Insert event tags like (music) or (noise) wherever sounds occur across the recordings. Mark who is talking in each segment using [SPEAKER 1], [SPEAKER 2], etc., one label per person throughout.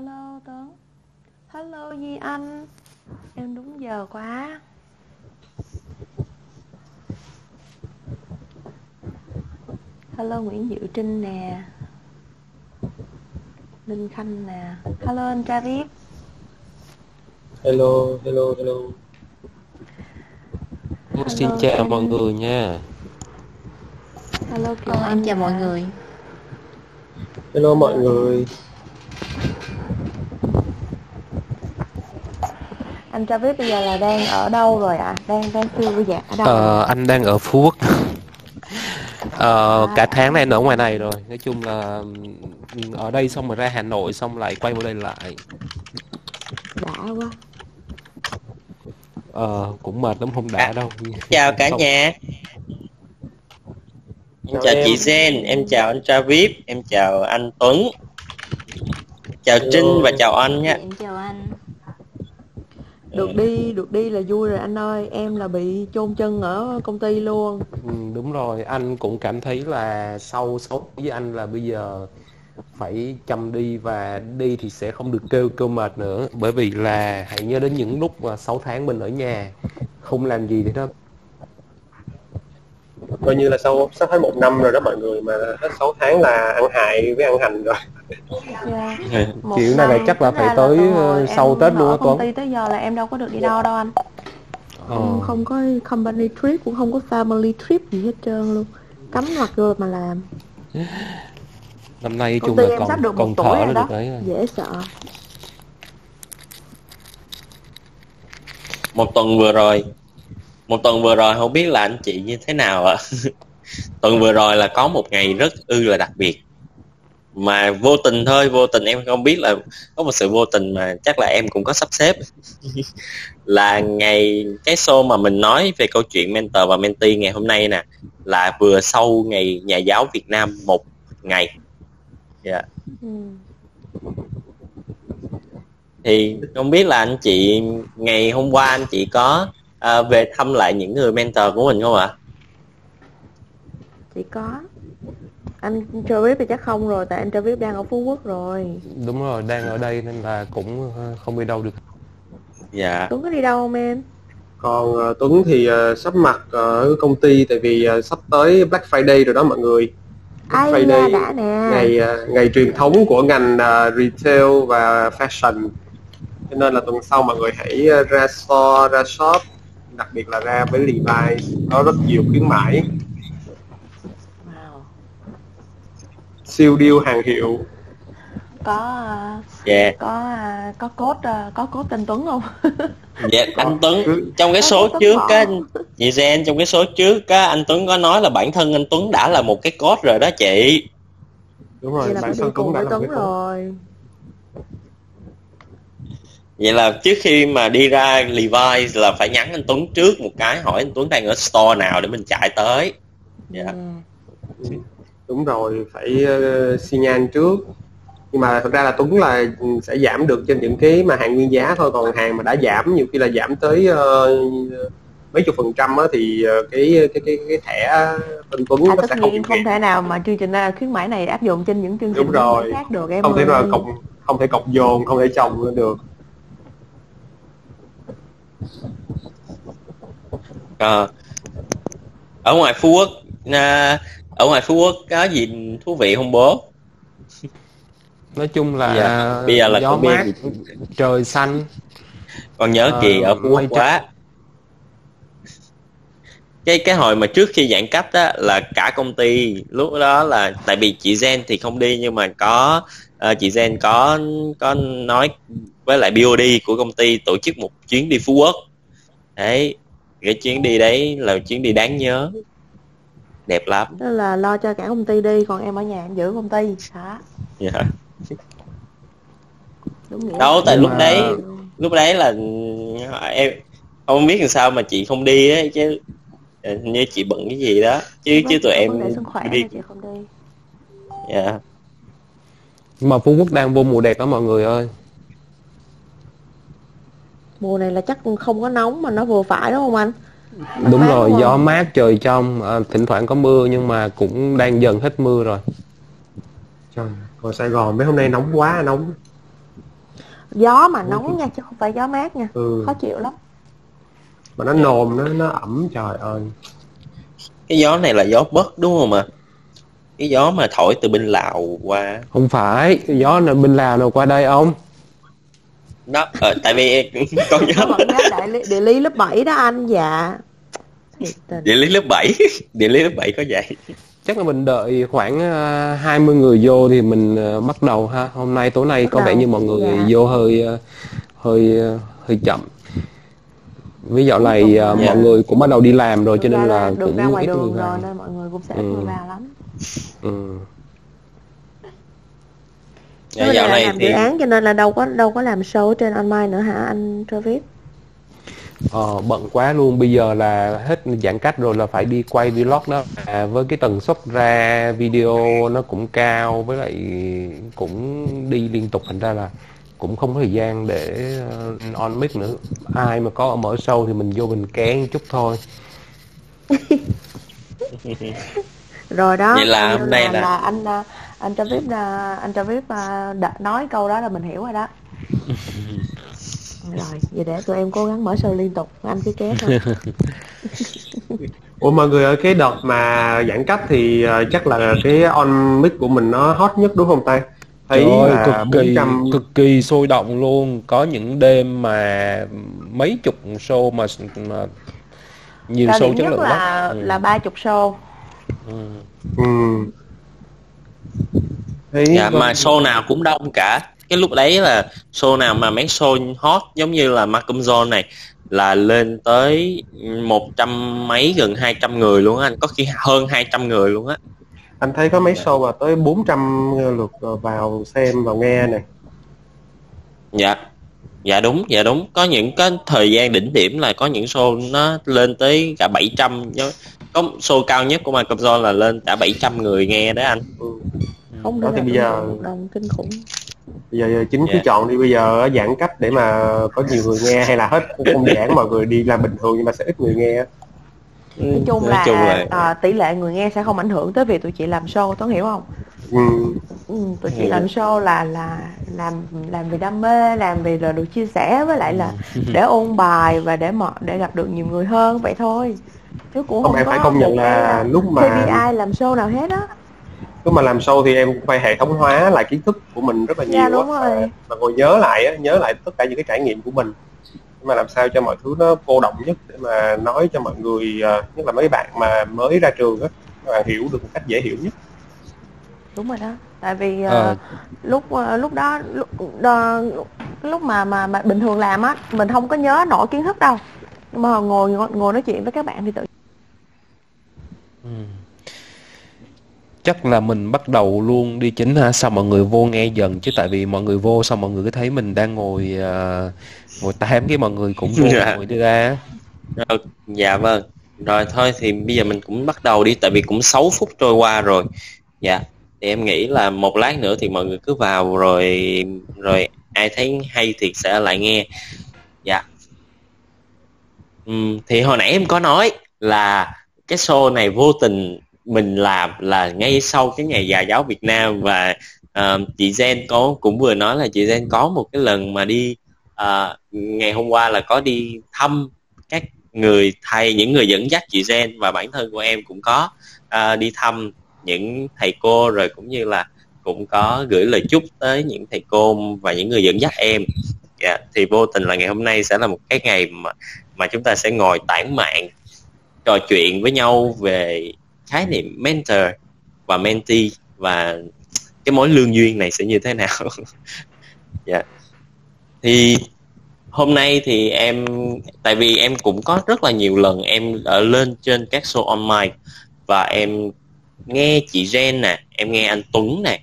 [SPEAKER 1] Hello Tuấn Hello Di Anh. Em đúng giờ quá. Hello Nguyễn Diệu Trinh nè. Linh Khanh nè. Hello anh Travis.
[SPEAKER 2] Hello hello hello.
[SPEAKER 3] Xin
[SPEAKER 1] Hello
[SPEAKER 3] chào mọi
[SPEAKER 1] anh
[SPEAKER 3] người nha.
[SPEAKER 1] Hello Kiều
[SPEAKER 4] Ờ, em
[SPEAKER 1] Anh
[SPEAKER 4] chào mọi người.
[SPEAKER 2] hello mọi
[SPEAKER 1] Hello
[SPEAKER 2] người
[SPEAKER 1] Anh Travis bây giờ là đang ở đâu rồi ạ? Đang đang phiêu dạt ở đâu?
[SPEAKER 3] Ờ, anh đang ở Phú Quốc. (laughs) Ờ, cả tháng này anh ở ngoài
[SPEAKER 1] À
[SPEAKER 3] này rồi. Nói chung là ở đây xong rồi ra Hà Nội xong lại quay vào đây lại.
[SPEAKER 1] đã quá
[SPEAKER 3] Ờ, cũng mệt lắm không
[SPEAKER 5] À,
[SPEAKER 3] đã đâu.
[SPEAKER 5] chào cả nhà, em
[SPEAKER 2] chào
[SPEAKER 5] chào
[SPEAKER 2] em
[SPEAKER 5] chị Jen, em chào anh Travis, em chào anh Tuấn, chào Trinh và chào anh nha.
[SPEAKER 4] em chào anh.
[SPEAKER 1] Được
[SPEAKER 5] Ừ.
[SPEAKER 1] đi được đi là vui rồi anh ơi. Em là bị chôn chân ở công ty luôn.
[SPEAKER 3] Ừ, đúng rồi, anh cũng cảm thấy là sau 6 với anh là bây giờ phải chăm đi và đi thì sẽ không được kêu kêu mệt nữa. Bởi vì là hãy nhớ đến những lúc mà 6 tháng mình ở nhà không làm gì thì nó
[SPEAKER 2] coi như là sau sắp hết một năm rồi đó mọi người mà hết 6 tháng là ăn hại với ăn hành rồi.
[SPEAKER 1] Yeah. một
[SPEAKER 3] kiểu này là chắc là phải
[SPEAKER 1] là
[SPEAKER 3] tới
[SPEAKER 1] từ
[SPEAKER 3] ờ, sau Tết luôn á
[SPEAKER 1] công
[SPEAKER 3] Tuấn
[SPEAKER 1] ty tới giờ là em đâu có được đi đâu đâu anh.
[SPEAKER 3] Ờ.
[SPEAKER 1] không không có company trip cũng không có family trip gì hết trơn luôn. Cắm mặt vô mà làm.
[SPEAKER 3] Năm nay
[SPEAKER 1] công
[SPEAKER 3] chung
[SPEAKER 1] ty
[SPEAKER 3] là
[SPEAKER 1] em sắp
[SPEAKER 3] còn
[SPEAKER 1] được một
[SPEAKER 3] còn thở
[SPEAKER 1] rồi
[SPEAKER 3] là
[SPEAKER 1] đó.
[SPEAKER 3] được đấy rồi.
[SPEAKER 1] dễ sợ.
[SPEAKER 5] Một tuần vừa rồi, một tuần vừa rồi không biết là anh chị như thế nào ạ? (laughs) Tuần vừa rồi là có một ngày rất ư là đặc biệt mà vô tình thôi, vô tình em không biết là có một sự vô tình mà chắc là em cũng có sắp xếp (laughs) là ngày cái show mà mình nói về câu chuyện mentor và mentee ngày hôm nay nè là vừa sau ngày nhà giáo Việt Nam một ngày. Dạ.
[SPEAKER 1] ừ.
[SPEAKER 5] thì không biết là anh chị ngày hôm qua anh chị có à, về thăm lại những người mentor của mình không ạ?
[SPEAKER 1] chỉ có. Anh Travis thì chắc không rồi tại anh Travis đang ở Phú Quốc rồi.
[SPEAKER 3] Đúng rồi đang ở đây nên là cũng ờ, không đi đâu được.
[SPEAKER 5] Dạ.
[SPEAKER 1] Tuấn có đi đâu không em?
[SPEAKER 2] Còn ờ, Tuấn thì ờ, sắp mặt ở công ty tại vì ờ, sắp tới Black Friday rồi đó mọi người. Black
[SPEAKER 1] ai da
[SPEAKER 2] Friday
[SPEAKER 1] đã nè.
[SPEAKER 2] ngày ờ, ngày truyền thống của ngành ờ, retail và fashion. Cho nên là tuần sau mọi người hãy ra store ra shop đặc biệt là ra với Levi's có rất nhiều khuyến mãi
[SPEAKER 1] wow.
[SPEAKER 2] siêu deal hàng hiệu
[SPEAKER 1] có à,
[SPEAKER 5] Dạ.
[SPEAKER 1] có à, có cốt à, có cốt tên Tuấn không (laughs)
[SPEAKER 5] Dạ anh Tuấn
[SPEAKER 2] cứ
[SPEAKER 5] trong cái
[SPEAKER 1] có
[SPEAKER 5] số
[SPEAKER 1] cốt
[SPEAKER 5] trước
[SPEAKER 1] không
[SPEAKER 5] chị Gen trong cái số trước á anh Tuấn có nói là bản thân anh Tuấn đã là một cái code rồi đó chị.
[SPEAKER 2] đúng rồi
[SPEAKER 1] là
[SPEAKER 2] bản thân Tuấn đã làm
[SPEAKER 1] Tuấn
[SPEAKER 2] cái tốt
[SPEAKER 1] rồi
[SPEAKER 5] Vậy là trước khi mà đi ra Levi's là phải nhắn anh Tuấn trước một cái hỏi anh Tuấn đang ở store nào để mình chạy tới. Dạ.
[SPEAKER 1] yeah.
[SPEAKER 2] Ừ, đúng rồi phải uh, xi nhan trước nhưng mà thật ra là Tuấn là sẽ giảm được trên những cái mà hàng nguyên giá thôi còn hàng mà đã giảm nhiều khi là giảm tới ờ, mấy chục phần trăm á thì ờ, cái cái cái cái thẻ bên Tuấn
[SPEAKER 1] à
[SPEAKER 2] nó sẽ không
[SPEAKER 1] không thể nào mà chương trình khuyến mãi này áp dụng trên những chương trình
[SPEAKER 2] rồi
[SPEAKER 1] khác được em
[SPEAKER 2] không thể nào cộng không thể cộng dồn không thể chồng nữa được
[SPEAKER 5] Ờ, ở ngoài Phú Quốc à, ở ngoài Phú Quốc có gì thú vị không bố?
[SPEAKER 3] nói chung là
[SPEAKER 5] bây giờ là
[SPEAKER 3] gió mát
[SPEAKER 5] gì.
[SPEAKER 3] trời xanh
[SPEAKER 5] Con nhớ
[SPEAKER 3] ờ,
[SPEAKER 5] kìa ở Phú Quốc quá. cái cái hồi mà trước khi giãn cách á là cả công ty lúc đó là tại vì chị Gen thì không đi nhưng mà có ờ, chị Gen có có nói với lại BOD của công ty tổ chức một chuyến đi Phú Quốc. Đấy cái chuyến đi đấy là chuyến đi đáng nhớ. Đẹp lắm.
[SPEAKER 1] Đó là lo cho cả công ty đi còn em ở nhà em giữ công ty hả
[SPEAKER 5] Dạ.
[SPEAKER 1] đúng nghĩa.
[SPEAKER 5] Đâu tại lúc
[SPEAKER 3] mà
[SPEAKER 5] đấy lúc đấy là em không biết làm sao mà chị không đi á chứ ờ, như chị bận cái gì đó. Chứ
[SPEAKER 1] đó
[SPEAKER 5] chứ tụi em đi.
[SPEAKER 1] chị không đi.
[SPEAKER 5] Dạ.
[SPEAKER 3] Nhưng mà Phú Quốc đang vô mùa đẹp đó mọi người ơi
[SPEAKER 1] mùa này là chắc không có nóng mà nó vừa phải đúng không anh? Mát
[SPEAKER 3] đúng
[SPEAKER 1] mát
[SPEAKER 3] rồi
[SPEAKER 1] đúng
[SPEAKER 3] gió mát trời trong ờ, thỉnh thoảng có mưa nhưng mà cũng đang dần hết mưa rồi.
[SPEAKER 2] Trời, còn Sài Gòn mấy hôm nay nóng quá nóng.
[SPEAKER 1] Gió mà nóng nha chứ không phải gió mát nha.
[SPEAKER 2] Ừ.
[SPEAKER 1] khó chịu lắm.
[SPEAKER 2] Mà nó nồm nó nó ẩm trời ơi.
[SPEAKER 5] Cái gió này là gió bớt đúng không ạ? Cái gió mà thổi từ bên lào qua.
[SPEAKER 3] Không phải gió này bên lào nào qua đây ông
[SPEAKER 5] đó ờ, tại vì (laughs) con nhớ
[SPEAKER 1] Nó vẫn nhớ đại lý, địa lý lớp 7 đó anh dạ Thiệt tình.
[SPEAKER 5] địa lý lớp 7 (laughs) địa lý lớp 7 có vậy
[SPEAKER 3] chắc là mình đợi khoảng ờ, 20 người vô thì mình ờ, bắt đầu ha hôm nay tối nay
[SPEAKER 1] Bắt
[SPEAKER 3] có vẻ
[SPEAKER 1] đầu,
[SPEAKER 3] như mọi người
[SPEAKER 1] dạ.
[SPEAKER 3] vô hơi ờ, hơi hơi chậm vì dạo này ờ,
[SPEAKER 5] Dạ.
[SPEAKER 3] mọi người cũng bắt đầu đi làm rồi cho
[SPEAKER 1] Đường
[SPEAKER 3] nên là
[SPEAKER 1] đường
[SPEAKER 3] cũng
[SPEAKER 1] ra ngoài
[SPEAKER 3] ít người
[SPEAKER 1] đường rồi
[SPEAKER 3] vào
[SPEAKER 1] nên mọi người cũng sẽ
[SPEAKER 3] Ừ.
[SPEAKER 1] người vào lắm
[SPEAKER 3] ừ.
[SPEAKER 5] Dạ, dạo
[SPEAKER 1] lại
[SPEAKER 5] này
[SPEAKER 1] làm
[SPEAKER 5] thì
[SPEAKER 1] dự án cho nên là đâu có đâu có làm show trên online nữa hả anh Travis?
[SPEAKER 3] Ờ, bận quá luôn. Bây giờ là hết giãn cách rồi là phải đi quay vlog đó. À, với cái tần suất ra video nó cũng cao với lại cũng đi liên tục thành ra là cũng không có thời gian để ờ, on mic nữa. Ai mà có mở show thì mình vô mình kén chút thôi. (laughs)
[SPEAKER 1] Rồi đó
[SPEAKER 5] Vậy là hôm nay là-
[SPEAKER 1] là anh anh Travis à, anh Travis à, đã nói câu đó là mình hiểu rồi đó. (laughs) Rồi vậy để tụi em cố gắng mở show liên tục. Anh cứ kéo thôi. (laughs)
[SPEAKER 2] Ủa mọi người ơi cái đợt mà giãn cách thì ờ, chắc là cái on mic của mình nó hot nhất đúng không ta? Thấy
[SPEAKER 3] Trời ơi, cực kỳ
[SPEAKER 2] 400
[SPEAKER 3] cực kỳ sôi động luôn. Có những đêm mà mấy chục show mà, mà nhiều
[SPEAKER 1] cao
[SPEAKER 3] show chất
[SPEAKER 1] nhất
[SPEAKER 3] lượng
[SPEAKER 1] là
[SPEAKER 3] lắm. Ừ.
[SPEAKER 1] là ba chục show.
[SPEAKER 3] Ừ.
[SPEAKER 2] ừ. Thấy
[SPEAKER 5] dạ mà show nào cũng đông cả. Cái lúc đấy là show nào mà mấy show hot giống như là Malcolm John này là lên tới một trăm mấy gần 200 người luôn á anh. Có khi hơn 200 người luôn á.
[SPEAKER 2] Anh thấy có mấy show mà tới 400 lượt vào xem vào nghe này.
[SPEAKER 5] Dạ dạ đúng dạ đúng. Có những cái thời gian đỉnh điểm là có những show nó lên tới cả 700 nhớ. Có show cao nhất của Michael Jordan là lên cả 700 người nghe đấy anh.
[SPEAKER 2] Ừ.
[SPEAKER 1] không
[SPEAKER 2] Đó thì bây giờ-
[SPEAKER 1] đồng kinh khủng.
[SPEAKER 2] Bây giờ giờ chính cứ
[SPEAKER 5] Dạ.
[SPEAKER 2] chọn đi bây giờ giãn cách để mà có nhiều người nghe hay là hết không giãn mọi người đi làm bình thường nhưng mà sẽ ít người nghe
[SPEAKER 1] nói chung
[SPEAKER 5] Nói
[SPEAKER 1] là,
[SPEAKER 5] chung là-
[SPEAKER 1] à, tỷ lệ người nghe sẽ không ảnh hưởng tới việc tụi chị làm show toán hiểu không
[SPEAKER 2] ừ.
[SPEAKER 1] ừ, tụi chị
[SPEAKER 5] Ừ.
[SPEAKER 1] làm show là là làm làm vì đam mê làm vì là được chia sẻ với lại là để (laughs) ôn bài và để mọi để gặp được nhiều người hơn vậy thôi. Chứ cũng
[SPEAKER 2] Không,
[SPEAKER 1] không,
[SPEAKER 2] em phải công nhận là lúc mà-
[SPEAKER 1] KPI làm show nào hết á.
[SPEAKER 2] Lúc mà làm show thì em cũng phải hệ thống hóa lại kiến thức của mình rất là nhiều
[SPEAKER 1] dạ đúng rồi.
[SPEAKER 2] Và ngồi nhớ lại á, nhớ lại tất cả những cái trải nghiệm của mình. Mà làm sao cho mọi thứ nó cô động nhất để mà nói cho mọi người ờ, nhất là mấy bạn mà mới ra trường á các bạn hiểu được một cách dễ hiểu nhất
[SPEAKER 1] đúng rồi đó. Tại vì
[SPEAKER 3] Ờ.
[SPEAKER 1] ờ, lúc ờ, lúc đó lúc, đó, lúc, mà, mà mà bình thường làm á mình không có nhớ nổi kiến thức đâu. Nhưng mà ngồi ngồi, ngồi nói chuyện với các bạn thì tự
[SPEAKER 3] Ừ. chắc là mình bắt đầu luôn đi chính ha. Sao mọi người vô nghe dần? Chứ tại vì mọi người vô xong mọi người cứ thấy mình đang ngồi ờ, ngồi tám cái mọi người cũng vô
[SPEAKER 5] Dạ.
[SPEAKER 3] ngồi đi ra
[SPEAKER 5] Rồi, dạ vâng. Rồi thôi thì bây giờ mình cũng bắt đầu đi tại vì cũng 6 phút trôi qua rồi. Dạ thì em nghĩ là một lát nữa thì mọi người cứ vào rồi rồi ai thấy hay thì sẽ lại nghe. Dạ. Uhm, thì hồi nãy em có nói là cái show này vô tình mình làm là ngay sau cái ngày già giáo Việt Nam và uh, chị Gen có cũng vừa nói là chị Gen có một cái lần mà đi uh, ngày hôm qua là có đi thăm các người thầy những người dẫn dắt chị Gen và bản thân của em cũng có uh, đi thăm những thầy cô rồi cũng như là cũng có gửi lời chúc tới những thầy cô và những người dẫn dắt em. Dạ, thì vô tình là ngày hôm nay sẽ là một cái ngày mà mà chúng ta sẽ ngồi tản mạn trò chuyện với nhau về khái niệm mentor và mentee và cái mối lương duyên này sẽ như thế nào. (laughs) Dạ. Thì hôm nay thì em tại vì em cũng có rất là nhiều lần em ở lên trên các show online và em nghe chị Jen nè em nghe anh Tuấn nè.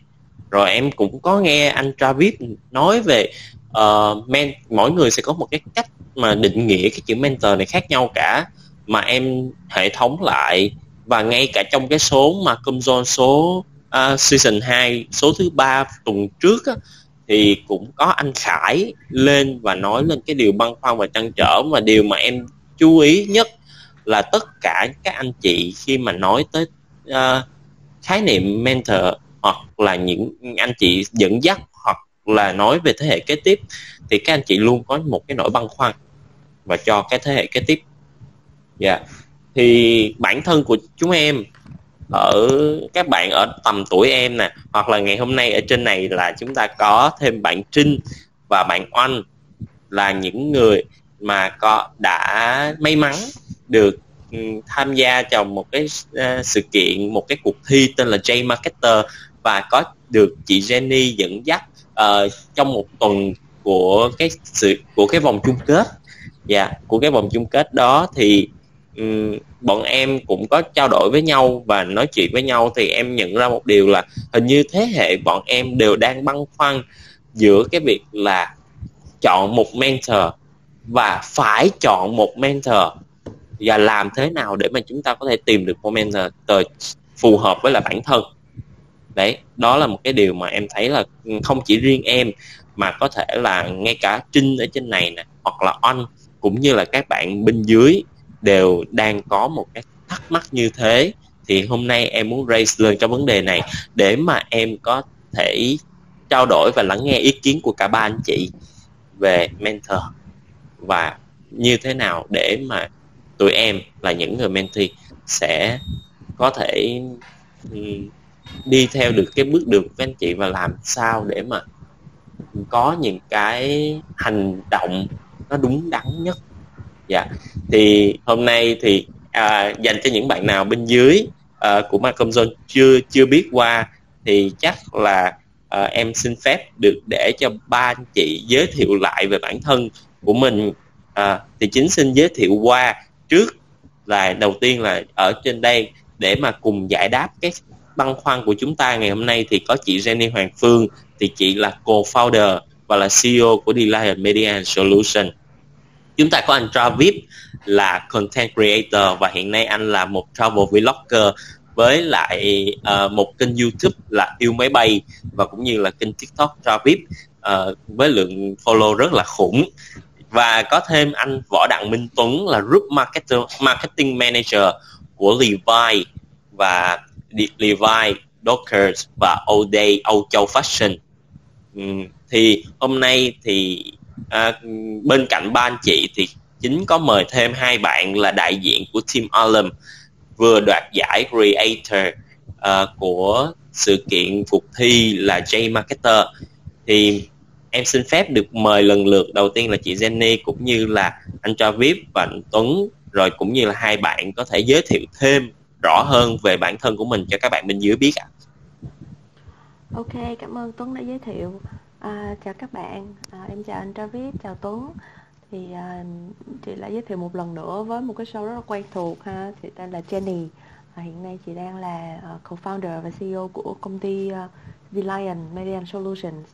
[SPEAKER 5] Rồi em cũng có nghe anh Travis nói về uh, men mỗi người sẽ có một cái cách mà định nghĩa cái chữ mentor này khác nhau cả mà em hệ thống lại. Và ngay cả trong cái số mà công zone số uh, season 2 số thứ ba tuần trước á, thì cũng có anh Khải lên và nói lên cái điều băn khoăn và trăn trở. Mà điều mà em chú ý nhất là tất cả các anh chị khi mà nói tới uh, khái niệm mentor hoặc là những anh chị dẫn dắt hoặc là nói về thế hệ kế tiếp thì các anh chị luôn có một cái nỗi băn khoăn và cho cái thế hệ kế tiếp dạ yeah. thì bản thân của chúng em ở các bạn ở tầm tuổi em nè hoặc là ngày hôm nay ở trên này là chúng ta có thêm bạn Trinh và bạn Oanh là những người mà có đã may mắn được tham gia trong một cái uh, sự kiện một cái cuộc thi tên là J Marketer và có được chị Jenny dẫn dắt uh, trong một tuần của cái sự của cái vòng chung kết. Dạ yeah, của cái vòng chung kết đó thì um, bọn em cũng có trao đổi với nhau và nói chuyện với nhau thì em nhận ra một điều là hình như thế hệ bọn em đều đang băn khoăn giữa cái việc là chọn một mentor và phải chọn một mentor và làm thế nào để mà chúng ta có thể tìm được một mentor phù hợp với là bản thân? Đấy, đó là một cái điều mà em thấy là không chỉ riêng em, mà có thể là ngay cả trinh ở trên này nè, hoặc là anh, cũng như là các bạn bên dưới đều đang có một cái thắc mắc như thế. Thì hôm nay em muốn raise lên cho vấn đề này để mà em có thể trao đổi và lắng nghe ý kiến của cả ba anh chị về mentor. Và như thế nào để mà tụi em là những người mentee sẽ có thể ừ, đi theo được cái bước đường của anh chị và làm sao để mà có những cái hành động nó đúng đắn nhất. Dạ. Thì hôm nay thì à, dành cho những bạn nào bên dưới à, của Malcolm Zone chưa chưa biết qua thì chắc là à, em xin phép được để cho ba anh chị giới thiệu lại về bản thân của mình. À, thì chính xin giới thiệu qua trước là đầu tiên là ở trên đây để mà cùng giải đáp cái băn khoăn của chúng ta ngày hôm nay thì có chị Jenny Hoàng Phương thì chị là co-founder và là CEO của Delight Media and Solution chúng ta có anh Travis là content creator và hiện nay anh là một travel vlogger với lại uh, một kênh YouTube là yêu máy bay và cũng như là kênh TikTok Travis. Uh, với lượng follow rất là khủng và có thêm anh Võ Đặng Minh Tuấn là group marketing marketing manager của Levi và Levi, Dockers và oday Âu Châu Fashion. Thì hôm nay thì à, bên cạnh ba anh chị thì chính có mời thêm hai bạn là đại diện của Team Alum vừa đoạt giải Creator uh, của sự kiện cuộc thi là J Marketer thì em xin phép được mời lần lượt đầu tiên là chị Jenny cũng như là anh Travis và anh Tuấn rồi cũng như là hai bạn có thể giới thiệu thêm rõ hơn về bản thân của mình cho các bạn bên dưới biết ạ. À.
[SPEAKER 1] Ok, cảm ơn Tuấn đã giới thiệu. À, chào các bạn, à, em chào anh Travis, chào Tuấn. Thì à, chị lại giới thiệu một lần nữa với một cái show rất là quen thuộc ha. Chị tên là Jenny. À, hiện nay chị đang là uh, co-founder và CEO của công ty à, uh, The Lion Media Solutions.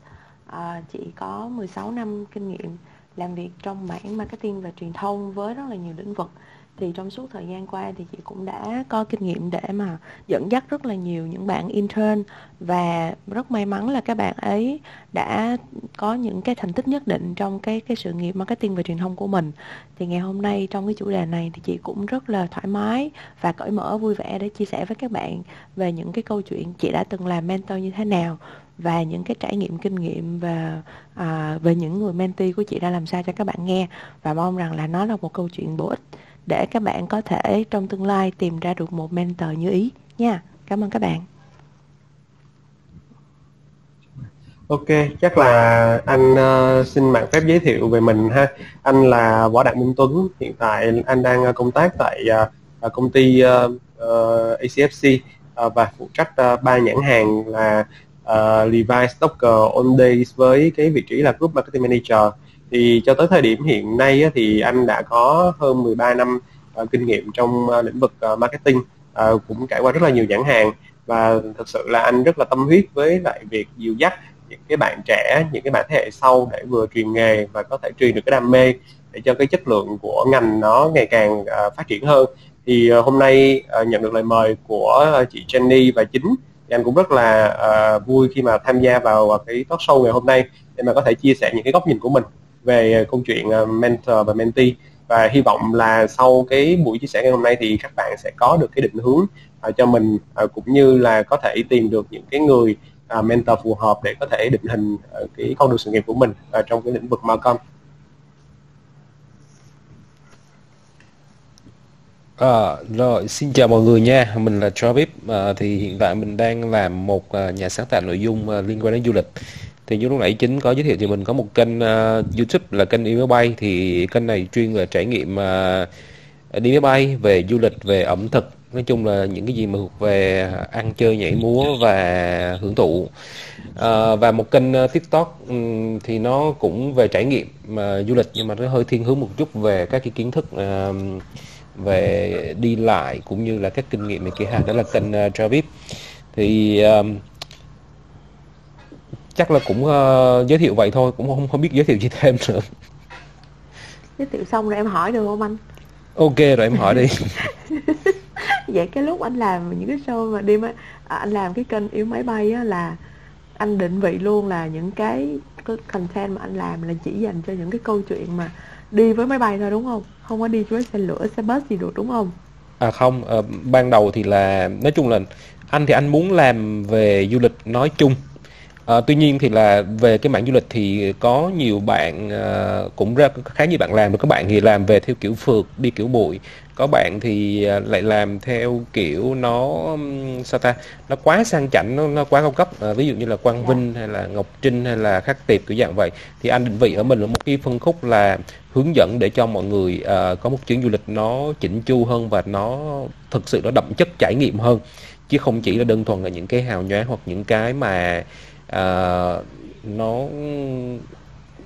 [SPEAKER 1] À, chị có 16 năm kinh nghiệm làm việc trong mảng marketing và truyền thông với rất là nhiều lĩnh vực. Thì trong suốt thời gian qua thì chị cũng đã có kinh nghiệm để mà dẫn dắt rất là nhiều những bạn intern và rất may mắn là các bạn ấy đã có những cái thành tích nhất định trong cái cái sự nghiệp marketing và truyền thông của mình. Thì ngày hôm nay trong cái chủ đề này thì chị cũng rất là thoải mái và cởi mở vui vẻ để chia sẻ với các bạn về những cái câu chuyện chị đã từng làm mentor như thế nào và những cái trải nghiệm kinh nghiệm và à, về những người mentee của chị đã làm sao cho các bạn nghe. Và mong rằng là nó là một câu chuyện bổ ích để các bạn có thể trong tương lai tìm ra được một mentor như ý nha. Cảm ơn các bạn.
[SPEAKER 2] Ok, chắc là anh uh, xin mạng phép giới thiệu về mình ha. Anh là Võ Đặng Minh Tuấn, hiện tại anh đang ờ, công tác tại uh, công ty uh, uh, ACFC uh, và phụ trách uh, ba nhãn hàng là Ờ, uh, Levi Docker, On Days với cái vị trí là Group Marketing Manager. Thì cho tới thời điểm hiện nay thì anh đã có hơn 13 năm uh, kinh nghiệm trong uh, lĩnh vực uh, marketing uh, cũng trải qua rất là nhiều nhãn hàng. Và thực sự là anh rất là tâm huyết với lại việc dìu dắt những cái bạn trẻ những cái bạn thế hệ sau để vừa truyền nghề và có thể truyền được cái đam mê để cho cái chất lượng của ngành nó ngày càng uh, phát triển hơn. Thì uh, hôm nay uh, nhận được lời mời của uh, chị Jenny và chính em anh cũng rất là uh, vui khi mà tham gia vào cái talk show ngày hôm nay để mà có thể chia sẻ những cái góc nhìn của mình về ờ, câu chuyện ờ, mentor và mentee. Và hy vọng là sau cái buổi chia sẻ ngày hôm nay thì các bạn sẽ có được cái định hướng uh, cho mình uh, cũng như là có thể tìm được những cái người uh, mentor phù hợp để có thể định hình uh, cái con đường sự nghiệp của mình uh, trong cái lĩnh vực Malcolm
[SPEAKER 3] À, rồi xin chào mọi người nha. Mình là Travis. À, thì hiện tại mình đang làm một à, nhà sáng tạo nội dung à, liên quan đến du lịch. Thì như lúc nãy chính có giới thiệu thì mình có một kênh à, YouTube là kênh đi máy bay. Thì kênh này chuyên về trải nghiệm à, đi máy bay về du lịch về ẩm thực. Nói chung là những cái gì mà thuộc về ăn chơi nhảy múa và hưởng thụ. À, và một kênh uh, TikTok um, thì nó cũng về trải nghiệm uh, du lịch. Nhưng mà nó hơi thiên hướng một chút về các cái kiến thức uh, về đi lại cũng như là các kinh nghiệm này kia ha. Đó là kênh uh, Travis. Thì um, chắc là cũng uh, giới thiệu vậy thôi cũng không không biết giới thiệu gì thêm nữa.
[SPEAKER 1] Giới thiệu xong rồi em hỏi được không anh?
[SPEAKER 3] Ok rồi em hỏi đi. (laughs)
[SPEAKER 1] Vậy cái lúc anh làm những cái show mà đi máy à, anh làm cái kênh yêu máy bay á là anh định vị luôn là những cái, cái content mà anh làm là chỉ dành cho những cái câu chuyện mà đi với máy bay thôi đúng không không có đi với xe lửa xe bus gì được đúng không?
[SPEAKER 3] À không à, ban đầu thì là nói chung là anh thì anh muốn làm về du lịch nói chung. À, tuy nhiên thì là về cái mảng du lịch thì có nhiều bạn à, cũng ra khá nhiều bạn làm. Được các bạn thì làm về theo kiểu phượt đi kiểu bụi có bạn thì à, lại làm theo kiểu nó sao ta? Nó quá sang chảnh nó, nó quá cao cấp. À, ví dụ như là quang dạ. vinh hay là ngọc trinh hay là khắc tiệp kiểu dạng vậy. Thì anh định vị ở mình là một cái phân khúc là hướng dẫn để cho mọi người à, có một chuyến du lịch nó chỉnh chu hơn và nó thực sự nó đậm chất trải nghiệm hơn. Chứ không chỉ là đơn thuần là những cái hào nhoáng hoặc những cái mà uh, nó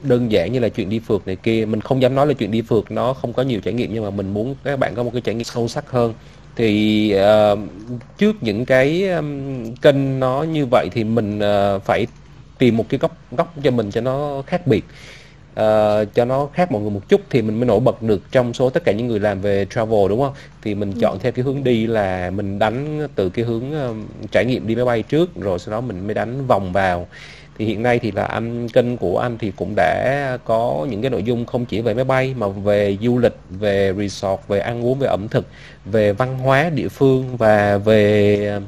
[SPEAKER 3] đơn giản như là chuyện đi phượt này kia. Mình không dám nói là chuyện đi phượt nó không có nhiều trải nghiệm nhưng mà mình muốn các bạn có một cái trải nghiệm sâu sắc hơn. Thì uh, trước những cái um, kênh nó như vậy thì mình uh, phải tìm một cái góc góc cho mình cho nó khác biệt. Uh, cho nó khác mọi người một chút thì mình mới nổi bật được trong số tất cả những người làm về travel đúng không? Thì mình ừ. chọn theo cái hướng đi là mình đánh từ cái hướng uh, trải nghiệm đi máy bay trước rồi sau đó mình mới đánh vòng vào thì hiện nay thì là anh kênh của anh thì cũng đã có những cái nội dung không chỉ về máy bay mà về du lịch về resort về ăn uống về ẩm thực về văn hóa địa phương và về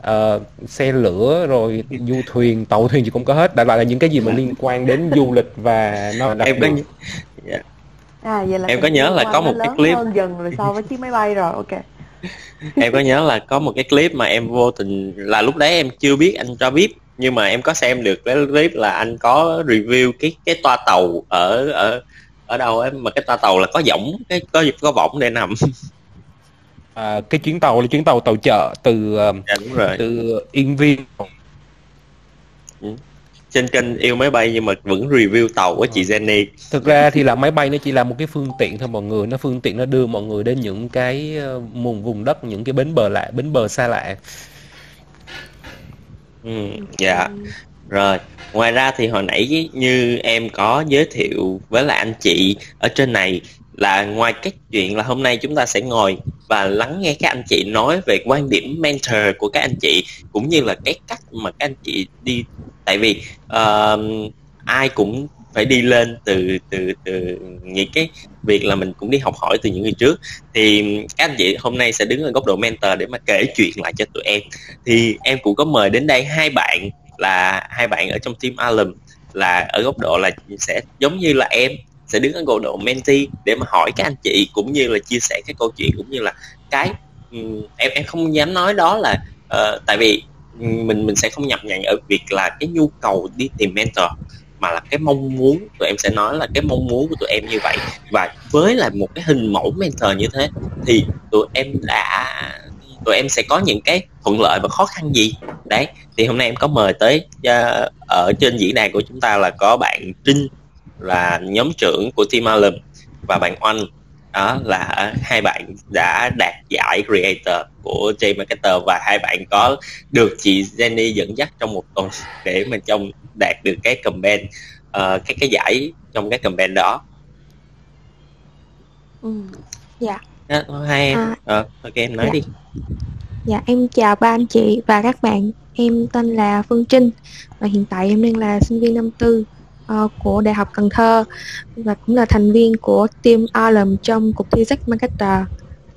[SPEAKER 3] uh, xe lửa rồi du thuyền tàu thuyền gì cũng có hết đại loại là những cái gì mà liên quan đến du lịch và nó
[SPEAKER 5] đặc em có yeah. Dạ. à, vậy là em có nhớ là có một cái clip
[SPEAKER 1] hơn dần rồi so với chiếc máy bay rồi ok
[SPEAKER 5] em có nhớ là có một cái clip mà em vô tình là lúc đấy em chưa biết anh cho biết nhưng mà em có xem được cái clip là anh có review cái cái toa tàu ở ở ở đâu ấy mà cái toa tàu là có võng cái có có võng để nằm.
[SPEAKER 3] À, cái chuyến tàu là chuyến tàu tàu chợ từ
[SPEAKER 5] dạ, đúng rồi.
[SPEAKER 3] từ Yên Viên.
[SPEAKER 5] Ừ. trên kênh yêu máy bay nhưng mà vẫn review tàu của chị Jenny.
[SPEAKER 3] Thực ra thì là máy bay nó chỉ là một cái phương tiện thôi mọi người. Nó phương tiện nó đưa mọi người đến những cái vùng vùng đất những cái bến bờ lạ bến bờ xa lạ
[SPEAKER 5] ừ dạ. Rồi ngoài ra thì hồi nãy như em có giới thiệu với lại anh chị ở trên này là ngoài cái chuyện là hôm nay chúng ta sẽ ngồi và lắng nghe các anh chị nói về quan điểm mentor của các anh chị cũng như là cái cách mà các anh chị đi. Tại vì uh, ai cũng phải đi lên từ từ từ những cái việc là mình cũng đi học hỏi từ những người trước. Thì các anh chị hôm nay sẽ đứng ở góc độ mentor để mà kể chuyện lại cho tụi em. Thì em cũng có mời đến đây hai bạn là hai bạn ở trong team Alum là ở góc độ là sẽ giống như là em sẽ đứng ở góc độ mentee để mà hỏi các anh chị cũng như là chia sẻ cái câu chuyện cũng như là cái ừ, em em không dám nói đó là uh, tại vì ừ, mình mình sẽ không nhập nhằng ở việc là cái nhu cầu đi tìm mentor mà là cái mong muốn tụi em sẽ nói là cái mong muốn của tụi em như vậy. Và với là một cái hình mẫu mentor như thế thì tụi em đã tụi em sẽ có những cái thuận lợi và khó khăn gì? Đấy thì hôm nay em có mời tới uh, ở trên diễn đàn của chúng ta là có bạn Trinh là nhóm trưởng của Team Alum và bạn Oanh đó là hai bạn đã đạt giải creator của J Marketer và hai bạn có được chị Jenny dẫn dắt trong một tuần để mà trong đạt được cái comment uh, cái cái giải trong cái comment đó.
[SPEAKER 4] Ừ. dạ.
[SPEAKER 5] Đó, hai em. À, ờ, ok em nói
[SPEAKER 4] dạ.
[SPEAKER 5] đi.
[SPEAKER 4] Dạ em chào ba anh chị và các bạn. Em tên là Phương Trinh và hiện tại em đang là sinh viên năm tư uh, của Đại học Cần Thơ và cũng là thành viên của team Alum trong cuộc thi Jack Marketer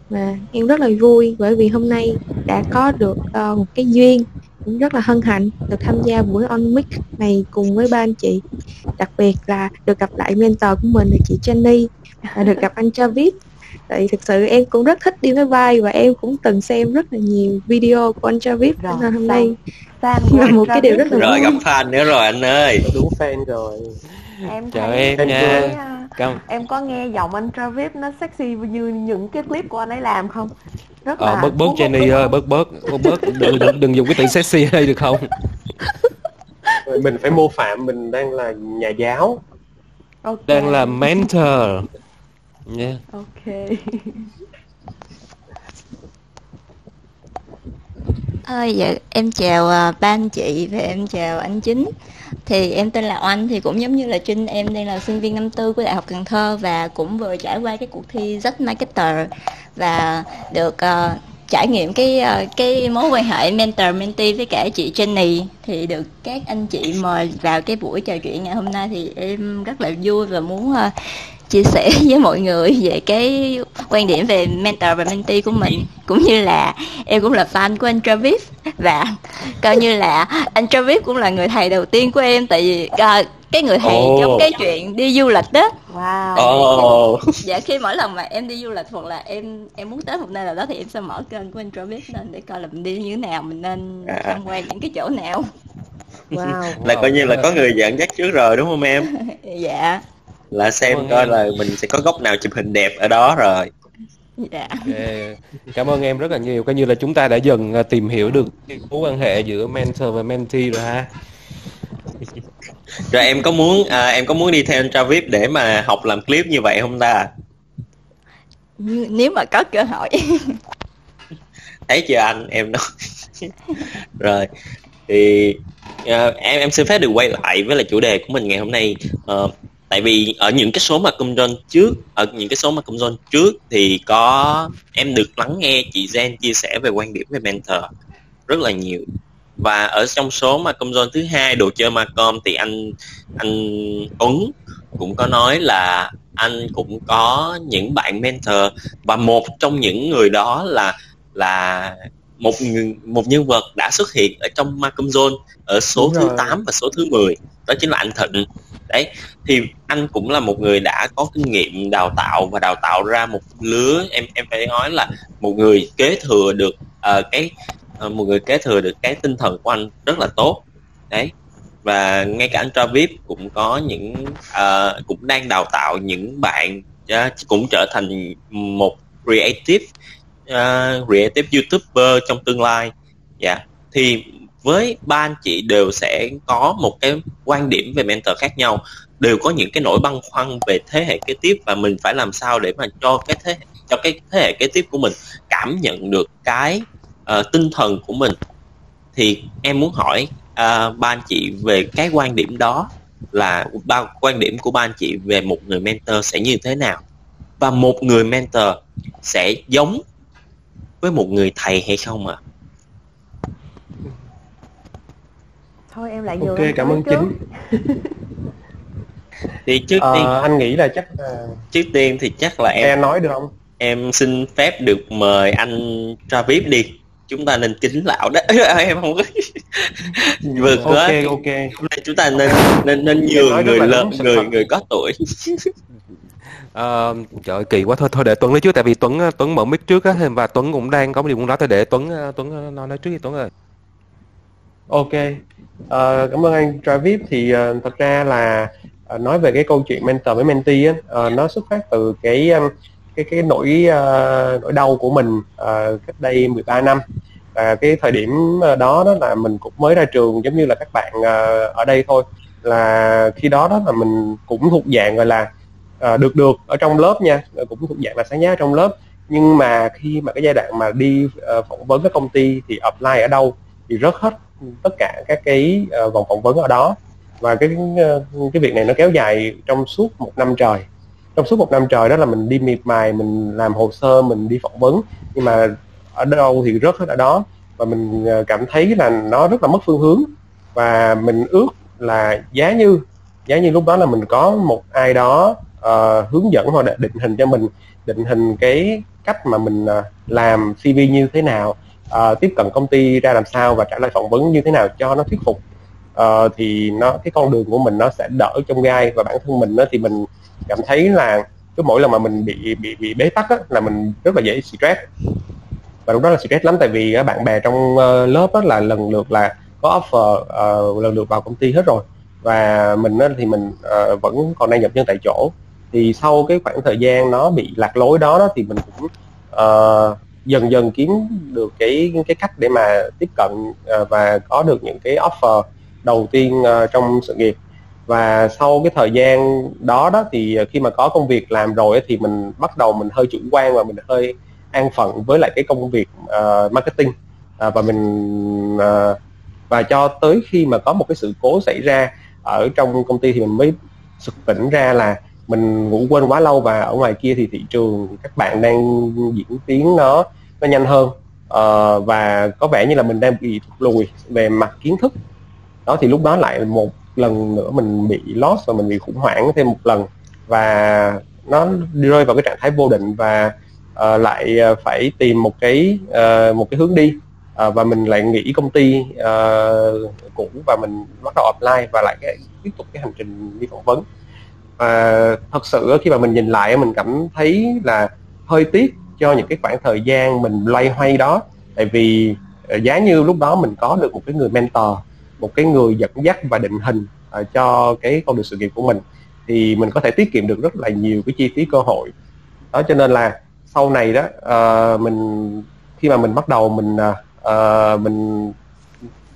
[SPEAKER 4] và em rất là vui bởi vì hôm nay đã có được uh, một cái duyên cũng rất là hân hạnh được tham gia buổi on mic này cùng với ba anh chị. Đặc biệt là được gặp lại mentor của mình là chị Jenny và được gặp anh Travis tại thực sự em cũng rất thích đi máy bay và em cũng từng xem rất là nhiều video của anh Travis
[SPEAKER 1] Rồi,
[SPEAKER 4] nên hôm nay.
[SPEAKER 1] Fan
[SPEAKER 4] là một cái điều rất là
[SPEAKER 5] rồi gặp fan nữa rồi anh ơi.
[SPEAKER 2] Đúng fan rồi.
[SPEAKER 1] Em
[SPEAKER 3] Chào em
[SPEAKER 1] em
[SPEAKER 3] nha.
[SPEAKER 1] à,
[SPEAKER 3] Cảm
[SPEAKER 1] em có nghe giọng anh Travis nó sexy như những cái clip của anh ấy làm không? Rất
[SPEAKER 3] Ờ,
[SPEAKER 1] là
[SPEAKER 3] bớt bớt Jenny ơi, bớt bớt bớt bớt. Đừng, đừng, đừng dùng cái từ sexy ở đây được không?
[SPEAKER 2] Mình phải mô phạm mình đang là nhà giáo.
[SPEAKER 1] Ok.
[SPEAKER 3] Đang là mentor. Nha.
[SPEAKER 1] ok
[SPEAKER 6] Ờ, dạ, em chào à, ba anh chị và em chào anh Chính. Thì em tên là Oanh thì cũng giống như là Trinh, em đang là sinh viên năm tư của Đại học Cần Thơ và cũng vừa trải qua cái cuộc thi Z Marketer và được ờ, trải nghiệm cái ờ, cái mối quan hệ mentor mentee với cả chị Jenny thì được các anh chị mời vào cái buổi trò chuyện ngày hôm nay thì em rất là vui và muốn chia sẻ (laughs) với mọi người về cái quan điểm về mentor và mentee của mình cũng như là em cũng là fan của anh Travis. Và coi như là anh Travis cũng là người thầy đầu tiên của em tại vì à, cái người thầy
[SPEAKER 5] Ồ.
[SPEAKER 6] trong cái chuyện đi du lịch đó
[SPEAKER 1] wow.
[SPEAKER 5] Ồ.
[SPEAKER 6] dạ khi mỗi lần mà em đi du lịch hoặc là em em muốn tới một nơi nào đó thì em sẽ mở kênh của anh Travis lên để coi là mình đi như thế nào mình nên
[SPEAKER 5] À.
[SPEAKER 6] tham quan những cái chỗ nào.
[SPEAKER 1] Wow.
[SPEAKER 5] Là coi như là có người dẫn dắt trước rồi đúng không em? (laughs)
[SPEAKER 6] Dạ
[SPEAKER 5] là xem
[SPEAKER 3] Cảm
[SPEAKER 5] coi
[SPEAKER 3] em.
[SPEAKER 5] là mình sẽ có góc nào chụp hình đẹp ở đó rồi
[SPEAKER 6] dạ
[SPEAKER 3] Ok. Cảm ơn em rất là nhiều. Coi như là chúng ta đã dần à, tìm hiểu được cái mối quan hệ giữa mentor và mentee rồi ha.
[SPEAKER 5] rồi em có muốn à, em có muốn đi theo anh Travis để mà học làm clip như vậy không ta
[SPEAKER 6] Như- nếu mà có cơ hội
[SPEAKER 5] thấy chưa anh em nói (laughs) rồi thì ờ, em em xin phép được quay lại với là chủ đề của mình ngày hôm nay Ờ, tại vì ở những cái số mà công doanh trước ở những cái số mà công doanh trước thì có em được lắng nghe chị Jen chia sẻ về quan điểm về mentor rất là nhiều và ở trong số mà công doanh thứ hai đồ chơi Macom thì anh anh Tuấn cũng có nói là anh cũng có những bạn mentor và một trong những người đó là là một một nhân vật đã xuất hiện ở trong Malcolm Zone ở số
[SPEAKER 2] Đúng
[SPEAKER 5] thứ
[SPEAKER 2] rồi.
[SPEAKER 5] 8 và số thứ 10 đó chính là anh Thịnh đấy thì anh cũng là một người đã có kinh nghiệm đào tạo và đào tạo ra một lứa em em phải nói là một người kế thừa được uh, cái uh, một người kế thừa được cái tinh thần của anh rất là tốt. Đấy và ngay cả anh Travis cũng có những uh, cũng đang đào tạo những bạn uh, cũng trở thành một creative uh, creative youtuber trong tương lai. Dạ thì với ba anh chị đều sẽ có một cái quan điểm về mentor khác nhau đều có những cái nỗi băn khoăn về thế hệ kế tiếp và mình phải làm sao để mà cho cái thế cho cái thế hệ kế tiếp của mình cảm nhận được cái uh, tinh thần của mình. Thì em muốn hỏi uh, ba anh chị về cái quan điểm đó là ba quan điểm của ba anh chị về một người mentor sẽ như thế nào? Và một người mentor sẽ giống với một người thầy hay không ạ?
[SPEAKER 1] Thôi em lại nhường
[SPEAKER 2] ok
[SPEAKER 1] anh
[SPEAKER 2] cảm ơn chính (laughs)
[SPEAKER 5] thì trước tiên
[SPEAKER 2] Ờ, anh nghĩ là chắc là
[SPEAKER 5] trước tiên thì chắc là em
[SPEAKER 2] em nói được không?
[SPEAKER 5] em xin phép được mời anh Travis đi. Chúng ta nên kính lão đó. (laughs) Em không có (laughs) vừa
[SPEAKER 2] ok
[SPEAKER 5] quá
[SPEAKER 2] ok.
[SPEAKER 5] Hôm nay chúng ta nên nên nên nhường người lớn người
[SPEAKER 2] thật.
[SPEAKER 5] người có tuổi.
[SPEAKER 3] Ờ, trời kỳ quá. Thôi thôi để Tuấn nói trước tại vì Tuấn Tuấn mở mic trước á và Tuấn cũng đang có một điều muốn nói. Thôi để Tuấn ờ, Tuấn nói nói trước đi Tuấn ơi.
[SPEAKER 2] Ok, À, cảm ơn anh Travis. Thì à, thật ra là à, nói về cái câu chuyện mentor với mentee á, à, nó xuất phát từ cái cái cái nỗi à, nỗi đau của mình à, cách đây 13 năm. Và cái thời điểm đó đó là mình cũng mới ra trường giống như là các bạn à, ở đây thôi. Là khi đó đó là mình cũng thuộc dạng gọi là à, được được ở trong lớp nha, cũng thuộc dạng là sáng giá ở trong lớp. Nhưng mà khi mà cái giai đoạn mà đi ờ, phỏng vấn với công ty thì apply ở đâu thì rớt hết tất cả các cái uh, vòng phỏng vấn ở đó. Và cái ờ, cái việc này nó kéo dài trong suốt một năm trời. Trong suốt một năm trời đó là mình đi miệt mài mình làm hồ sơ mình đi phỏng vấn. Nhưng mà ở đâu thì rớt hết ở đó. Và mình ờ, cảm thấy là nó rất là mất phương hướng. Và mình ước là giá như giá như lúc đó là mình có một ai đó uh, hướng dẫn hoặc là định hình cho mình định hình cái cách mà mình uh, làm CV như thế nào uh, tiếp cận công ty ra làm sao và trả lời phỏng vấn như thế nào cho nó thuyết phục. Uh, thì nó cái con đường của mình nó sẽ đỡ trong gai và bản thân mình đó, thì mình cảm thấy là cứ mỗi lần mà mình bị bị bị bế tắc á, là mình rất là dễ stress. Và lúc đó là stress lắm tại vì các bạn bè trong uh, lớp đó là lần lượt là có offer uh, lần lượt vào công ty hết rồi. Và mình á, thì mình uh, vẫn còn đang nhập nhân tại chỗ. Thì sau cái khoảng thời gian nó bị lạc lối đó, đó thì mình cũng uh, dần dần kiếm được cái cái cách để mà tiếp cận à, và có được những cái offer đầu tiên à, trong sự nghiệp. Và sau cái thời gian đó đó thì khi mà có công việc làm rồi thì mình bắt đầu mình hơi chủ quan và mình hơi an phận với lại cái công việc uh, marketing. Uh, và mình uh, và cho tới khi mà có một cái sự cố xảy ra ở trong công ty thì mình mới sực tỉnh ra là mình ngủ quên quá lâu. Và ở ngoài kia thì thị trường các bạn đang diễn tiến nó nó nhanh hơn. Uh, và có vẻ như là mình đang bị thụt lùi về mặt kiến thức. Đó thì lúc đó lại một lần nữa mình bị lost và mình bị khủng hoảng thêm một lần. Và nó rơi vào cái trạng thái vô định và uh, lại ờ, phải tìm một cái uh, một cái hướng đi. Uh, và mình lại nghỉ công ty uh, cũ và mình bắt đầu apply và lại cái, tiếp tục cái hành trình đi phỏng vấn. Và thật sự khi mà mình nhìn lại mình cảm thấy là hơi tiếc cho những cái khoảng thời gian mình loay hoay đó. Tại vì ờ, giá như lúc đó mình có được một cái người mentor một cái người dẫn dắt và định hình uh, cho cái con đường sự nghiệp của mình thì mình có thể tiết kiệm được rất là nhiều cái chi phí cơ hội. Đó cho nên là sau này đó uh, mình khi mà mình bắt đầu mình uh, mình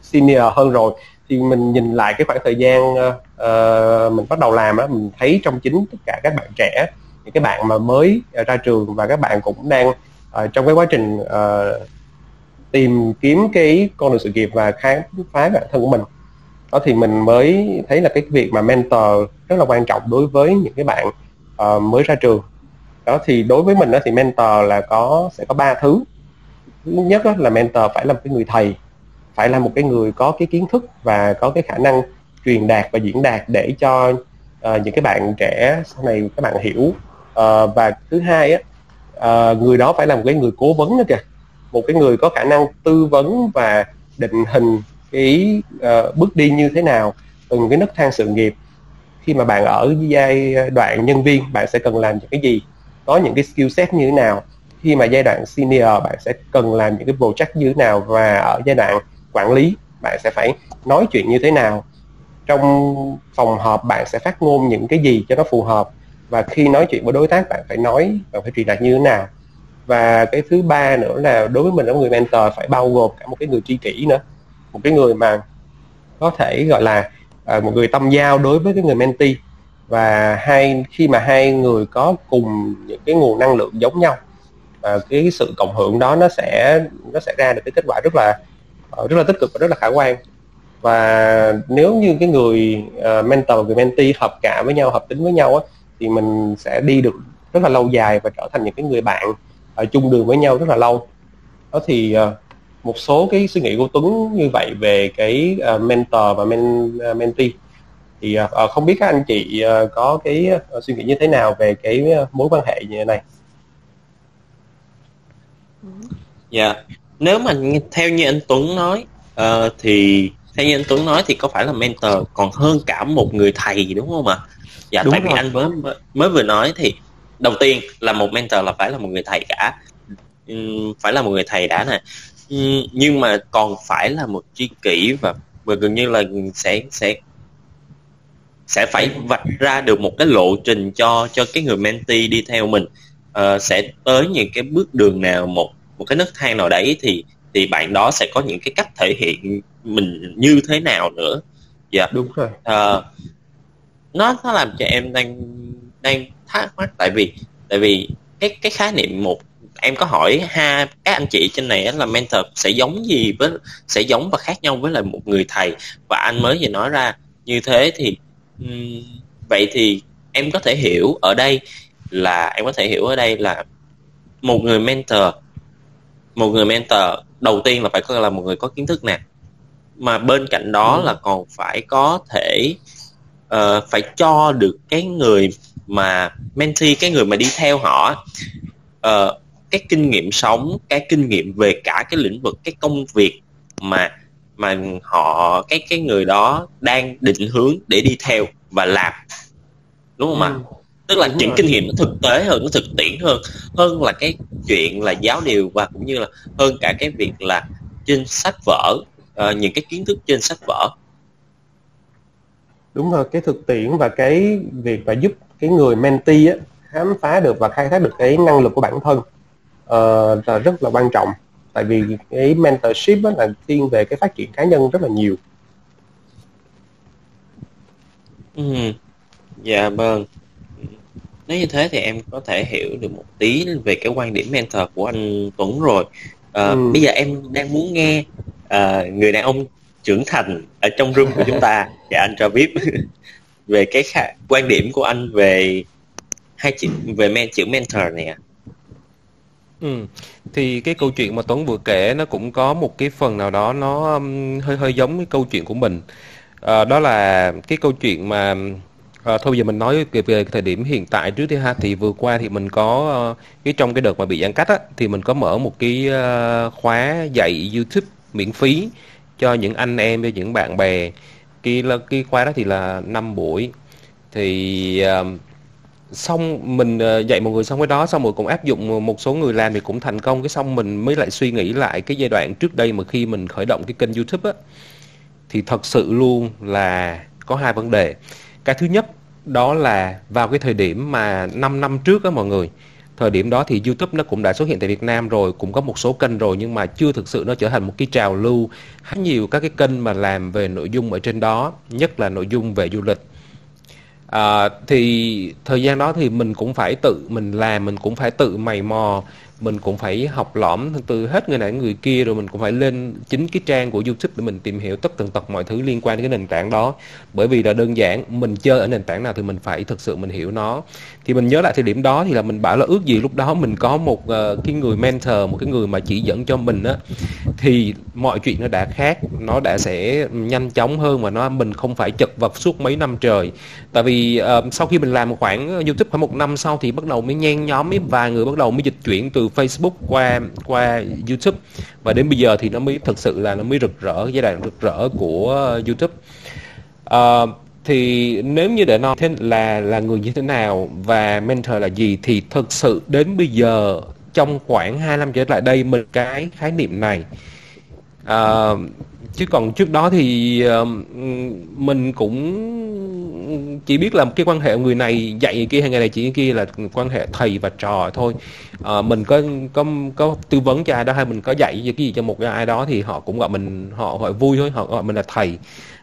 [SPEAKER 2] senior hơn rồi thì mình nhìn lại cái khoảng thời gian uh, mình bắt đầu làm đó mình thấy trong chính tất cả các bạn trẻ những cái bạn mà mới ờ, ra trường và các bạn cũng đang uh, trong cái quá trình uh, tìm kiếm cái con đường sự nghiệp và khám phá bản thân của mình. Đó thì mình mới thấy là cái việc mà mentor rất là quan trọng đối với những cái bạn uh, mới ra trường. Đó thì đối với mình đó thì mentor là có sẽ có ba thứ. Thứ nhất đó là mentor phải là một cái người thầy phải là một cái người có cái kiến thức và có cái khả năng truyền đạt và diễn đạt để cho uh, những cái bạn trẻ sau này các bạn hiểu à, và thứ hai á à, người đó phải là một cái người cố vấn nữa kìa. Một cái người có khả năng tư vấn và định hình cái uh, bước đi như thế nào từng cái nấc thang sự nghiệp. Khi mà bạn ở giai đoạn nhân viên bạn sẽ cần làm những cái gì? Có những cái skill set như thế nào? Khi mà giai đoạn senior bạn sẽ cần làm những cái project như thế nào? Và ở giai đoạn quản lý bạn sẽ phải nói chuyện như thế nào? Trong phòng họp bạn sẽ phát ngôn những cái gì cho nó phù hợp? Và khi nói chuyện với đối tác bạn phải nói bạn phải truyền đạt như thế nào. Và cái thứ ba nữa là đối với mình là người mentor phải bao gồm cả một cái người tri kỷ nữa. Một cái người mà có thể gọi là à, một người tâm giao đối với cái người mentee. Và hai khi mà hai người có cùng những cái nguồn năng lượng giống nhau và cái sự cộng hưởng đó nó sẽ nó sẽ ra được cái kết quả rất là ờ, rất là tích cực và rất là khả quan. Và nếu như cái người uh, mentor và người mentee hợp cả với nhau hợp tính với nhau á, thì mình sẽ đi được rất là lâu dài và trở thành những cái người bạn ở chung đường với nhau rất là lâu. Đó thì uh, một số cái suy nghĩ của Tuấn như vậy về cái uh, mentor và men, uh, mentee. Thì uh, không biết các anh chị uh, có cái uh, suy nghĩ như thế nào về cái uh, mối quan hệ như thế này?
[SPEAKER 5] Dạ. Yeah. nếu mà theo như anh Tuấn nói uh, thì theo như anh Tuấn nói thì có phải là mentor còn hơn cả một người thầy đúng không ạ? Dạ đúng tại rồi. vì anh mới mới vừa nói thì đầu tiên là một mentor là phải là một người thầy cả. Uhm, phải là một người thầy đã nè. Uhm, nhưng mà còn phải là một tri kỷ và và gần như là sẽ sẽ sẽ phải vạch ra được một cái lộ trình cho cho cái người mentee đi theo mình. Uh, sẽ tới những cái bước đường nào một một cái nấc thang nào đấy thì thì bạn đó sẽ có những cái cách thể hiện mình như thế nào nữa. Dạ.
[SPEAKER 2] Đúng rồi.
[SPEAKER 5] Uh, nó nó làm cho em đang đang thắc mắc. Tại vì tại vì cái cái khái niệm một em có hỏi ha các anh chị trên này là mentor sẽ giống gì với sẽ giống và khác nhau với lại một người thầy. Và anh mới vừa nói ra như thế thì um, vậy thì em có thể hiểu ở đây là em có thể hiểu ở đây là một người mentor một người mentor đầu tiên là phải có là một người có kiến thức nè. Mà bên cạnh đó ừ. là còn phải có thể uh, phải cho được cái người mà mentee cái người mà đi theo họ uh, cái kinh nghiệm sống cái kinh nghiệm về cả cái lĩnh vực cái công việc mà mà họ cái cái người đó đang định hướng để đi theo và làm đúng không ạ ừ. tức là đúng những rồi. kinh nghiệm nó thực tế hơn nó thực tiễn hơn hơn là cái chuyện là giáo điều và cũng như là hơn cả cái việc là trên sách vở uh, những cái kiến thức trên sách vở
[SPEAKER 2] đúng rồi cái thực tiễn và cái việc mà giúp cái người mentee á, khám phá được và khai thác được cái năng lực của bản thân uh, là rất là quan trọng tại vì cái mentorship đó là thiên về cái phát triển cá nhân rất là nhiều
[SPEAKER 5] ừ. dạ vâng nếu như thế thì em có thể hiểu được một tí về cái quan điểm mentor của anh Tuấn rồi à, ừ. bây giờ em đang muốn nghe à, người đàn ông trưởng thành ở trong room của chúng ta và (laughs) anh cho biết (laughs) về cái khả, quan điểm của anh về hai chữ về men chữ mentor này ạ. À.
[SPEAKER 3] Ừ. Thì cái câu chuyện mà Tuấn vừa kể nó cũng có một cái phần nào đó nó um, hơi hơi giống cái câu chuyện của mình. À, đó là cái câu chuyện mà À, thôi giờ mình nói về, về thời điểm hiện tại trước đi ha thì vừa qua thì mình có uh, cái trong cái đợt mà bị giãn cách á thì mình có mở một cái uh, khóa dạy YouTube miễn phí cho những anh em với những bạn bè. Cái cái khóa đó thì là 5 buổi. Thì uh, xong mình uh, dạy mọi người xong cái đó xong rồi cũng áp dụng một số người làm thì cũng thành công. Cái xong mình mới lại suy nghĩ lại cái giai đoạn trước đây mà khi mình khởi động cái kênh YouTube á. Thì thật sự luôn là có hai vấn đề. Cái thứ nhất đó là vào cái thời điểm mà 5 năm trước á mọi người thời điểm đó thì YouTube nó cũng đã xuất hiện tại Việt Nam rồi cũng có một số kênh rồi nhưng mà chưa thực sự nó trở thành một cái trào lưu. Khá nhiều các cái kênh mà làm về nội dung ở trên đó nhất là nội dung về du lịch. À, thì thời gian đó thì mình cũng phải tự mình làm mình cũng phải tự mày mò mình cũng phải học lõm từ hết người này người kia rồi mình cũng phải lên chính cái trang của YouTube để mình tìm hiểu tất tần tật mọi thứ liên quan đến cái nền tảng đó. Bởi vì là đơn giản mình chơi ở nền tảng nào thì mình phải thực sự mình hiểu nó. Thì mình nhớ lại thời điểm đó thì là mình bảo là ước gì lúc đó mình có một uh, cái người mentor một cái người mà chỉ dẫn cho mình á thì mọi chuyện nó đã khác nó đã sẽ nhanh chóng hơn và nó mình không phải chật vật suốt mấy năm trời. Tại vì uh, sau khi mình làm một khoảng YouTube khoảng một năm sau thì bắt đầu mới nhen nhóm mới vài người bắt đầu mới dịch chuyển từ Facebook qua qua YouTube. Và đến bây giờ thì nó mới thực sự là nó mới rực rỡ giai đoạn rực rỡ của YouTube. Uh, thì nếu như để nói thế là là người như thế nào và mentor là gì thì thực sự đến bây giờ trong khoảng 2 năm trở lại đây mình cái khái niệm này uh, chứ còn trước đó thì uh, mình cũng chỉ biết là cái quan hệ người này dạy người kia hay người này chỉ người kia là quan hệ thầy và trò thôi. Uh, mình có có có tư vấn cho ai đó hay mình có dạy cái gì cho một cái ai đó thì họ cũng gọi mình họ gọi vui thôi họ gọi mình là thầy.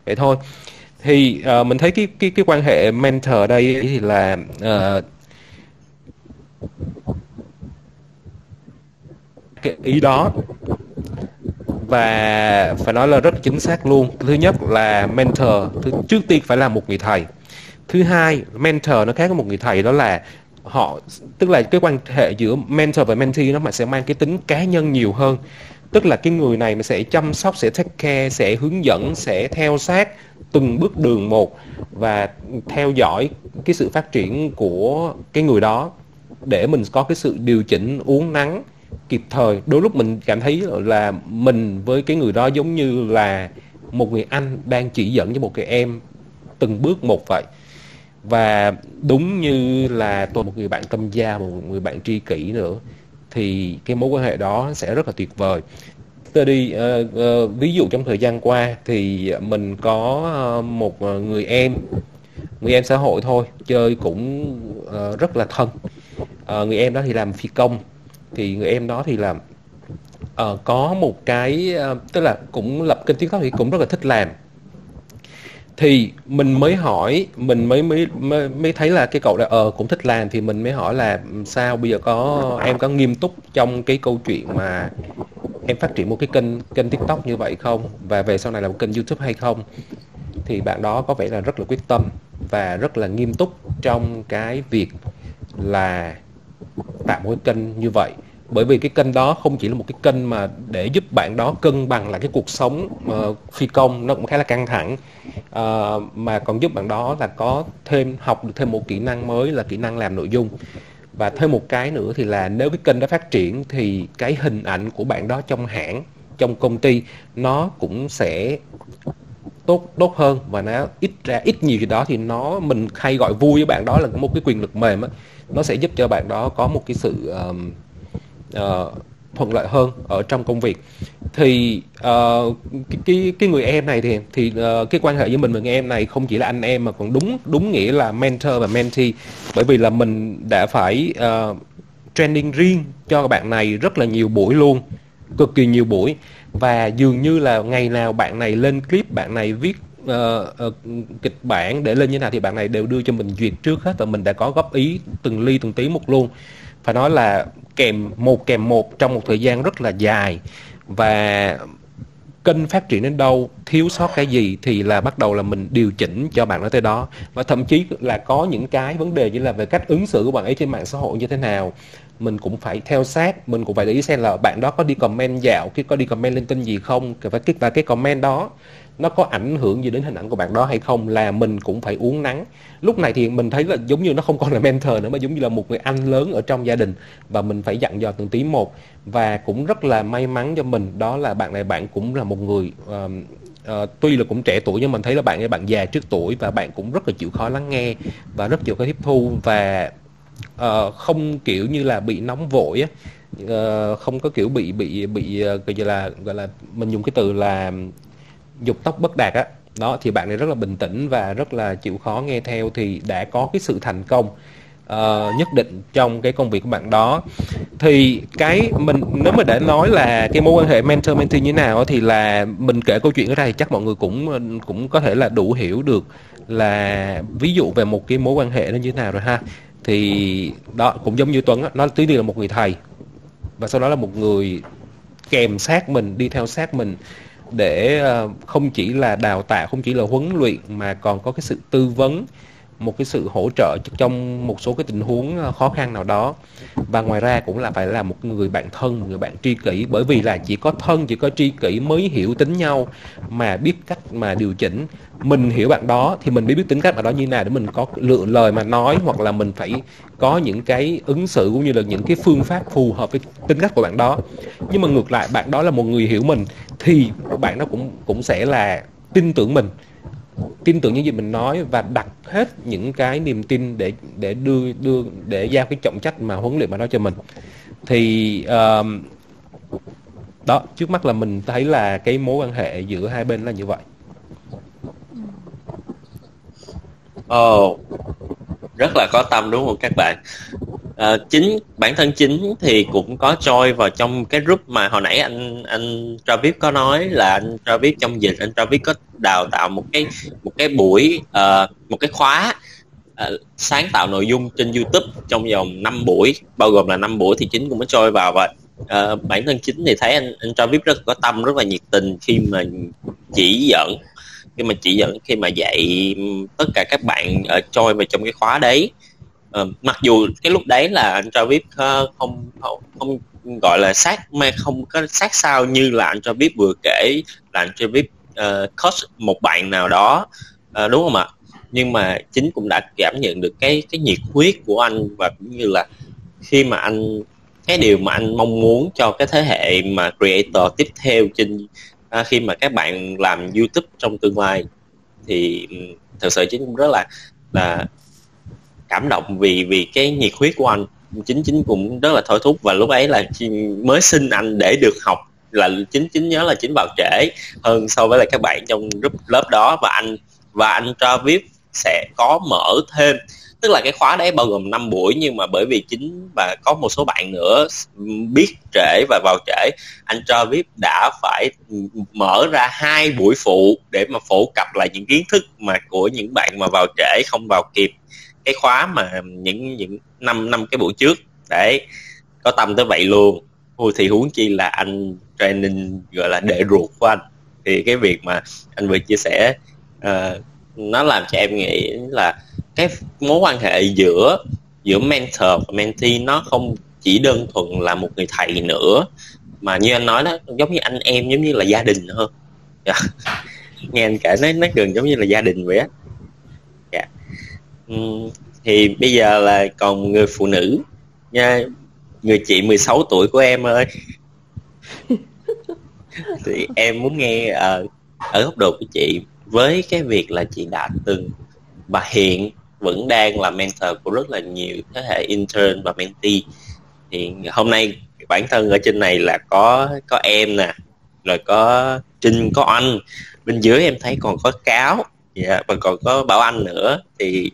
[SPEAKER 3] Vậy thôi. Thì uh, mình thấy cái cái cái quan hệ mentor đây thì là uh, cái ý đó và phải nói là rất chính xác luôn. Thứ nhất là mentor. Thứ, trước tiên phải là một người thầy. Thứ hai, mentor nó khác với một người thầy, đó là họ, tức là cái quan hệ giữa mentor và mentee nó mà sẽ mang cái tính cá nhân nhiều hơn. Tức là cái người này mà sẽ chăm sóc, sẽ take care, sẽ hướng dẫn, sẽ theo sát từng bước đường một và theo dõi cái sự phát triển của cái người đó để mình có cái sự điều chỉnh uống nắng kịp thời. Đôi lúc mình cảm thấy là mình với cái người đó giống như là một người anh đang chỉ dẫn cho một cái em từng bước một vậy. Và đúng như là tôi một người bạn tâm gia một người bạn tri kỷ nữa thì cái mối quan hệ đó sẽ rất là tuyệt vời. Tôi đi uh, uh, ví dụ trong thời gian qua thì mình có uh, một người em người em xã hội thôi chơi cũng uh, rất là thân. Uh, người em đó thì làm phi công thì người em đó thì làm uh, ờ, có một cái uh, tức là cũng lập kênh tiktok thì cũng rất là thích làm. Thì mình mới hỏi mình mới mới mới, mới thấy là cái cậu đó ờ cũng thích làm thì mình mới hỏi là sao bây giờ có em có nghiêm túc trong cái câu chuyện mà em phát triển một cái kênh kênh tiktok như vậy không? Và về sau này là một kênh youtube hay không? Thì bạn đó có vẻ là rất là quyết tâm và rất là nghiêm túc trong cái việc là tạo một cái kênh như vậy. Bởi vì cái kênh đó không chỉ là một cái kênh mà để giúp bạn đó cân bằng lại cái cuộc sống uh, phi công nó cũng khá là căng thẳng. Uh, mà còn giúp bạn đó là có thêm học được thêm một kỹ năng mới là kỹ năng làm nội dung. Và thêm một cái nữa thì là nếu cái kênh đó phát triển thì cái hình ảnh của bạn đó trong hãng trong công ty nó cũng sẽ tốt tốt hơn và nó ít ra ít nhiều gì đó thì nó mình hay gọi vui với bạn đó là một cái quyền lực mềm á nó sẽ giúp cho bạn đó có một cái sự um, uh, thuận lợi hơn ở trong công việc. Thì uh, cái, cái cái người em này thì thì uh, cái quan hệ với mình và người em này không chỉ là anh em mà còn đúng đúng nghĩa là mentor và mentee. Bởi vì là mình đã phải uh, training riêng cho bạn này rất là nhiều buổi luôn cực kỳ nhiều buổi. Và dường như là ngày nào bạn này lên clip bạn này viết uh, uh, kịch bản để lên như thế nào thì bạn này đều đưa cho mình duyệt trước hết và mình đã có góp ý từng ly từng tí một luôn. Phải nói là kèm một kèm một trong một thời gian rất là dài. Và kênh phát triển đến đâu thiếu sót cái gì thì là bắt đầu là mình điều chỉnh cho bạn đó tới đó. Và thậm chí là có những cái vấn đề như là về cách ứng xử của bạn ấy trên mạng xã hội như thế nào. Mình cũng phải theo sát mình cũng phải để ý xem là bạn đó có đi comment dạo cái có đi comment lên tin gì không và cái và cái comment đó nó có ảnh hưởng gì đến hình ảnh của bạn đó hay không là mình cũng phải uống nắng lúc này thì mình thấy là giống như nó không còn là mentor nữa mà giống như là một người anh lớn ở trong gia đình và mình phải dặn dò từng tí một. Và cũng rất là may mắn cho mình đó là bạn này bạn cũng là một người uh, uh, tuy là cũng trẻ tuổi nhưng mình thấy là bạn ấy bạn già trước tuổi và bạn cũng rất là chịu khó lắng nghe và rất chịu khó tiếp thu và uh, không kiểu như là bị nóng vội á. Uh, không có kiểu bị bị bị uh, gọi là gọi là mình dùng cái từ là dục tóc bất đạt á đó thì bạn này rất là bình tĩnh và rất là chịu khó nghe theo thì đã có cái sự thành công uh, nhất định trong cái công việc của bạn đó. Thì cái mình nếu mà để nói là cái mối quan hệ mentor mentee như nào thì là mình kể câu chuyện ở đây chắc mọi người cũng cũng có thể là đủ hiểu được là ví dụ về một cái mối quan hệ nó như thế nào rồi ha. Thì đó cũng giống như Tuấn nó tuy nhiên là một người thầy và sau đó là một người kèm sát mình đi theo sát mình để ờ, không chỉ là đào tạo, không chỉ là huấn luyện mà còn có cái sự tư vấn một cái sự hỗ trợ trong một số cái tình huống ờ, khó khăn nào đó. Và ngoài ra cũng là phải là một người bạn thân, một người bạn tri kỷ. Bởi vì là chỉ có thân, chỉ có tri kỷ mới hiểu tính nhau mà biết cách mà điều chỉnh. Mình hiểu bạn đó thì mình biết biết tính cách bạn đó như nào để mình có lựa lời mà nói hoặc là mình phải có những cái ứng xử cũng như là những cái phương pháp phù hợp với tính cách của bạn đó. Nhưng mà ngược lại, bạn đó là một người hiểu mình thì bạn đó cũng cũng sẽ là tin tưởng mình tin tưởng những gì mình nói và đặt hết những cái niềm tin để để đưa đưa để giao cái trọng trách mà huấn luyện mà đó cho mình. Thì uh, đó trước mắt là mình thấy là cái mối quan hệ giữa hai bên là như vậy.
[SPEAKER 5] Ồ, oh, rất là có tâm đúng không các bạn? À, chính bản thân chính thì cũng có join vào trong cái group mà hồi nãy anh anh Travis có nói là anh Travis trong dịch anh Travis có đào tạo một cái một cái buổi uh, một cái khóa uh, sáng tạo nội dung trên YouTube trong vòng 5 buổi bao gồm là 5 buổi thì chính cũng có join vào và uh, bản thân chính thì thấy anh anh Travis rất có tâm rất là nhiệt tình khi mà chỉ dẫn khi mà chỉ dẫn khi mà dạy tất cả các bạn ở trôi vào trong cái khóa đấy. Uh, mặc dù cái lúc đấy là anh Travis uh, ờ, không, không không gọi là sát mà không có sát sao như là anh Travis vừa kể là anh Travis uh, ờ, coach một bạn nào đó uh, đúng không ạ? Nhưng mà chính cũng đã cảm nhận được cái cái nhiệt huyết của anh và cũng như là khi mà anh cái điều mà anh mong muốn cho cái thế hệ mà creator tiếp theo trên à, khi mà các bạn làm YouTube trong tương lai thì ừ, thật sự chính cũng rất là là cảm động vì vì cái nhiệt huyết của anh. Chính chính cũng rất là thôi thúc và lúc ấy là mới xin anh để được học là chính chính nhớ là chính vào trễ hơn so với là các bạn trong group lớp đó. Và anh và anh Travis sẽ có mở thêm tức là cái khóa đấy bao gồm 5 buổi nhưng mà bởi vì chính và có một số bạn nữa biết trễ và vào trễ anh cho biết đã phải mở ra hai buổi phụ để mà phổ cập lại những kiến thức mà của những bạn mà vào trễ không vào kịp cái khóa mà những những năm năm cái buổi trước. Đấy có tâm tới vậy luôn. Ôi thì huống chi là anh training gọi là đệ ruột của anh. Thì cái việc mà anh vừa chia sẻ uh, nó làm cho em nghĩ là cái mối quan hệ giữa giữa mentor và mentee nó không chỉ đơn thuần là một người thầy nữa mà như anh nói đó giống như anh em giống như là gia đình hơn yeah. Dạ. (laughs) nghe anh kể nó nó gần giống như là gia đình vậy á yeah. Dạ. uhm, thì bây giờ là còn người phụ nữ nha người chị 16 tuổi của em ơi (laughs) thì em muốn nghe uh, ở góc độ của chị với cái việc là chị đã từng và hiện vẫn đang là mentor của rất là nhiều thế hệ intern và mentee. Thì hôm nay bản thân ở trên này là có có em nè rồi có trinh có anh. Bên dưới em thấy còn có cáo dạ, và còn có bảo anh nữa. Thì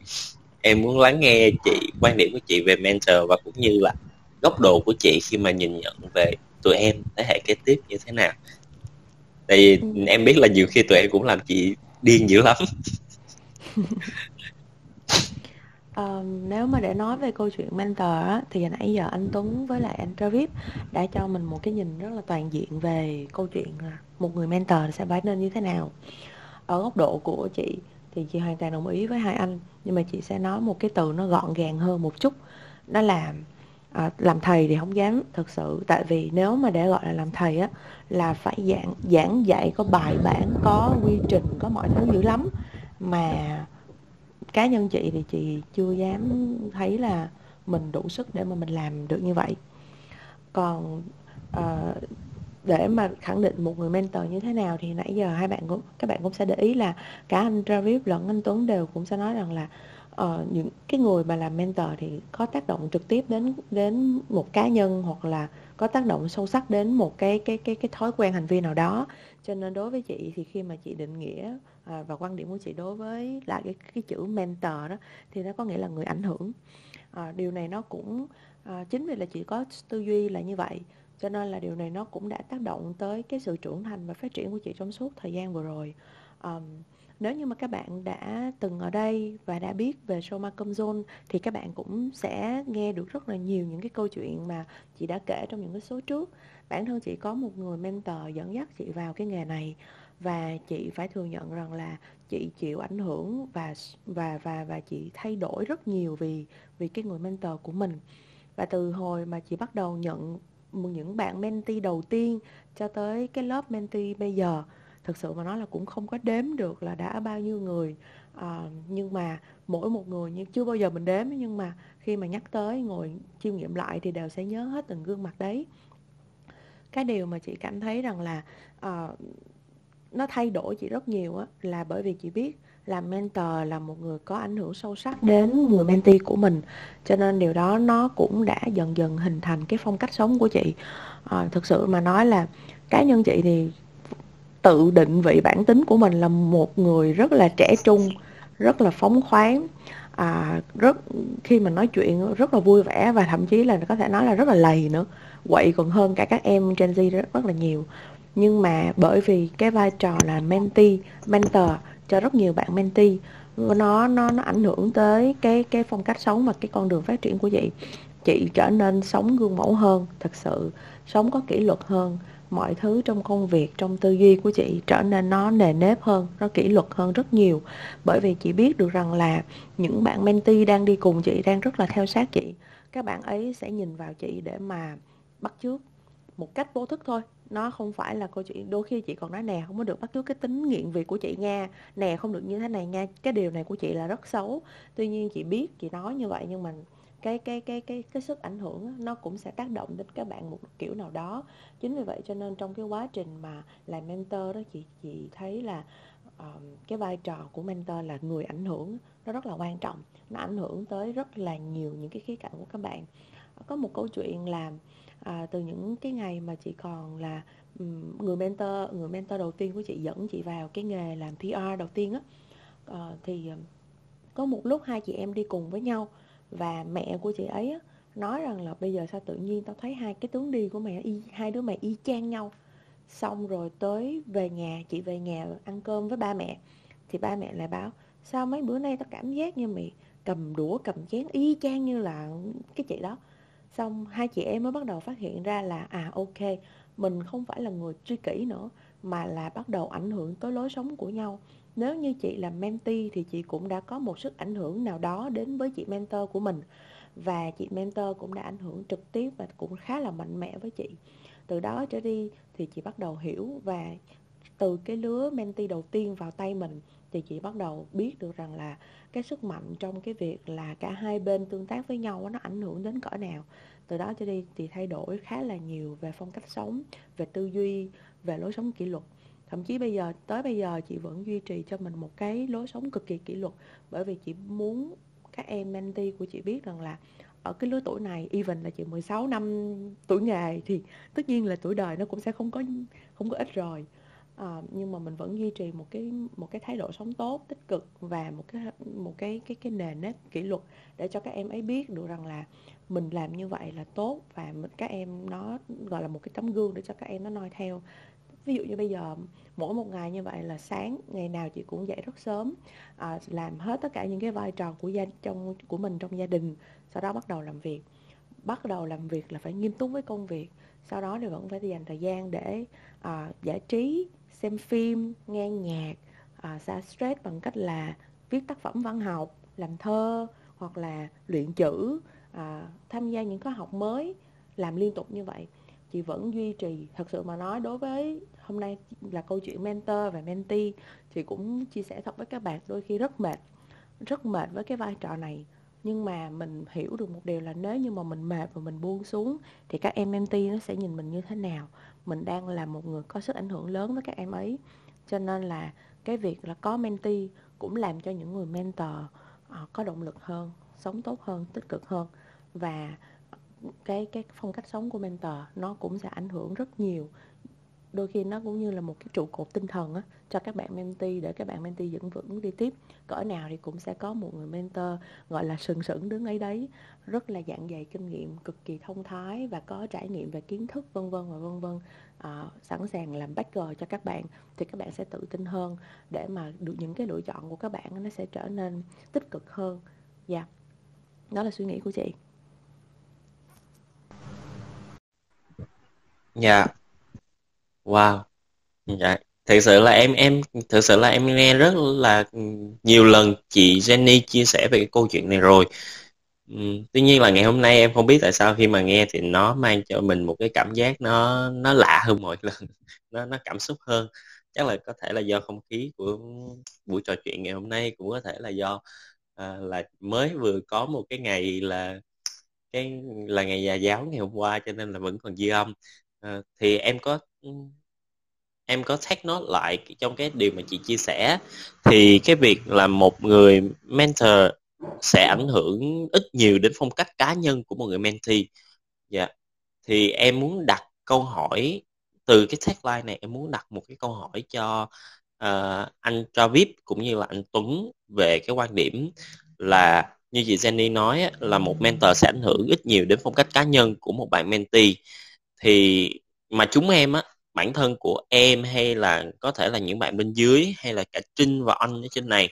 [SPEAKER 5] em muốn lắng nghe chị quan điểm của chị về mentor và cũng như là góc độ của chị khi mà nhìn nhận về tụi em thế hệ kế tiếp như thế nào. Tại vì ừ. em biết là nhiều khi tụi em cũng làm chị điên dữ lắm (laughs)
[SPEAKER 1] Um, nếu mà để nói về câu chuyện mentor á, thì nãy giờ anh Tuấn với lại anh Travis đã cho mình một cái nhìn rất là toàn diện về câu chuyện là một người mentor sẽ phải nên như thế nào. Ở góc độ của chị thì chị hoàn toàn đồng ý với hai anh nhưng mà chị sẽ nói một cái từ nó gọn gàng hơn một chút. Đó là à, làm thầy thì không dám thực sự. Tại vì nếu mà để gọi là làm thầy á là phải giảng giảng dạy có bài bản có quy trình có mọi thứ dữ lắm. Mà cá nhân chị thì chị chưa dám thấy là mình đủ sức để mà mình làm được như vậy. Còn uh, để mà khẳng định một người mentor như thế nào thì nãy giờ hai bạn cũng các bạn cũng sẽ để ý là cả anh Travis lẫn anh Tuấn đều cũng sẽ nói rằng là uh, những cái người mà làm mentor thì có tác động trực tiếp đến đến một cá nhân hoặc là có tác động sâu sắc đến một cái cái cái cái thói quen hành vi nào đó. Cho nên đối với chị thì khi mà chị định nghĩa à, và quan điểm của chị đối với lại cái cái chữ mentor đó thì nó có nghĩa là người ảnh hưởng. À, điều này nó cũng à, chính vì là chị có tư duy là như vậy cho nên là điều này nó cũng đã tác động tới cái sự trưởng thành và phát triển của chị trong suốt thời gian vừa rồi. Um, nếu như mà các bạn đã từng ở đây và đã biết về show Malcolm Zone thì các bạn cũng sẽ nghe được rất là nhiều những cái câu chuyện mà chị đã kể trong những cái số trước. Bản thân chị có một người mentor dẫn dắt chị vào cái nghề này và chị phải thừa nhận rằng là chị chịu ảnh hưởng và và và và chị thay đổi rất nhiều vì vì cái người mentor của mình. Và từ hồi mà chị bắt đầu nhận những bạn mentee đầu tiên cho tới cái lớp mentee bây giờ thực sự mà nói là cũng không có đếm được là đã bao nhiêu người. À, nhưng mà mỗi một người nhưng chưa bao giờ mình đếm nhưng mà khi mà nhắc tới ngồi chiêm nghiệm lại thì đều sẽ nhớ hết từng gương mặt đấy. Cái điều mà chị cảm thấy rằng là uh, nó thay đổi chị rất nhiều á là bởi vì chị biết làm mentor là một người có ảnh hưởng sâu sắc đến người mentee của mình. Cho nên điều đó nó cũng đã dần dần hình thành cái phong cách sống của chị. À, thực sự mà nói là cá nhân chị thì tự định vị bản tính của mình là một người rất là trẻ trung rất là phóng khoáng à, rất khi mà nói chuyện rất là vui vẻ và thậm chí là có thể nói là rất là lầy nữa quậy còn hơn cả các em Gen Z rất, rất là nhiều nhưng mà bởi vì cái vai trò là mentee, mentor cho rất nhiều bạn mentee, nó nó nó ảnh hưởng tới cái cái phong cách sống và cái con đường phát triển của chị. Chị trở nên sống gương mẫu hơn thật sự sống có kỷ luật hơn. Mọi thứ trong công việc, trong tư duy của chị trở nên nó nề nếp hơn, nó kỷ luật hơn rất nhiều. Bởi vì chị biết được rằng là những bạn mentee đang đi cùng chị đang rất là theo sát chị. Các bạn ấy sẽ nhìn vào chị để mà bắt chước một cách vô thức thôi nó không phải là câu chuyện đôi khi chị còn nói nè không có được bắt chước cái tính nghiện việc của chị nha. Nè không được như thế này nha. Cái điều này của chị là rất xấu. Tuy nhiên chị biết chị nói như vậy nhưng mà cái cái cái cái cái sức ảnh hưởng nó cũng sẽ tác động đến các bạn một kiểu nào đó. Chính vì vậy cho nên trong cái quá trình mà làm mentor đó chị chị thấy là um, cái vai trò của mentor là người ảnh hưởng nó rất là quan trọng. Nó ảnh hưởng tới rất là nhiều những cái khía cạnh của các bạn. Có một câu chuyện là à, từ những cái ngày mà chị còn là um, người mentor người mentor đầu tiên của chị dẫn chị vào cái nghề làm PR đầu tiên á. À, thì có một lúc hai chị em đi cùng với nhau và mẹ của chị ấy á, nói rằng là bây giờ sao tự nhiên tao thấy hai cái tướng đi của mẹ y hai đứa mày y chang nhau. Xong rồi tới về nhà chị về nhà ăn cơm với ba mẹ. Thì ba mẹ lại báo sao mấy bữa nay tao cảm giác như mày cầm đũa cầm chén y chang như là cái chị đó? Xong hai chị em mới bắt đầu phát hiện ra là à ok, mình không phải là người tri kỷ nữa, mà là bắt đầu ảnh hưởng tới lối sống của nhau. Nếu như chị là mentee thì chị cũng đã có một sức ảnh hưởng nào đó đến với chị mentor của mình. Và chị mentor cũng đã ảnh hưởng trực tiếp và cũng khá là mạnh mẽ với chị. Từ đó trở đi thì chị bắt đầu hiểu và từ cái lứa mentee đầu tiên vào tay mình thì chị bắt đầu biết được rằng là cái sức mạnh trong cái việc là cả hai bên tương tác với nhau nó ảnh hưởng đến cỡ nào. Từ đó cho đi thì thay đổi khá là nhiều về phong cách sống, về tư duy, về lối sống kỷ luật. Thậm chí bây giờ, tới bây giờ chị vẫn duy trì cho mình một cái lối sống cực kỳ kỷ luật, bởi vì chị muốn các em mentee của chị biết rằng là ở cái lứa tuổi này, even là chị 16 năm tuổi nghề thì tất nhiên là tuổi đời nó cũng sẽ không có không có ít rồi à, nhưng mà mình vẫn duy trì một cái một cái thái độ sống tốt tích cực và một cái một cái cái cái nền nếp kỷ luật để cho các em ấy biết được rằng là mình làm như vậy là tốt và mình các em nó gọi là một cái tấm gương để cho các em nó noi theo. Ví dụ như bây giờ mỗi một ngày như vậy là sáng ngày nào chị cũng dậy rất sớm à, làm hết tất cả những cái vai trò của gia trong của mình trong gia đình sau đó bắt đầu làm việc. Bắt đầu làm việc là phải nghiêm túc với công việc sau đó thì vẫn phải dành thời gian để à, giải trí xem phim nghe nhạc ờ, à, xa stress bằng cách là viết tác phẩm văn học làm thơ hoặc là luyện chữ à, tham gia những khóa học mới làm liên tục như vậy. Chị vẫn duy trì thật sự mà nói đối với hôm nay là câu chuyện mentor và mentee chị cũng chia sẻ thật với các bạn đôi khi rất mệt rất mệt với cái vai trò này. Nhưng mà mình hiểu được một điều là nếu như mà mình mệt và mình buông xuống thì các em mentee nó sẽ nhìn mình như thế nào mình đang là một người có sức ảnh hưởng lớn với các em ấy. Cho nên là cái việc là có mentee cũng làm cho những người mentor uh, có động lực hơn sống tốt hơn tích cực hơn. Và cái cái phong cách sống của mentor nó cũng sẽ ảnh hưởng rất nhiều đôi khi nó cũng như là một cái trụ cột tinh thần á, cho các bạn mentee để các bạn mentee vững vững đi tiếp. Cỡ nào thì cũng sẽ có một người mentor gọi là sừng sững đứng ấy đấy. Rất là dạng dày kinh nghiệm cực kỳ thông thái và có trải nghiệm về kiến thức vân vân và vân vân. À, sẵn sàng làm backer cho các bạn thì các bạn sẽ tự tin hơn để mà được những cái lựa chọn của các bạn nó sẽ trở nên tích cực hơn. Dạ. Yeah. đó là suy nghĩ của chị.
[SPEAKER 5] Dạ wow. Dạ thực sự là em em thực sự là em nghe rất là nhiều lần chị Jenny chia sẻ về cái câu chuyện này rồi. Uhm, tuy nhiên là ngày hôm nay em không biết tại sao khi mà nghe thì nó mang cho mình một cái cảm giác nó nó lạ hơn mọi (laughs) lần. Nó nó cảm xúc hơn. Chắc là có thể là do không khí của buổi trò chuyện ngày hôm nay cũng có thể là do à, là mới vừa có một cái ngày là cái là ngày nhà giáo ngày hôm qua cho nên là vẫn còn dư âm. À, thì em có Ừ. em có thắc nó lại trong cái điều mà chị chia sẻ. Thì cái việc là một người mentor sẽ ảnh hưởng ít nhiều đến phong cách cá nhân của một người mentee. Dạ. Yeah. thì em muốn đặt câu hỏi từ cái tagline này em muốn đặt một cái câu hỏi cho uh, anh Travis cũng như là anh Tuấn về cái quan điểm là như chị Jenny nói là một mentor sẽ ảnh hưởng ít nhiều đến phong cách cá nhân của một bạn mentee. Thì mà chúng em á bản thân của em hay là có thể là những bạn bên dưới hay là cả Trinh và anh ở trên này,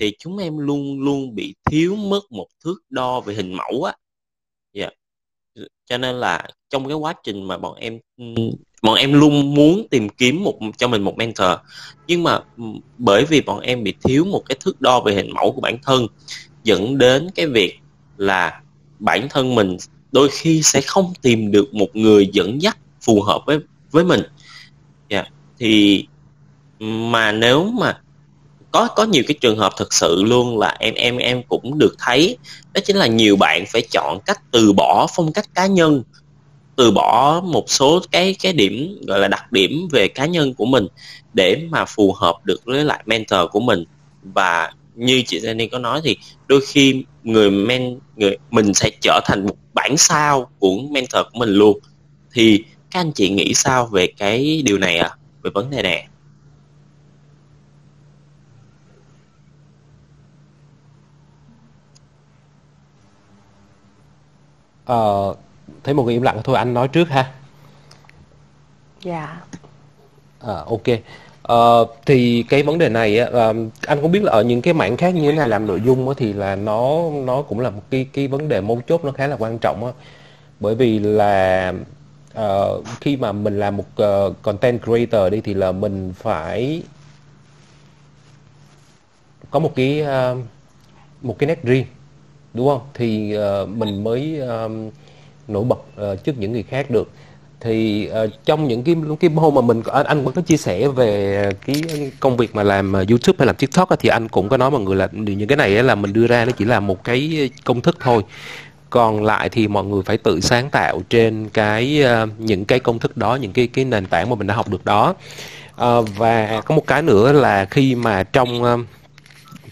[SPEAKER 5] thì chúng em luôn luôn bị thiếu mất một thước đo về hình mẫu á yeah. Dạ. cho nên là trong cái quá trình mà bọn em bọn em luôn muốn tìm kiếm một, cho mình một mentor, nhưng mà bởi vì bọn em bị thiếu một cái thước đo về hình mẫu của bản thân, dẫn đến cái việc là bản thân mình đôi khi sẽ không tìm được một người dẫn dắt phù hợp với với mình. Yeah. Thì, mà nếu mà có có nhiều cái trường hợp thực sự luôn là em em em cũng được thấy, đó chính là nhiều bạn phải chọn cách từ bỏ phong cách cá nhân, từ bỏ một số cái cái điểm, gọi là đặc điểm về cá nhân của mình để mà phù hợp được với lại mentor của mình. Và như chị Jenny có nói thì đôi khi người men, người, mình sẽ trở thành một bản sao của mentor của mình luôn. Thì các anh chị nghĩ sao về cái điều này à về vấn đề này
[SPEAKER 3] Ờ, thấy một người im lặng thôi anh nói trước ha.
[SPEAKER 1] Dạ.
[SPEAKER 3] À, ok. Ờ, thì cái vấn đề này á, là anh không biết là ở những cái mảng khác như thế này làm nội dung á, thì là nó nó cũng là một cái cái vấn đề mấu chốt nó khá là quan trọng á. Bởi vì là uh, khi mà mình làm một uh, content creator đi thì là mình phải có một cái uh, một cái nét riêng đúng không? Thì uh, mình mới uh, nổi bật uh, trước những người khác được. Thì uh, trong những cái cái hôm mà mình anh, anh cũng có chia sẻ về cái công việc mà làm YouTube hay làm TikTok thì anh cũng có nói mọi người là những cái này là mình đưa ra nó chỉ là một cái công thức thôi còn lại thì mọi người phải tự sáng tạo trên cái ờ, những cái công thức đó những cái cái nền tảng mà mình đã học được đó. À, và có một cái nữa là khi mà trong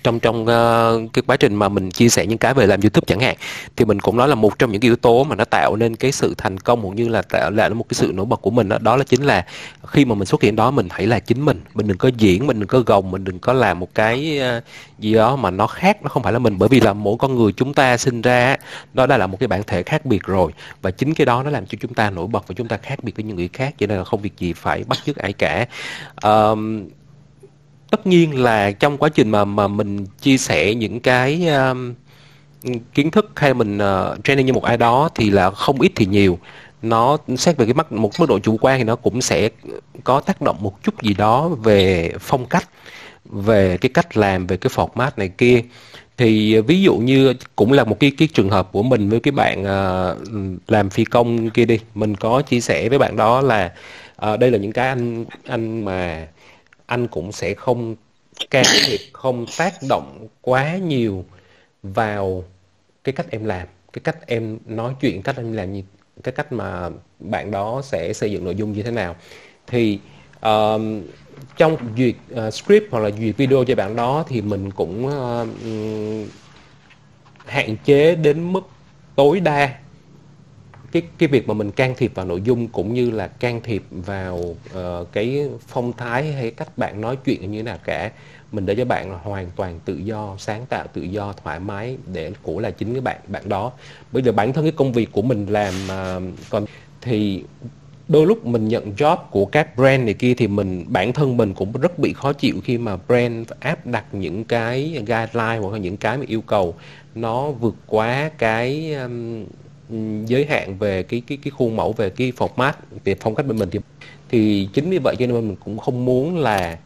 [SPEAKER 3] trong trong uh, cái quá trình mà mình chia sẻ những cái về làm YouTube chẳng hạn thì mình cũng nói là một trong những yếu tố mà nó tạo nên cái sự thành công cũng như là tạo lại một cái sự nổi bật của mình đó, đó là chính là khi mà mình xuất hiện đó mình hãy là chính mình mình đừng có diễn mình đừng có gồng mình đừng có làm một cái uh, gì đó mà nó khác nó không phải là mình. Bởi vì là mỗi con người chúng ta sinh ra đó đã là một cái bản thể khác biệt rồi và chính cái đó nó làm cho chúng ta nổi bật và chúng ta khác biệt với những người khác cho nên là không việc gì phải bắt chước ai cả. Um, tất nhiên là trong quá trình mà mà mình chia sẻ những cái um, kiến thức hay mình uh, training như một ai đó thì là không ít thì nhiều. Nó xét về cái mức một mức độ chủ quan thì nó cũng sẽ có tác động một chút gì đó về phong cách về cái cách làm về cái format này kia. Thì ví dụ như cũng là một cái cái trường hợp của mình với cái bạn uh, làm phi công kia đi. Mình có chia sẻ với bạn đó là uh, đây là những cái anh anh mà anh cũng sẽ không can thiệp không tác động quá nhiều vào cái cách em làm cái cách em nói chuyện cách em làm như cái cách mà bạn đó sẽ xây dựng nội dung như thế nào. Thì uh, trong duyệt uh, script hoặc là duyệt video cho bạn đó thì mình cũng uh, hạn chế đến mức tối đa cái cái việc mà mình can thiệp vào nội dung cũng như là can thiệp vào uh, cái phong thái hay cách bạn nói chuyện như thế nào cả mình để cho bạn hoàn toàn tự do sáng tạo tự do thoải mái để của là chính cái bạn bạn đó. Bây giờ bản thân cái công việc của mình làm uh, còn thì đôi lúc mình nhận job của các brand này kia thì mình bản thân mình cũng rất bị khó chịu khi mà brand áp đặt những cái guideline hoặc là những cái mà yêu cầu nó vượt quá cái um, giới hạn về cái cái cái khuôn mẫu về cái format về phong cách bên mình thì thì chính vì vậy cho nên mình cũng không muốn là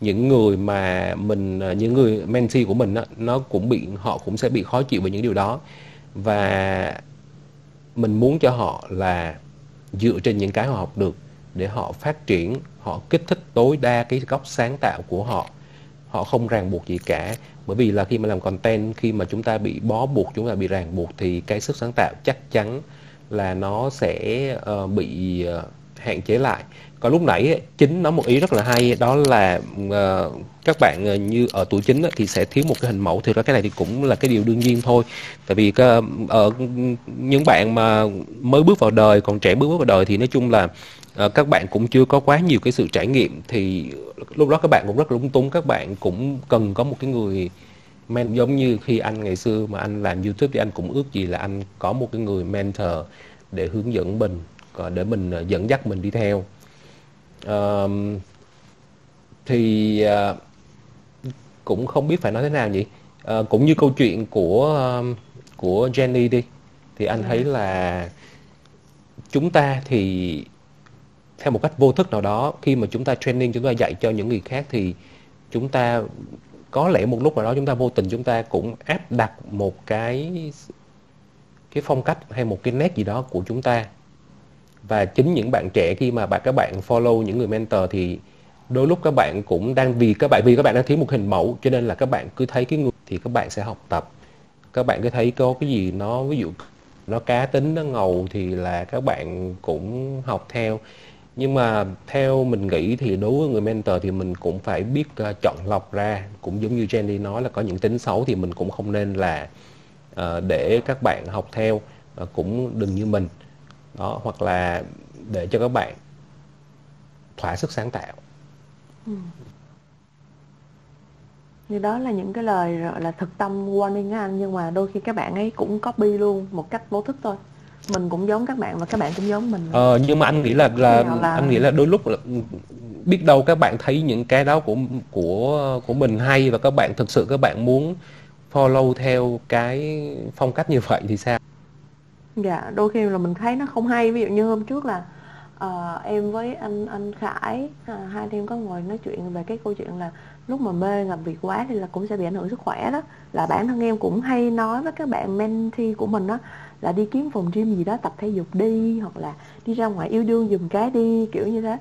[SPEAKER 3] những người mà mình những người mentee của mình đó, nó cũng bị họ cũng sẽ bị khó chịu về những điều đó. Và mình muốn cho họ là dựa trên những cái họ học được để họ phát triển họ kích thích tối đa cái góc sáng tạo của họ. Họ không ràng buộc gì cả bởi vì là khi mà làm content khi mà chúng ta bị bó buộc chúng ta bị ràng buộc thì cái sức sáng tạo chắc chắn là nó sẽ uh, bị uh, hạn chế lại. Còn lúc nãy chính nói một ý rất là hay đó là uh, các bạn uh, như ở tuổi chính thì sẽ thiếu một cái hình mẫu. Thì ra cái này thì cũng là cái điều đương nhiên thôi. Tại vì ở những bạn mà mới bước vào đời còn trẻ bước vào đời thì nói chung là uh, các bạn cũng chưa có quá nhiều cái sự trải nghiệm thì lúc đó các bạn cũng rất lúng túng các bạn cũng cần có một cái người men giống như khi anh ngày xưa mà anh làm youtube thì anh cũng ước gì là anh có một cái người mentor để hướng dẫn mình để mình ờ, dẫn dắt mình đi theo. Uh, thì uh, cũng không biết phải nói thế nào nhỉ? Uh, cũng như câu chuyện của của Jenny đi thì anh thấy là chúng ta thì theo một cách vô thức nào đó, khi mà chúng ta training, chúng ta dạy cho những người khác thì chúng ta có lẽ một lúc nào đó chúng ta vô tình chúng ta cũng áp đặt một cái cái phong cách hay một cái nét gì đó của chúng ta. Và chính những bạn trẻ khi mà các bạn follow những người mentor thì đôi lúc các bạn cũng đang vì các bạn, vì các bạn đang thiếu một hình mẫu, cho nên là các bạn cứ thấy cái người thì các bạn sẽ học tập. Các bạn cứ thấy có cái gì nó, ví dụ nó cá tính, nó ngầu thì là các bạn cũng học theo nhưng mà theo mình nghĩ thì đối với người mentor thì mình cũng phải biết uh, chọn lọc ra. Cũng giống như Jenny nói là có những tính xấu thì mình cũng không nên là uh, để các bạn học theo uh, cũng đừng như mình. Đó hoặc là để cho các bạn thỏa sức sáng tạo. Ừ.
[SPEAKER 1] như đó là những cái lời gọi là thực tâm warning anh nhưng mà đôi khi các bạn ấy cũng copy luôn một cách vô thức thôi mình cũng giống các bạn và các bạn cũng giống mình.
[SPEAKER 3] Ờ, nhưng mà anh nghĩ là là, là anh nghĩ là đôi lúc là biết đâu các bạn thấy những cái đó của của của mình hay và các bạn thực sự các bạn muốn follow theo cái phong cách như vậy thì sao?
[SPEAKER 1] Dạ đôi khi là mình thấy nó không hay. Ví dụ như hôm trước là uh, em với anh anh Khải uh, hai anh em có ngồi nói chuyện về cái câu chuyện là lúc mà mê làm việc quá thì là cũng sẽ bị ảnh hưởng sức khỏe đó. Là bản thân em cũng hay nói với các bạn mentee của mình đó là đi kiếm phòng gym gì đó, tập thể dục đi, hoặc là đi ra ngoài yêu đương dùm cái đi, kiểu như thế.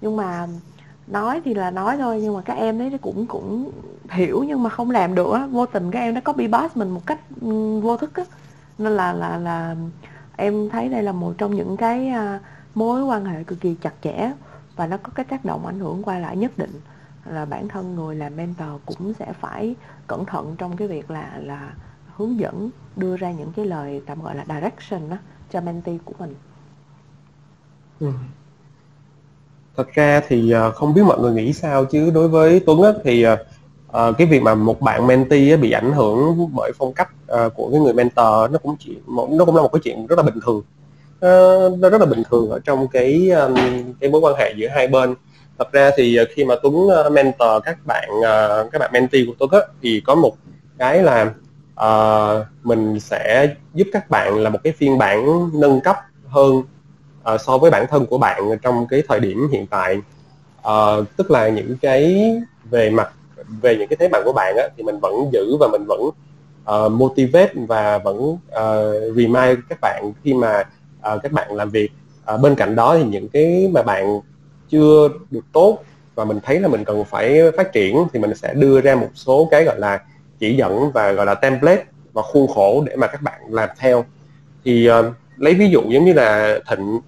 [SPEAKER 1] Nhưng mà nói thì là nói thôi, nhưng mà các em đấy cũng cũng hiểu nhưng mà không làm được á. Vô tình các em nó copy paste mình một cách vô thức á. Nên là là là em thấy đây là một trong những cái à, mối quan hệ cực kỳ chặt chẽ và nó có cái tác động ảnh hưởng qua lại nhất định là bản thân người làm mentor cũng sẽ phải cẩn thận trong cái việc là là hướng dẫn đưa ra những cái lời tạm gọi là direction đó cho mentee của mình.
[SPEAKER 2] Ừ. thật ra thì ờ, không biết mọi người nghĩ sao chứ. Đối với Tuấn á, thì uh, cái việc mà một bạn mentee bị ảnh hưởng bởi phong cách uh, của cái người mentor nó cũng chỉ nó cũng là một cái chuyện rất là bình thường. Uh, nó rất là bình thường ở trong cái um, cái mối quan hệ giữa hai bên thật ra thì ờ, khi mà Tuấn ờ, mentor các bạn ờ, các bạn mentee của Tuấn á, thì có một cái là uh, mình sẽ giúp các bạn là một cái phiên bản nâng cấp hơn uh, so với bản thân của bạn trong cái thời điểm hiện tại. Uh, tức là những cái về mặt về những cái thế mạnh của bạn á, thì mình vẫn giữ và mình vẫn uh, motivate và vẫn uh, remind các bạn khi mà uh, các bạn làm việc. Uh, bên cạnh đó thì những cái mà bạn chưa được tốt và mình thấy là mình cần phải phát triển thì mình sẽ đưa ra một số cái gọi là chỉ dẫn và gọi là template và khuôn khổ để mà các bạn làm theo. Thì uh, lấy ví dụ giống như là thịnh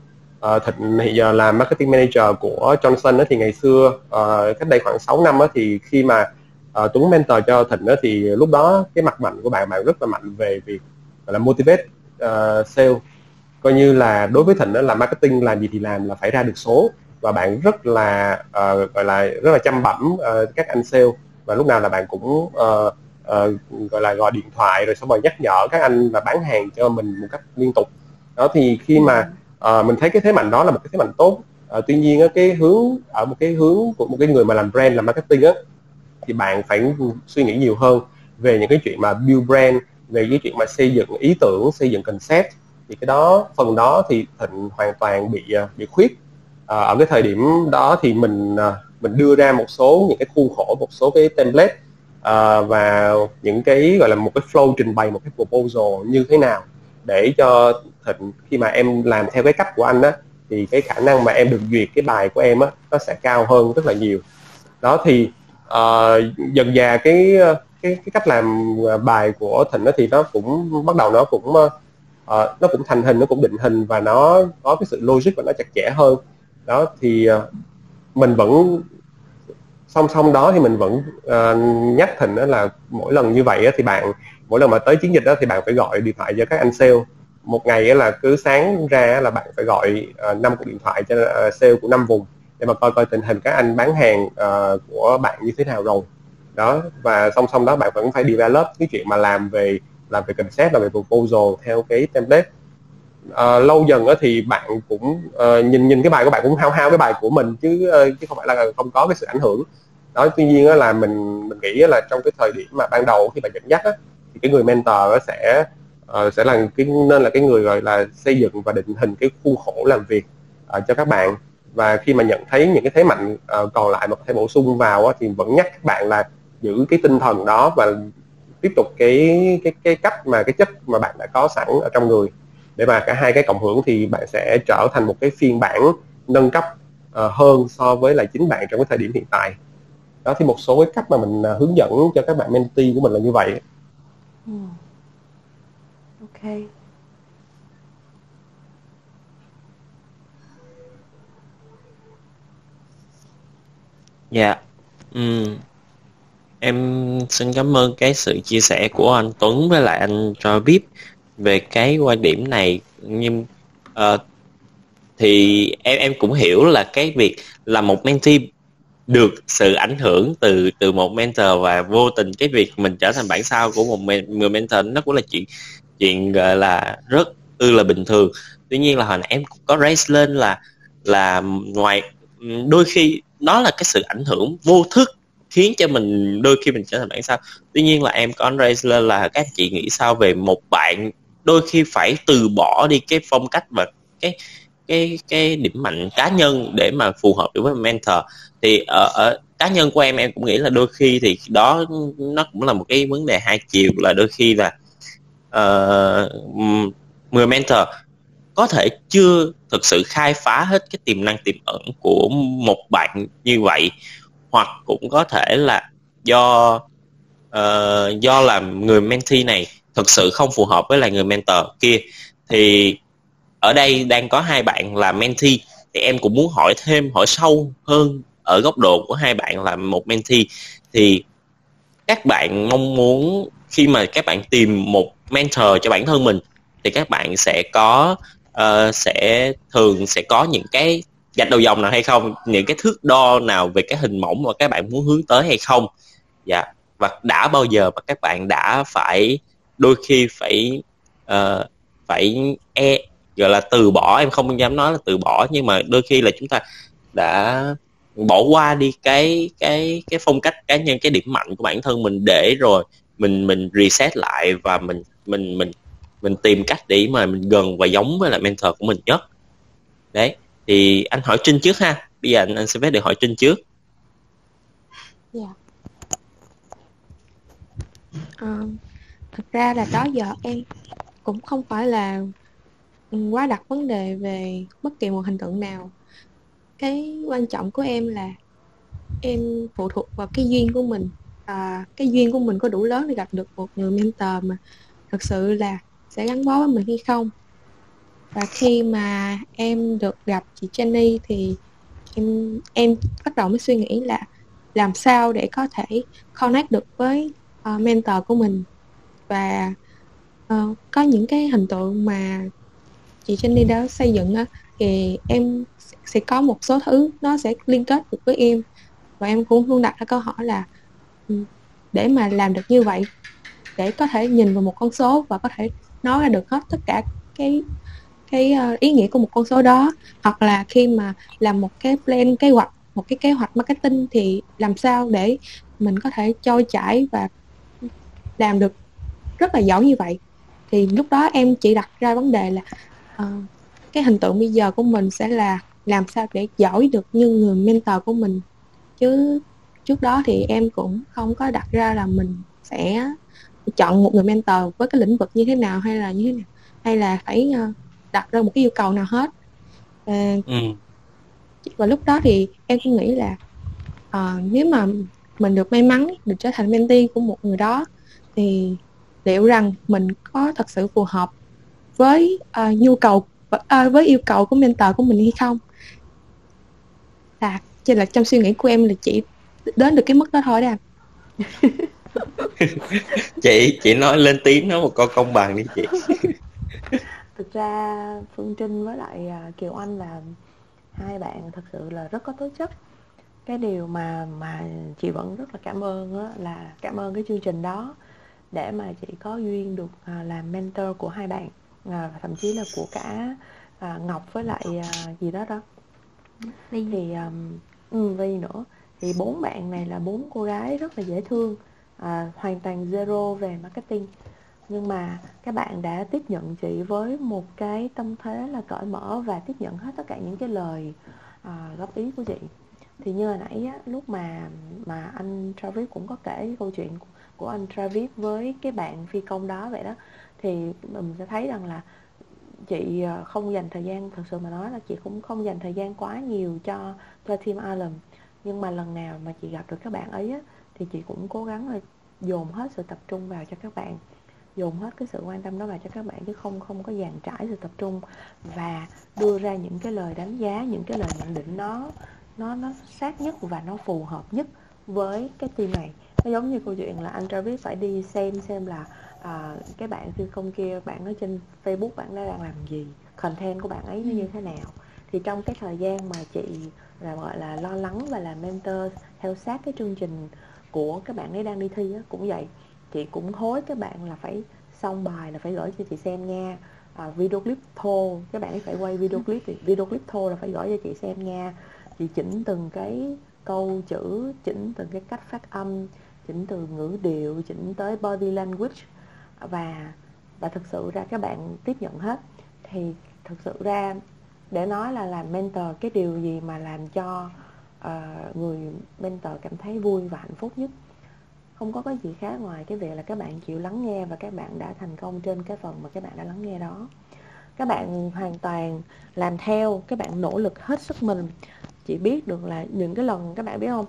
[SPEAKER 2] uh, thịnh hiện giờ là marketing manager của Johnson đó, thì ngày xưa uh, cách đây khoảng 6 năm đó, thì khi mà uh, Tuấn mentor cho Thịnh đó, thì lúc đó cái mặt mạnh của bạn bạn rất là mạnh về việc gọi là motivate uh, sale. Coi như là đối với Thịnh đó là marketing làm gì thì làm là phải ra được số và bạn rất là uh, gọi là rất là chăm bẩm uh, các anh sale. Và lúc nào là bạn cũng uh, uh, gọi là gọi điện thoại rồi xong rồi nhắc nhở các anh là bán hàng cho mình một cách liên tục. Đó thì khi mà uh, mình thấy cái thế mạnh đó là một cái thế mạnh tốt. Uh, tuy nhiên cái hướng ở một cái hướng của một cái người mà làm brand làm marketing á thì bạn phải suy nghĩ nhiều hơn về những cái chuyện mà build brand về cái chuyện mà xây dựng ý tưởng xây dựng concept. Thì cái đó phần đó thì thịnh hoàn toàn bị bị khuyết à, ở cái thời điểm đó thì mình ờ, mình đưa ra một số những cái khuôn khổ một số cái template à, và những cái gọi là một cái flow trình bày một cái proposal như thế nào để cho thịnh khi mà em làm theo cái cách của anh á thì cái khả năng mà em được duyệt cái bài của em á nó sẽ cao hơn rất là nhiều. Đó thì uh, dần dà cái cái cái cách làm bài của thịnh đó thì nó cũng bắt đầu nó cũng uh, nó cũng thành hình nó cũng định hình và nó có cái sự logic và nó chặt chẽ hơn đó thì ờ, mình vẫn song song đó thì mình vẫn uh, nhắc thịnh đó là mỗi lần như vậy thì bạn mỗi lần mà tới chiến dịch đó thì bạn phải gọi điện thoại cho các anh sale. Một ngày là cứ sáng ra là bạn phải gọi ờ, năm cuộc điện thoại cho sale của năm vùng để mà coi coi tình hình các anh bán hàng của bạn như thế nào rồi. Đó và song song đó bạn vẫn phải develop cái chuyện mà làm về làm về concept làm về proposal theo cái template uh, lâu dần á thì bạn cũng uh, nhìn nhìn cái bài của bạn cũng hao hao cái bài của mình chứ uh, chứ không phải là không có cái sự ảnh hưởng. Đó tuy nhiên là mình mình nghĩ là trong cái thời điểm mà ban đầu khi bạn dẫn dắt á, thì cái người mentor sẽ uh, sẽ là cái nên là cái người gọi là xây dựng và định hình cái khuôn khổ làm việc uh, cho các bạn. Và khi mà nhận thấy những cái thế mạnh uh, còn lại mà có thể bổ sung vào á, thì vẫn nhắc các bạn là giữ cái tinh thần đó và tiếp tục cái cái cái cách mà cái chất mà bạn đã có sẵn ở trong người để mà cả hai cái cộng hưởng thì bạn sẽ trở thành một cái phiên bản nâng cấp uh, hơn so với lại chính bạn trong cái thời điểm hiện tại đó thì một số cái cách mà mình uh, hướng dẫn cho các bạn mentee của mình là như vậy
[SPEAKER 1] ừ. ok
[SPEAKER 5] dạ yeah. ừ. em xin cảm ơn cái sự chia sẻ của anh Tuấn với lại anh cho biết về cái quan điểm này nhưng uh, thì em em cũng hiểu là cái việc là một mentee được sự ảnh hưởng từ từ một mentor và vô tình cái việc mình trở thành bản sao của một người mentor nó cũng là chuyện chuyện gọi là rất ư là bình thường. Tuy nhiên là hồi nãy em cũng có raise lên là là ngoài đôi khi nó là cái sự ảnh hưởng vô thức khiến cho mình đôi khi mình trở thành bản sao tuy nhiên là em có raise lên là các chị nghĩ sao về một bạn đôi khi phải từ bỏ đi cái phong cách và cái cái cái điểm mạnh cá nhân để mà phù hợp với mentor. Thì ở, ở cá nhân của em em cũng nghĩ là đôi khi thì đó nó cũng là một cái vấn đề hai chiều là đôi khi là uh, người mentor có thể chưa thực sự khai phá hết cái tiềm năng tiềm ẩn của một bạn như vậy hoặc cũng có thể là do uh, do làm người mentee này thực sự không phù hợp với là người mentor kia. Thì ở đây đang có hai bạn là mentee thì em cũng muốn hỏi thêm hỏi sâu hơn ở góc độ của hai bạn là một mentee. Thì các bạn mong muốn khi mà các bạn tìm một mentor cho bản thân mình thì các bạn sẽ có uh, sẽ thường sẽ có những cái gạch đầu dòng nào hay không? Những cái thước đo nào về cái hình mẫu mà các bạn muốn hướng tới hay không? Dạ. Và đã bao giờ mà các bạn đã phải đôi khi phải uh, phải e gọi là từ bỏ em không dám nói là từ bỏ nhưng mà đôi khi là chúng ta đã bỏ qua đi cái cái cái phong cách cá nhân cái điểm mạnh của bản thân mình để rồi mình mình reset lại và mình mình mình mình tìm cách để mà mình gần và giống với lại mentor của mình nhất. Đấy thì anh hỏi trinh trước ha. Bây giờ anh, anh sẽ phép được hỏi trinh trước.
[SPEAKER 4] Yeah. um, thực ra là đó giờ em cũng không phải là quá đặt vấn đề về bất kỳ một hình tượng nào. Cái quan trọng của em là em phụ thuộc vào cái duyên của mình. À, cái duyên của mình có đủ lớn để gặp được một người mentor mà thật sự là sẽ gắn bó với mình hay không. Và khi mà em được gặp chị Jenny thì em em bắt đầu mới suy nghĩ là làm sao để có thể connect được với uh, mentor của mình và uh, có những cái hình tượng mà chị Jenny đã xây dựng á thì em sẽ có một số thứ nó sẽ liên kết được với em. Và em cũng luôn đặt ra câu hỏi là ừ, để mà làm được như vậy để có thể nhìn vào một con số và có thể nói ra được hết tất cả cái cái ờ, ý nghĩa của một con số đó. Hoặc là khi mà làm một cái plan kế hoạch một cái kế hoạch marketing thì làm sao để mình có thể trôi chảy và làm được rất là giỏi như vậy. Thì lúc đó em chỉ đặt ra vấn đề là uh, cái hình tượng bây giờ của mình sẽ là làm sao để giỏi được như người mentor của mình. Chứ trước đó thì em cũng không có đặt ra là mình sẽ chọn một người mentor với cái lĩnh vực như thế nào hay là như thế nào hay là phải uh, đặt ra một cái yêu cầu nào hết. Uh, ừ. và lúc đó thì em cũng nghĩ là uh, nếu mà mình được may mắn được trở thành mentee của một người đó thì liệu rằng mình có thật sự phù hợp với uh, nhu cầu uh, với yêu cầu của mentor của mình hay không? Là chỉ là trong suy nghĩ của em là chỉ đến được cái mức đó thôi đó (laughs)
[SPEAKER 5] chị chị nói lên tiếng nói một câu công bằng đi chị. (laughs)
[SPEAKER 1] Thực ra phương trinh với lại à, kiều anh là hai bạn thật sự là rất có tố chất. Cái điều mà mà chị vẫn rất là cảm ơn đó là cảm ơn cái chương trình đó để mà chị có duyên được à, làm mentor của hai bạn à, thậm chí là của cả à, ngọc với lại à, gì đó đó. Vi thì um, ừ, nữa. Thì bốn bạn này là bốn cô gái rất là dễ thương à, hoàn toàn zero về marketing. Nhưng mà các bạn đã tiếp nhận chị với một cái tâm thế là cởi mở và tiếp nhận hết tất cả những cái lời à, góp ý của chị. Thì như hồi nãy á, lúc mà mà anh Travis cũng có kể cái câu chuyện của, anh Travis với cái bạn phi công đó vậy đó. Thì mình sẽ thấy rằng là chị ờ, không dành thời gian thật sự mà nói là chị cũng không dành thời gian quá nhiều cho cho team Island. Nhưng mà lần nào mà chị gặp được các bạn ấy á, thì chị cũng cố gắng là dồn hết sự tập trung vào cho các bạn dồn hết cái sự quan tâm đó vào cho các bạn chứ không không có dàn trải sự tập trung và đưa ra những cái lời đánh giá những cái lời nhận định nó nó nó sát nhất và nó phù hợp nhất với cái team này nó giống như câu chuyện là anh Travis phải đi xem xem là à, cái bạn phi công kia bạn ở trên Facebook bạn đang làm gì content của bạn ấy nó như thế nào. Thì trong cái thời gian mà chị là gọi là lo lắng và làm mentor theo sát cái chương trình của các bạn ấy đang đi thi á, cũng vậy. Chị cũng hối các bạn là phải xong bài là phải gửi cho chị xem nha. À, video clip thô các bạn ấy phải quay video clip thì video clip thô là phải gửi cho chị xem nha. Chị chỉnh từng cái câu chữ chỉnh từng cái cách phát âm chỉnh từ ngữ điệu chỉnh tới body language. Và và thực sự ra các bạn tiếp nhận hết. Thì thực sự ra để nói là làm mentor cái điều gì mà làm cho uh, người mentor cảm thấy vui và hạnh phúc nhất? Không có cái gì khác ngoài cái việc là các bạn chịu lắng nghe và các bạn đã thành công trên cái phần mà các bạn đã lắng nghe đó. Các bạn hoàn toàn làm theo các bạn nỗ lực hết sức mình chị biết được là những cái lần các bạn biết không?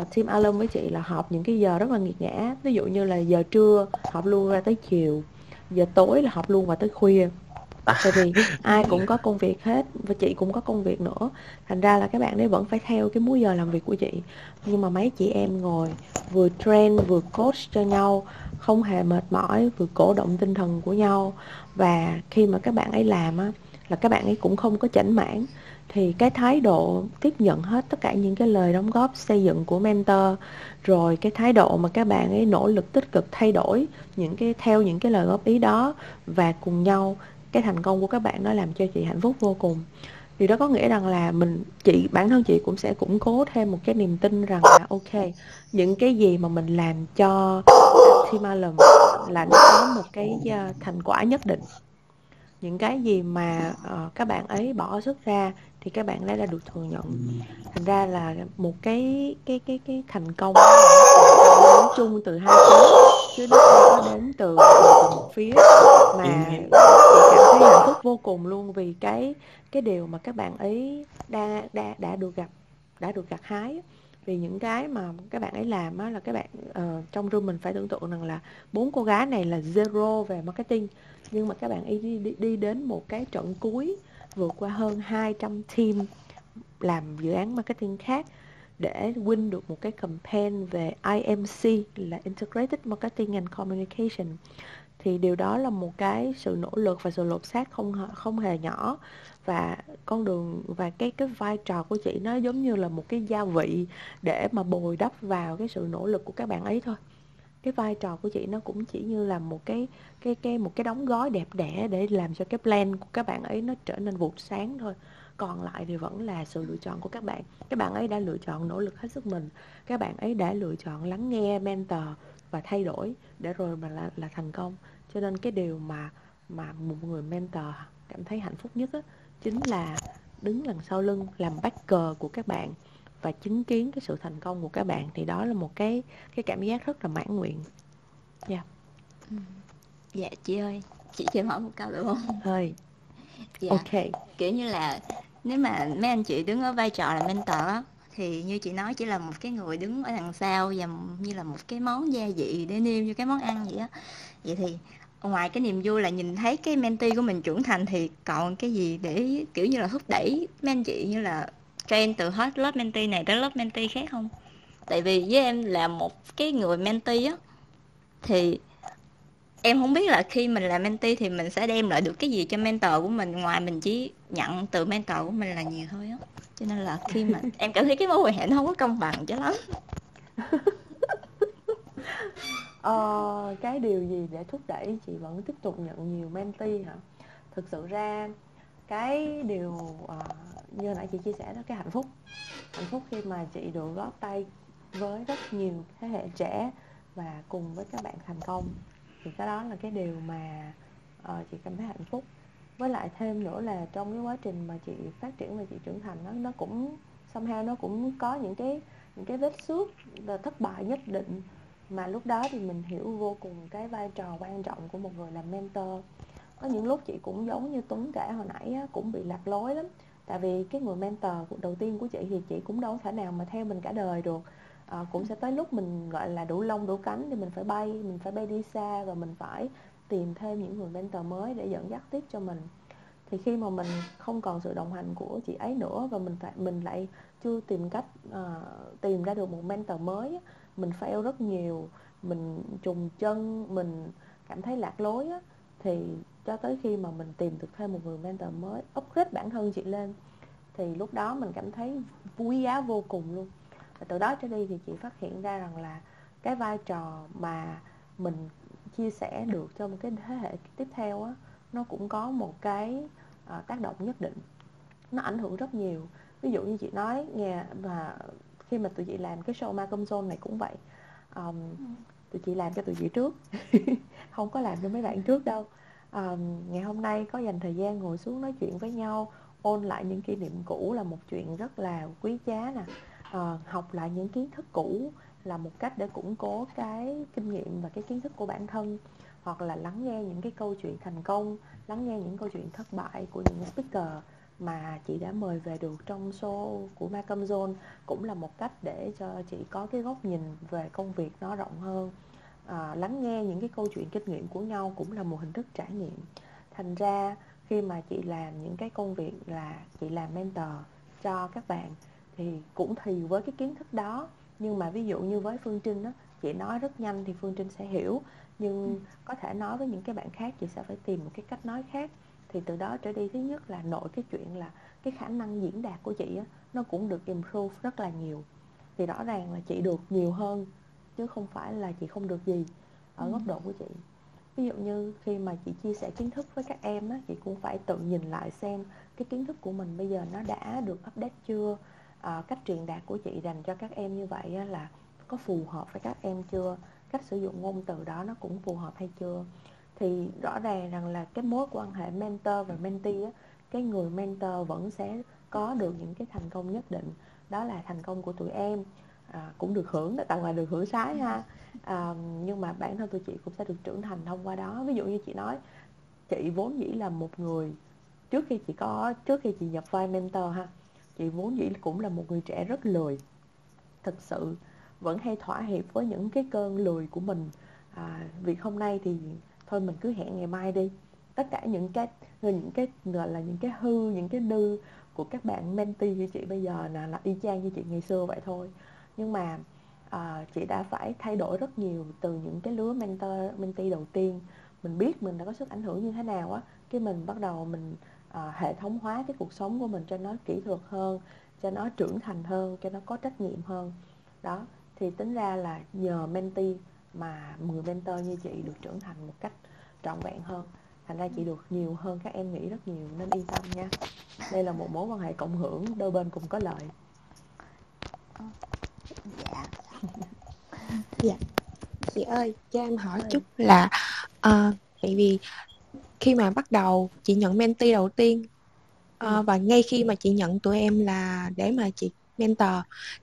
[SPEAKER 1] Uh, team alum với chị là họp những cái giờ rất là nghiệt ngã. Ví dụ như là giờ trưa họp luôn ra tới chiều giờ tối là họp luôn vào tới khuya. Tại vì ai cũng có công việc hết và chị cũng có công việc nữa. Thành ra là các bạn đấy vẫn phải theo cái múi giờ làm việc của chị. Nhưng mà mấy chị em ngồi vừa train vừa coach cho nhau không hề mệt mỏi vừa cổ động tinh thần của nhau. Và khi mà các bạn ấy làm á là các bạn ấy cũng không có chảnh mãn thì cái thái độ tiếp nhận hết tất cả những cái lời đóng góp xây dựng của mentor rồi cái thái độ mà các bạn ấy nỗ lực tích cực thay đổi những cái theo những cái lời góp ý đó và cùng nhau cái thành công của các bạn nó làm cho chị hạnh phúc vô cùng. Điều đó có nghĩa rằng là mình chị bản thân chị cũng sẽ củng cố thêm một cái niềm tin rằng là ok những cái gì mà mình làm cho Team là nó có một cái ờ, thành quả nhất định. Những cái gì mà uh, các bạn ấy bỏ sức ra thì các bạn ấy đã được thừa nhận. Thành ra là một cái cái cái cái thành công đến chung từ hai phía chứ nó không có đến từ, từ một phía. Mà chị cảm thấy hạnh phúc vô cùng luôn vì cái cái điều mà các bạn ấy đã đã đã được gặp đã được gặt hái. Vì những cái mà các bạn ấy làm á là các bạn uh, trong room mình phải tưởng tượng rằng là bốn cô gái này là zero về marketing. Nhưng mà các bạn ấy đi, đi, đi đến một cái trận cuối vượt qua hơn 200 team làm dự án marketing khác để win được một cái campaign về IMC là Integrated Marketing and Communication. Thì điều đó là một cái sự nỗ lực và sự lột xác không không hề nhỏ. Và con đường và cái cái vai trò của chị nó giống như là một cái gia vị để mà bồi đắp vào cái sự nỗ lực của các bạn ấy thôi cái vai trò của chị nó cũng chỉ như là một cái cái cái một cái đóng gói đẹp đẽ để làm cho cái plan của các bạn ấy nó trở nên vụt sáng thôi. Còn lại thì vẫn là sự lựa chọn của các bạn. Các bạn ấy đã lựa chọn nỗ lực hết sức mình. Các bạn ấy đã lựa chọn lắng nghe mentor và thay đổi để rồi mà là là thành công. Cho nên cái điều mà mà một người mentor cảm thấy hạnh phúc nhất đó, chính là đứng đằng sau lưng làm backer của các bạn và chứng kiến cái sự thành công của các bạn thì đó là một cái cái cảm giác rất là mãn nguyện.
[SPEAKER 6] Dạ. Yeah. dạ chị ơi chị cho em hỏi một câu được không? (laughs)
[SPEAKER 1] Hơi
[SPEAKER 6] dạ. Ok. Kiểu như là nếu mà mấy anh chị đứng ở vai trò là mentor á thì như chị nói chỉ là một cái người đứng ở đằng sau và như là một cái món gia vị để nêm cho cái món ăn vậy á. Vậy thì ngoài cái niềm vui là nhìn thấy cái mentee của mình trưởng thành thì còn cái gì để kiểu như là thúc đẩy mấy anh chị như là trend từ hết lớp mentee này tới lớp mentee khác không? Tại vì với em là một cái người mentee á thì em không biết là khi mình là mentee thì mình sẽ đem lại được cái gì cho mentor của mình ngoài mình chỉ nhận từ mentor của mình là nhiều thôi á. Cho nên là khi mà (laughs) em cảm thấy cái mối quan hệ nó không có công bằng cho lắm. (laughs)
[SPEAKER 1] Ờ, cái điều gì để thúc đẩy chị vẫn tiếp tục nhận nhiều mentee hả? Thực sự ra cái điều uh, như nãy chị chia sẻ đó cái hạnh phúc. Hạnh phúc khi mà chị được góp tay với rất nhiều thế hệ trẻ và cùng với các bạn thành công. Thì cái đó là cái điều mà uh, chị cảm thấy hạnh phúc. Với lại thêm nữa là trong cái quá trình mà chị phát triển và chị trưởng thành nó nó cũng somehow nó cũng có những cái những cái vết xước và thất bại nhất định. Mà lúc đó thì mình hiểu vô cùng cái vai trò quan trọng của một người làm mentor có những lúc chị cũng giống như tuấn kể hồi nãy á, cũng bị lạc lối lắm. Tại vì cái người mentor đầu tiên của chị thì chị cũng đâu thể nào mà theo mình cả đời được. À, cũng sẽ tới lúc mình gọi là đủ lông đủ cánh thì mình phải bay mình phải bay đi xa và mình phải tìm thêm những người mentor mới để dẫn dắt tiếp cho mình. Thì khi mà mình không còn sự đồng hành của chị ấy nữa và mình phải mình lại chưa tìm cách uh, tìm ra được một mentor mới mình fail rất nhiều mình trùng chân mình cảm thấy lạc lối á, thì cho tới khi mà mình tìm được thêm một người mentor mới upgrade bản thân chị lên thì lúc đó mình cảm thấy quý giá vô cùng luôn. Và từ đó trở đi thì chị phát hiện ra rằng là cái vai trò mà mình chia sẻ được cho một cái thế hệ tiếp theo á nó cũng có một cái uh, tác động nhất định. Nó ảnh hưởng rất nhiều. Ví dụ như chị nói nghe và khi mà tụi chị làm cái show ma công zone này cũng vậy um, tụi chị làm cho tụi chị trước. (laughs) Không có làm cho mấy bạn trước đâu à, ngày hôm nay có dành thời gian ngồi xuống nói chuyện với nhau ôn lại những kỷ niệm cũ là một chuyện rất là quý giá nè. À, học lại những kiến thức cũ là một cách để củng cố cái kinh nghiệm và cái kiến thức của bản thân. Hoặc là lắng nghe những cái câu chuyện thành công lắng nghe những câu chuyện thất bại của những speaker mà chị đã mời về được trong show của Malcolm Zone cũng là một cách để cho chị có cái góc nhìn về công việc nó rộng hơn à, lắng nghe những cái câu chuyện kinh nghiệm của nhau cũng là một hình thức trải nghiệm. Thành ra khi mà chị làm những cái công việc là chị làm mentor cho các bạn thì cũng thì với cái kiến thức đó. Nhưng mà ví dụ như với phương trinh á chị nói rất nhanh thì phương trinh sẽ hiểu. Nhưng có thể nói với những cái bạn khác chị sẽ phải tìm một cái cách nói khác. Thì từ đó trở đi thứ nhất là nội cái chuyện là cái khả năng diễn đạt của chị á, nó cũng được improve rất là nhiều. Thì rõ ràng là chị được nhiều hơn chứ không phải là chị không được gì ở góc độ của chị. Ví dụ như khi mà chị chia sẻ kiến thức với các em á, chị cũng phải tự nhìn lại xem cái kiến thức của mình bây giờ nó đã được update chưa à, cách truyền đạt của chị dành cho các em như vậy á, là có phù hợp với các em chưa cách sử dụng ngôn từ đó nó cũng phù hợp hay chưa. Thì rõ ràng rằng là cái mối quan hệ mentor và mentee á, cái người mentor vẫn sẽ có được những cái thành công nhất định. Đó là thành công của tụi em à, cũng được hưởng tặng ngoài được hưởng sái ha. À, nhưng mà bản thân tụi chị cũng sẽ được trưởng thành thông qua đó. Ví dụ như chị nói chị vốn dĩ là một người trước khi chị có trước khi chị nhập vai mentor ha chị vốn dĩ cũng là một người trẻ rất lười. Thực sự vẫn hay thỏa hiệp với những cái cơn lười của mình. À, việc hôm nay thì thôi mình cứ hẹn ngày mai đi. Tất cả những cái những cái gọi là những cái hư những cái đư của các bạn mentee như chị bây giờ là là y chang như chị ngày xưa vậy thôi nhưng mà à, chị đã phải thay đổi rất nhiều từ những cái lứa mentor mentee đầu tiên. Mình biết mình đã có sức ảnh hưởng như thế nào á cái mình bắt đầu mình à, hệ thống hóa cái cuộc sống của mình cho nó kỹ thuật hơn cho nó trưởng thành hơn cho nó có trách nhiệm hơn. Đó thì tính ra là nhờ mentee mà người mentor như chị được trưởng thành một cách trọn vẹn hơn. Thành ra chị được nhiều hơn các em nghĩ rất nhiều nên yên tâm nha. Đây là một mối quan hệ cộng hưởng đôi bên cùng có lợi
[SPEAKER 6] dạ.
[SPEAKER 4] Dạ chị ơi cho em hỏi chút là uh, tại vì khi mà bắt đầu chị nhận mentee đầu tiên uh, và ngay khi mà chị nhận tụi em là để mà chị mentor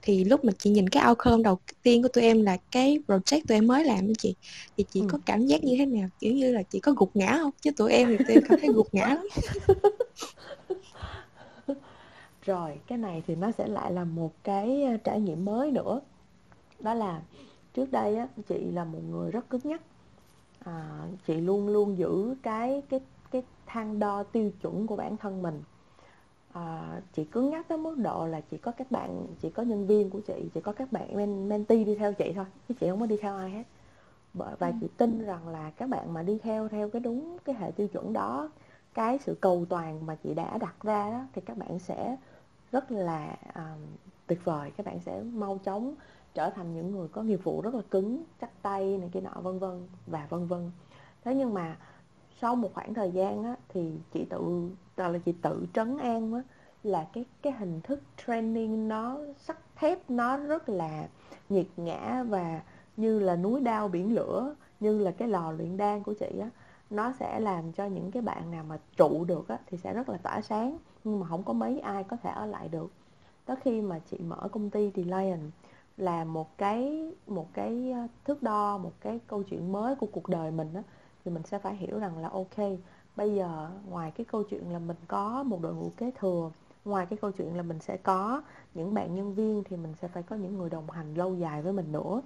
[SPEAKER 4] thì lúc mà chị nhìn cái outcome đầu tiên của tụi em là cái project tụi em mới làm đó chị thì chị ừ. có cảm giác như thế nào? Kiểu như là chị có gục ngã không? Chứ tụi em thì tụi em cảm thấy gục ngã lắm (laughs)
[SPEAKER 1] rồi cái này thì nó sẽ lại là một cái ờ, trải nghiệm mới nữa. Đó là trước đây á chị là một người rất cứng nhắc. À, chị luôn luôn giữ cái cái cái thang đo tiêu chuẩn của bản thân mình. À, chị cứng nhắc tới mức độ là chỉ có các bạn chỉ có nhân viên của chị chỉ có các bạn men, mentee đi theo chị thôi chứ chị không có đi theo ai hết. Và ừ. chị tin rằng là các bạn mà đi theo theo cái đúng cái hệ tiêu chuẩn đó cái sự cầu toàn mà chị đã đặt ra đó thì các bạn sẽ rất là um, tuyệt vời. Các bạn sẽ mau chóng trở thành những người có nghiệp vụ rất là cứng chắc tay này kia nọ vân vân và vân vân. Thế nhưng mà sau một khoảng thời gian á, thì chị tự là chị tự trấn an á, là cái cái hình thức training nó sắt thép nó rất là nhiệt ngã và như là núi đao biển lửa như là cái lò luyện đan của chị á nó sẽ làm cho những cái bạn nào mà trụ được á, thì sẽ rất là tỏa sáng nhưng mà không có mấy ai có thể ở lại được. Tới khi mà chị mở công ty thì Lion là một cái một cái ờ, thước đo, một cái câu chuyện mới của cuộc đời mình á. Thì mình sẽ phải hiểu rằng là ok, bây giờ ngoài cái câu chuyện là mình có một đội ngũ kế thừa, ngoài cái câu chuyện là mình sẽ có những bạn nhân viên thì mình sẽ phải có những người đồng hành lâu dài với mình nữa.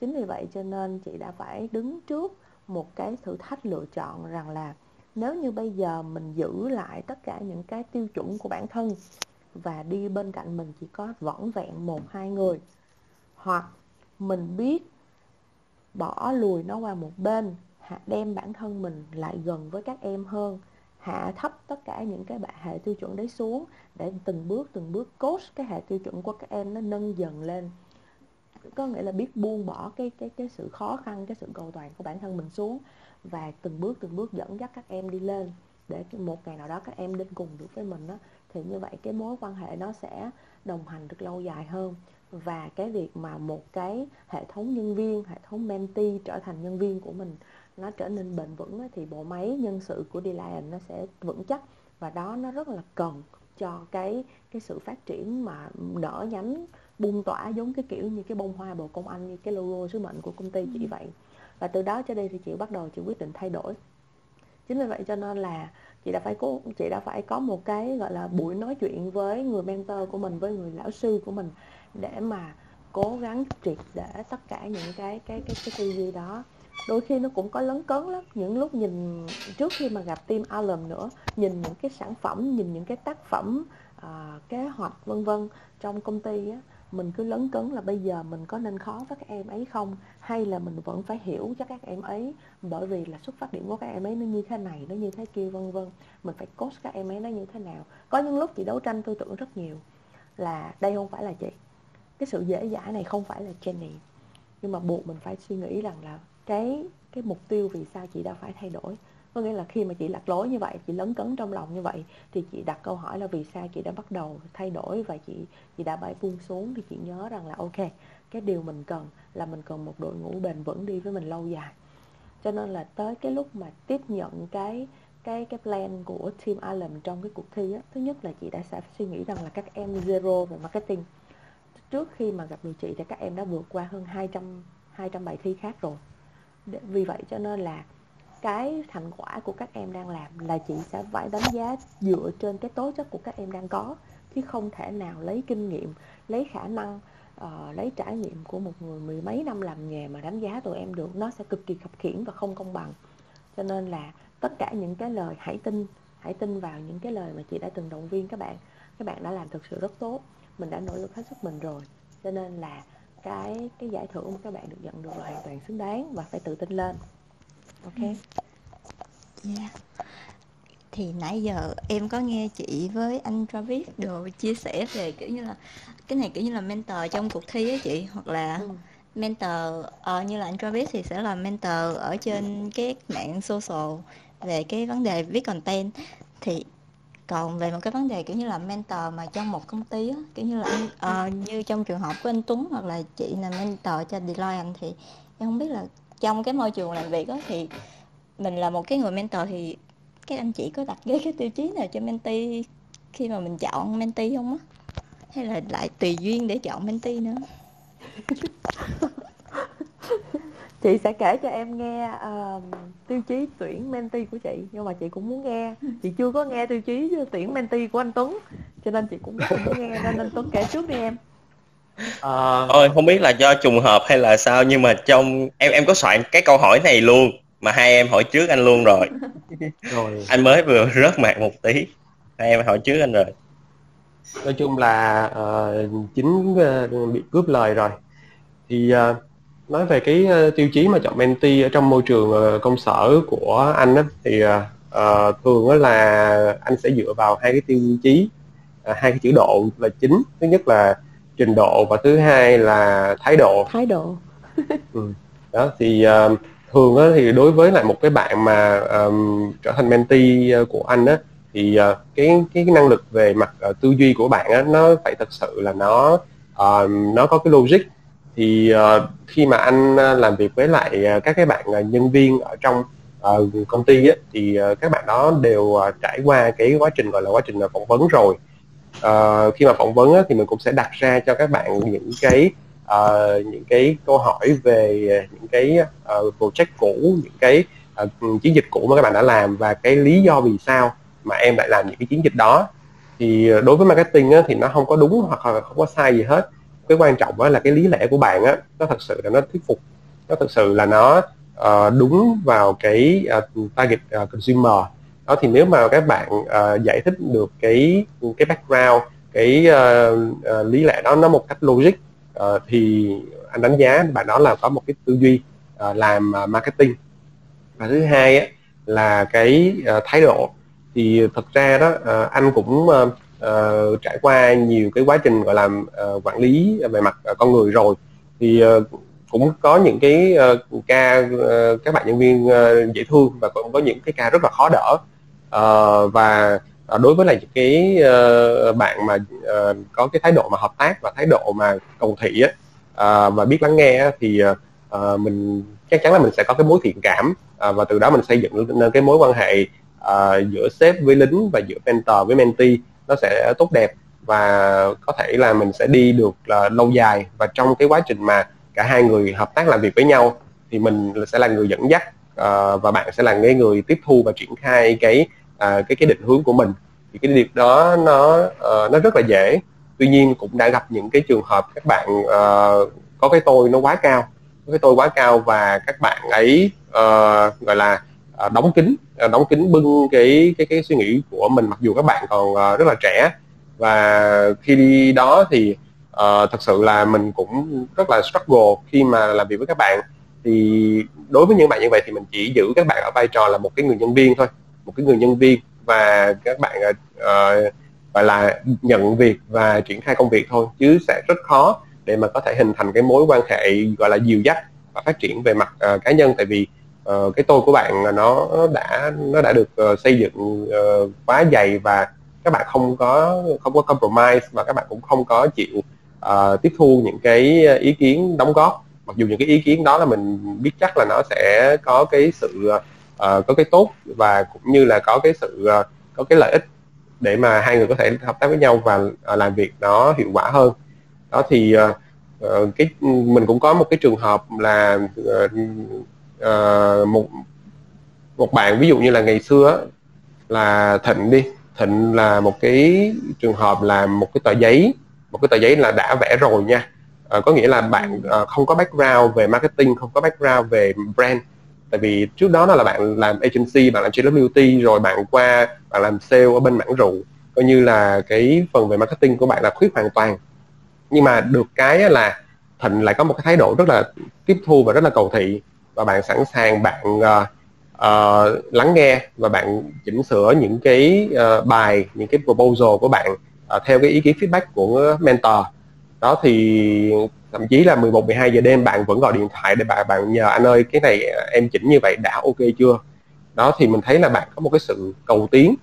[SPEAKER 1] Chính vì vậy cho nên chị đã phải đứng trước một cái thử thách lựa chọn rằng là nếu như bây giờ mình giữ lại tất cả những cái tiêu chuẩn của bản thân và đi bên cạnh mình chỉ có vỏn vẹn một, hai người, hoặc mình biết bỏ lùi nó qua một bên, hạ đem bản thân mình lại gần với các em hơn, hạ thấp tất cả những cái hệ tiêu chuẩn đấy xuống để từng bước từng bước coach cái hệ tiêu chuẩn của các em nó nâng dần lên. Có nghĩa là biết buông bỏ cái cái cái sự khó khăn, cái sự cầu toàn của bản thân mình xuống và từng bước từng bước dẫn dắt các em đi lên để một ngày nào đó các em đến cùng được với mình đó thì như vậy cái mối quan hệ nó sẽ đồng hành được lâu dài hơn. Và cái việc mà một cái hệ thống nhân viên hệ thống mentee trở thành nhân viên của mình nó trở nên bền vững thì bộ máy nhân sự của Delian nó sẽ vững chắc. Và đó nó rất là cần cho cái cái sự phát triển mà nở nhánh bung tỏa giống cái kiểu như cái bông hoa bồ công anh như cái logo sứ mệnh của công ty chị vậy và từ đó cho đi thì chị bắt đầu chị quyết định thay đổi. Chính vì vậy cho nên là chị đã phải cố chị đã phải có một cái gọi là buổi nói chuyện với người mentor của mình với người lão sư của mình để mà cố gắng triệt để tất cả những cái cái cái cái tư duy đó. Đôi khi nó cũng có lấn cấn lắm. Những lúc nhìn trước khi mà gặp team alum nữa nhìn những cái sản phẩm nhìn những cái tác phẩm uh, kế hoạch vân vân trong công ty á mình cứ lấn cấn là bây giờ mình có nên khó với các em ấy không? Hay là mình vẫn phải hiểu cho các em ấy bởi vì là xuất phát điểm của các em ấy nó như thế này, nó như thế kia, vân vân. Mình phải coach các em ấy nó như thế nào. Có những lúc chị đấu tranh tư tưởng rất nhiều là đây không phải là chị. Cái sự dễ dãi này không phải là Jenny. Nhưng mà buộc mình phải suy nghĩ rằng là cái cái mục tiêu vì sao chị đã phải thay đổi có nghĩa là khi mà chị lạc lối như vậy, chị lấn cấn trong lòng như vậy, thì chị đặt câu hỏi là vì sao chị đã bắt đầu thay đổi và chị chị đã bãi buông xuống thì chị nhớ rằng là, ok, cái điều mình cần là mình cần một đội ngũ bền vững đi với mình lâu dài. Cho nên là tới cái lúc mà tiếp nhận cái cái cái plan của team Allen trong cái cuộc thi á, thứ nhất là chị đã sẽ suy nghĩ rằng là các em zero về marketing. Trước khi mà gặp được chị thì các em đã vượt qua hơn 200 200 bài thi khác rồi. Vì vậy cho nên là cái thành quả của các em đang làm là chị sẽ phải đánh giá dựa trên cái tố chất của các em đang có chứ không thể nào lấy kinh nghiệm lấy khả năng uh, lấy trải nghiệm của một người mười mấy năm làm nghề mà đánh giá tụi em được. Nó sẽ cực kỳ khập khiển và không công bằng. Cho nên là tất cả những cái lời hãy tin hãy tin vào những cái lời mà chị đã từng động viên các bạn. Các bạn đã làm thực sự rất tốt. Mình đã nỗ lực hết sức mình rồi. Cho nên là cái cái giải thưởng mà các bạn được nhận được là hoàn toàn xứng đáng và phải tự tin lên ok
[SPEAKER 6] yeah. Dạ. thì nãy giờ em có nghe chị với anh Travis đồ chia sẻ về kiểu như là cái này kiểu như là mentor trong cuộc thi á chị hoặc là ừ. mentor uh, như là anh Travis thì sẽ là mentor ở trên cái mạng social về cái vấn đề viết content thì còn về một cái vấn đề kiểu như là mentor mà trong một công ty á kiểu như là anh uh, như trong trường hợp của anh Tuấn hoặc là chị là mentor cho Deloitte thì em không biết là trong cái môi trường làm việc đó thì mình là một cái người mentor thì các anh chị có đặt cái cái tiêu chí nào cho mentee khi mà mình chọn mentee không á? Hay là lại tùy duyên để chọn mentee nữa? (laughs)
[SPEAKER 1] Chị sẽ kể cho em nghe uh, tiêu chí tuyển mentee của chị nhưng mà chị cũng muốn nghe. Chị chưa có nghe tiêu chí tuyển mentee của anh Tuấn cho nên chị cũng rất muốn nghe nên anh Tuấn kể trước đi em
[SPEAKER 5] à... Ôi, không biết là do trùng hợp hay là sao nhưng mà trong em em có soạn cái câu hỏi này luôn mà hai em hỏi trước anh luôn rồi. (laughs) Rồi. Anh mới vừa rớt mạng một tí hai em hỏi trước anh rồi.
[SPEAKER 2] Nói chung là uh, chính uh, bị cướp lời rồi. Thì uh, nói về cái uh, tiêu chí mà chọn mentee ở trong môi trường uh, công sở của anh á, thì uh, uh, thường đó là anh sẽ dựa vào hai cái tiêu chí uh, hai cái chữ độ là chính. Thứ nhất là trình độ và thứ hai là thái độ.
[SPEAKER 1] Thái độ. (laughs)
[SPEAKER 2] Ừ. đó thì uh, thường á, thì đối với lại một cái bạn mà um, trở thành mentee của anh á thì uh, cái cái năng lực về mặt uh, tư duy của bạn á nó phải thật sự là nó uh, nó có cái logic. Thì uh, khi mà anh uh, làm việc với lại uh, các cái bạn uh, nhân viên ở trong uh, công ty á, thì uh, các bạn đó đều uh, trải qua cái quá trình gọi là quá trình uh, phỏng vấn rồi uh, khi mà phỏng vấn á, thì mình cũng sẽ đặt ra cho các bạn những cái uh, những cái câu hỏi về những cái uh, project cũ những cái uh, chiến dịch cũ mà các bạn đã làm và cái lý do vì sao mà em lại làm những cái chiến dịch đó. Thì đối với marketing á, thì nó không có đúng hoặc là không có sai gì hết. Cái quan trọng á, là cái lý lẽ của bạn á nó thật sự là nó thuyết phục nó thật sự là nó uh, đúng vào cái uh, target uh, consumer đó thì nếu mà các bạn uh, giải thích được cái cái background cái uh, uh, lý lẽ đó nó một cách logic uh, thì anh đánh giá bạn đó là có một cái tư duy uh, làm uh, marketing. Và thứ hai á, là cái uh, thái độ. Thì thật ra đó uh, anh cũng uh, uh, trải qua nhiều cái quá trình gọi là uh, quản lý về mặt uh, con người rồi. Thì uh, cũng có những cái uh, ca uh, các bạn nhân viên uh, dễ thương và cũng có những cái ca rất là khó đỡ uh, và ờ, đối với lại những cái uh, bạn mà uh, có cái thái độ mà hợp tác và thái độ mà cầu thị á uh, và biết lắng nghe thì uh, mình chắc chắn là mình sẽ có cái mối thiện cảm uh, và từ đó mình xây dựng nên cái mối quan hệ uh, giữa sếp với lính và giữa mentor với mentee. Nó sẽ tốt đẹp và có thể là mình sẽ đi được là lâu dài. Và trong cái quá trình mà cả hai người hợp tác làm việc với nhau thì mình sẽ là người dẫn dắt uh, và bạn sẽ là cái người tiếp thu và triển khai cái à, cái cái định hướng của mình. Thì cái việc đó nó uh, nó rất là dễ. Tuy nhiên cũng đã gặp những cái trường hợp các bạn uh, có cái tôi nó quá cao có cái tôi quá cao và các bạn ấy uh, gọi là uh, đóng kín uh, đóng kín bưng cái cái cái suy nghĩ của mình. Mặc dù các bạn còn uh, rất là trẻ. Và khi đi đó thì uh, thật sự là mình cũng rất là struggle khi mà làm việc với các bạn. Thì đối với những bạn như vậy thì mình chỉ giữ các bạn ở vai trò là một cái người nhân viên thôi một cái người nhân viên và các bạn uh, gọi là nhận việc và triển khai công việc thôi chứ sẽ rất khó để mà có thể hình thành cái mối quan hệ gọi là dìu dắt và phát triển về mặt uh, cá nhân. Tại vì uh, cái tôi của bạn nó đã nó đã được uh, xây dựng uh, quá dày và các bạn không có không có compromise và các bạn cũng không có chịu uh, tiếp thu những cái ý kiến đóng góp. Mặc dù những cái ý kiến đó là mình biết chắc là nó sẽ có cái sự uh, có cái tốt và cũng như là có cái sự uh, có cái lợi ích để mà hai người có thể hợp tác với nhau và uh, làm việc nó hiệu quả hơn. Đó thì uh, cái mình cũng có một cái trường hợp là uh, uh, một một bạn ví dụ như là ngày xưa là thịnh đi. Thịnh là một cái trường hợp là một cái tờ giấy một cái tờ giấy là đã vẽ rồi nha. Uh, có nghĩa là bạn uh, không có background về marketing không có background về brand tại vì trước đó nó là bạn làm agency bạn làm JWT rồi bạn qua bạn làm sale ở bên mảng rượu. Coi như là cái phần về marketing của bạn là khuyết hoàn toàn. Nhưng mà được cái là thịnh lại có một cái thái độ rất là tiếp thu và rất là cầu thị. Và bạn sẵn sàng bạn uh, uh, lắng nghe và bạn chỉnh sửa những cái uh, bài những cái proposal của bạn uh, theo cái ý kiến feedback của mentor đó thì thậm chí là 11 12 giờ đêm bạn vẫn gọi điện thoại để bạn bạn nhờ anh ơi cái này em chỉnh như vậy đã ok chưa? Đó thì mình thấy là bạn có một cái sự cầu tiến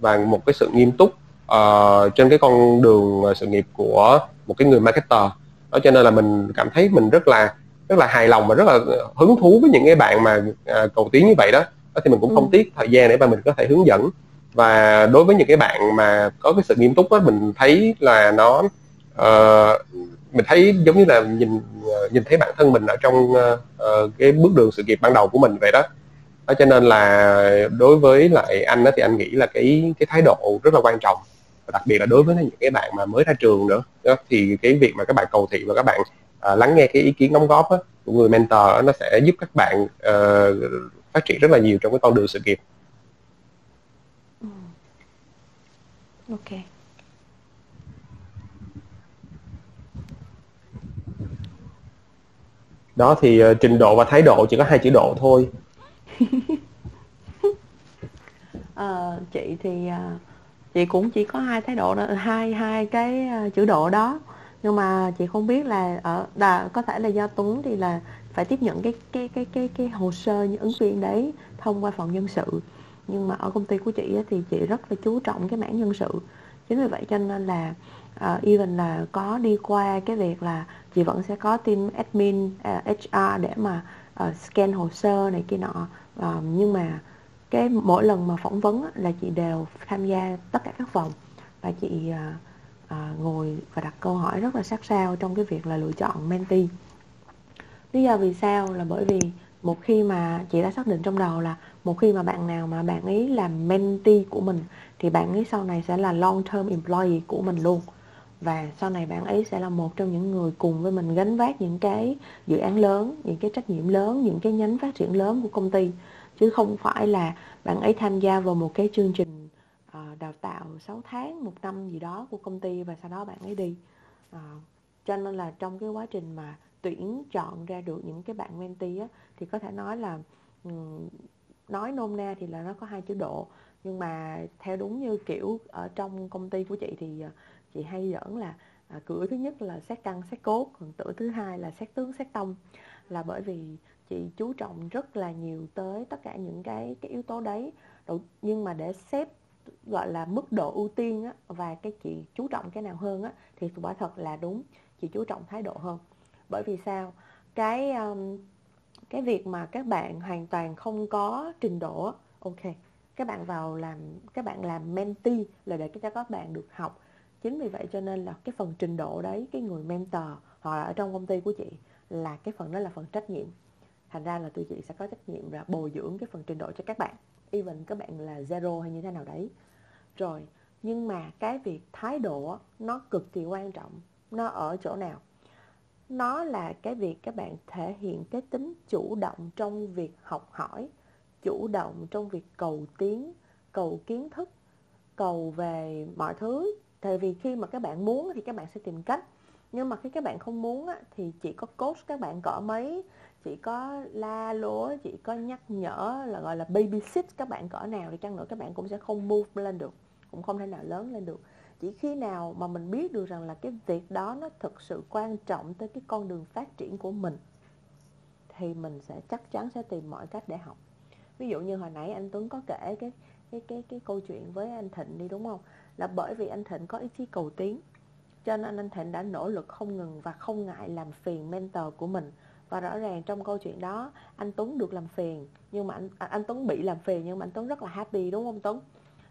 [SPEAKER 2] và một cái sự nghiêm túc uh, trên cái con đường sự nghiệp của một cái người marketer. Đó cho nên là mình cảm thấy mình rất là rất là hài lòng và rất là hứng thú với những cái bạn mà uh, cầu tiến như vậy đó. Đó thì mình cũng không ừ. tiếc thời gian để mà mình có thể hướng dẫn. Và đối với những cái bạn mà có cái sự nghiêm túc đó mình thấy là nó uh, mình thấy giống như là nhìn ờ, nhìn thấy bản thân mình ở trong uh, cái bước đường sự nghiệp ban đầu của mình vậy đó đó cho nên là đối với lại anh đó thì anh nghĩ là cái cái thái độ rất là quan trọng và đặc biệt là đối với những cái bạn mà mới ra trường nữa đó, thì cái việc mà các bạn cầu thị và các bạn uh, lắng nghe cái ý kiến đóng góp đó, của người mentor đó, nó sẽ giúp các bạn uh, phát triển rất là nhiều trong cái con đường sự nghiệp.
[SPEAKER 1] Ừ. Ok.
[SPEAKER 2] Đó thì uh, trình độ và thái độ chỉ có hai chữ độ thôi.
[SPEAKER 1] À, (laughs) chị thì uh, chị cũng chỉ có hai thái độ đó, hai hai cái uh, chữ độ đó. Nhưng mà chị không biết là ở là có thể là do Tuấn thì là phải tiếp nhận cái cái cái cái cái hồ sơ những ứng viên đấy thông qua phòng nhân sự. Nhưng mà ở công ty của chị thì chị rất là chú trọng cái mảng nhân sự. Chính vì vậy cho nên là uh, even là có đi qua cái việc là chị vẫn sẽ có team admin à, uh, HR để mà uh, scan hồ sơ này kia nọ. Uh, nhưng mà cái mỗi lần mà phỏng vấn là chị đều tham gia tất cả các vòng và chị uh, uh, ngồi và đặt câu hỏi rất là sát sao trong cái việc là lựa chọn mentee. Lý do vì sao là bởi vì một khi mà chị đã xác định trong đầu là một khi mà bạn nào mà bạn ấy làm mentee của mình thì bạn ấy sau này sẽ là long term employee của mình luôn và sau này bạn ấy sẽ là một trong những người cùng với mình gánh vác những cái dự án lớn những cái trách nhiệm lớn những cái nhánh phát triển lớn của công ty. Chứ không phải là bạn ấy tham gia vào một cái chương trình ờ, đào tạo 6 tháng một năm gì đó của công ty và sau đó bạn ấy đi. Ờ, cho nên là trong cái quá trình mà tuyển chọn ra được những cái bạn mentee á, thì có thể nói là ừ, nói nôm na thì là nó có hai chế độ. Nhưng mà theo đúng như kiểu ở trong công ty của chị thì ờ, chị hay giỡn là à, cửa thứ nhất là xét căn xét cốt còn cửa thứ hai là xét tướng xét tông. Là bởi vì chị chú trọng rất là nhiều tới tất cả những cái cái yếu tố đấy. Nhưng mà để xếp gọi là mức độ ưu tiên á, và cái chị chú trọng cái nào hơn á, thì quả thật là đúng chị chú trọng thái độ hơn. Bởi vì sao? Cái um, cái việc mà các bạn hoàn toàn không có trình độ ok các bạn vào làm các bạn làm mentee là để cho các bạn được học chính vì vậy cho nên là cái phần trình độ đấy, cái người mentor họ ở trong công ty của chị là cái phần đó là phần trách nhiệm. Thành ra là tụi chị sẽ có trách nhiệm là bồi dưỡng cái phần trình độ cho các bạn. Even các bạn là zero hay như thế nào đấy. Rồi, nhưng mà cái việc thái độ nó cực kỳ quan trọng. Nó ở chỗ nào? Nó là cái việc các bạn thể hiện cái tính chủ động trong việc học hỏi, chủ động trong việc cầu tiến, cầu kiến thức, cầu về mọi thứ tại vì khi mà các bạn muốn thì các bạn sẽ tìm cách. Nhưng mà khi các bạn không muốn á, thì chỉ có coach các bạn cỡ mấy chỉ có la lúa chỉ có nhắc nhở là gọi là babysit các bạn cỡ nào thì chăng nữa các bạn cũng sẽ không move lên được cũng không thể nào lớn lên được. Chỉ khi nào mà mình biết được rằng là cái việc đó nó thực sự quan trọng tới cái con đường phát triển của mình thì mình sẽ chắc chắn sẽ tìm mọi cách để học. Ví dụ như hồi nãy anh Tuấn có kể cái cái cái cái câu chuyện với anh Thịnh đi đúng không? Là bởi vì anh Thịnh có ý chí cầu tiến. Cho nên anh Thịnh đã nỗ lực không ngừng và không ngại làm phiền mentor của mình. Và rõ ràng trong câu chuyện đó, anh Tuấn được làm phiền, nhưng mà anh à, anh Tuấn bị làm phiền, nhưng mà anh Tuấn rất là happy, đúng không Tuấn?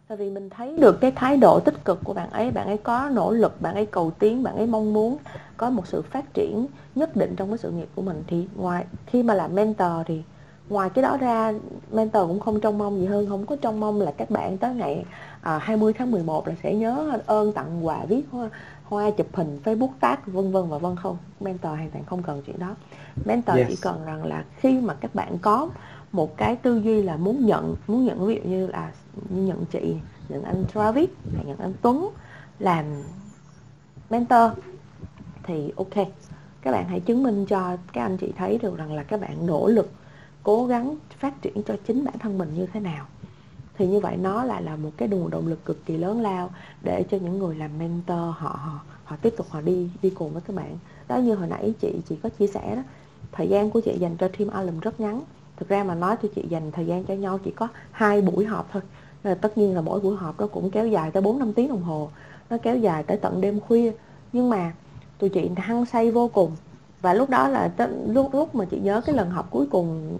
[SPEAKER 1] Tại vì mình thấy được cái thái độ tích cực của bạn ấy bạn ấy có nỗ lực, bạn ấy cầu tiến, bạn ấy mong muốn có một sự phát triển nhất định trong cái sự nghiệp của mình. Thì ngoài, khi mà làm mentor thì ngoài cái đó ra, mentor cũng không trông mong gì hơn, không có trông mong là các bạn tới ngày à, 20 tháng 11 là sẽ nhớ ơn tặng quà viết hoa, hoa chụp hình Facebook phát vân vân và vân không. Mentor hoàn toàn không cần chuyện đó. Mentor yes. chỉ cần rằng là khi mà các bạn có một cái tư duy là muốn nhận muốn nhận ví dụ như là như nhận chị nhận anh Travis hay nhận anh Tuấn làm mentor thì ok. Các bạn hãy chứng minh cho các anh chị thấy được rằng là các bạn nỗ lực cố gắng phát triển cho chính bản thân mình như thế nào thì như vậy nó lại là một cái nguồn động lực cực kỳ lớn lao để cho những người làm mentor họ họ, họ tiếp tục họ đi đi cùng với các bạn. Đó như hồi nãy chị chị có chia sẻ đó thời gian của chị dành cho team Alum rất ngắn. Thực ra mà nói thì chị dành thời gian cho nhau chỉ có hai buổi họp thôi. Nên tất nhiên là mỗi buổi họp nó cũng kéo dài tới 4 năm tiếng đồng hồ. Nó kéo dài tới tận đêm khuya. Nhưng mà tụi chị hăng say vô cùng và lúc đó là lúc lúc mà chị nhớ cái lần học cuối cùng,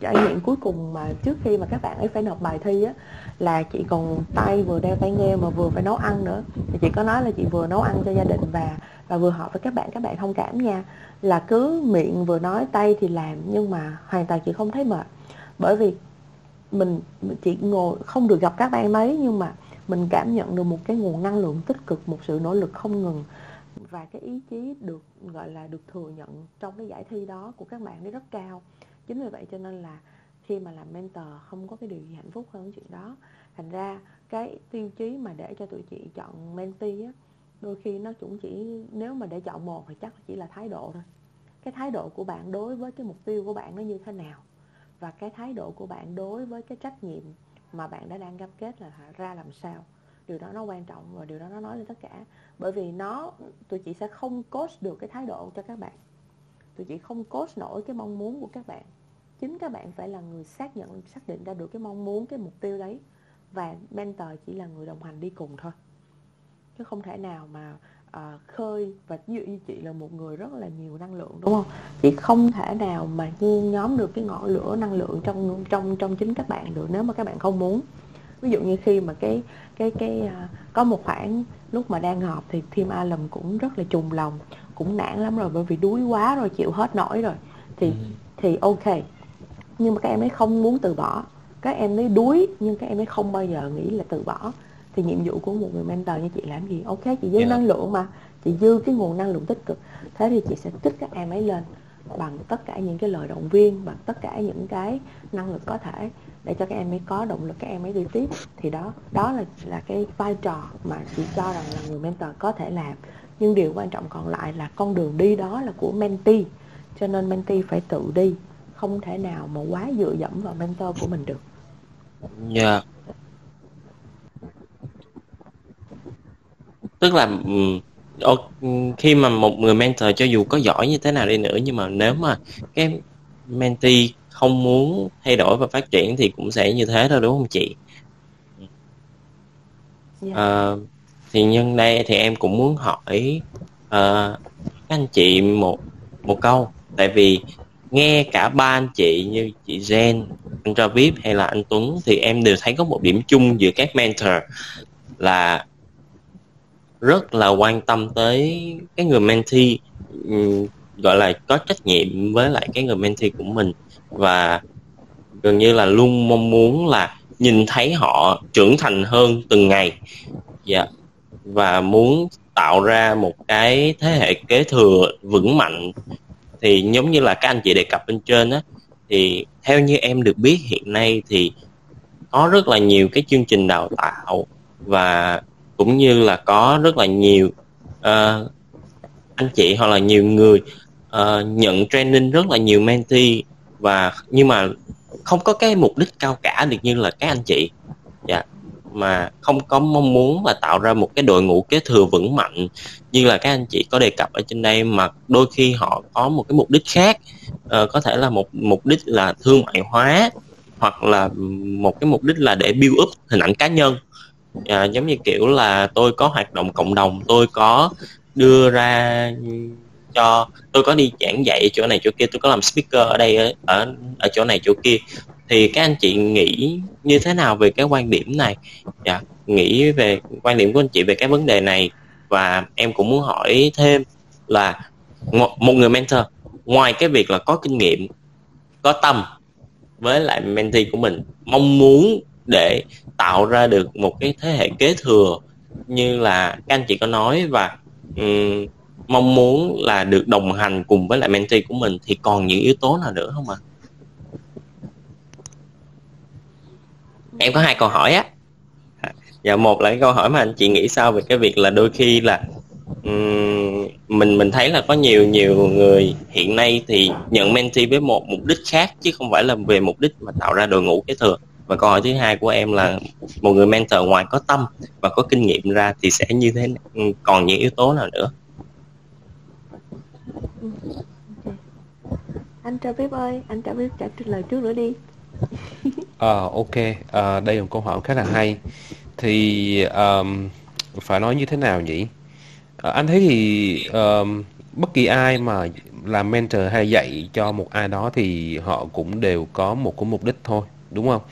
[SPEAKER 1] trải nghiệm cuối cùng mà trước khi mà các bạn ấy phải nộp bài thi á, là chị còn tay vừa đeo tai nghe mà vừa phải nấu ăn nữa. Thì chị có nói là chị vừa nấu ăn cho gia đình và và vừa họp với các bạn các bạn thông cảm nha. Là cứ miệng vừa nói, tay thì làm, nhưng mà hoàn toàn chị không thấy mệt. Bởi vì mình chị ngồi, không được gặp các bạn mấy, nhưng mà mình cảm nhận được một cái nguồn năng lượng tích cực, một sự nỗ lực không ngừng và cái ý chí được, gọi là, được thừa nhận trong cái giải thi đó của các bạn nó rất cao. Chính vì vậy cho nên là khi mà làm mentor không có cái điều gì hạnh phúc hơn chuyện đó. Thành ra cái tiêu chí mà để cho tụi chị chọn mentee á, đôi khi nó cũng chỉ, nếu mà để chọn một thì chắc chỉ là thái độ thôi. Cái thái độ của bạn đối với cái mục tiêu của bạn nó như thế nào? Và cái thái độ của bạn đối với cái trách nhiệm mà bạn đã đang cam kết là ra làm sao? Điều đó nó quan trọng và điều đó nó nói lên tất cả bởi vì nó tụi chị sẽ không coach được cái thái độ cho các bạn. Tụi chị không coach nổi cái mong muốn của các bạn. Chính các bạn phải là người xác nhận xác định ra được cái mong muốn cái mục tiêu đấy. Và mentor chỉ là người đồng hành đi cùng thôi. Chứ không thể nào mà uh, khơi và ví dụ như chị là một người rất là nhiều năng lượng đúng không? Chị không thể nào mà nhen nhóm được cái ngọn lửa năng lượng trong trong trong chính các bạn được nếu mà các bạn không muốn ví dụ như khi mà cái cái cái uh, có một khoảng lúc mà đang họp thì team Alum cũng rất là trùng lòng cũng nản lắm rồi bởi vì đuối quá rồi chịu hết nổi rồi thì ừ. thì ok nhưng mà các em ấy không muốn từ bỏ các em ấy đuối nhưng các em ấy không bao giờ nghĩ là từ bỏ thì nhiệm vụ của một người mentor như chị làm gì ok chị dư yeah. Dạ. năng lượng mà chị dư cái nguồn năng lượng tích cực thế thì chị sẽ kích các em ấy lên bằng tất cả những cái lời động viên, bằng tất cả những cái năng lực có thể để cho các em ấy có động lực, các em ấy đi tiếp. Thì đó đó là là cái vai trò mà chị cho rằng là người mentor có thể làm. Nhưng điều quan trọng còn lại là con đường đi đó là của mentee, cho nên mentee phải tự đi, không thể nào mà quá dựa dẫm vào mentor của mình được.
[SPEAKER 5] Dạ. Yeah. tức là khi mà một người mentor cho dù có giỏi như thế nào đi nữa nhưng mà nếu mà cái mentee không muốn thay đổi và phát triển thì cũng sẽ như thế thôi đúng không chị? Yeah. Dạ. À, thì nhân đây thì em cũng muốn hỏi uh, các anh chị một một câu tại vì nghe cả ba anh chị như chị Jen, anh Travis hay là anh Tuấn thì em đều thấy có một điểm chung giữa các mentor là rất là quan tâm tới cái người mentee ừ, gọi là có trách nhiệm với lại cái người mentee của mình. Và gần như là luôn mong muốn là nhìn thấy họ trưởng thành hơn từng ngày. Dạ. Và muốn tạo ra một cái thế hệ kế thừa vững mạnh. Thì giống như là các anh chị đề cập bên trên á, thì theo như em được biết hiện nay thì có rất là nhiều cái chương trình đào tạo và cũng như là có rất là nhiều uh, anh chị hoặc là nhiều người uh, nhận training rất là nhiều mentee và nhưng mà không có cái mục đích cao cả được như là các anh chị. Dạ. Mà không có mong muốn là tạo ra một cái đội ngũ kế thừa vững mạnh như là các anh chị có đề cập ở trên đây mà đôi khi họ có một cái mục đích khác uh, có thể là một mục đích là thương mại hóa hoặc là một cái mục đích là để build up hình ảnh cá nhân à, giống như kiểu là tôi có hoạt động cộng đồng tôi có đưa ra cho tôi có đi giảng dạy chỗ này chỗ kia tôi có làm speaker ở đây ở ở chỗ này chỗ kia. Thì các anh chị nghĩ như thế nào về cái quan điểm này? Dạ nghĩ về quan điểm của anh chị về cái vấn đề này. Và em cũng muốn hỏi thêm là một người mentor ngoài cái việc là có kinh nghiệm có tâm với lại mentee của mình mong muốn để tạo ra được một cái thế hệ kế thừa như là các anh chị có nói và um, mong muốn là được đồng hành cùng với lại mentee của mình thì còn những yếu tố nào nữa không ạ? À? Em có hai câu hỏi á. Dạ một là cái câu hỏi mà anh chị nghĩ sao về cái việc là đôi khi là um, mình mình thấy là có nhiều nhiều người hiện nay thì nhận mentee với một mục đích khác chứ không phải là về mục đích mà tạo ra đội ngũ kế thừa và câu hỏi thứ hai của em là một người mentor ngoài có tâm và có kinh nghiệm ra thì sẽ như thế còn những yếu tố nào nữa?
[SPEAKER 1] Anh cho biết ơi anh cho biết trả lời trước nữa đi.
[SPEAKER 3] À, ok. À, đây là một câu hỏi khá là hay. Thì um, phải nói như thế nào nhỉ? À, anh thấy thì um, bất kỳ ai mà làm mentor hay dạy cho một ai đó thì họ cũng đều có một cái mục đích thôi đúng không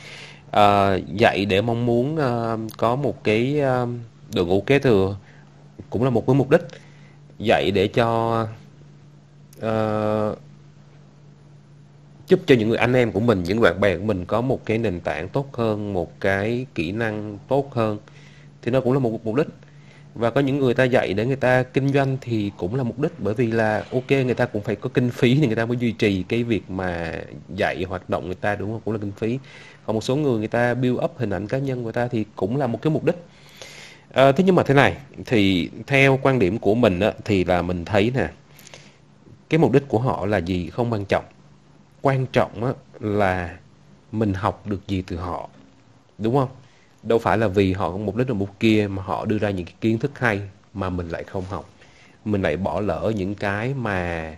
[SPEAKER 3] Ờ, à, dạy để mong muốn uh, có một cái uh, đội ngũ kế thừa cũng là một cái mục đích. Dạy để cho uh, giúp cho những người anh em của mình những bạn bè của mình có một cái nền tảng tốt hơn một cái kỹ năng tốt hơn thì nó cũng là một mục đích. Và có những người ta dạy để người ta kinh doanh thì cũng là mục đích bởi vì là ok người ta cũng phải có kinh phí thì người ta mới duy trì cái việc mà dạy hoạt động người ta đúng không? Cũng là kinh phí còn một số người người ta build up hình ảnh cá nhân của ta thì cũng là một cái mục đích. À, thế nhưng mà thế này thì theo quan điểm của mình á, thì là mình thấy nè cái mục đích của họ là gì không quan trọng. Quan trọng á, là mình học được gì từ họ đúng không? Đâu phải là vì họ có mục đích là mục kia mà họ đưa ra những cái kiến thức hay mà mình lại không học. Mình lại bỏ lỡ những cái mà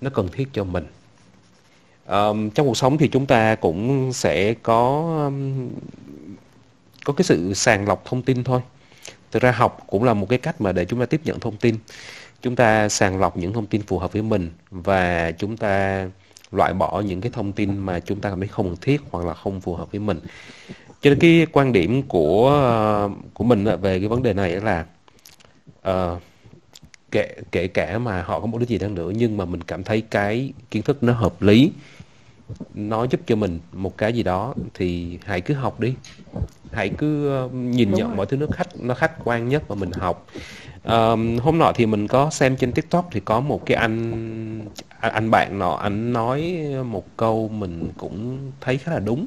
[SPEAKER 3] nó cần thiết cho mình um, trong cuộc sống thì chúng ta cũng sẽ có um, có cái sự sàng lọc thông tin thôi. Thực ra học cũng là một cái cách mà để chúng ta tiếp nhận thông tin. Chúng ta sàng lọc những thông tin phù hợp với mình và chúng ta loại bỏ những cái thông tin mà chúng ta cảm thấy không cần thiết hoặc là không phù hợp với mình. Cho nên cái quan điểm của ờ, của mình về cái vấn đề này là uh, kể kể cả mà họ có một đích gì đang nữa nhưng mà mình cảm thấy cái kiến thức nó hợp lý nó giúp cho mình một cái gì đó thì hãy cứ học đi. Hãy cứ nhìn Đúng nhận rồi. mọi thứ nó khách nó khách quan nhất và mình học. Um, hôm nọ thì mình có xem trên tiktok thì có một cái anh anh bạn nọ anh nói một câu mình cũng thấy khá là đúng.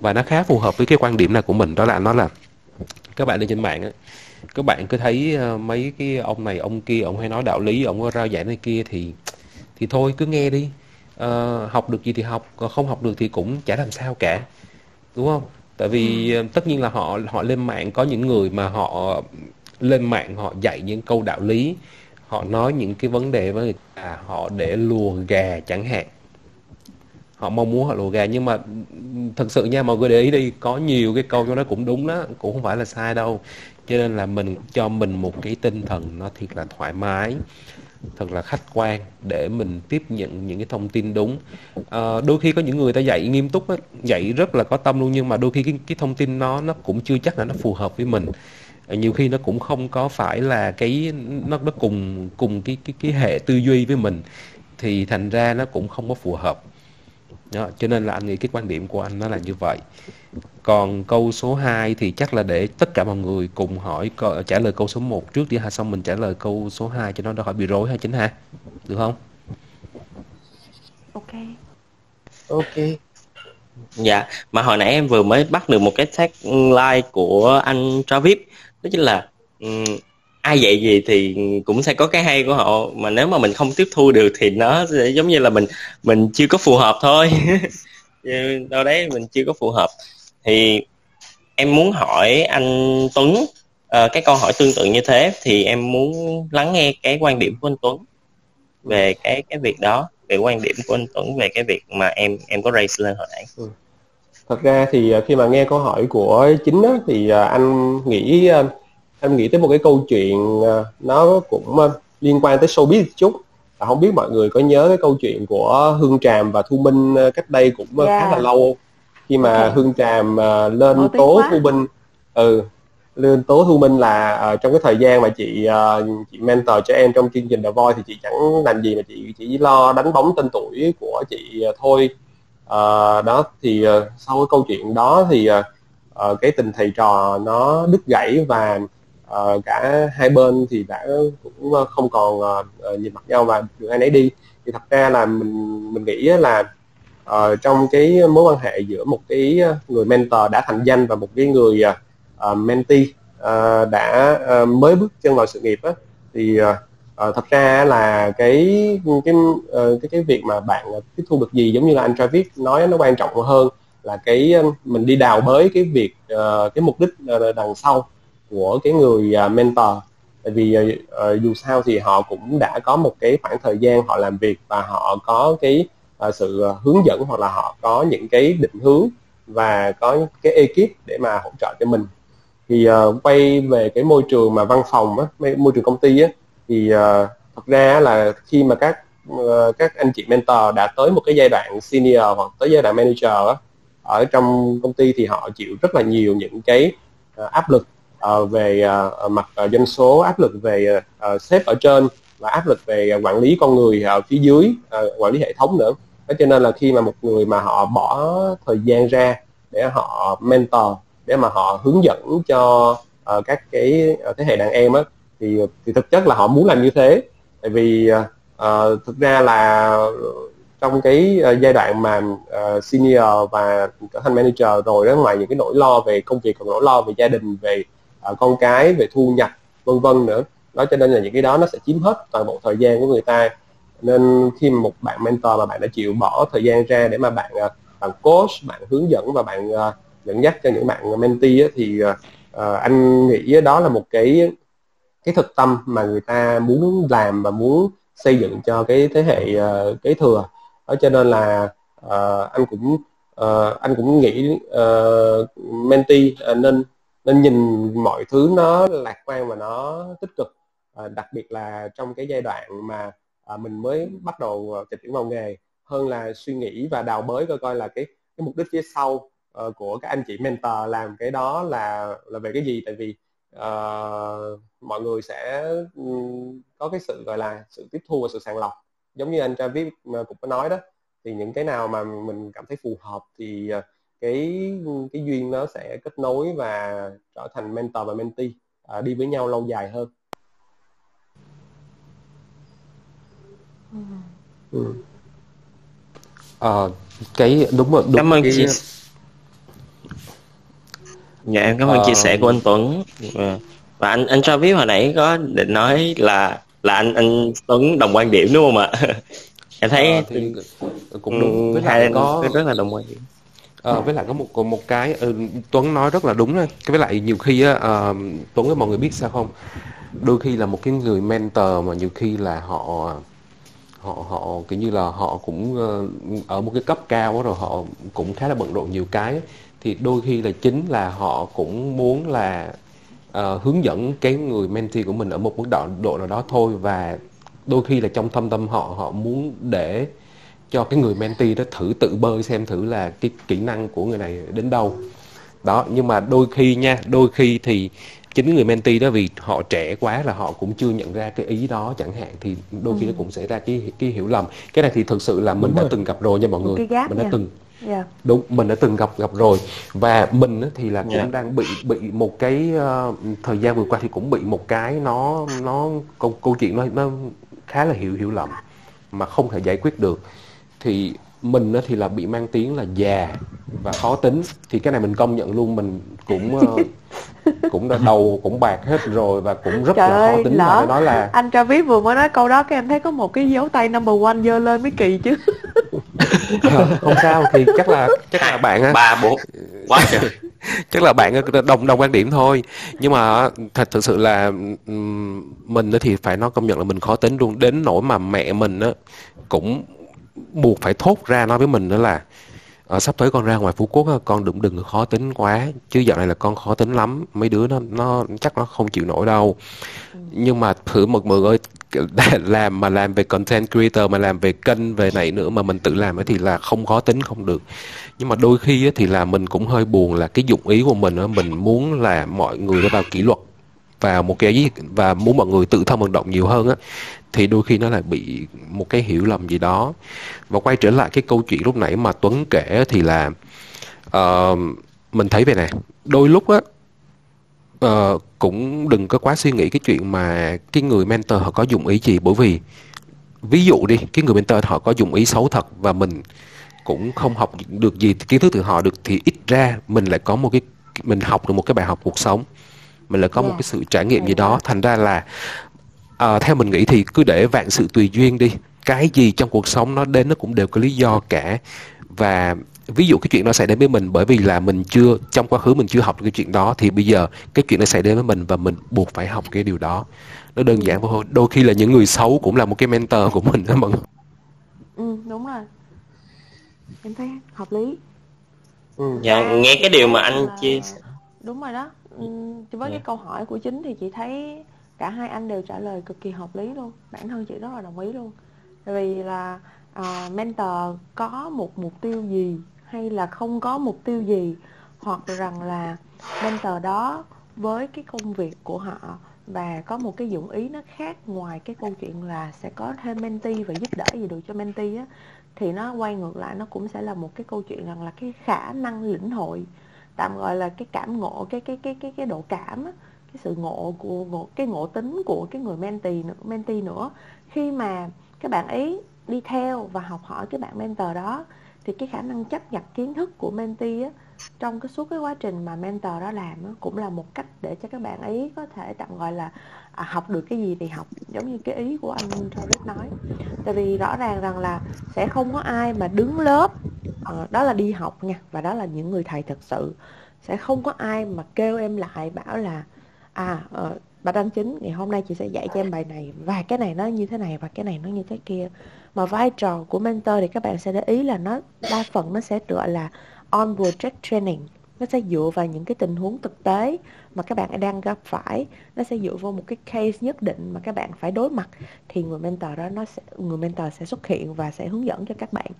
[SPEAKER 3] Và nó khá phù hợp với cái quan điểm này của mình. Đó là anh nói là các bạn lên trên mạng á các bạn cứ thấy mấy cái ông này ông kia ông hay nói đạo lý ông có rao giảng này kia thì thì thôi cứ nghe đi uh, học được gì thì học còn không học được thì cũng chả làm sao cả đúng không? Tại vì ừ. tất nhiên là họ họ lên mạng có những người mà họ lên mạng họ dạy những câu đạo lý họ nói những cái vấn đề với người ta họ để lùa gà chẳng hạn. Họ mong muốn họ lùa gà nhưng mà thật sự nha mọi người để ý đi có nhiều cái câu cho nó cũng đúng đó cũng không phải là sai đâu. Cho nên là mình cho mình một cái tinh thần nó thiệt là thoải mái thật là khách quan để mình tiếp nhận những cái thông tin đúng. À, đôi khi có những người ta dạy nghiêm túc ấy, dạy rất là có tâm luôn nhưng mà đôi khi cái, cái thông tin nó nó cũng chưa chắc là nó phù hợp với mình. Ờ, nhiều khi nó cũng không có phải là cái nó nó cùng cùng cái cái cái hệ tư duy với mình thì thành ra nó cũng không có phù hợp đó, cho nên là anh nghĩ cái quan điểm của anh nó là như vậy. Còn câu số 2 thì chắc là để tất cả mọi người cùng hỏi trả lời câu số 1 trước đi ha. Xong mình trả lời câu số 2 cho nó đỡ khỏi bị rối ha chính ha. Được không?
[SPEAKER 1] Ok.
[SPEAKER 2] Ok.
[SPEAKER 5] Dạ mà hồi nãy em vừa mới bắt được một cái tagline của anh Travis. Đó chính là um, ai dạy gì thì cũng sẽ có cái hay của họ mà nếu mà mình không tiếp thu được thì nó sẽ giống như là mình mình chưa có phù hợp thôi (laughs) đâu đấy mình chưa có phù hợp thì em muốn hỏi anh Tuấn uh, cái câu hỏi tương tự như thế thì em muốn lắng nghe cái quan điểm của anh Tuấn về cái cái việc đó về quan điểm của anh Tuấn về cái việc mà em em có raise lên hồi nãy. Ừ.
[SPEAKER 2] Thật ra thì khi mà nghe câu hỏi của chính á, thì ờ, anh nghĩ ờ, em nghĩ tới một cái câu chuyện nó cũng liên quan tới showbiz chút và không biết mọi người có nhớ cái câu chuyện của Hương Tràm và Thu Minh cách đây cũng yeah. khá là lâu khi mà okay. Hương Tràm lên tố quá. Thu Minh ừ lên tố Thu Minh là uh, trong cái thời gian mà chị uh, chị mentor cho em trong chương trình The Voice thì chị chẳng làm gì mà chị chỉ lo đánh bóng tên tuổi của chị uh, thôi uh, đó thì uh, sau cái câu chuyện đó thì uh, uh, cái tình thầy trò nó đứt gãy và uh, cả hai bên thì đã cũng ờ, không còn uh, nhìn mặt nhau và được ai nấy đi. Thì thật ra là mình mình nghĩ là uh, trong cái mối quan hệ giữa một cái người mentor đã thành danh và một cái người uh, mentee uh, đã uh, mới bước chân vào sự nghiệp á, thì uh, uh, thật ra là cái cái uh, cái cái việc mà bạn tiếp thu được gì giống như là anh Travis nói nó quan trọng hơn là cái mình đi đào bới cái việc uh, cái mục đích uh, đằng sau của cái người à, mentor. Tại vì uh, dù sao thì họ cũng đã có một cái khoảng thời gian họ làm việc và họ có cái uh, sự hướng dẫn hoặc là họ có những cái định hướng và có cái ekip để mà hỗ trợ cho mình. Thì uh, quay về cái môi trường mà văn phòng á, môi trường công ty á, thì uh, thật ra là khi mà các uh, các anh chị mentor đã tới một cái giai đoạn senior hoặc tới giai đoạn manager á, ở trong công ty thì họ chịu rất là nhiều những cái uh, áp lực uh, về uh, mặt uh, doanh số áp lực về uh, sếp ở trên và áp lực về quản lý con người ở phía dưới uh, quản lý hệ thống nữa. Đó cho nên là khi mà một người mà họ bỏ thời gian ra để họ mentor để mà họ hướng dẫn cho uh, các cái thế hệ đàn em á thì thì thực chất là họ muốn làm như thế. Tại vì uh, thực ra là trong cái giai đoạn mà uh, senior và trở thành manager rồi đó ngoài những cái nỗi lo về công việc còn nỗi lo về gia đình về À, con cái về thu nhập vân vân nữa. Đó cho nên là những cái đó nó sẽ chiếm hết toàn bộ thời gian của người ta. Nên khi mà một bạn mentor mà bạn đã chịu bỏ thời gian ra để mà bạn à, bạn coach bạn hướng dẫn và bạn uh, dẫn dắt cho những bạn mentee thì uh, anh nghĩ đó là một cái cái thực tâm mà người ta muốn làm và muốn xây dựng cho cái thế hệ uh, kế thừa. Đó cho nên là uh, anh cũng uh, anh cũng nghĩ uh, mentee uh, nên nên nhìn mọi thứ nó lạc quan và nó tích cực. À, đặc biệt là trong cái giai đoạn mà à, mình mới bắt đầu à, chạy tuyển vào nghề hơn là suy nghĩ và đào bới coi coi là cái cái mục đích phía sau uh, của các anh chị mentor làm cái đó là là về cái gì. Tại vì uh, mọi người sẽ um, có cái sự gọi là sự tiếp thu và sự sàng lọc. Giống như anh Travis à, cũng có nói đó thì những cái nào mà mình cảm thấy phù hợp thì uh, cái cái duyên nó sẽ kết nối và trở thành mentor và mentee uh, đi với nhau lâu dài hơn.
[SPEAKER 3] Ừ. À, cái đúng rồi đúng
[SPEAKER 5] cảm ơn
[SPEAKER 3] cái,
[SPEAKER 5] chị. Dạ em cảm ơn uh, chia sẻ của anh Tuấn. Và, anh anh cho biết hồi nãy có định nói là là anh anh Tuấn đồng quan điểm đúng không ạ? (laughs) Em thấy uh, thì
[SPEAKER 3] cũng đúng.
[SPEAKER 5] Với hai có rất là đồng quan điểm
[SPEAKER 3] À, với lại có một một cái ừ, Tuấn nói rất là đúng đấy cái với lại nhiều khi á uh, Tuấn với mọi người biết sao không? Đôi khi là một cái người mentor mà nhiều khi là họ họ họ kiểu như là họ cũng uh, ở một cái cấp cao đó rồi họ cũng khá là bận rộn nhiều cái thì đôi khi là chính là họ cũng muốn là uh, hướng dẫn cái người mentee của mình ở một mức độ độ nào đó thôi. Và đôi khi là trong thâm tâm họ họ muốn để cho cái người mentee đó thử tự bơi xem thử là cái kỹ năng của người này đến đâu đó nhưng mà đôi khi nha đôi khi thì chính người mentee đó vì họ trẻ quá là họ cũng chưa nhận ra cái ý đó chẳng hạn thì đôi khi
[SPEAKER 1] Ừ.
[SPEAKER 3] nó cũng xảy ra cái cái hiểu lầm cái này thì thực sự là mình đã từng gặp rồi nha mọi người mình đã
[SPEAKER 1] nha.
[SPEAKER 3] từng
[SPEAKER 1] Dạ.
[SPEAKER 3] đúng mình đã từng gặp gặp rồi và mình á, thì là cũng
[SPEAKER 5] Dạ.
[SPEAKER 3] đang bị bị một cái ờ, thời gian vừa qua thì cũng bị một cái nó nó câu câu chuyện nó nó khá là hiểu hiểu lầm mà không thể giải quyết được thì mình á, thì là bị mang tiếng là già và khó tính. Thì cái này mình công nhận luôn mình cũng ờ, (laughs) cũng đã đầu cũng bạc hết rồi và cũng rất
[SPEAKER 1] Trời
[SPEAKER 3] là khó
[SPEAKER 1] ơi,
[SPEAKER 3] tính. Và
[SPEAKER 1] lỡ
[SPEAKER 3] phải nói là
[SPEAKER 1] anh Travis vừa mới nói câu đó cái em thấy có một cái dấu tay number one dơ lên mới kỳ chứ. (laughs)
[SPEAKER 3] không sao thì chắc là chắc là bạn á.
[SPEAKER 5] Ba bốn quá trời. (laughs)
[SPEAKER 3] Chắc là bạn đồng đồng quan điểm thôi. Nhưng mà thật thực sự là mình thì phải nói công nhận là mình khó tính luôn. Đến nỗi mà mẹ mình á cũng buộc phải thốt ra nói với mình đó là ờ, sắp tới con ra ngoài Phú Quốc con đừng đừng khó tính quá chứ dạo này là con khó tính lắm mấy đứa nó nó chắc nó không chịu nổi đâu. Nhưng mà thử mực mực ơi (laughs) làm mà làm về content creator mà làm về kênh về này nữa mà mình tự làm ấy thì là không khó tính không được. Nhưng mà đôi khi thì là mình cũng hơi buồn là cái dụng ý của mình mình muốn là mọi người nó vào kỷ luật vào một cái và muốn mọi người tự thân vận động nhiều hơn á thì đôi khi nó lại bị một cái hiểu lầm gì đó. Và quay trở lại cái câu chuyện lúc nãy mà Tuấn kể thì là uh, mình thấy về này đôi lúc á uh, cũng đừng có quá suy nghĩ cái chuyện mà cái người mentor họ có dụng ý gì bởi vì ví dụ đi cái người mentor họ có dụng ý xấu thật và mình cũng không học được gì kiến thức từ họ được thì ít ra mình lại có một cái mình học được một cái bài học cuộc sống mình lại có một
[SPEAKER 1] Yeah.
[SPEAKER 3] cái sự trải nghiệm gì
[SPEAKER 1] Hay
[SPEAKER 3] đó thành ra là ờ, theo mình nghĩ thì cứ để vạn sự tùy duyên đi cái gì trong cuộc sống nó đến nó cũng đều có lý do cả và ví dụ cái chuyện nó xảy đến với mình bởi vì là mình chưa trong quá khứ mình chưa học được cái chuyện đó thì bây giờ cái chuyện nó xảy đến với mình và mình buộc phải học cái điều đó nó đơn giản thôi đôi khi là những người xấu cũng là một cái mentor của mình đó mọi người
[SPEAKER 1] Ừ, đúng rồi. Em thấy hợp lý.
[SPEAKER 2] Ừ.
[SPEAKER 5] dạ nghe cái điều mà anh
[SPEAKER 1] Là-
[SPEAKER 5] chia
[SPEAKER 1] Đúng rồi đó. Ừ, với cái
[SPEAKER 5] Dạ.
[SPEAKER 1] câu hỏi của chính thì chị thấy cả hai anh đều trả lời cực kỳ hợp lý luôn. Bản thân chị rất là đồng ý luôn. Vì là à, mentor có một mục tiêu gì hay là không có mục tiêu gì hoặc rằng là mentor đó với cái công việc của họ và có một cái dụng ý nó khác ngoài cái câu chuyện là sẽ có thêm mentee và giúp đỡ gì được cho mentee á thì nó quay ngược lại nó cũng sẽ là một cái câu chuyện rằng là cái khả năng lĩnh hội tạm gọi là cái cảm ngộ cái cái cái cái cái độ cảm á, cái sự ngộ của ngộ, cái ngộ tính của cái người mentee nữa, mentee nữa. Khi mà các bạn ấy đi theo và học hỏi cái bạn mentor đó thì cái khả năng chấp nhận kiến thức của mentee á, trong cái suốt cái quá trình mà mentor đó làm á, cũng là một cách để cho các bạn ấy có thể tạm gọi là à, học được cái gì thì học giống như cái ý của anh Travis nói. Tại vì rõ ràng rằng là sẽ không có ai mà đứng lớp à, đó là đi học nha và đó là những người thầy thật sự. Sẽ không có ai mà kêu em lại bảo là à à, bà Đăng Chính ngày hôm nay chị sẽ dạy cho em bài này và cái này nó như thế này và cái này nó như thế kia. Mà vai trò của mentor thì các bạn sẽ để ý là nó đa phần nó sẽ tựa là on project training nó sẽ dựa vào những cái tình huống thực tế mà các bạn đang gặp phải. Nó sẽ dựa vào một cái case nhất định mà các bạn phải đối mặt. Thì người mentor đó nó sẽ người mentor sẽ xuất hiện và sẽ hướng dẫn cho các bạn.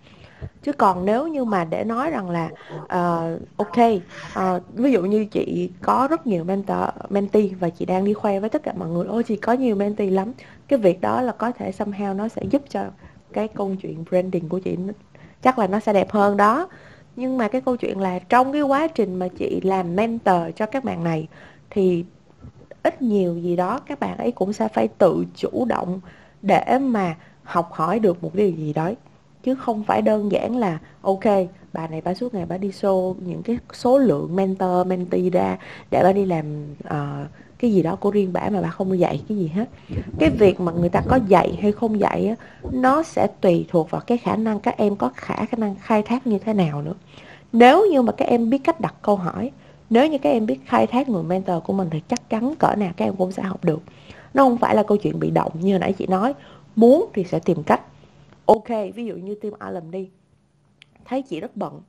[SPEAKER 1] Chứ còn nếu như mà để nói rằng là uh, ok uh, ví dụ như chị có rất nhiều mentor mentee và chị đang đi khoe với tất cả mọi người ôi chị có nhiều mentee lắm. Cái việc đó là có thể somehow nó sẽ giúp cho cái câu chuyện branding của chị chắc là nó sẽ đẹp hơn đó nhưng mà cái câu chuyện là trong cái quá trình mà chị làm mentor cho các bạn này thì ít nhiều gì đó các bạn ấy cũng sẽ phải tự chủ động để mà học hỏi được một điều gì đó chứ không phải đơn giản là ok bà này bà suốt ngày bà đi show những cái số lượng mentor mentee ra để bà đi làm uh, cái gì đó của riêng bả mà bà không dạy cái gì hết. Cái việc mà người ta có dạy hay không dạy á, nó sẽ tùy thuộc vào cái khả năng các em có khả khả năng khai thác như thế nào nữa. Nếu như mà các em biết cách đặt câu hỏi nếu như các em biết khai thác người mentor của mình thì chắc chắn cỡ nào các em cũng sẽ học được. Nó không phải là câu chuyện bị động như hồi nãy chị nói. Muốn thì sẽ tìm cách. Ok ví dụ như team Alum đi. Thấy chị rất bận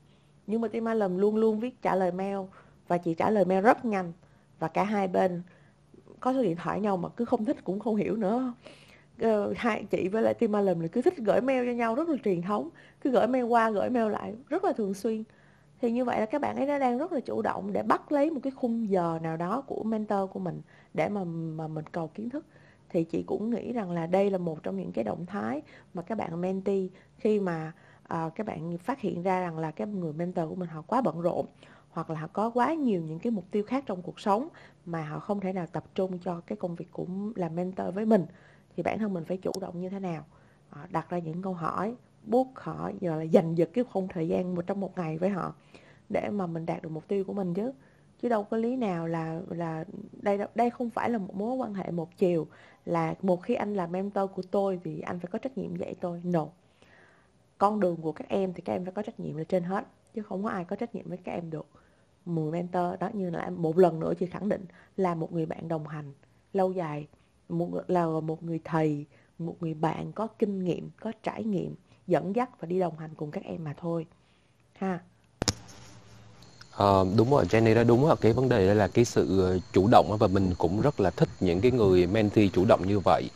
[SPEAKER 1] nhưng mà team Alum luôn luôn viết trả lời mail và chị trả lời mail rất nhanh. Và cả hai bên có số điện thoại nhau mà cứ không thích cũng không hiểu nữa. Uh, hai chị với lại team Alum là cứ thích gửi mail cho nhau rất là truyền thống cứ gửi mail qua gửi mail lại rất là thường xuyên. Thì như vậy là các bạn ấy đã đang rất là chủ động để bắt lấy một cái khung giờ nào đó của mentor của mình để mà mà mình cầu kiến thức. Thì chị cũng nghĩ rằng là đây là một trong những cái động thái mà các bạn mentee khi mà uh, các bạn phát hiện ra rằng là cái người mentor của mình họ quá bận rộn hoặc là họ có quá nhiều những cái mục tiêu khác trong cuộc sống mà họ không thể nào tập trung cho cái công việc của làm mentor với mình, thì bản thân mình phải chủ động như thế nào? Ờ, đặt ra những câu hỏi, buộc họ giờ là dành giật cái khung thời gian một trong một ngày với họ để mà mình đạt được mục tiêu của mình chứ. Chứ đâu có lý nào là là đây đây không phải là một mối quan hệ một chiều, là một khi anh là mentor của tôi thì anh phải có trách nhiệm dạy tôi. No. Con đường của các em thì các em phải có trách nhiệm là trên hết chứ không có ai có trách nhiệm với các em được. Mười mentor đó như là một lần nữa chị khẳng định là một người bạn đồng hành lâu dài một là một người thầy một người bạn có kinh nghiệm có trải nghiệm dẫn dắt và đi đồng hành cùng các em mà thôi. Ha.
[SPEAKER 3] À, đúng rồi Jenny đã đúng rồi cái vấn đề đây là cái sự ờ, chủ động và mình cũng rất là thích những cái người mentee chủ động như vậy.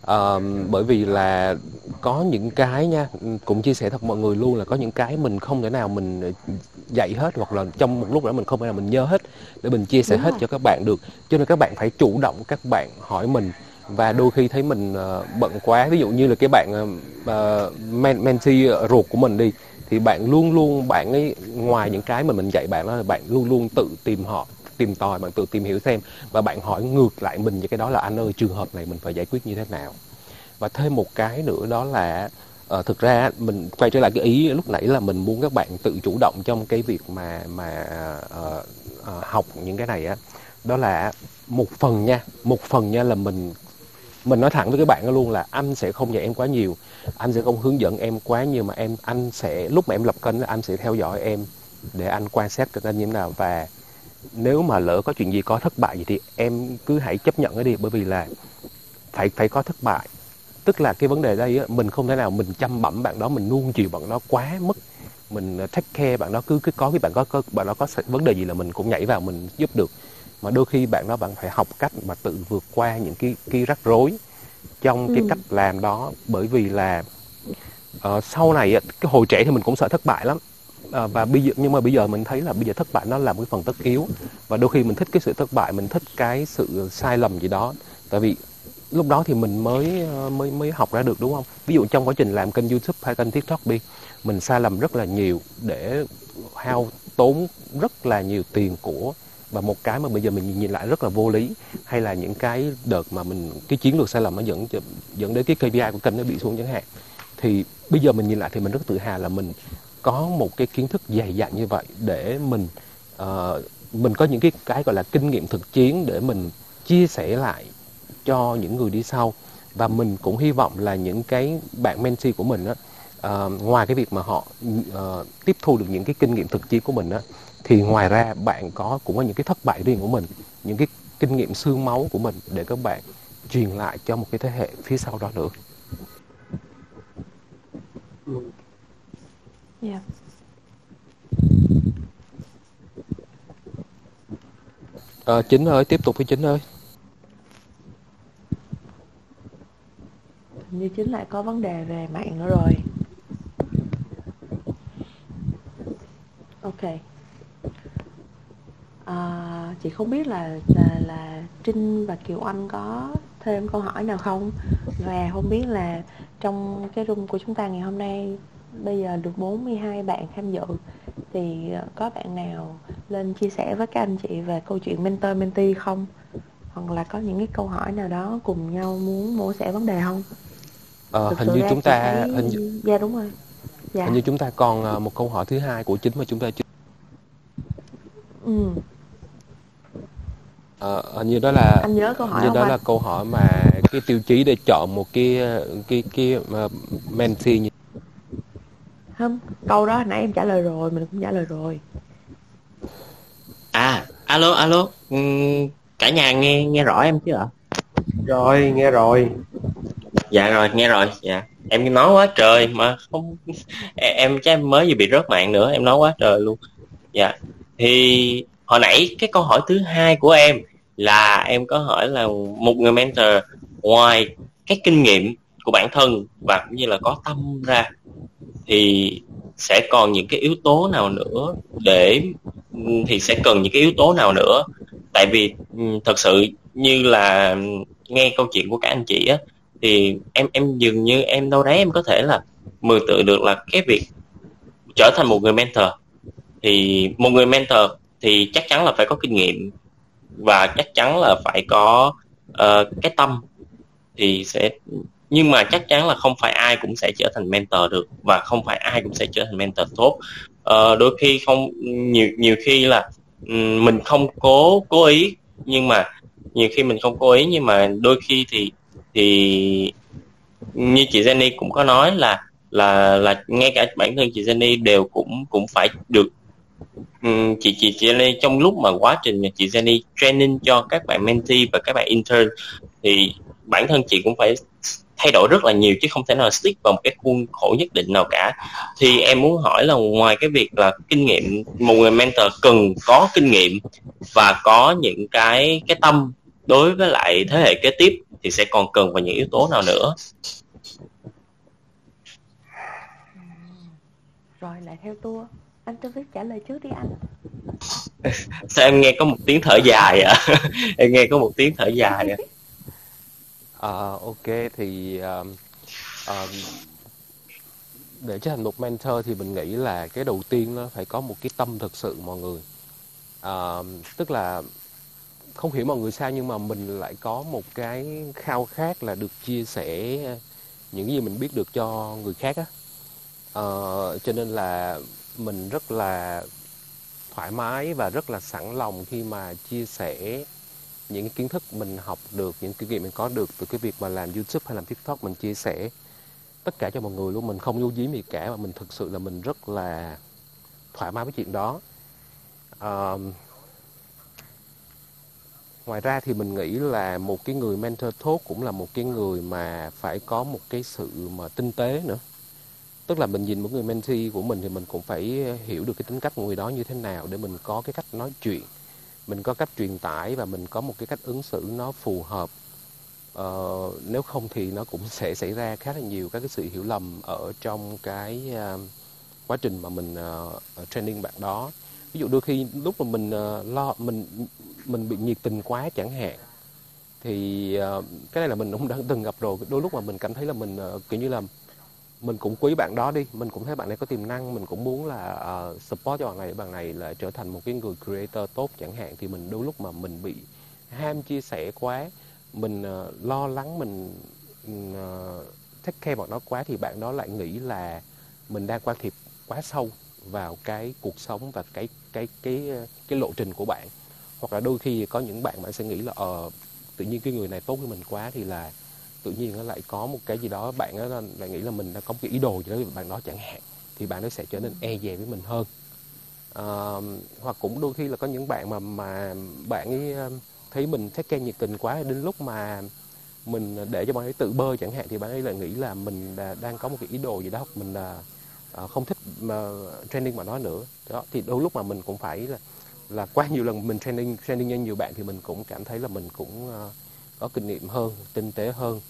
[SPEAKER 3] Ờ, bởi vì là có những cái nha cũng chia sẻ thật mọi người luôn là có những cái mình không thể nào mình ờ, dạy hết hoặc là trong một lúc đó mình không thể nào mình nhớ hết để mình chia sẻ
[SPEAKER 1] đúng
[SPEAKER 3] hết
[SPEAKER 1] rồi.
[SPEAKER 3] cho các bạn được. Cho nên các bạn phải chủ động các bạn hỏi mình và đôi khi thấy mình ờ, bận quá. Ví dụ như là cái bạn uh, men, mentee ruột của mình đi thì bạn luôn luôn bạn ấy ngoài những cái mà mình dạy bạn đó là bạn luôn luôn tự tìm họ tìm tòi bạn tự tìm hiểu xem và bạn hỏi ngược lại mình những cái đó là anh ơi trường hợp này mình phải giải quyết như thế nào? Và thêm một cái nữa đó là uh, thực ra mình quay trở lại cái ý lúc nãy là mình muốn các bạn tự chủ động trong cái việc mà mà uh, uh, học những cái này á. Đó là một phần nha một phần nha là mình mình nói thẳng với các bạn luôn là anh sẽ không dạy em quá nhiều anh sẽ không hướng dẫn em quá nhiều mà em anh sẽ lúc mà em lập kênh anh sẽ theo dõi em để anh quan sát kênh như thế nào. Và nếu mà lỡ có chuyện gì có thất bại gì thì em cứ hãy chấp nhận cái đi bởi vì là phải phải có thất bại. Tức là cái vấn đề đây á, mình không thể nào mình chăm bẩm bạn đó mình nuông chiều bạn đó quá mức. Mình take care bạn đó cứ cứ có cái bạn có, có bạn đó có vấn đề gì là mình cũng nhảy vào mình giúp được. Mà đôi khi bạn đó bạn phải học cách mà tự vượt qua những cái cái rắc rối trong cái
[SPEAKER 1] ừ.
[SPEAKER 3] cách làm đó. Bởi vì là uh, sau này cái hồi trẻ thì mình cũng sợ thất bại lắm à, và bây giờ nhưng mà bây giờ mình thấy là bây giờ thất bại nó là một cái phần tất yếu. Và đôi khi mình thích cái sự thất bại mình thích cái sự sai lầm gì đó. Tại vì lúc đó thì mình mới ờ, mới mới học ra được đúng không? Ví dụ trong quá trình làm kênh youtube hay kênh tiktok đi mình sai lầm rất là nhiều để hao tốn rất là nhiều tiền của và một cái mà bây giờ mình nhìn lại rất là vô lý. Hay là những cái đợt mà mình cái chiến lược sai lầm nó dẫn dẫn đến cái KPI của kênh nó bị xuống chẳng hạn. Thì bây giờ mình nhìn lại thì mình rất tự hào là mình có một cái kiến thức dày dặn như vậy để mình uh, mình có những cái cái gọi là kinh nghiệm thực chiến để mình chia sẻ lại cho những người đi sau. Và mình cũng hy vọng là những cái bạn mentee của mình á uh, ngoài cái việc mà họ uh, tiếp thu được những cái kinh nghiệm thực chiến của mình á thì ngoài ra bạn có cũng có những cái thất bại riêng của mình những cái kinh nghiệm xương máu của mình để các bạn truyền lại cho một cái thế hệ phía sau đó nữa.
[SPEAKER 1] Ừ yeah.
[SPEAKER 3] à, chính ơi tiếp tục với chính ơi.
[SPEAKER 1] Như chính lại có vấn đề về mạng nữa rồi. Ok. À, chị không biết là là là Trinh và Kiều Anh có thêm câu hỏi nào không? Và không biết là trong cái room của chúng ta ngày hôm nay bây giờ được 42 bạn tham dự thì có bạn nào lên chia sẻ với các anh chị về câu chuyện mentor mentee không hoặc là có những cái câu hỏi nào đó cùng nhau muốn mổ xẻ vấn đề không
[SPEAKER 3] Ờ, hình như chúng ta
[SPEAKER 1] thấy...
[SPEAKER 3] hình như
[SPEAKER 1] dạ đúng rồi
[SPEAKER 3] dạ. hình như chúng ta còn ờ, một câu hỏi thứ hai của chính mà chúng ta chưa
[SPEAKER 1] ừ.
[SPEAKER 3] Ờ, hình như đó là
[SPEAKER 1] anh nhớ câu hỏi
[SPEAKER 3] như đó
[SPEAKER 1] anh?
[SPEAKER 3] là câu hỏi mà cái tiêu chí để chọn một cái cái cái uh, mentee như
[SPEAKER 1] không câu đó hồi nãy em trả lời rồi mình cũng trả lời rồi.
[SPEAKER 5] À alo alo. Uhm, cả nhà nghe nghe rõ em chứ ạ?
[SPEAKER 2] Rồi nghe rồi.
[SPEAKER 5] Dạ rồi nghe rồi dạ. Em nói quá trời mà không em chắc em mới vừa bị rớt mạng nữa em nói quá trời luôn. Dạ thì hồi nãy cái câu hỏi thứ hai của em là em có hỏi là một người mentor ngoài cái kinh nghiệm của bản thân và cũng như là có tâm ra thì sẽ còn những cái yếu tố nào nữa để thì sẽ cần những cái yếu tố nào nữa? Tại vì thật sự như là nghe câu chuyện của các anh chị á thì em em dường như em đâu đấy em có thể là mường tượng được là cái việc trở thành một người mentor. Thì một người mentor thì chắc chắn là phải có kinh nghiệm và chắc chắn là phải có uh, cái tâm thì sẽ nhưng mà chắc chắn là không phải ai cũng sẽ trở thành mentor được và không phải ai cũng sẽ trở thành mentor tốt. Ờ, đôi khi không nhiều nhiều khi là mình không cố cố ý nhưng mà nhiều khi mình không cố ý nhưng mà đôi khi thì thì như chị Jenny cũng có nói là là là ngay cả bản thân chị Jenny đều cũng cũng phải được um, chị chị chị Jenny trong lúc mà quá trình chị Jenny training cho các bạn mentee và các bạn intern thì bản thân chị cũng phải thay đổi rất là nhiều chứ không thể nào stick vào một cái khuôn khổ nhất định nào cả thì em muốn hỏi là ngoài cái việc là kinh nghiệm một người mentor cần có kinh nghiệm và có những cái cái tâm đối với lại thế hệ kế tiếp thì sẽ còn cần vào những yếu tố nào nữa
[SPEAKER 1] rồi lại theo tour anh cho biết trả lời trước đi anh (laughs)
[SPEAKER 5] sao em nghe có một tiếng thở dài ạ à? (laughs) em nghe có một tiếng thở dài à?
[SPEAKER 3] Uh, ok thì uh, uh, để trở thành một mentor thì mình nghĩ là cái đầu tiên nó phải có một cái tâm thực sự mọi người. Uh, tức là không hiểu mọi người sao nhưng mà mình lại có một cái khao khát là được chia sẻ những gì mình biết được cho người khác á. Uh, cho nên là mình rất là thoải mái và rất là sẵn lòng khi mà chia sẻ những cái kiến thức mình học được những kinh nghiệm mình có được từ cái việc mà làm YouTube hay làm TikTok mình chia sẻ tất cả cho mọi người luôn. Mình không vô giếm gì cả mà mình thực sự là mình rất là thoải mái với chuyện đó. À, ngoài ra thì mình nghĩ là một cái người mentor tốt cũng là một cái người mà phải có một cái sự mà tinh tế nữa. Tức là mình nhìn một người mentee của mình thì mình cũng phải hiểu được cái tính cách của người đó như thế nào để mình có cái cách nói chuyện mình có cách truyền tải và mình có một cái cách ứng xử nó phù hợp. Ờ, nếu không thì nó cũng (laughs) sẽ xảy ra khá là nhiều các cái sự hiểu lầm ở trong cái uh, quá trình mà mình uh, training bạn đó. Ví dụ đôi khi lúc mà mình uh, lo mình mình bị nhiệt tình quá chẳng hạn thì uh, cái này là mình cũng (laughs) đã từng gặp rồi. Đôi lúc mà mình cảm thấy là mình uh, kiểu như là mình cũng quý bạn đó đi. Mình cũng thấy bạn này có tiềm năng. Mình cũng muốn là uh, support cho bạn này. Bạn này là trở thành một cái người creator tốt chẳng hạn. Thì mình đôi lúc mà mình bị ham chia sẻ quá mình uh, lo lắng mình uh, take care bọn nó quá thì bạn đó lại nghĩ là mình đang quan thiệp quá sâu vào cái cuộc sống và cái cái cái cái lộ trình của bạn. Hoặc là đôi khi có những bạn bạn sẽ nghĩ là ờ uh, tự nhiên cái người này tốt với mình quá thì là tự nhiên nó lại có một cái gì đó bạn nó lại nghĩ là mình đã có một cái ý đồ gì đó với bạn đó chẳng hạn thì bạn nó sẽ trở nên e dè với mình hơn. À, hoặc cũng đôi khi là có những bạn mà mà bạn ấy thấy mình thích care nhiệt tình quá đến lúc mà mình để cho bạn ấy tự bơi chẳng hạn thì bạn ấy lại nghĩ là mình đang có một cái ý đồ gì đó hoặc mình là ờ, không thích mà training mà nói nữa. Đó thì đôi lúc mà mình cũng phải là là qua nhiều lần mình training training cho nhiều bạn thì mình cũng cảm thấy là mình cũng uh, có kinh nghiệm hơn tinh tế hơn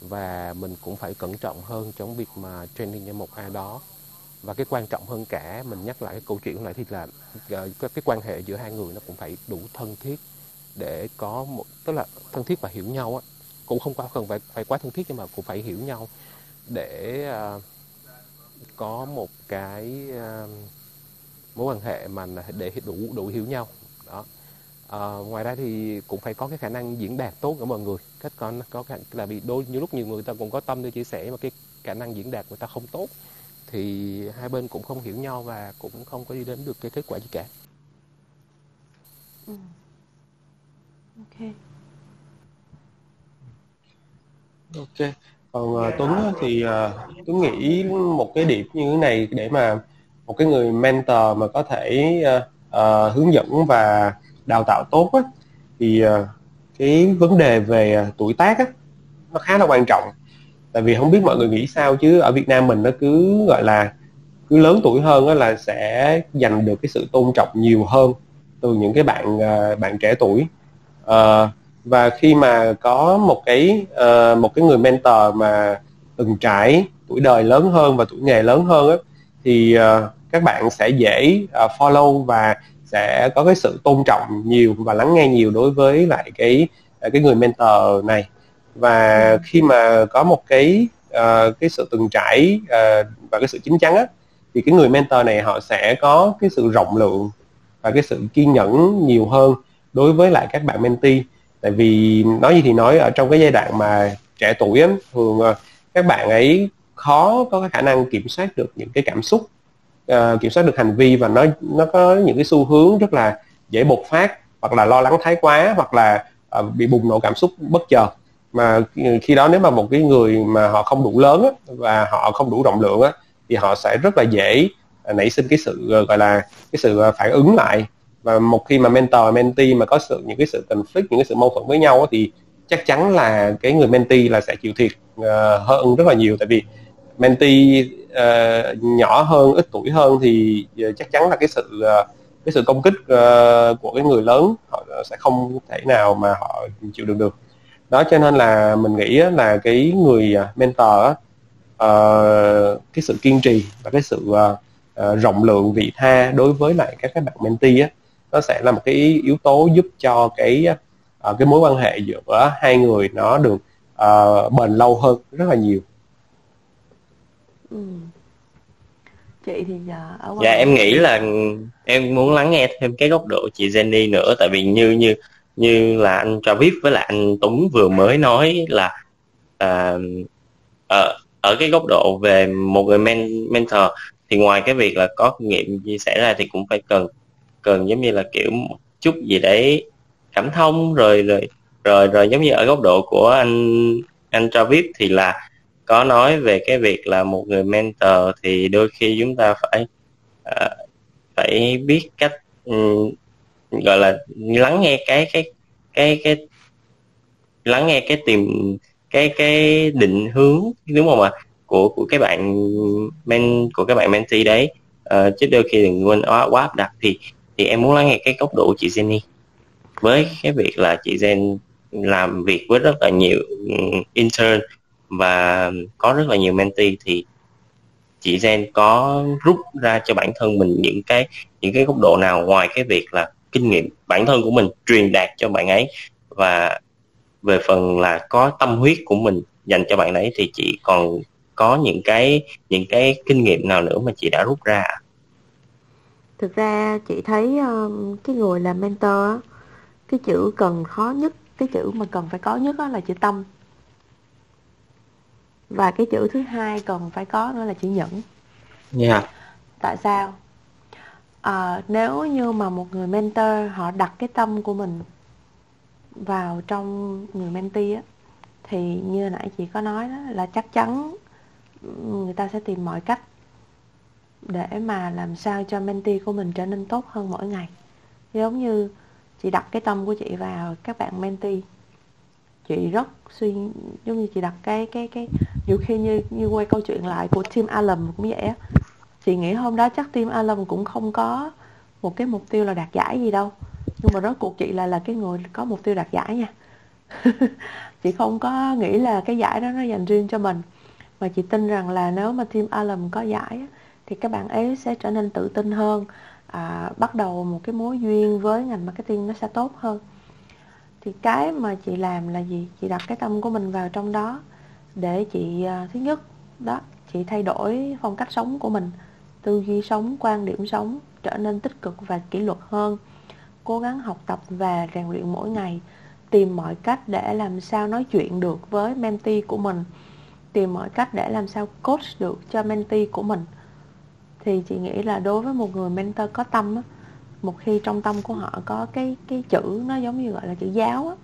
[SPEAKER 3] và mình cũng phải cẩn trọng hơn trong việc mà training cho một ai đó. Và cái quan trọng hơn cả mình nhắc lại cái câu chuyện lại thì là ờ, cái, cái quan hệ giữa hai người nó cũng phải đủ thân thiết để có một tức là thân thiết và hiểu nhau á. Cũng không quá cần phải phải quá thân thiết nhưng mà cũng phải hiểu nhau để uh, có một cái uh, mối quan hệ mà để đủ đủ hiểu nhau à, ngoài ra thì cũng phải có cái khả năng diễn đạt tốt của mọi người. Cách có có khả, là vì đôi nhiều lúc nhiều người ta cũng có tâm để chia sẻ mà cái khả năng diễn đạt người ta không tốt. Thì hai bên cũng không hiểu nhau và cũng không có đi đến được cái kết quả gì cả.
[SPEAKER 1] Ừ. ok.
[SPEAKER 2] Ok. Còn uh, Tuấn thì uh, Tuấn nghĩ một cái điểm như thế này để mà một cái người mentor mà có thể uh, uh, hướng dẫn và đào tạo tốt á, thì ờ, cái vấn đề về ờ, tuổi tác á, nó khá là quan trọng. Tại vì không biết mọi người nghĩ sao chứ ở Việt Nam mình nó cứ gọi là cứ lớn tuổi hơn á, là sẽ giành được cái sự tôn trọng nhiều hơn từ những cái bạn ờ, bạn trẻ tuổi. À, và khi mà có một cái một cái người mentor mà từng trải tuổi đời lớn hơn và tuổi nghề lớn hơn á thì các bạn sẽ dễ follow và sẽ có cái sự tôn trọng nhiều và lắng nghe nhiều đối với lại cái cái người mentor này. Và khi mà có một cái uh, cái sự từng trải uh, và cái sự chín chắn á thì cái người mentor này họ sẽ có cái sự rộng lượng và cái sự kiên nhẫn nhiều hơn đối với lại các bạn mentee. Tại vì nói gì thì nói ở trong cái giai đoạn mà trẻ tuổi á, thường các bạn ấy khó có cái khả năng kiểm soát được những cái cảm xúc uh, kiểm soát được hành vi và nó nó có những cái xu hướng rất là dễ bộc phát hoặc là lo lắng thái quá hoặc là uh, bị bùng nổ cảm xúc bất chợt. Mà khi đó nếu mà một cái người mà họ không đủ lớn á, và họ không đủ rộng lượng á, thì họ sẽ rất là dễ ờ, nảy sinh cái sự gọi là cái sự phản ứng lại. Và một khi mà mentor mentee mà có sự những cái sự conflict những cái sự mâu thuẫn với nhau á, thì chắc chắn là cái người mentee là sẽ chịu thiệt uh, hơn rất là nhiều. Tại vì mentee uh, nhỏ hơn ít tuổi hơn thì uh, chắc chắn là cái sự uh, cái sự công kích uh, của cái người lớn họ sẽ không thể nào mà họ chịu được được. Đó cho nên là mình nghĩ là cái người à, mentor uh, cái sự kiên trì và cái sự uh, uh, rộng lượng vị tha đối với lại các các bạn mentee á nó sẽ là một cái yếu tố giúp cho cái uh, cái mối quan hệ giữa hai người nó được uh, bền lâu hơn rất là nhiều
[SPEAKER 5] ừ. chị thì giờ ở dạ em nghĩ là em muốn lắng nghe thêm cái góc độ chị Jenny nữa tại vì như như như là anh Travis với lại anh Tuấn vừa mới nói là uh, ở ở cái góc độ về một người men, mentor thì ngoài cái việc là có kinh nghiệm chia sẻ ra thì cũng phải cần cần giống như là kiểu một chút gì đấy cảm thông rồi rồi rồi rồi giống như ở góc độ của anh anh Travis thì là có nói về cái việc là một người mentor thì đôi khi chúng ta phải uh, phải biết cách um, gọi là lắng nghe cái cái cái cái lắng nghe cái tìm cái cái định hướng đúng không ạ của của các bạn men của các bạn mentee đấy. Uh, chứ đôi khi đừng quên quá quá áp đặt. Thì thì em muốn lắng nghe cái góc độ của chị Jenny. Với cái việc là chị Jen làm việc với rất là nhiều intern và có rất là nhiều mentee thì chị Gen có rút ra cho bản thân mình những cái những cái góc độ nào ngoài cái việc là kinh nghiệm bản thân của mình truyền đạt cho bạn ấy. Và về phần là có tâm huyết của mình dành cho bạn ấy thì chị còn có những cái những cái kinh nghiệm nào nữa mà chị đã rút ra
[SPEAKER 1] thực ra chị thấy um, cái người làm mentor cái chữ cần khó nhất cái chữ mà cần phải có nhất là chữ tâm và cái chữ thứ hai cần phải có nữa là chữ nhẫn.
[SPEAKER 5] Yeah.
[SPEAKER 1] tại sao? À, nếu như mà một người mentor họ đặt cái tâm của mình vào trong người mentee á thì như nãy chị có nói đó là chắc chắn người ta sẽ tìm mọi cách để mà làm sao cho mentee của mình trở nên tốt hơn mỗi ngày. Giống như chị đặt cái tâm của chị vào các bạn mentee chị rất suy giống như chị đặt cái cái cái nhiều khi như như quay câu chuyện lại của team Alum cũng vậy á. Chị nghĩ hôm đó chắc team Alum cũng không có một cái mục tiêu là đạt giải gì đâu. Nhưng mà rốt cuộc chị là là cái người có mục tiêu đạt giải nha. (laughs) Chị không có nghĩ là cái giải đó nó dành riêng cho mình. Mà chị tin rằng là nếu mà team Alum có giải thì các bạn ấy sẽ trở nên tự tin hơn à, bắt đầu một cái mối duyên với ngành marketing nó sẽ tốt hơn. Thì cái mà chị làm là gì? Chị đặt cái tâm của mình vào trong đó để chị à, thứ nhất đó chị thay đổi phong cách sống của mình tư duy sống quan điểm sống trở nên tích cực và kỷ luật hơn. Cố gắng học tập và rèn luyện mỗi ngày tìm mọi cách để làm sao nói chuyện được với mentee của mình tìm mọi cách để làm sao coach được cho mentee của mình. Thì chị nghĩ là đối với một người mentor có tâm á, một khi trong tâm của họ có cái cái chữ nó giống như gọi là chữ giáo á,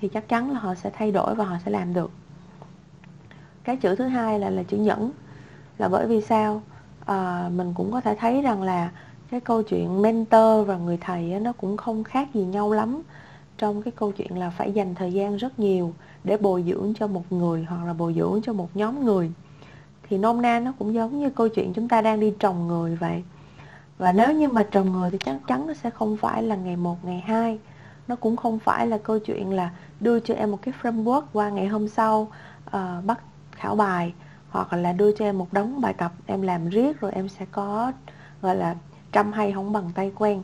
[SPEAKER 1] thì chắc chắn là họ sẽ thay đổi và họ sẽ làm được cái chữ thứ hai là là chữ nhẫn. Là bởi vì sao? À, mình cũng có thể thấy rằng là cái câu chuyện mentor và người thầy ấy, nó cũng không khác gì nhau lắm trong cái câu chuyện là phải dành thời gian rất nhiều để bồi dưỡng cho một người hoặc là bồi dưỡng cho một nhóm người. Thì nôm na nó cũng giống như câu chuyện chúng ta đang đi trồng người vậy. Và nếu như mà trồng người thì chắc chắn nó sẽ không phải là ngày một ngày hai. Nó cũng không phải là câu chuyện là đưa cho em một cái framework qua ngày hôm sau uh, bắt khảo bài, hoặc là đưa cho em một đống bài tập em làm riết rồi em sẽ có, gọi là, trăm hay không bằng tay quen.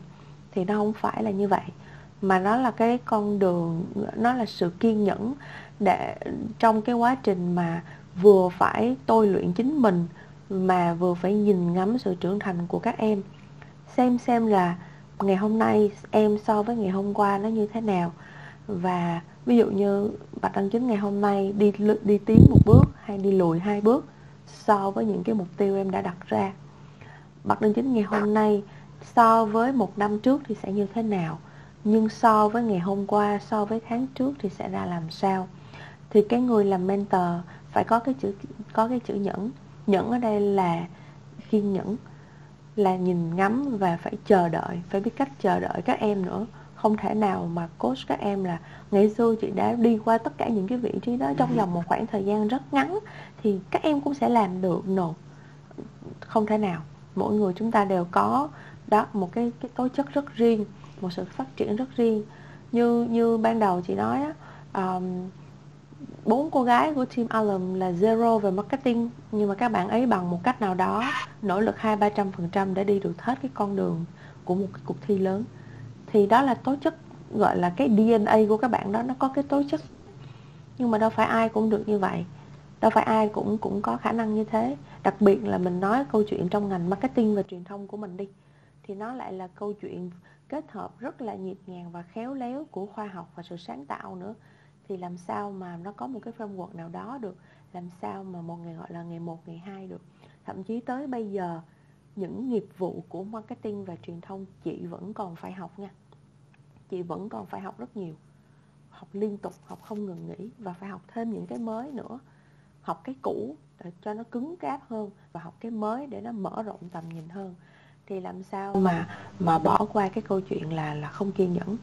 [SPEAKER 1] Thì nó không phải là như vậy. Mà nó là cái con đường, nó là sự kiên nhẫn để trong cái quá trình mà vừa phải tôi luyện chính mình, mà vừa phải nhìn ngắm sự trưởng thành của các em. Xem xem là ngày hôm nay em so với ngày hôm qua nó như thế nào. Và ví dụ như bạch đăng chính ngày hôm nay đi đi tiến một bước hay đi lùi hai bước so với những cái mục tiêu em đã đặt ra. Bạch đăng chính ngày hôm nay so với một năm trước thì sẽ như thế nào? Nhưng so với ngày hôm qua, so với tháng trước thì sẽ ra làm sao? Thì cái người làm mentor phải có cái chữ, có cái chữ nhẫn. Nhẫn ở đây là kiên nhẫn, là nhìn ngắm và phải chờ đợi, phải biết cách chờ đợi các em nữa không thể nào mà coach các em là ngày xưa chị đã đi qua tất cả những cái vị trí đó trong vòng một khoảng thời gian rất ngắn thì các em cũng sẽ làm được no không thể nào mỗi người chúng ta đều có đó một cái cái tố chất rất riêng một sự phát triển rất riêng. Như như ban đầu chị nói á um, bốn cô gái của team Alum là zero về marketing nhưng mà các bạn ấy bằng một cách nào đó nỗ lực hai ba trăm phần trăm để đi được hết cái con đường của một cái cuộc thi lớn thì đó là tố chất, gọi là cái DNA của các bạn đó, nó có cái tố chất. Nhưng mà đâu phải ai cũng được như vậy. Đâu phải ai cũng cũng có khả năng như thế. Đặc biệt là mình nói câu chuyện trong ngành marketing và truyền thông của mình đi, thì nó lại là câu chuyện kết hợp rất là nhịp nhàng và khéo léo của khoa học và sự sáng tạo nữa. Thì làm sao mà nó có một cái framework nào đó được, làm sao mà một ngày gọi là ngày một, ngày hai được. Thậm chí tới bây giờ, những nghiệp vụ của marketing và truyền thông chị vẫn còn phải học nha chị vẫn còn phải học rất nhiều. Học liên tục học không ngừng nghỉ và phải học thêm những cái mới nữa. Học cái cũ để cho nó cứng cáp hơn và học cái mới để nó mở rộng tầm nhìn hơn. Thì làm sao mà mà bỏ qua cái câu chuyện là là không kiên nhẫn?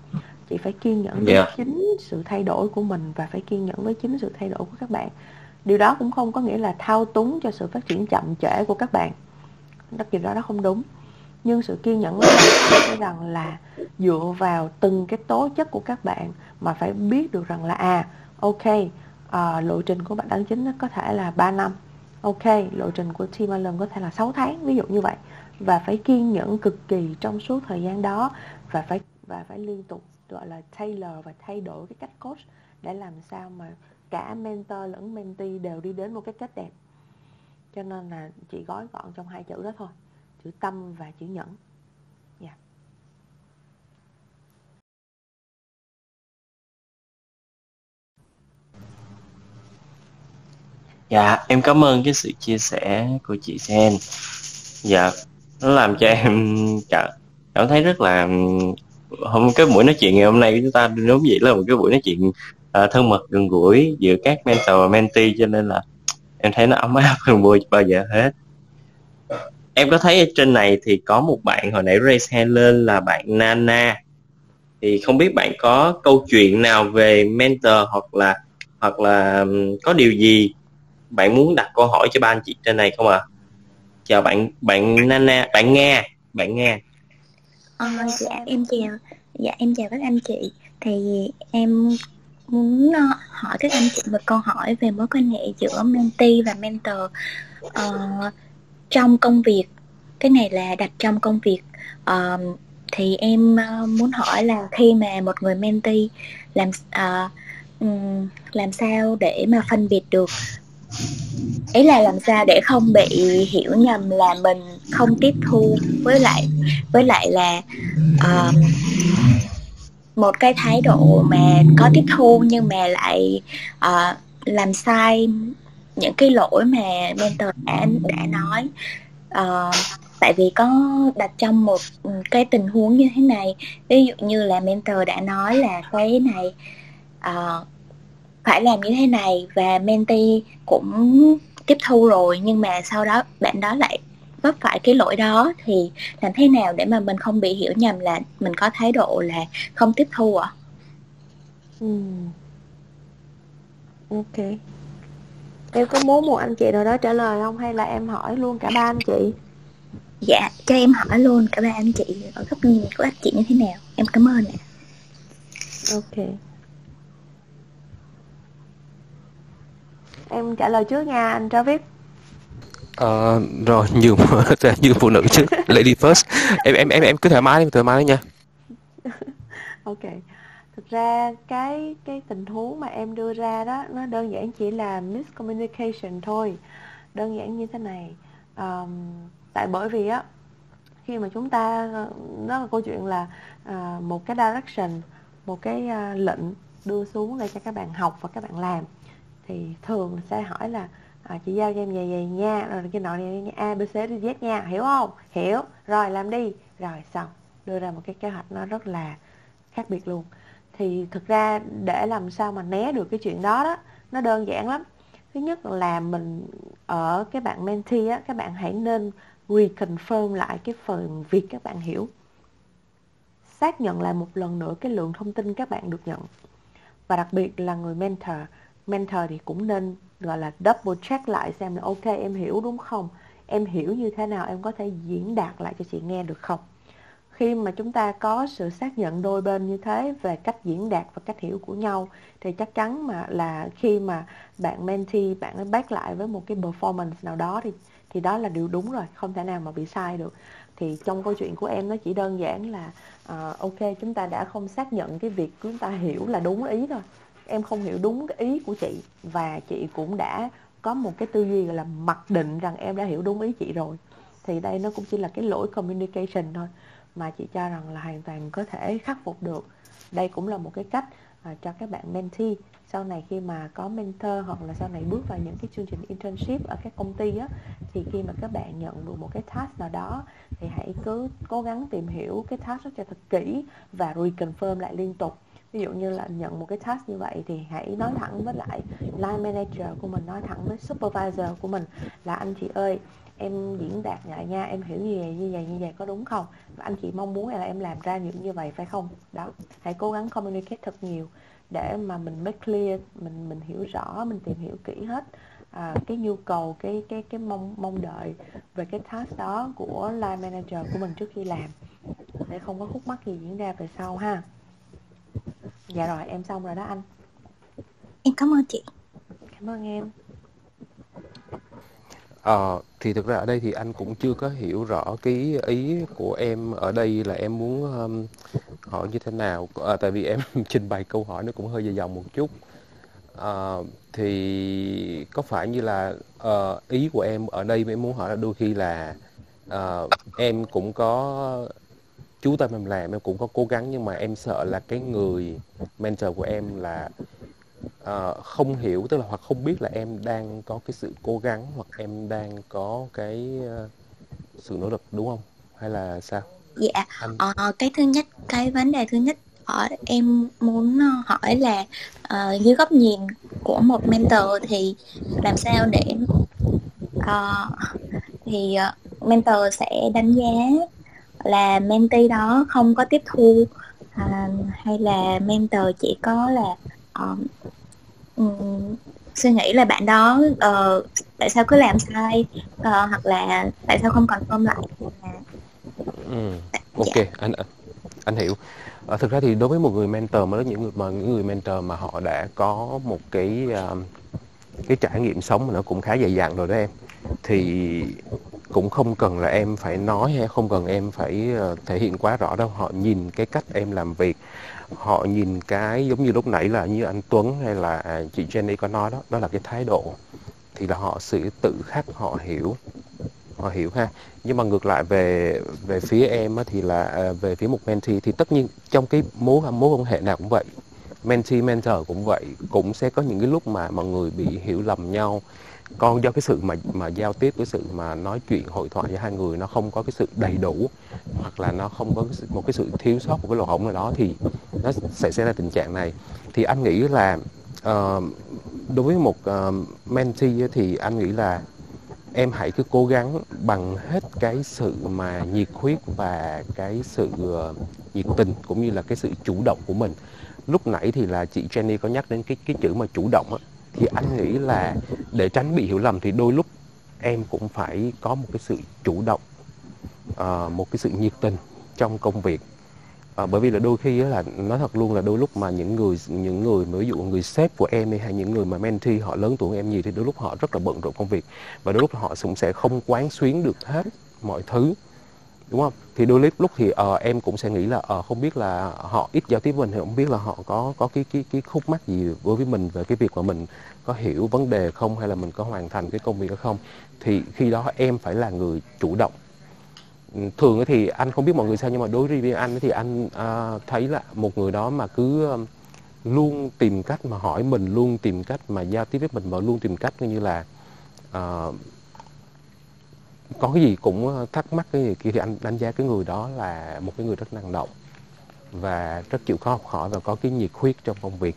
[SPEAKER 1] Chị phải kiên nhẫn với yeah. Dạ. chính sự thay đổi của mình và phải kiên nhẫn với chính sự thay đổi của các bạn. Điều đó cũng không có nghĩa là thao túng cho sự phát triển chậm trễ của các bạn. Đó điều đó nó không đúng nhưng sự kiên nhẫn là rằng là dựa vào từng cái tố chất của các bạn mà phải biết được rằng là à ok à, lộ trình của bạn đăng chính nó có thể là 3 năm. Ok lộ trình của team Allen có thể là 6 tháng ví dụ như vậy. Và phải kiên nhẫn cực kỳ trong suốt thời gian đó và phải và phải liên tục gọi là tailor và thay đổi cái cách coach để làm sao mà cả mentor lẫn mentee đều đi đến một cái cách đẹp. Cho nên là chị gói gọn trong hai chữ đó thôi chữ tâm và chữ nhẫn yeah.
[SPEAKER 5] Dạ, em cảm ơn cái sự chia sẻ của chị Sen. Dạ, nó làm cho em (laughs) cảm, cảm thấy rất là hôm cái buổi nói chuyện ngày hôm nay của chúng ta đúng vậy là một cái buổi nói chuyện uh, thân mật gần gũi giữa các mentor và mentee cho nên là em thấy nó ấm áp hơn bao giờ hết em có thấy ở trên này thì có một bạn hồi nãy raise hand lên là bạn Nana thì không biết bạn có câu chuyện nào về mentor hoặc là hoặc là có điều gì bạn muốn đặt câu hỏi cho ba anh chị trên này không ạ? À? Chào bạn bạn Nana, bạn nghe bạn nghe.
[SPEAKER 7] Ờ, dạ em chào, dạ em chào các anh chị. Thì em muốn ờ, hỏi các anh chị một câu hỏi về mối quan hệ giữa mentee và mentor. Ờ, trong công việc cái này là đặt trong công việc uh, thì em uh, muốn hỏi là khi mà một người mentee làm uh, um, làm sao để mà phân biệt được? Ấy là làm sao để không bị hiểu nhầm là mình không tiếp thu với lại với lại là uh, một cái thái độ mà có tiếp thu nhưng mà lại uh, làm sai những cái lỗi mà mentor đã đã nói uh, tại vì có đặt trong một ừ, cái tình huống như thế này ví dụ như là mentor đã nói là cái này uh, phải làm như thế này và mentee cũng tiếp thu rồi nhưng mà sau đó bạn đó lại vấp phải cái lỗi đó thì làm thế nào để mà mình không bị hiểu nhầm là mình có thái độ là không tiếp thu ạ? À?
[SPEAKER 1] Ừ. Ok. Em có muốn một anh chị nào đó trả lời không hay là em hỏi luôn cả ba anh chị?
[SPEAKER 7] Dạ, cho em hỏi luôn cả ba anh chị ở góc nhìn của anh chị như thế nào. Em cảm ơn ạ.
[SPEAKER 1] Ok. Em trả lời trước nha anh Travis.
[SPEAKER 3] Ờ, rồi (laughs) nhường nhường (laughs) phụ nữ trước lady first em em em em cứ thoải mái đi thoải mái đi nha (laughs)
[SPEAKER 1] ok thực ra cái cái tình huống mà em đưa ra đó nó đơn giản chỉ là miscommunication thôi. Đơn giản như thế này um, tại bởi vì á khi mà chúng ta nó là câu chuyện là uh, một cái direction một cái uh, lệnh đưa xuống để cho các bạn học và các bạn làm. Thì thường sẽ hỏi là à, chị giao cho em về về nha rồi cái nọ này a b c d e, z nha hiểu không? Hiểu rồi làm đi. Rồi xong đưa ra một cái kế hoạch nó rất là khác biệt luôn thì thực ra để làm sao mà né được cái chuyện đó đó, nó đơn giản lắm. Thứ nhất là mình ở cái bạn mentee á, các bạn hãy nên reconfirm lại cái phần việc các bạn hiểu. Xác nhận lại một lần nữa cái lượng thông tin các bạn được nhận. Và đặc biệt là người mentor mentor thì cũng nên, gọi là, double check lại xem là, ok, em hiểu đúng không? Em hiểu như thế nào, em có thể diễn đạt lại cho chị nghe được không? Khi mà chúng ta có sự xác nhận đôi bên như thế về cách diễn đạt và cách hiểu của nhau thì chắc chắn mà là khi mà bạn mentee bạn ấy back lại với một cái performance nào đó thì thì đó là điều đúng rồi không thể nào mà bị sai được. Thì trong câu chuyện của em nó chỉ đơn giản là uh, ok chúng ta đã không xác nhận cái việc chúng ta hiểu là đúng ý thôi em không hiểu đúng cái ý của chị và chị cũng đã có một cái tư duy là mặc định rằng em đã hiểu đúng ý chị rồi. Thì đây nó cũng chỉ là cái lỗi communication thôi mà chị cho rằng là hoàn toàn có thể khắc phục được. Đây cũng là một cái cách à, cho các bạn mentee sau này khi mà có mentor hoặc là sau này bước vào những cái chương trình internship ở các công ty á thì khi mà các bạn nhận được một cái task nào đó thì hãy cứ cố gắng tìm hiểu cái task đó cho thật kỹ và reconfirm lại liên tục. Ví dụ như là nhận một cái task như vậy thì hãy nói thẳng với lại line manager của mình nói thẳng với supervisor của mình là anh chị ơi em diễn đạt lại nha em hiểu như vậy như vậy như vậy có đúng không? Và anh chị mong muốn là em làm ra những như vậy phải không? Đó hãy cố gắng communicate thật nhiều để mà mình make clear mình mình hiểu rõ mình tìm hiểu kỹ hết à, cái nhu cầu cái cái cái mong mong đợi về cái task đó của line manager của mình trước khi làm để không có khúc mắc gì diễn ra về sau ha. Dạ rồi em xong rồi đó anh.
[SPEAKER 8] Em cảm ơn chị.
[SPEAKER 1] Cảm ơn em
[SPEAKER 3] Ờ, thì thực ra ở đây thì anh cũng chưa có hiểu rõ cái ý của em ở đây là em muốn um, hỏi như thế nào. À, tại vì em (laughs) trình bày câu hỏi nó cũng hơi dài dòng một chút. À, thì có phải như là uh, ý của em ở đây em muốn hỏi là đôi khi là uh, em cũng có chú tâm em làm em cũng có cố gắng nhưng mà em sợ là cái người mentor của em là uh, không hiểu tức là hoặc không biết là em đang có cái sự cố gắng hoặc em đang có cái uh, sự nỗ lực đúng không? Hay là sao?
[SPEAKER 8] Dạ. Anh... uh, cái thứ nhất cái vấn đề thứ nhất ở em muốn hỏi là uh, dưới góc nhìn của một mentor thì làm sao để uh, thì uh, mentor sẽ đánh giá là mentee đó không có tiếp thu à, hay là mentor chỉ có là uh, um, suy nghĩ là bạn đó uh, tại sao cứ làm sai uh, hoặc là tại sao không còn confirm lại
[SPEAKER 3] ừ. ok dạ. anh anh hiểu à, thực ra thì đối với một người mentor mà những người mà những người mentor mà họ đã có một cái uh, cái trải nghiệm sống mà nó cũng khá dày dặn rồi đó em thì cũng không cần là em phải nói hay không cần em phải uh, thể hiện quá rõ đâu họ nhìn cái cách em làm việc họ nhìn cái giống như lúc nãy là như anh Tuấn hay là chị Jenny có nói đó đó là cái thái độ. Thì là họ sự tự khắc họ hiểu họ hiểu ha. Nhưng mà ngược lại về về phía em thì là à, về phía một mentee thì tất nhiên trong cái mối mối quan hệ nào cũng vậy. Mentee mentor cũng vậy, cũng sẽ có những cái lúc mà mọi người bị hiểu lầm nhau con do cái sự mà mà giao tiếp cái sự mà nói chuyện hội thoại với hai người nó không có cái sự đầy đủ hoặc là nó không có cái sự, một cái sự thiếu sót một cái lỗ hổng nào đó thì nó sẽ xảy ra tình trạng này. Thì anh nghĩ là uh, đối với một uh, mentee thì anh nghĩ là em hãy cứ cố gắng bằng hết cái sự mà nhiệt huyết và cái sự uh, nhiệt tình cũng như là cái sự chủ động của mình. Lúc nãy thì là chị Jenny có nhắc đến cái cái chữ mà chủ động á thì anh nghĩ là để tránh bị hiểu lầm thì đôi lúc em cũng phải có một cái sự chủ động uh, một cái sự nhiệt tình trong công việc. À, bởi vì là đôi khi là nói thật luôn là đôi lúc mà những người những người ví dụ người sếp của em hay những người mà mentee họ lớn tuổi em nhiều thì đôi lúc họ rất là bận rộn công việc và đôi lúc họ cũng sẽ không quán xuyến được hết mọi thứ đúng không? Thì đôi lúc lúc thì uh, em cũng sẽ nghĩ là uh, không biết là họ ít giao tiếp với mình thì không biết là họ có có cái cái cái khúc mắc gì đối với mình về cái việc mà mình có hiểu vấn đề không hay là mình có hoàn thành cái công việc hay không. Thì khi đó em phải là người chủ động. Ừ, thường thì anh không biết mọi người sao nhưng mà đối với anh thì anh uh, thấy là một người đó mà cứ uh, luôn tìm cách mà hỏi mình luôn tìm cách mà giao tiếp với mình và luôn tìm cách như là uh, có cái gì cũng thắc mắc cái gì kia thì anh đánh giá cái người đó là một cái người rất năng động và rất chịu khó học hỏi và có cái nhiệt huyết trong công việc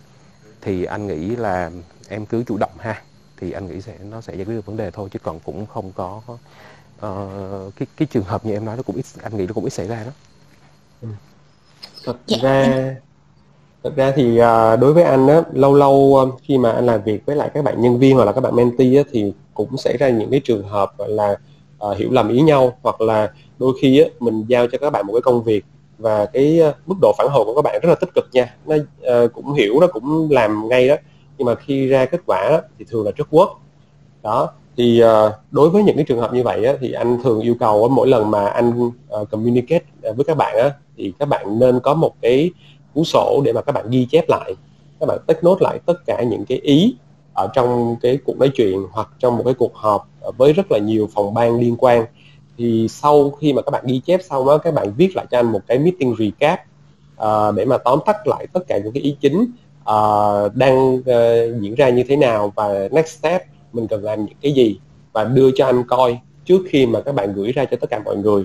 [SPEAKER 3] thì anh nghĩ là em cứ chủ động ha thì anh nghĩ sẽ nó sẽ giải quyết được vấn đề thôi chứ còn cũng không có uh, cái cái trường hợp như em nói nó cũng ít anh nghĩ nó cũng ít xảy ra đó
[SPEAKER 2] ừ. thật dạ. ra thật ra thì uh, đối với anh á lâu lâu khi mà anh làm việc với lại các bạn nhân viên hoặc là các bạn mentee á, thì cũng xảy ra những cái trường hợp gọi là uh, hiểu lầm ý nhau hoặc là đôi khi á, mình giao cho các bạn một cái công việc và cái uh, mức độ phản hồi của các bạn rất là tích cực nha. Nó uh, cũng hiểu nó cũng làm ngay đó. Nhưng mà khi ra kết quả đó, thì thường là rất quất đó thì uh, đối với những cái trường hợp như vậy á, thì anh thường yêu cầu á, mỗi lần mà anh uh, communicate với các bạn á, thì các bạn nên có một cái cuốn sổ để mà các bạn ghi chép lại. Các bạn tích nốt lại tất cả những cái ý ở trong cái cuộc nói chuyện hoặc trong một cái cuộc họp với rất là nhiều phòng ban liên quan. Thì sau khi mà các bạn ghi chép xong đó các bạn viết lại cho anh một cái meeting recap uh, để mà tóm tắt lại tất cả những cái ý chính uh, đang uh, diễn ra như thế nào và next step mình cần làm những cái gì và đưa cho anh coi trước khi mà các bạn gửi ra cho tất cả mọi người.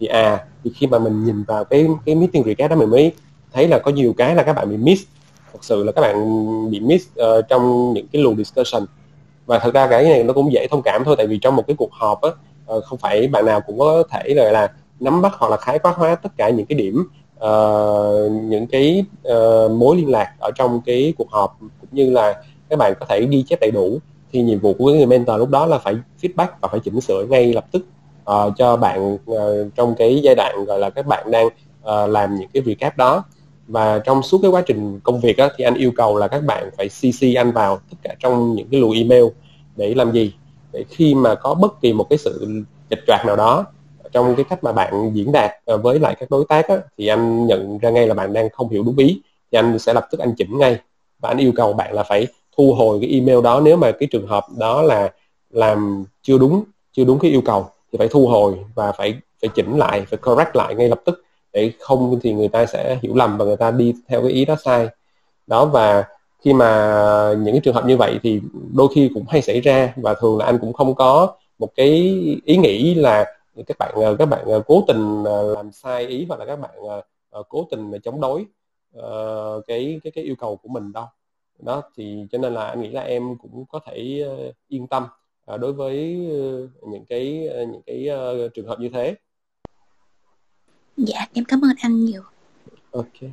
[SPEAKER 2] Thì à thì khi mà mình nhìn vào cái cái meeting recap đó mình mới thấy là có nhiều cái là các bạn bị miss. Thật sự là các bạn bị miss uh, trong những cái luồng discussion và thật ra cái này nó cũng dễ thông cảm thôi tại vì trong một cái cuộc họp á ờ, không phải bạn nào cũng có thể là, là nắm bắt hoặc là khái quát hóa tất cả những cái điểm uh, những cái uh, mối liên lạc ở trong cái cuộc họp cũng như là các bạn có thể ghi chép đầy đủ thì nhiệm vụ của người mentor lúc đó là phải feedback và phải chỉnh sửa ngay lập tức uh, cho bạn uh, trong cái giai đoạn gọi là các bạn đang uh, làm những cái recap đó và trong suốt cái quá trình công việc á, thì anh yêu cầu là các bạn phải CC anh vào tất cả trong những cái luồng email để làm gì? Để khi mà có bất kỳ một cái sự chệch choạc nào đó trong cái cách mà bạn diễn đạt ờ, với lại các đối tác á, thì anh nhận ra ngay là bạn đang không hiểu đúng ý thì anh sẽ lập tức anh chỉnh ngay. Và anh yêu cầu bạn là phải thu hồi cái email đó nếu mà cái trường hợp đó là làm chưa đúng chưa đúng cái yêu cầu thì phải thu hồi và phải phải chỉnh lại phải correct lại ngay lập tức để không thì người ta sẽ hiểu lầm và người ta đi theo cái ý đó sai. Đó, và khi mà những cái trường hợp như vậy thì đôi khi cũng hay xảy ra và thường là anh cũng không có một cái ý nghĩ là các bạn ờ, các bạn ờ, cố tình ờ, làm sai ý hoặc là các bạn cố tình chống đối cái cái cái yêu cầu của mình đâu. Đó, thì cho nên là anh nghĩ là em cũng có thể yên tâm đối với những cái những cái trường hợp như thế.
[SPEAKER 8] Dạ, em cảm ơn anh nhiều.
[SPEAKER 2] Ok.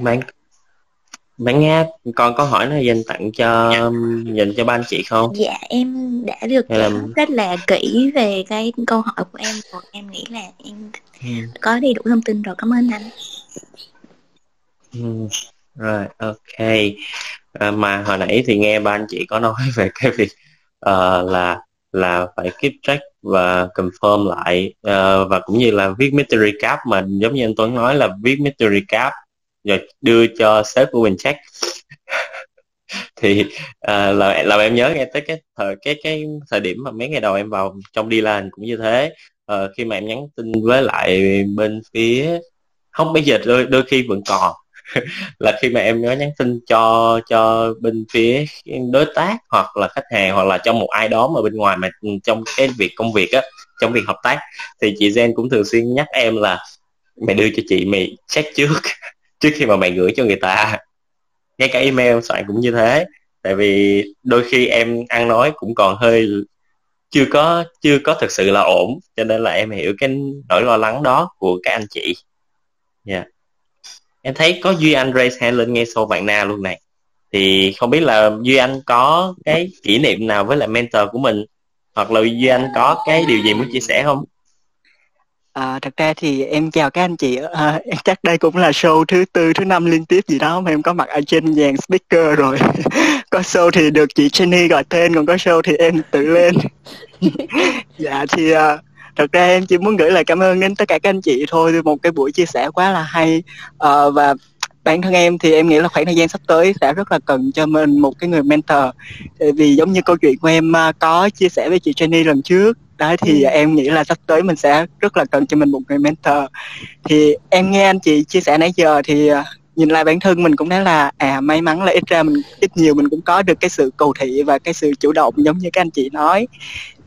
[SPEAKER 5] Bạn bạn nghe còn câu hỏi nào dành tặng cho dành cho ba anh chị không?
[SPEAKER 8] Dạ em đã được
[SPEAKER 5] Hay là...
[SPEAKER 8] rất là kỹ về cái câu hỏi của em rồi em nghĩ là em ừ. có đầy đủ thông tin rồi cảm ơn anh.
[SPEAKER 5] Ừ. Rồi ok. À, mà hồi nãy thì nghe ba anh chị có nói (laughs) về cái việc uh, là là phải keep track và confirm lại. Uh, và cũng như là viết mystery cap mà giống như anh Tuấn nói là viết mystery cap rồi đưa cho sếp của mình check. (laughs) Thì uh, là là em nhớ ngay tới cái thời cái cái thời điểm mà mấy ngày đầu em vào trong đi làm cũng như thế. Uh, khi mà em nhắn tin với lại bên phía không bây giờ đôi, đôi khi vẫn còn. (laughs) là khi mà em nói nhắn tin cho cho bên phía đối tác hoặc là khách hàng hoặc là trong một ai đó mà bên ngoài mà trong cái việc công việc á, trong việc hợp tác, thì chị Gen cũng thường xuyên nhắc em là mày đưa cho chị, mày check trước (laughs) trước khi mà mày gửi cho người ta. Ngay cả email soạn cũng như thế. Tại vì đôi khi em ăn nói cũng còn hơi chưa có chưa có thực sự là ổn, cho nên là em hiểu cái nỗi lo lắng đó của các anh chị. Yeah em thấy có duy anh raise hand lên ngay sau bạn na luôn này. Thì không biết là duy anh có cái kỷ niệm nào với lại mentor của mình? Hoặc là duy anh có cái điều gì muốn chia sẻ không?
[SPEAKER 9] À, thật ra thì em chào các anh chị. À, (laughs) chắc đây cũng là show thứ tư thứ năm liên tiếp gì đó mà em có mặt ở trên dàn speaker rồi. (laughs) Có show thì được chị Jenny gọi tên còn có show thì em tự lên. (laughs) Dạ thì à, thật ra em chỉ muốn gửi lời cảm ơn đến tất cả các anh chị thôi. Một cái buổi chia sẻ quá là hay. Uh, và bản thân em thì em nghĩ là khoảng thời gian sắp tới sẽ rất là cần cho mình một cái người mentor. Vì giống như câu chuyện của em uh, có chia sẻ với chị Jenny lần trước. Đó thì ừ. em nghĩ là sắp tới mình sẽ rất là cần cho mình một người mentor. Thì em nghe anh chị chia sẻ nãy giờ thì à, nhìn lại bản thân mình cũng thấy là à may mắn là ít ra mình ít nhiều mình cũng có được cái sự cầu thị và cái sự chủ động giống như các anh chị nói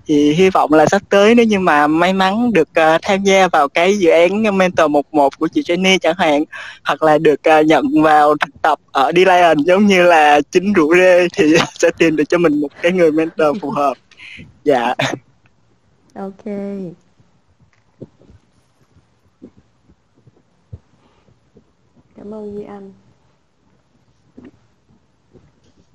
[SPEAKER 9] thì hy vọng là sắp tới nếu như mà may mắn được uh, tham gia vào cái dự án mentor 11 của chị Jenny chẳng hạn hoặc là được uh, nhận vào thực tập ở d giống như là chính rủ rê thì (laughs) sẽ tìm được cho mình một cái người mentor phù hợp. Dạ.
[SPEAKER 1] Ok. Cảm ơn duy anh.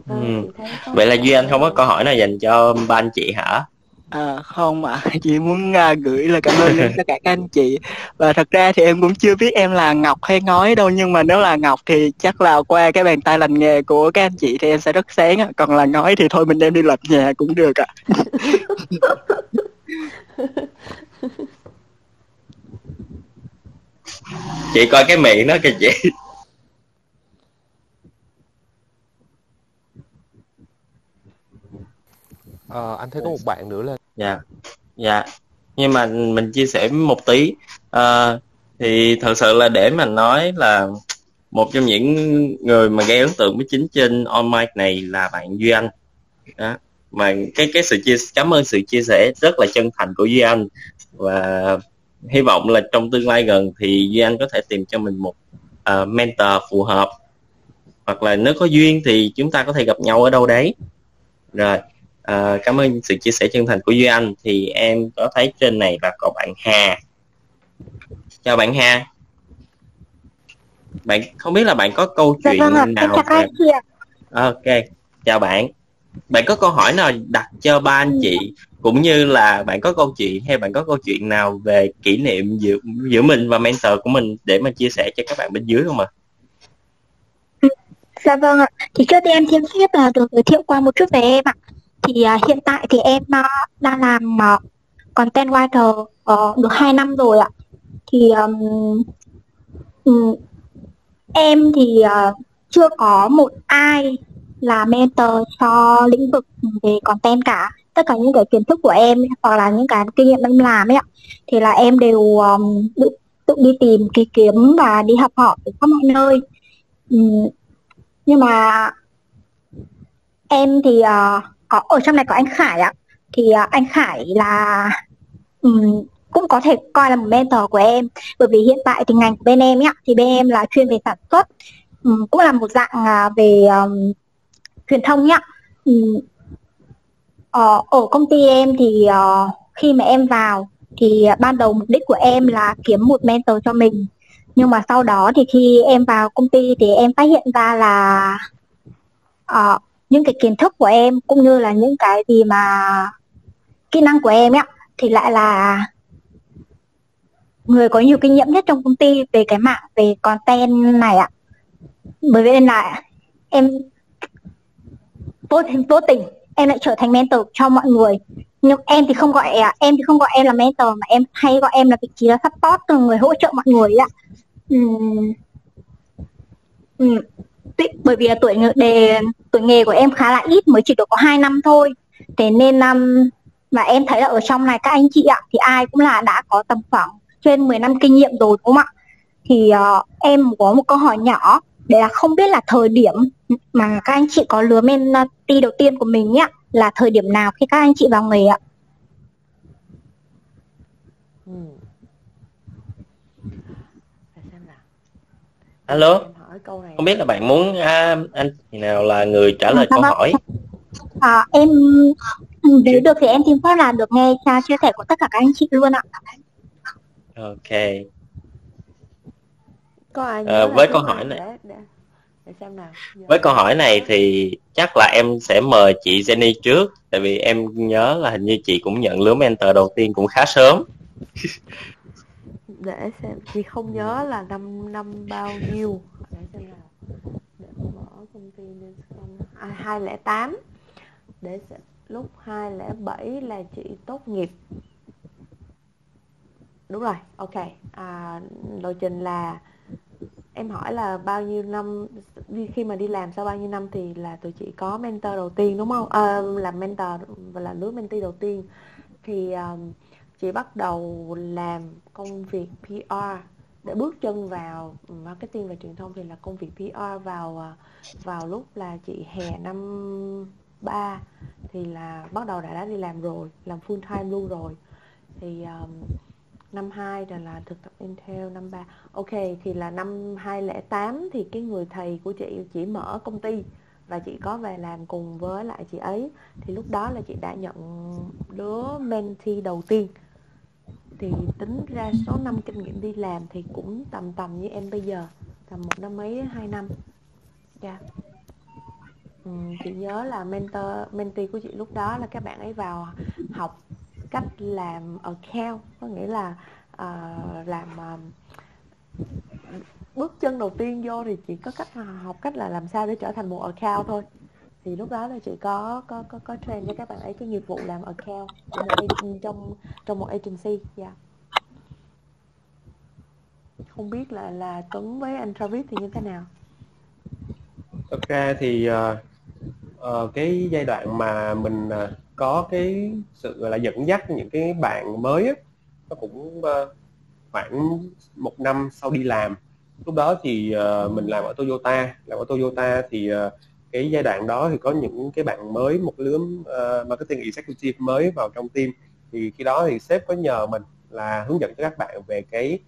[SPEAKER 5] Ừ. vậy là duy anh không có câu hỏi nào dành cho ba anh chị hả
[SPEAKER 9] À, không ạ, à. (laughs) chị muốn à, gửi lời cảm ơn đến tất cả các anh chị Và thật ra thì em cũng chưa biết em là Ngọc hay Ngói đâu Nhưng mà nếu là Ngọc thì chắc là qua cái bàn tay lành nghề của các anh chị thì em sẽ rất sáng Còn là Ngói thì thôi mình đem đi lập nhà cũng được ạ à. (laughs)
[SPEAKER 5] chị coi cái miệng đó kìa chị
[SPEAKER 3] ờ, anh thấy có một bạn nữa lên
[SPEAKER 5] dạ. Dạ. Nhưng mà mình chia sẻ một tí. À, thì thật sự là để mà nói là một trong những người mà gây ấn tượng với chính trên on mic này là bạn duy anh. Đó. Mà cái cái sự chia cảm ơn sự chia sẻ rất là chân thành của duy anh. Và hy vọng là trong tương lai gần thì duy anh có thể tìm cho mình một uh, mentor phù hợp. Hoặc là nếu có duyên thì chúng ta có thể gặp nhau ở đâu đấy. Rồi uh, cảm ơn sự chia sẻ chân thành của duy anh thì em có thấy trên này là có bạn hà chào bạn hà bạn không biết là bạn có câu dạ chuyện vâng nào về... ok chào bạn bạn có câu hỏi nào đặt cho ba anh chị cũng như là bạn có câu chuyện hay bạn có câu chuyện nào về kỷ niệm giữa giữa mình và mentor của mình để mà chia sẻ cho các bạn bên dưới không ạ?
[SPEAKER 8] À? Dạ vâng ạ. Thì trước tiên em xin phép là được giới thiệu qua một chút về em ạ. Thì uh, hiện tại thì em uh, đang làm uh, content writer uh, được 2 năm rồi ạ. Thì um, um, em thì uh, chưa có một ai là mentor cho lĩnh vực về content cả tất cả những cái kiến thức của em hoặc là những cái kinh nghiệm em làm ấy ạ thì là em đều um, tự, tự đi tìm kỳ kiếm và đi học hỏi ở khắp mọi nơi um, nhưng mà em thì uh, có ở trong này có anh Khải ạ. Thì uh, anh Khải là um, cũng có thể coi là một mentor của em. Bởi vì hiện tại thì ngành của bên em ấy, thì bên em là chuyên về sản xuất. Um, cũng là một dạng uh, về um, truyền thông nhá um, uh, ở công ty em thì uh, khi mà em vào thì ban đầu mục đích của em là kiếm một mentor cho mình. Nhưng mà sau đó thì khi em vào công ty thì em phát hiện ra là uh, những cái kiến thức của em cũng như là những cái gì mà kỹ năng của em ấy thì lại là người có nhiều kinh nghiệm nhất trong công ty về cái mạng, về content này ạ bởi vì nên là em vô vô tình em lại trở thành mentor cho mọi người nhưng em thì không gọi à, em thì không gọi em là mentor mà em hay gọi em là vị trí là support từ người hỗ trợ mọi người ạ uhm. Uhm bởi vì tuổi đề tuổi nghề của em khá là ít mới chỉ được có 2 năm thôi thế nên um, mà em thấy là ở trong này các anh chị ạ thì ai cũng là đã có tầm khoảng trên 10 năm kinh nghiệm rồi đúng không ạ thì uh, em có một câu hỏi nhỏ để là không biết là thời điểm mà các anh chị có lứa mentee đầu tiên của mình nhé là thời điểm nào khi các anh chị vào nghề ạ?
[SPEAKER 5] Ừ. Alo. Không biết là bạn muốn à, anh nào là người trả lời à, câu hỏi?
[SPEAKER 8] À, em nếu được thì em xin phép là được nghe chia sẻ của tất cả các anh chị luôn ạ.
[SPEAKER 5] Ok. Có ai à, với câu hỏi này. để, để, xem nào. Với câu hỏi này thì chắc là em sẽ mời chị Jenny trước tại vì em nhớ là hình như chị cũng nhận lứa mentor đầu tiên cũng khá sớm
[SPEAKER 1] để xem. Chị không nhớ là năm năm bao nhiêu. Để xem nào. Để mở công ty à, 208 để xem, lúc 207 là chị tốt nghiệp. Đúng rồi ok. À, lộ trình là em hỏi là bao nhiêu năm khi mà đi làm sau bao nhiêu năm thì là tụi chị có mentor đầu tiên đúng không? À, là mentor và là lứa mentee đầu tiên. Thì um, chị bắt đầu làm công việc PR để bước chân vào marketing và truyền thông thì là công việc PR vào à, vào lúc là chị hè năm 3 thì là bắt đầu đã đã đi làm rồi làm full time luôn rồi. Thì um, năm 2 rồi là thực tập Intel năm 3 ok thì là năm 2008 thì cái người thầy của chị chỉ mở công ty và chị có về làm cùng với lại chị ấy. Thì lúc đó là chị đã nhận đứa mentee đầu tiên thì tính ra số năm kinh nghiệm đi làm thì cũng tầm tầm như em bây giờ tầm một năm mấy hai năm dạ yeah. ừ, chị nhớ là mentor mentee của chị lúc đó là các bạn ấy vào học cách làm account có nghĩa là uh, làm uh, bước chân đầu tiên vô thì chỉ có cách ờ, học cách là làm sao để trở thành một account thôi thì lúc đó là chị có có có có train cho các bạn ấy cái nghiệp vụ làm account của một, trong trong một agency yeah. Dạ. không biết là là Tuấn với anh Travis thì như thế nào
[SPEAKER 2] thực ra thì uh, uh, cái giai đoạn mà mình uh, có cái sự gọi là dẫn dắt những cái bạn mới ấy, nó cũng uh, khoảng một năm sau đi làm lúc đó thì uh, mình làm ở Toyota làm ở Toyota thì uh, cái giai đoạn đó thì có những cái bạn mới một lứa uh, marketing executive mới vào trong team. Thì khi đó thì sếp có nhờ mình là hướng dẫn cho các bạn về cái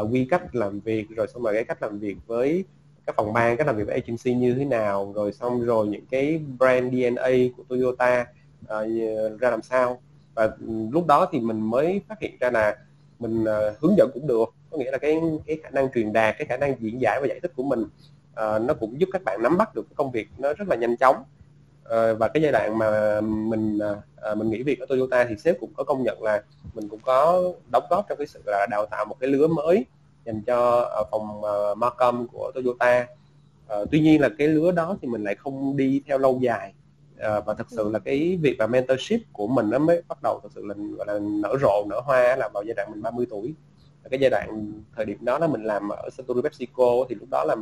[SPEAKER 2] uh, quy cách làm việc rồi xong rồi cái cách làm việc với các phòng ban cách làm việc với agency như thế nào rồi xong rồi những cái brand DNA của Toyota uh, ra làm sao. Và ừ, lúc đó thì mình mới phát hiện ra là mình uh, hướng dẫn cũng được. Có nghĩa là cái cái khả năng truyền đạt cái khả năng diễn giải và giải thích của mình uh, nó cũng giúp các bạn nắm bắt được công việc nó rất là nhanh chóng. Uh, và cái giai đoạn mà mình uh, mình nghỉ việc ở Toyota thì sếp cũng có công nhận là mình cũng có đóng góp trong cái sự là đào tạo một cái lứa mới dành cho uh, phòng uh, Markham của Toyota. Uh, tuy nhiên là cái lứa đó thì mình lại không đi theo lâu dài. Uh, và thật sự là cái việc mà mentorship của mình nó mới bắt đầu thật sự là gọi là nở rộ nở hoa là vào giai đoạn mình 30 tuổi. Cái giai đoạn thời điểm đó là mình làm ở Suntory PepsiCo thì lúc đó là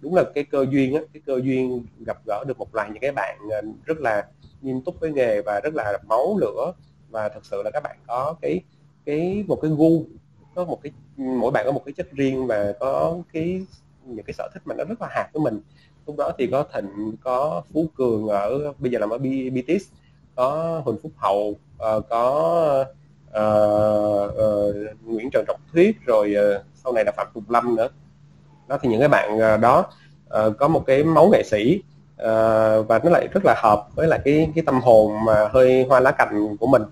[SPEAKER 2] đúng là cái cơ duyên á cái cơ duyên gặp gỡ được một loạt những cái bạn ờ, rất là nghiêm túc với nghề và rất là máu lửa. Và thật sự là các bạn có cái cái một cái gu có một cái mỗi bạn có một cái chất riêng và có cái những cái sở thích mà nó rất là hạt với mình. Lúc đó thì có thịnh có phú cường ở bây giờ làm ở BTS có huỳnh phúc hậu uh, có uh, uh, nguyễn trần trọng thuyết rồi uh, sau này là phạm tùng lâm nữa đó thì những cái bạn ờ, đó uh, có một cái máu nghệ sĩ uh, và nó lại rất là hợp với lại cái cái tâm hồn mà hơi hoa lá cành của mình.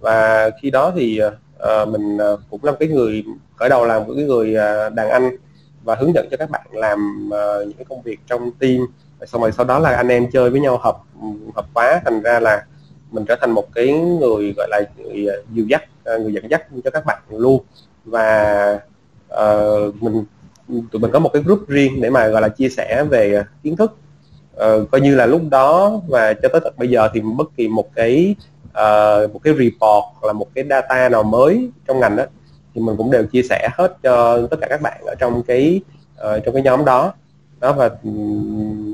[SPEAKER 2] Và khi đó thì uh, mình uh, cũng là cái người khởi đầu làm một cái người uh, đàn anh và hướng dẫn cho các bạn làm uh, những cái công việc trong team. Và xong rồi sau đó là anh em chơi với nhau hợp hợp quá thành ra là mình trở thành một cái người gọi là người dìu dắt người dẫn dắt cho các bạn luôn. Và uh, mình tụi mình có một cái group riêng để mà gọi là chia sẻ về à, kiến thức. Uh, coi như là lúc đó và cho tới tận bây giờ thì bất kỳ một cái uh, một cái report là một cái data nào mới trong ngành đó thì mình cũng đều chia sẻ hết cho tất cả các bạn ở trong cái uh, trong cái nhóm đó. Đó và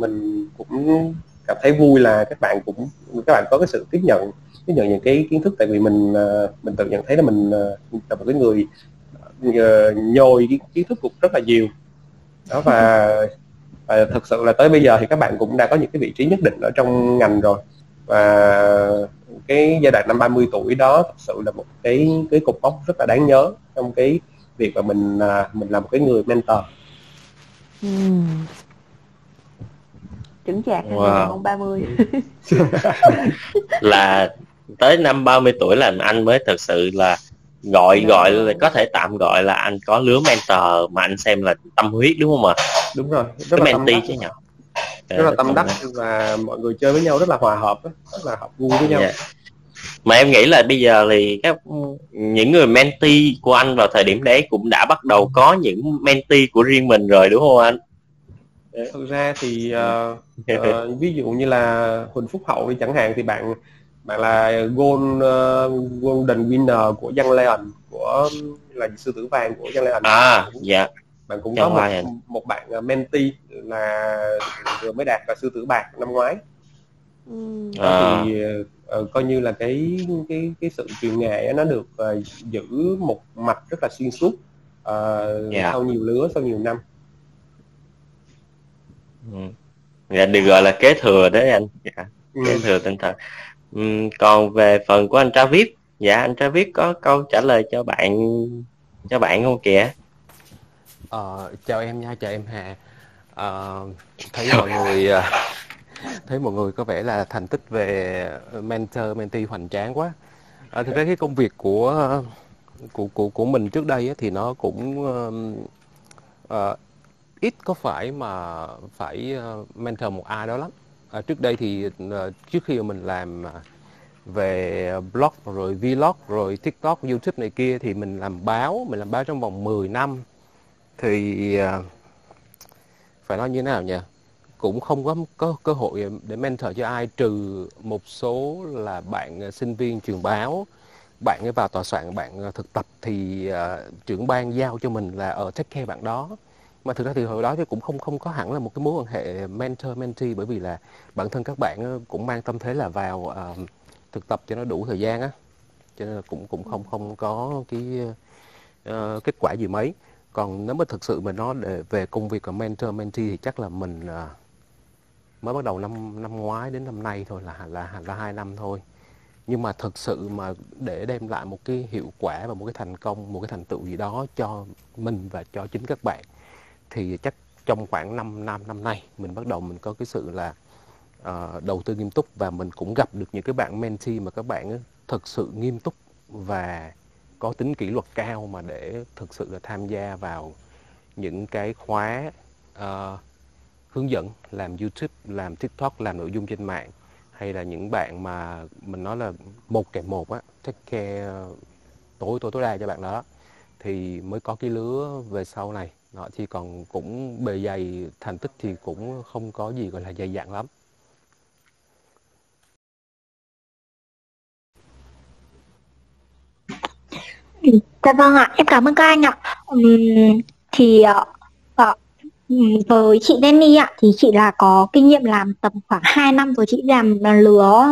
[SPEAKER 2] mình cũng cảm thấy vui là các bạn cũng các bạn có cái sự tiếp nhận tiếp nhận những cái kiến thức tại vì mình uh, mình tự nhận thấy là mình uh, là một cái người uh, nhồi cái kiến thức cũng rất là nhiều đó và và thực sự là tới bây giờ thì các bạn cũng đã có những cái vị trí nhất định ở trong ngành rồi và cái giai đoạn năm 30 tuổi đó thật sự là một cái cái cục mốc rất là đáng nhớ trong cái việc mà mình à, mình là một cái người mentor
[SPEAKER 1] ừ. chứng chạc wow. năm 30 (laughs)
[SPEAKER 5] là tới năm 30 tuổi là anh mới thật sự là gọi đúng gọi là có thể tạm gọi là anh có lứa mentor mà anh xem là tâm huyết đúng không ạ?
[SPEAKER 2] Đúng rồi rất
[SPEAKER 5] cái mentee chứ nhỉ?
[SPEAKER 2] rất là tâm đắc và mọi người chơi với nhau rất là hòa hợp rất là hợp gu với nhau. Yeah. Dạ.
[SPEAKER 5] mà em nghĩ là bây giờ thì các những người mentee của anh vào thời điểm đấy cũng đã bắt đầu có những mentee của riêng mình rồi đúng không anh?
[SPEAKER 2] Thực ra thì uh, (laughs) uh, ví dụ như là Huỳnh Phúc Hậu đi chẳng hạn thì bạn bạn là gold uh, golden winner của Young Lion của là sư tử vàng của Young Lion
[SPEAKER 5] à dạ
[SPEAKER 2] bạn cũng có một, một bạn mentee là vừa mới đạt là sư tử bạc năm ngoái ừ. à. thì uh, coi như là cái cái cái sự truyền nghề nó được uh, giữ một mạch rất là xuyên suốt uh, yeah. Dạ. sau nhiều lứa sau nhiều năm
[SPEAKER 5] ừ. dạ được gọi là kế thừa đấy anh dạ. ừ. kế thừa tinh thần ừ, còn về phần của anh Travis dạ anh Travis có câu trả lời cho bạn cho bạn không kìa?
[SPEAKER 3] Ờ, chào em nha chào em Hà. Ờ, (laughs) thấy mọi người uh, thấy mọi người có vẻ là thành tích về mentor mentee hoành tráng quá. À, thực ra cái công việc của của của của mình trước đây á, thì nó cũng uh, uh, ít có phải mà phải mentor một ai đó lắm à, trước đây thì ờ, trước khi mà mình làm à, về blog rồi vlog rồi tiktok youtube này kia thì mình làm báo mình làm báo trong vòng 10 năm. Thì à, phải nói như thế nào nhỉ? Cũng không có có cơ hội để mentor cho ai trừ một số là bạn à, sinh viên trường báo bạn ấy vào tòa soạn bạn thực tập thì uh, trưởng ban giao cho mình là ở take care bạn đó mà thực ra thì hồi đó thì cũng không không có hẳn là một cái mối quan hệ mentor mentee bởi vì là bản thân các bạn ờ, cũng mang tâm thế là vào uh, thực tập cho nó đủ thời gian á. Cho nên là cũng cũng không không có cái uh, kết quả gì mấy. Còn nếu mà thực sự mà nó để về công việc của mentor mentee thì chắc là mình uh, mới bắt đầu năm năm ngoái đến năm nay thôi là là là hai năm thôi. Nhưng mà thực sự mà để đem lại một cái hiệu quả và một cái thành công một cái thành tựu gì đó cho mình và cho chính các bạn thì chắc trong khoảng 5 năm năm nay mình bắt đầu mình có cái sự là uh, đầu tư nghiêm túc và mình cũng gặp được những cái bạn mentee mà các bạn ấy thực sự nghiêm túc và có tính kỷ luật cao mà để thực sự là tham gia vào những cái khóa uh, hướng dẫn làm YouTube, làm TikTok, làm nội dung trên mạng. Hay là những bạn mà mình nói là một kèm một á, take care ờ, tối tối tối đa cho bạn đó. Thì mới có cái lứa về sau này đó, thì còn cũng bề dày thành tích thì cũng không có gì gọi là dày dặn lắm
[SPEAKER 8] Dạ vâng ạ, em cảm ơn các anh ạ. Uhm, thì uh, với chị Danny ạ thì chị là có kinh nghiệm làm tầm khoảng 2 năm rồi chị làm lứa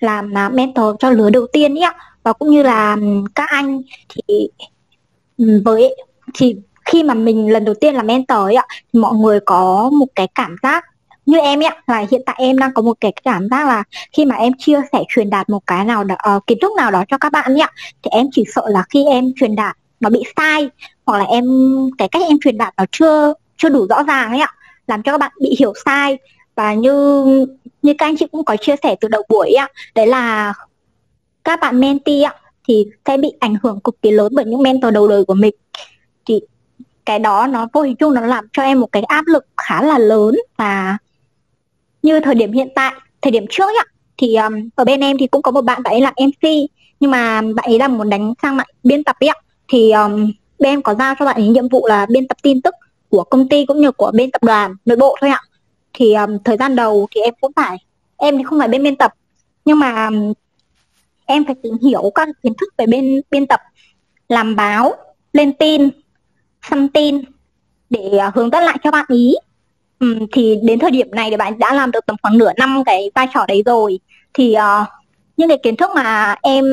[SPEAKER 8] làm à, mentor cho lứa đầu tiên ý ạ và cũng như là các anh thì với thì khi mà mình lần đầu tiên làm mentor ấy ạ thì mọi người có một cái cảm giác như em ấy là hiện tại em đang có một cái cảm giác là khi mà em chia sẻ truyền đạt một cái nào đó uh, kiến thức nào đó cho các bạn ấy ạ thì em chỉ sợ là khi em truyền đạt nó bị sai hoặc là em cái cách em truyền đạt nó chưa chưa đủ rõ ràng ấy ạ làm cho các bạn bị hiểu sai. Và như như các anh chị cũng có chia sẻ từ đầu buổi ạ đấy là các bạn mentee ạ thì sẽ bị ảnh hưởng cực kỳ lớn bởi những mentor đầu đời của mình. Thì cái đó nó vô hình chung nó làm cho em một cái áp lực khá là lớn. Và như thời điểm hiện tại thời điểm trước ấy, thì um, ở bên em thì cũng có một bạn bạn ấy làm MC nhưng mà bạn ấy là muốn đánh sang mạng biên tập ấy thì um, bên em có giao cho bạn ấy nhiệm vụ là biên tập tin tức của công ty cũng như của bên tập đoàn nội bộ thôi ạ. Thì um, thời gian đầu thì em cũng phải em thì không phải bên biên tập nhưng mà um, em phải tìm hiểu các kiến thức về bên biên tập làm báo lên tin xăm tin để à, hướng dẫn lại cho bạn ý. Ừ, thì đến thời điểm này thì bạn đã làm được tầm khoảng nửa năm cái vai trò đấy rồi. Thì uh, những cái kiến thức mà em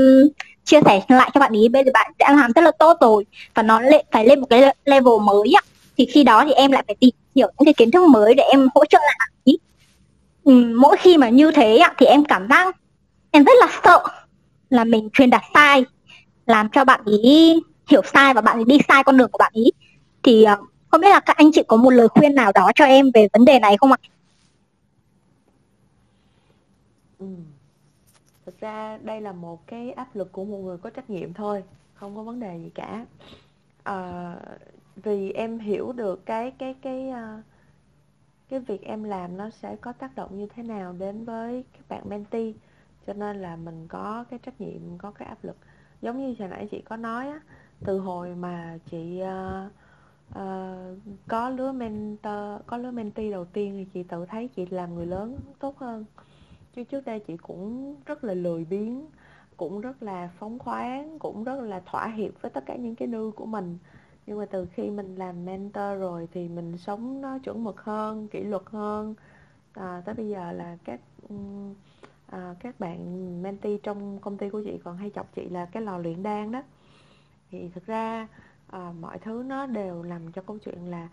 [SPEAKER 8] chia sẻ lại cho bạn ý bây giờ bạn đã làm rất là tốt rồi và nó lại phải lên một cái level mới ạ thì khi đó thì em lại phải tìm hiểu những cái kiến thức mới để em hỗ trợ lại bạn ý. Ừ, mỗi khi mà như thế ạ thì em cảm giác em rất là sợ là mình truyền đạt sai làm cho bạn ý hiểu sai và bạn ấy đi sai con đường của bạn ý thì uh, không biết là các anh chị có một lời khuyên nào đó cho em về vấn đề này không ạ?
[SPEAKER 1] Ừ. Thực ra đây là một cái áp lực của một người có trách nhiệm thôi, không có vấn đề gì cả. À, vì em hiểu được cái cái cái ờ, cái việc em làm nó sẽ có tác động như thế nào đến với các bạn mentee cho nên là mình có cái trách nhiệm có cái áp lực giống như hồi nãy chị có nói á từ hồi mà chị uh, uh, có lứa mentor có lứa mentee đầu tiên thì chị tự thấy chị làm người lớn tốt hơn. Chứ trước đây chị cũng rất là lười biếng cũng rất là phóng khoáng cũng rất là thỏa hiệp với tất cả những cái nư của mình. Nhưng mà từ khi mình làm mentor rồi thì mình sống nó chuẩn mực hơn kỷ luật hơn. À, tới bây giờ là các à, các bạn mentee trong công ty của chị còn hay chọc chị là cái lò luyện đan đó. Thì thực ra à, mọi thứ nó đều làm cho câu chuyện là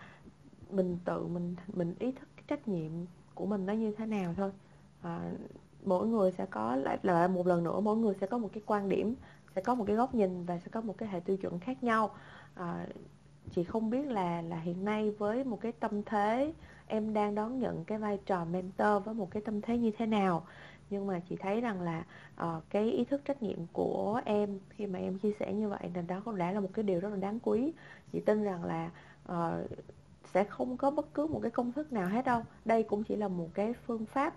[SPEAKER 1] mình tự mình mình ý thức cái trách nhiệm của mình nó như thế nào thôi. À, mỗi người sẽ có lại là một lần nữa mỗi người sẽ có một cái quan điểm sẽ có một cái góc nhìn và sẽ có một cái hệ tiêu chuẩn khác nhau. À, chị không biết là là hiện nay với một cái tâm thế em đang đón nhận cái vai trò mentor với một cái tâm thế như thế nào nhưng mà chị thấy rằng là uh, cái ý thức trách nhiệm của em khi mà em chia sẻ như vậy thì đó cũng đã là một cái điều rất là đáng quý. Chị tin rằng là uh, sẽ không có bất cứ một cái công thức nào hết đâu. Đây cũng chỉ là một cái phương pháp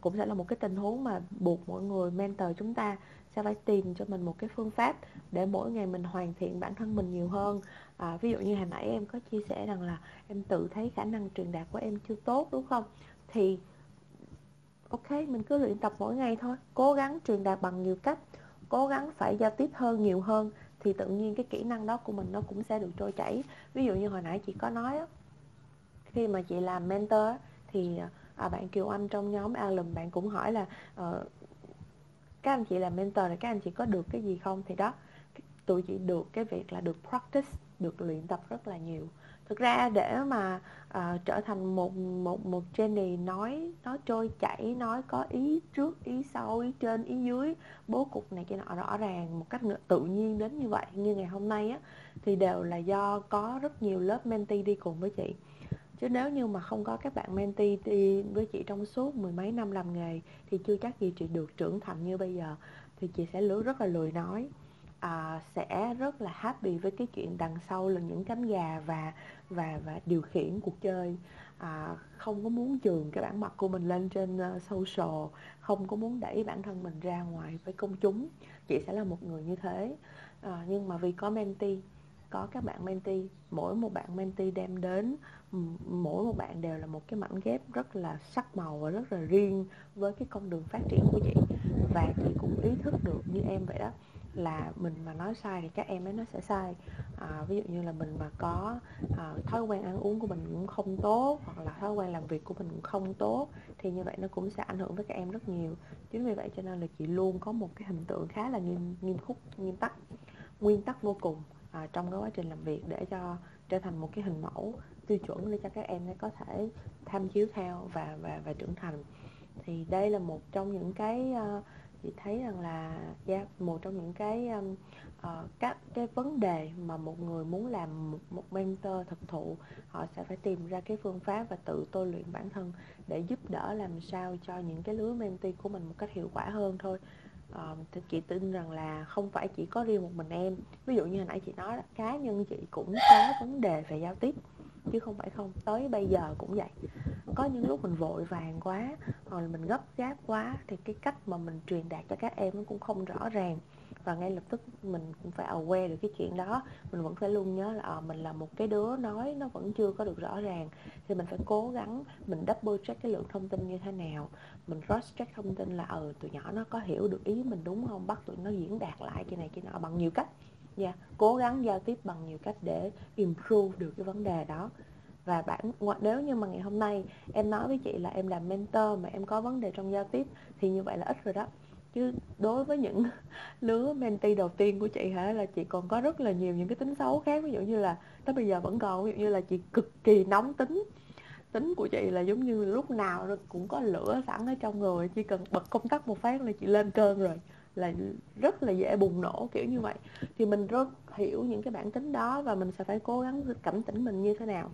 [SPEAKER 1] cũng sẽ là một cái tình huống mà buộc mọi người mentor chúng ta sẽ phải tìm cho mình một cái phương pháp để mỗi ngày mình hoàn thiện bản thân mình nhiều hơn. À, ví dụ như hồi nãy em có chia sẻ rằng là em tự thấy khả năng truyền đạt của em chưa tốt đúng không? Thì ok mình cứ luyện tập mỗi ngày thôi. Cố gắng truyền đạt bằng nhiều cách. Cố gắng phải giao tiếp hơn nhiều hơn thì tự nhiên cái kỹ năng đó của mình nó cũng sẽ được trôi chảy. Ví dụ như hồi nãy chị có nói khi mà chị làm mentor thì à, à, bạn Kiều Anh trong nhóm Alum bạn cũng hỏi là uh, các anh chị làm mentor thì các anh chị có được cái gì không? Thì đó tụi chị được cái việc là được practice được luyện tập rất là nhiều thực ra để mà uh, trở thành một một một Jenny nói nói trôi chảy nói có ý trước ý sau ý trên ý dưới bố cục này kia nọ rõ ràng một cách tự nhiên đến như vậy như ngày hôm nay á thì đều là do có rất nhiều lớp mentee đi cùng với chị. Chứ nếu như mà không có các bạn mentee đi với chị trong suốt mười mấy năm làm nghề thì chưa chắc gì chị được trưởng thành như bây giờ. Thì chị sẽ lứa rất là lười nói à, sẽ rất là happy với cái chuyện đằng sau là những cánh gà và và và điều khiển cuộc chơi. À, không có muốn trường cái bản mặt của mình lên trên uh, social không có muốn đẩy bản thân mình ra ngoài với công chúng. Chị sẽ là một người như thế. À, nhưng mà vì có mentee có các bạn mentee mỗi một bạn mentee đem đến mỗi một bạn đều là một cái mảnh ghép rất là sắc màu và rất là riêng với cái con đường phát triển của chị. Và chị cũng ý thức được như em vậy đó là mình mà nói sai thì các em ấy nó sẽ sai. À, ví dụ như là mình mà có à, thói quen ăn uống của mình cũng không tốt hoặc là thói quen làm việc của mình cũng không tốt thì như vậy nó cũng sẽ ảnh hưởng với các em rất nhiều. Chính vì vậy cho nên là chị luôn có một cái hình tượng khá là nghiêm nghiêm khúc nghiêm tắc nguyên tắc vô cùng à, trong cái quá trình làm việc để cho trở thành một cái hình mẫu tiêu chuẩn để cho các em có thể tham chiếu theo và và và trưởng thành. Thì đây là một trong những cái uh, chị thấy rằng là yeah, một trong những cái uh, ờ, các cái vấn đề mà một người muốn làm một, một mentor thực thụ họ sẽ phải tìm ra cái phương pháp và tự tôi luyện bản thân để giúp đỡ làm sao cho những cái lứa mentee của mình một cách hiệu quả hơn thôi. Uh, thì chị tin rằng là không phải chỉ có riêng một mình em. Ví dụ như hồi nãy chị nói đó, cá nhân chị cũng có vấn đề về giao tiếp chứ không phải không. Tới bây giờ cũng vậy. Có những lúc mình vội vàng quá hoặc là mình gấp gáp quá thì cái cách mà mình truyền đạt cho các em nó cũng không rõ ràng. Và ngay lập tức mình cũng phải aware được cái chuyện đó. Mình vẫn phải luôn nhớ là à, mình là một cái đứa nói nó vẫn chưa có được rõ ràng. Thì mình phải cố gắng mình double check cái lượng thông tin như thế nào. Mình cross check thông tin là ừ tụi nhỏ nó có hiểu được ý mình đúng không? Bắt tụi nó diễn đạt lại cái này cái nọ bằng nhiều cách nha yeah. cố gắng giao tiếp bằng nhiều cách để improve được cái vấn đề đó. Và bản nếu như mà ngày hôm nay em nói với chị là em làm mentor mà em có vấn đề trong giao tiếp thì như vậy là ít rồi đó. Chứ đối với những (laughs) lứa mentee đầu tiên của chị hả, là chị còn có rất là nhiều những cái tính xấu khác. Ví dụ như là tới bây giờ vẫn còn, ví dụ như là chị cực kỳ nóng tính. Tính của chị là giống như lúc nào cũng có lửa sẵn ở trong người, chỉ cần bật công tắc một phát là chị lên cơn rồi là rất là dễ bùng nổ, kiểu như vậy. Thì mình rất hiểu những cái bản tính đó và mình sẽ phải cố gắng cảnh tỉnh mình như thế nào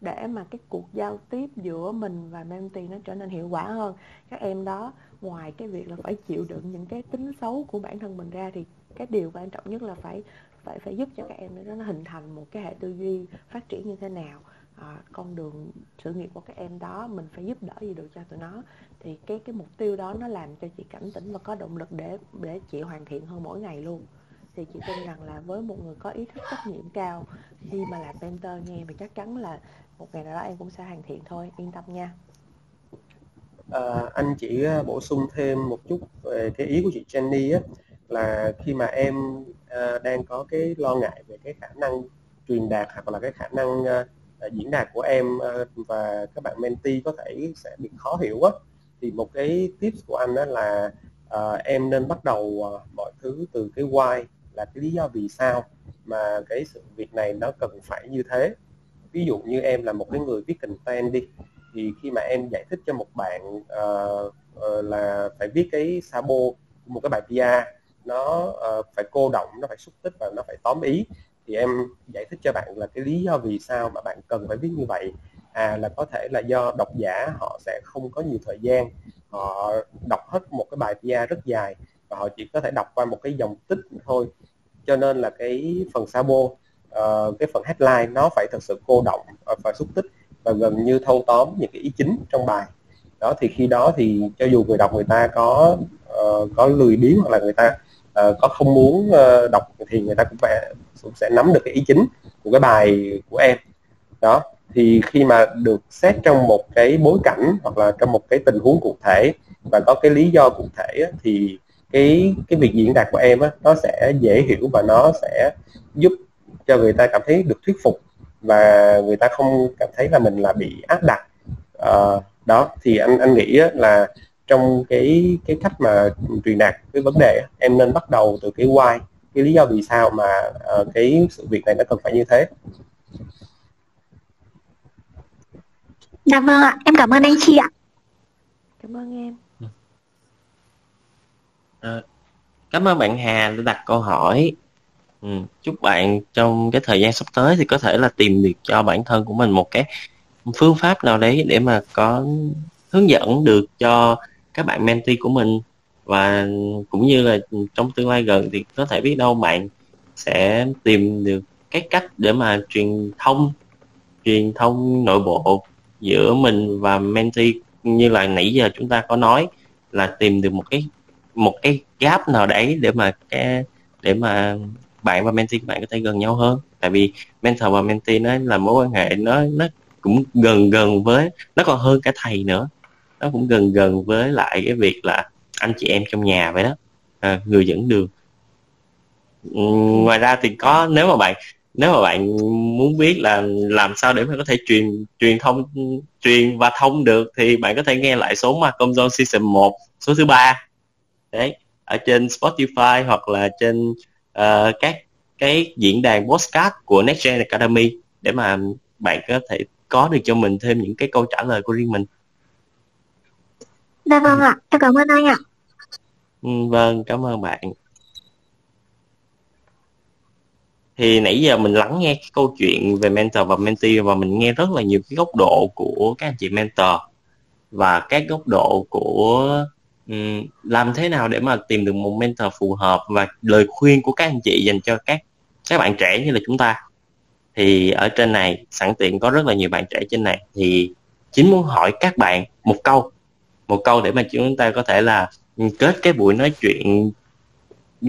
[SPEAKER 1] để mà cái cuộc giao tiếp giữa mình và mentee nó trở nên hiệu quả hơn. Các em đó, ngoài cái việc là phải chịu đựng những cái tính xấu của bản thân mình ra thì cái điều quan trọng nhất là phải phải phải giúp cho các em đó nó hình thành một cái hệ tư duy phát triển như thế nào à, con đường sự nghiệp của các em đó mình phải giúp đỡ gì được cho tụi nó? Thì cái cái mục tiêu đó nó làm cho chị cảnh tỉnh và có động lực để để chị hoàn thiện hơn mỗi ngày luôn. Thì chị tin rằng là với một người có ý thức trách nhiệm cao khi mà làm mentor nghe thì chắc chắn là một ngày nào đó em cũng sẽ hoàn thiện thôi. Yên tâm nha.
[SPEAKER 2] À, anh chỉ ờ, bổ sung thêm một chút về cái ý của chị Jenny á là khi mà em à, đang có cái lo ngại về cái khả năng truyền đạt hoặc là cái khả năng à, Ờ, diễn đạt của em ờ, và các bạn mentee có thể sẽ bị khó hiểu á. Thì một cái tips của anh đó là uh, em nên bắt đầu mọi thứ từ cái why là cái lý do vì sao mà cái sự việc này nó cần phải như thế. Ví dụ như em là một cái người viết content đi thì khi mà em giải thích cho một bạn uh, uh, là phải viết cái sabo một cái bài PR nó uh, phải cô động nó phải xúc tích và nó phải tóm ý thì em giải thích cho bạn là cái lý do vì sao mà bạn cần phải viết như vậy. À là có thể là do độc giả họ sẽ không có nhiều thời gian. Họ đọc hết một cái bài PR rất dài và họ chỉ có thể đọc qua một cái dòng tích thôi. Cho nên là cái phần sabo uh, cái phần headline nó phải thật sự cô động ờ, và xúc tích và gần như thâu tóm những cái ý chính trong bài. Đó thì khi đó thì cho dù người đọc người ta có uh, có lười biếng hoặc là người ta uh, có không muốn uh, đọc thì người ta cũng phải cũng sẽ nắm được cái ý chính của cái bài của em. Đó thì khi mà được xét trong một cái bối cảnh hoặc là trong một cái tình huống cụ thể và có cái lý do cụ thể thì cái cái việc diễn đạt của em á nó sẽ dễ hiểu và nó sẽ giúp cho người ta cảm thấy được thuyết phục và người ta không cảm thấy là mình là bị áp đặt. À, đó thì anh anh nghĩ là trong cái cái cách mà truyền đạt cái vấn đề em nên bắt đầu từ cái why cái lý do vì sao mà uh, cái sự việc này nó cần phải như thế
[SPEAKER 8] Dạ vâng ạ, em cảm ơn anh chị ạ.
[SPEAKER 1] Cảm ơn em.
[SPEAKER 5] À, cảm ơn bạn Hà đã đặt câu hỏi. Ừ, chúc bạn trong cái thời gian sắp tới thì có thể là tìm được cho bản thân của mình một cái phương pháp nào đấy để mà có hướng dẫn được cho các bạn mentee của mình. Và cũng như là trong tương lai gần thì có thể biết đâu bạn sẽ tìm được cái cách để mà truyền thông truyền thông nội bộ giữa mình và mentee. Như là nãy giờ chúng ta có nói là tìm được một cái một cái gap nào đấy để mà cái, để mà bạn và mentee của bạn có thể gần nhau hơn. Tại vì mentor và mentee nó là mối quan hệ nó nó cũng gần gần với, nó còn hơn cả thầy nữa nó cũng gần gần với lại cái việc là anh chị em trong nhà vậy đó. À, người dẫn đường. Ừ, ngoài ra thì có nếu mà bạn nếu mà bạn muốn biết là làm sao để mà có thể truyền truyền thông truyền và thông được thì bạn có thể nghe lại số mà công zone season 1 số thứ ba. Đấy ở trên Spotify hoặc là trên uh, các cái diễn đàn podcast của Next Gen Academy để mà bạn có thể có được cho mình thêm những cái câu trả lời của riêng mình.
[SPEAKER 8] Dạ vâng ạ, em cảm ơn anh ạ.
[SPEAKER 5] Ừ, vâng, cảm ơn bạn. Thì nãy giờ mình lắng nghe cái câu chuyện về mentor và mentee và mình nghe rất là nhiều cái góc độ của các anh chị mentor và các góc độ của um, làm thế nào để mà tìm được một mentor phù hợp và lời khuyên của các anh chị dành cho các các bạn trẻ như là chúng ta thì ở trên này sẵn tiện có rất là nhiều bạn trẻ trên này thì chính muốn hỏi các bạn một câu một câu để mà chúng ta có thể là ừ, kết cái buổi nói chuyện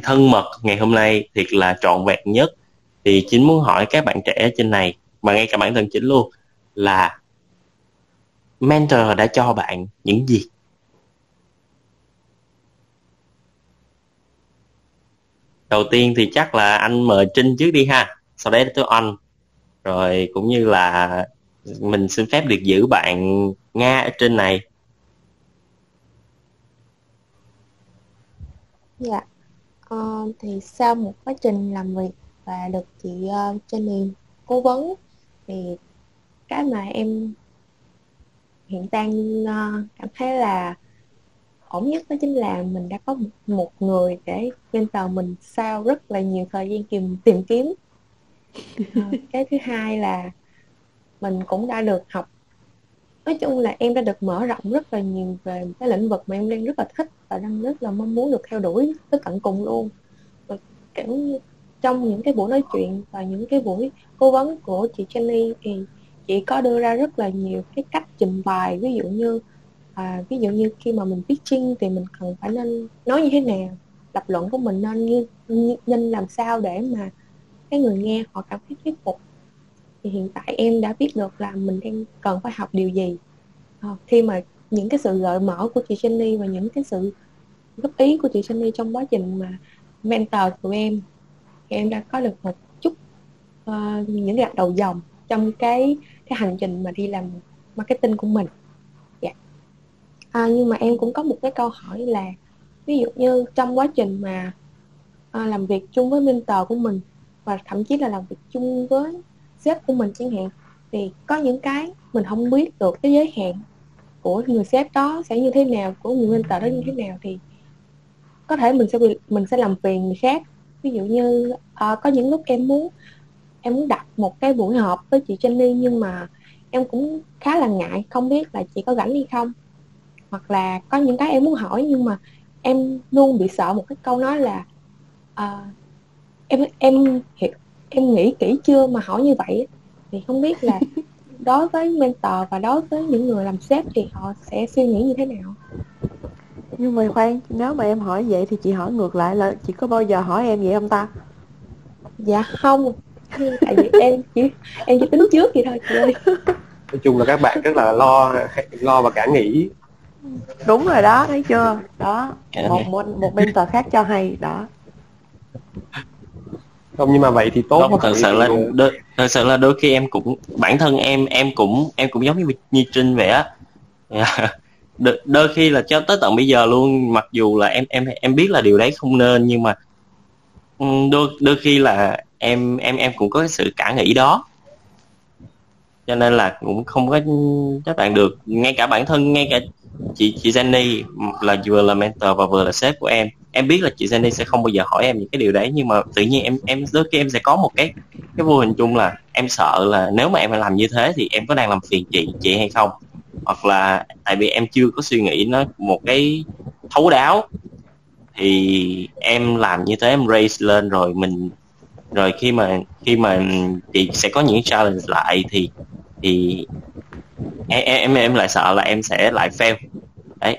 [SPEAKER 5] thân mật ngày hôm nay thiệt là trọn vẹn nhất. Thì chính muốn hỏi các bạn trẻ trên này, mà ngay cả bản thân chính luôn, là mentor đã cho bạn những gì? Đầu tiên thì chắc là anh mời trinh trước đi ha. Sau đấy tôi anh. Rồi cũng như là mình xin phép được giữ bạn nga ở trên này.
[SPEAKER 4] Dạ. Uh, thì sau một quá trình làm việc và được chị ờ, uh, Jenny cố vấn thì cái mà em hiện đang uh, cảm thấy là ổn nhất đó chính là mình đã có một, người để mentor mình sau rất là nhiều thời gian tìm tìm kiếm. À, cái thứ hai là mình cũng đã được học nói chung là em đã được mở rộng rất là nhiều về cái lĩnh vực mà em đang rất là thích và đang rất là mong muốn được theo đuổi tới tận cùng luôn. Và kiểu như trong những cái buổi nói chuyện và những cái buổi cố vấn của chị Jenny thì chị có đưa ra rất là nhiều cái cách trình bày. Ví dụ như à, ví dụ như khi mà mình pitching thì mình cần phải nên nói như thế nào lập luận của mình nên như, như nên làm sao để mà cái người nghe họ cảm thấy thuyết phục thì hiện tại em đã biết được là mình đang cần phải học điều gì à, khi mà những cái sự gợi mở của chị Jenny và những cái sự góp ý của chị Jenny trong quá trình mà mentor của em thì em đã có được một chút uh, những gạch đầu dòng trong cái cái hành trình mà đi làm marketing của mình yeah. à, nhưng mà em cũng có một cái câu hỏi là ví dụ như trong quá trình mà à, làm việc chung với mentor của mình và thậm chí là làm việc chung với sếp của mình chẳng hạn thì có những cái mình không biết được cái giới hạn của người sếp đó sẽ như thế nào của người mentor đó như thế nào thì có thể mình sẽ bị mình sẽ làm phiền người khác. Ví dụ như uh, có những lúc em muốn em muốn đặt một cái buổi họp với chị Jenny nhưng mà em cũng khá là ngại không biết là chị có rảnh hay không. Hoặc là có những cái em muốn hỏi nhưng mà em luôn bị sợ một cái câu nói là uh, em em hiểu em nghĩ kỹ chưa mà hỏi như vậy thì không biết là (laughs) đối với mentor và đối với những người làm sếp thì họ sẽ suy nghĩ như thế nào?
[SPEAKER 1] Nhưng mà khoan nếu mà em hỏi vậy thì chị hỏi ngược lại là chị có bao giờ hỏi em vậy không ta?
[SPEAKER 4] Dạ không tại vì em chỉ em chỉ tính trước vậy thôi chị ơi. (laughs)
[SPEAKER 2] Nói chung là các bạn rất là lo lo và cả nghĩ.
[SPEAKER 1] Đúng rồi đó thấy chưa? Đó một một, một mentor khác cho hay đó (laughs)
[SPEAKER 2] không nhưng mà vậy thì tốt
[SPEAKER 5] không, thật sự là đôi, thật sự là đôi khi em cũng bản thân em em cũng em cũng giống như như trinh vậy á. (laughs) Đôi, đôi khi là cho tới tận bây giờ luôn mặc dù là em em em biết là điều đấy không nên nhưng mà ừ, đôi đôi khi là em em em cũng có cái sự cả nghĩ đó. Cho nên là cũng không có chấp bạn được. Ngay cả bản thân ngay cả chị chị Jenny là vừa là mentor và vừa là sếp của em em biết là chị Jenny sẽ không bao giờ hỏi em những cái điều đấy, nhưng mà tự nhiên em em, đôi khi em sẽ có một cái cái vô hình chung là em sợ là nếu mà em làm như thế thì em có đang làm phiền chị chị hay không? Hoặc là tại vì em chưa có suy nghĩ nó một cái thấu đáo. Thì em làm như thế, em raise lên rồi mình, rồi khi mà khi mà chị sẽ có những challenge lại thì thì em em em lại sợ là em sẽ lại fail. Đấy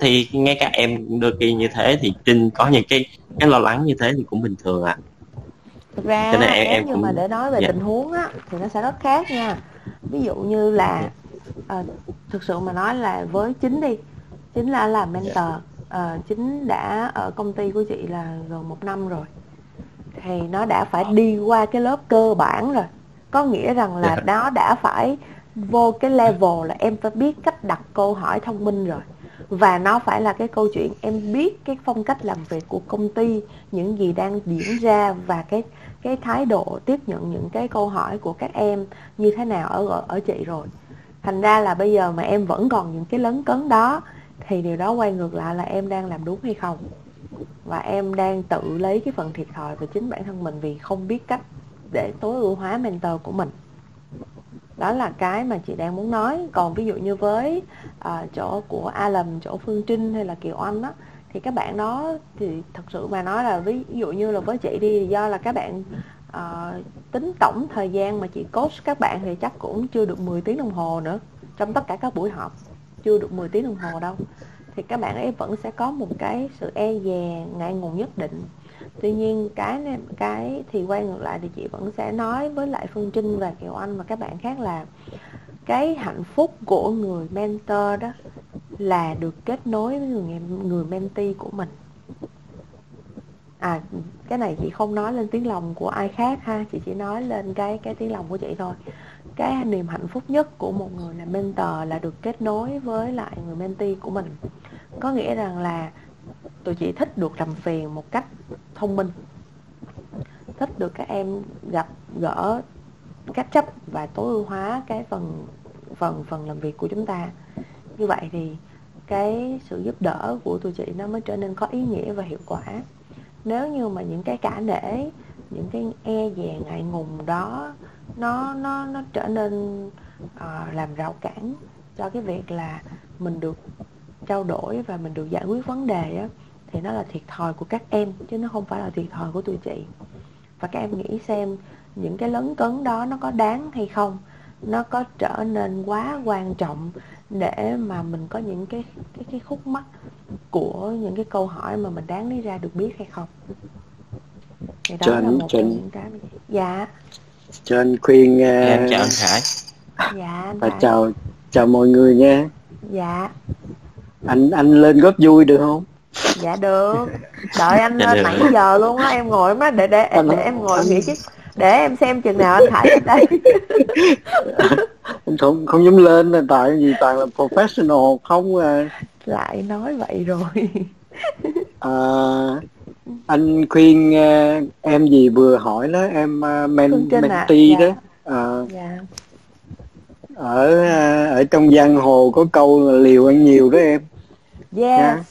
[SPEAKER 5] thì ngay cả em đôi khi như thế thì trinh có những cái cái lo lắng như thế thì cũng bình thường ạ à.
[SPEAKER 1] thực ra Cho nên em, em cũng... mà để nói về. Dạ. tình huống á thì nó sẽ rất khác nha ví dụ như là à, thực sự mà nói là với chính đi chính là làm mentor à, chính đã ở công ty của chị là gần một năm rồi thì nó đã phải đi qua cái lớp cơ bản rồi có nghĩa rằng là. Dạ. nó đã phải vô cái level là em phải biết cách đặt câu hỏi thông minh rồi và nó phải là cái câu chuyện em biết cái phong cách làm việc của công ty, những gì đang diễn ra và cái cái thái độ tiếp nhận những cái câu hỏi của các em như thế nào ở ở chị rồi. Thành ra là bây giờ mà em vẫn còn những cái lấn cấn đó, thì điều đó quay ngược lại là em đang làm đúng hay không? Và em đang tự lấy cái phần thiệt thòi về chính bản thân mình vì không biết cách để tối ưu hóa mentor của mình đó là cái mà chị đang muốn nói. Còn ví dụ như với à, chỗ của a lầm chỗ Phương Trinh hay là Kiều Anh á thì các bạn đó thì thật sự mà nói là ví dụ như là với chị đi do là các bạn à, tính tổng thời gian mà chị coach các bạn thì chắc cũng chưa được 10 tiếng đồng hồ nữa. Trong tất cả các buổi họp chưa được 10 tiếng đồng hồ đâu. Thì các bạn ấy vẫn sẽ có một cái sự e dè ngại ngùng nhất định tuy nhiên cái này, cái thì quay ngược lại thì chị vẫn sẽ nói với lại phương trinh và kiều anh và các bạn khác là cái hạnh phúc của người mentor đó là được kết nối với người người mentee của mình. À cái này chị không nói lên tiếng lòng của ai khác ha chị chỉ nói lên cái cái tiếng lòng của chị thôi. Cái niềm hạnh phúc nhất của một người là mentor là được kết nối với lại người mentee của mình. Có nghĩa rằng là tụi chị thích được làm phiền một cách thông minh. Thích được các em gặp gỡ cách chấp và tối ưu hóa cái phần phần phần làm việc của chúng ta. Như vậy thì cái sự giúp đỡ của tụi chị nó mới trở nên có ý nghĩa và hiệu quả. Nếu như mà những cái cả nể những cái e dè ngại ngùng đó nó nó nó trở nên uh, làm rào cản cho cái việc là mình được trao đổi và mình được giải quyết vấn đề á, thì nó là thiệt thòi của các em chứ nó không phải là thiệt thòi của tụi chị. Và các em nghĩ xem những cái lấn cấn đó nó có đáng hay không? Nó có trở nên quá quan trọng để mà mình có những cái cái cái khúc mắc của những cái câu hỏi mà mình đáng lý ra được biết hay không? Thì đó
[SPEAKER 10] Cho
[SPEAKER 1] là một
[SPEAKER 10] anh-
[SPEAKER 1] những cái dạ.
[SPEAKER 10] anh khuyên uh,
[SPEAKER 5] em chào anh Khải.
[SPEAKER 1] Dạ anh
[SPEAKER 10] và
[SPEAKER 1] Khải.
[SPEAKER 10] chào chào mọi người nha.
[SPEAKER 1] Dạ
[SPEAKER 10] anh anh lên góp vui được không?
[SPEAKER 1] Dạ được. Đợi anh
[SPEAKER 5] Dạ
[SPEAKER 1] lên
[SPEAKER 5] được.
[SPEAKER 1] nãy giờ luôn á em ngồi má để để
[SPEAKER 10] Anh-
[SPEAKER 1] để em ngồi
[SPEAKER 10] anh-
[SPEAKER 1] nghĩ chứ. Để em xem chừng nào anh lên đây. (laughs)
[SPEAKER 10] Anh không không dám lên là tại vì toàn là professional không à.
[SPEAKER 1] lại nói vậy rồi. (laughs)
[SPEAKER 10] À, anh khuyên à, em gì vừa hỏi đó em à, men mentee
[SPEAKER 1] dạ.
[SPEAKER 10] đó à,
[SPEAKER 1] dạ
[SPEAKER 10] ở ở trong giang hồ có câu là liều ăn nhiều đó em.
[SPEAKER 1] Yes.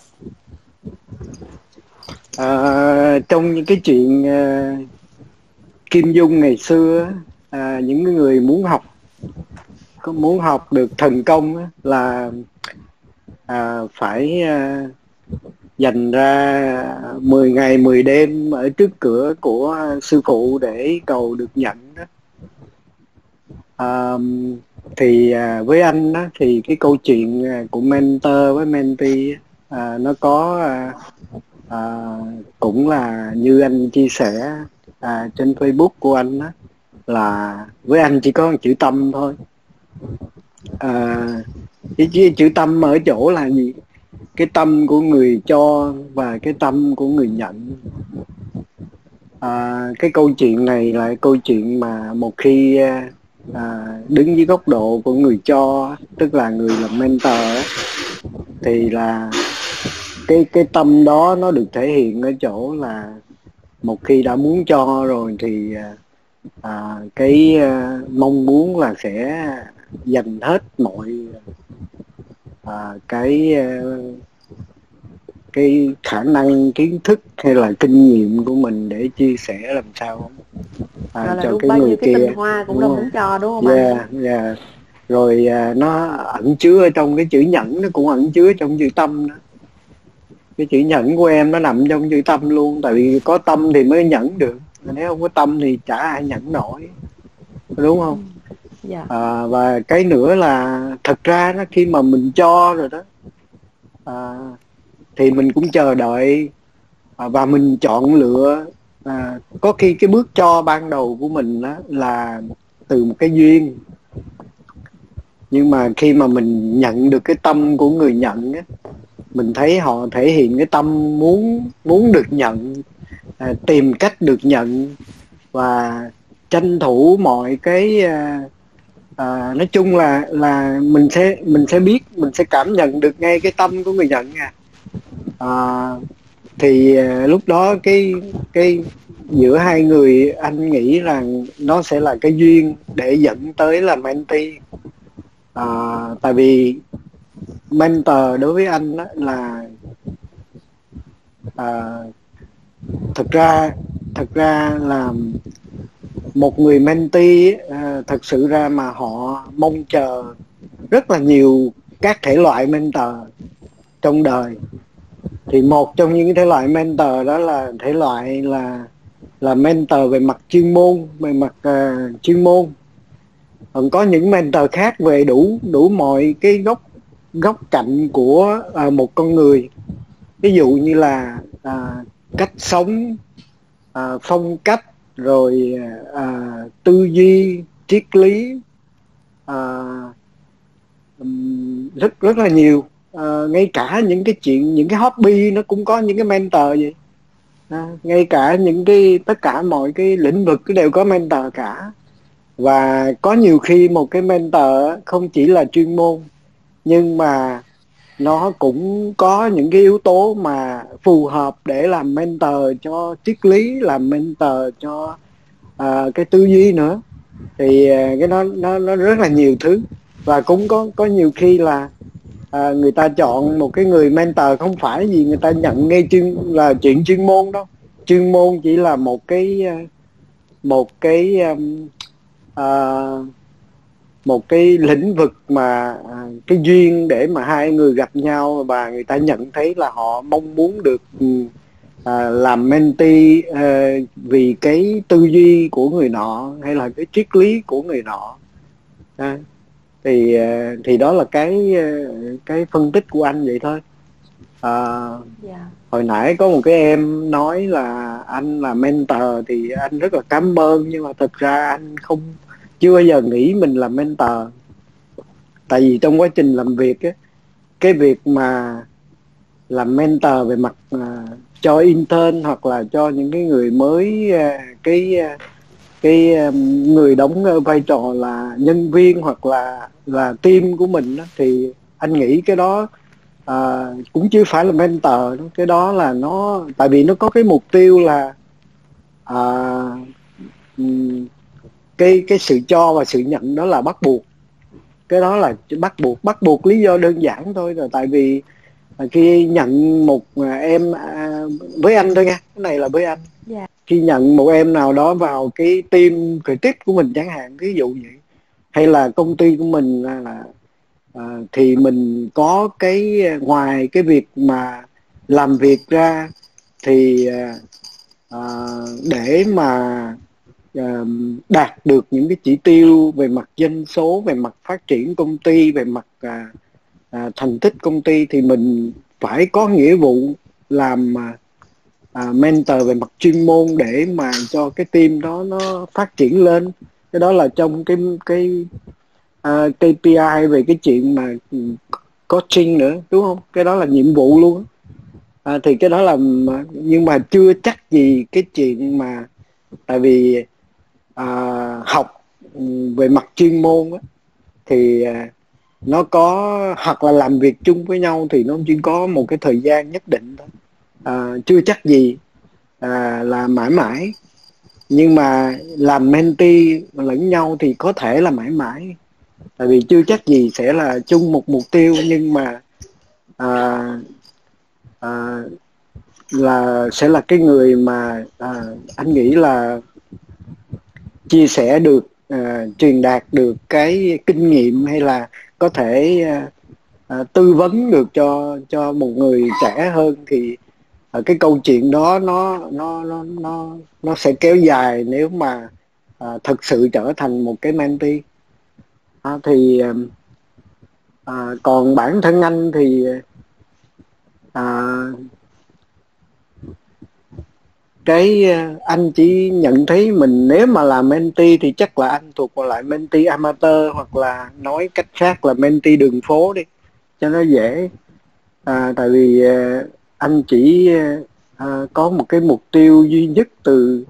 [SPEAKER 10] À, trong những cái chuyện à, Kim Dung ngày xưa à, những người muốn học có muốn học được thành công là à, phải à, dành ra 10 ngày 10 đêm ở trước cửa của sư phụ để cầu được nhận đó. À, thì à, với anh á, thì cái câu chuyện à, của mentor với mentee à, nó có à, à, cũng là như anh chia sẻ à, trên Facebook của anh á, là với anh chỉ có một chữ tâm thôi. À, cái chữ, chữ tâm ở chỗ là gì? Cái tâm của người cho và cái tâm của người nhận. À, cái câu chuyện này là câu chuyện mà một khi à, là đứng dưới góc độ của người cho tức là người làm mentor thì là cái cái tâm đó nó được thể hiện ở chỗ là một khi đã muốn cho rồi thì à, à cái à, mong muốn là sẽ dành hết mọi à, cái à, cái khả năng kiến thức hay là kinh nghiệm của mình để chia sẻ làm sao à,
[SPEAKER 1] là
[SPEAKER 10] cho cái
[SPEAKER 1] bao
[SPEAKER 10] người
[SPEAKER 1] nhiêu cái
[SPEAKER 10] kia
[SPEAKER 1] tinh hoa cũng
[SPEAKER 10] đúng
[SPEAKER 1] đâu
[SPEAKER 10] không?
[SPEAKER 1] muốn cho đúng không anh?
[SPEAKER 10] yeah, yeah. rồi à, nó ẩn chứa trong cái chữ nhẫn nó cũng ẩn chứa trong chữ tâm đó. Cái chữ nhẫn của em nó nằm trong chữ tâm luôn tại vì có tâm thì mới nhẫn được. Nếu không có tâm thì chả ai nhẫn nổi đúng không?
[SPEAKER 1] Dạ.
[SPEAKER 10] À, và cái nữa là thật ra nó khi mà mình cho rồi đó à, thì mình cũng chờ đợi à, và mình chọn lựa à, có khi cái bước cho ban đầu của mình đó là từ một cái duyên. Nhưng mà khi mà mình nhận được cái tâm của người nhận á mình thấy họ thể hiện cái tâm muốn muốn được nhận à, tìm cách được nhận và tranh thủ mọi cái à, à, nói chung là là mình sẽ mình sẽ biết mình sẽ cảm nhận được ngay cái tâm của người nhận nha à, thì à, lúc đó cái cái giữa hai người anh nghĩ là nó sẽ là cái duyên để dẫn tới là mentee à, tại vì mentor đối với anh đó là à, thực ra thực ra là một người mentee à, thật sự ra mà họ mong chờ rất là nhiều các thể loại mentor trong đời thì một trong những thể loại mentor đó là thể loại là là mentor về mặt chuyên môn về mặt uh, chuyên môn. Còn có những mentor khác về đủ đủ mọi cái góc góc cạnh của uh, một con người. Ví dụ như là uh, cách sống uh, phong cách rồi uh, tư duy triết lý uh, rất rất là nhiều à, ngay cả những cái chuyện những cái hobby nó cũng có những cái mentor vậy. À, ngay cả những cái tất cả mọi cái lĩnh vực đều có mentor cả. Và có nhiều khi một cái mentor không chỉ là chuyên môn nhưng mà nó cũng có những cái yếu tố mà phù hợp để làm mentor cho triết lý làm mentor cho uh, cái tư duy nữa. Thì uh, cái nó nó nó rất là nhiều thứ. Và cũng có có nhiều khi là à, người ta chọn một cái người mentor không phải vì người ta nhận ngay chuyên là chuyện chuyên môn đâu. Chuyên môn chỉ là một cái à, một cái um, à, một cái lĩnh vực mà à, cái duyên để mà hai người gặp nhau và người ta nhận thấy là họ mong muốn được ừ, à, làm mentee à, vì cái tư duy của người nọ hay là cái triết lý của người nọ. À, thì ờ, thì đó là cái ờ, cái phân tích của anh vậy thôi. À,
[SPEAKER 1] dạ.
[SPEAKER 10] hồi nãy có một cái em nói là anh là mentor thì anh rất là cảm ơn nhưng mà thực ra anh không chưa bao giờ nghĩ mình là mentor. Tại vì trong quá trình làm việc á cái việc mà làm mentor về mặt à, cho intern hoặc là cho những cái người mới à, cái à, cái người đóng ờ, vai trò là nhân viên hoặc là là team của mình đó, thì anh nghĩ cái đó à, cũng chưa phải là mentor đâu. cái đó là nó tại vì nó có cái mục tiêu là à, cái cái sự cho và sự nhận đó là bắt buộc cái đó là bắt buộc bắt buộc lý do đơn giản thôi là tại vì à, khi nhận một à, em à, với anh thôi nha cái này là với anh
[SPEAKER 1] yeah
[SPEAKER 10] khi nhận một em nào đó vào cái team creative của mình chẳng hạn ví dụ vậy hay là công ty của mình à, là, à, thì mình có cái à, ngoài cái việc mà làm việc ra thì à, à, để mà à, đạt được những cái chỉ tiêu về mặt doanh số về mặt phát triển công ty về mặt à, à, thành tích công ty thì mình phải có nghĩa vụ làm à, À, mentor về mặt chuyên môn để mà cho cái team đó nó phát triển lên. Cái đó là trong cái cái à, uh, KPI về cái chuyện mà coaching nữa đúng không? Cái đó là nhiệm vụ luôn à, thì cái đó là nhưng mà chưa chắc gì cái chuyện mà tại vì à, học ừ, về mặt chuyên môn á, thì à, nó có hoặc là làm việc chung với nhau thì nó chỉ có một cái thời gian nhất định thôi à, chưa chắc gì à, là mãi mãi. Nhưng mà làm mentee lẫn nhau thì có thể là mãi mãi. Tại vì chưa chắc gì sẽ là chung một mục tiêu nhưng mà à, à, là sẽ là cái người mà à, anh nghĩ là chia sẻ được à, truyền đạt được cái kinh nghiệm hay là có thể à, à, tư vấn được cho cho một người trẻ hơn thì Ờ, cái câu chuyện đó nó nó nó nó nó sẽ kéo dài nếu mà ờ, à, thực sự trở thành một cái mentee à, thì à, còn bản thân anh thì à, cái ờ, anh chỉ nhận thấy mình nếu mà là mentee thì chắc là anh thuộc vào lại mentee amateur hoặc là nói cách khác là mentee đường phố đi cho nó dễ. À, tại vì anh chỉ uh, có một cái mục tiêu duy nhất từ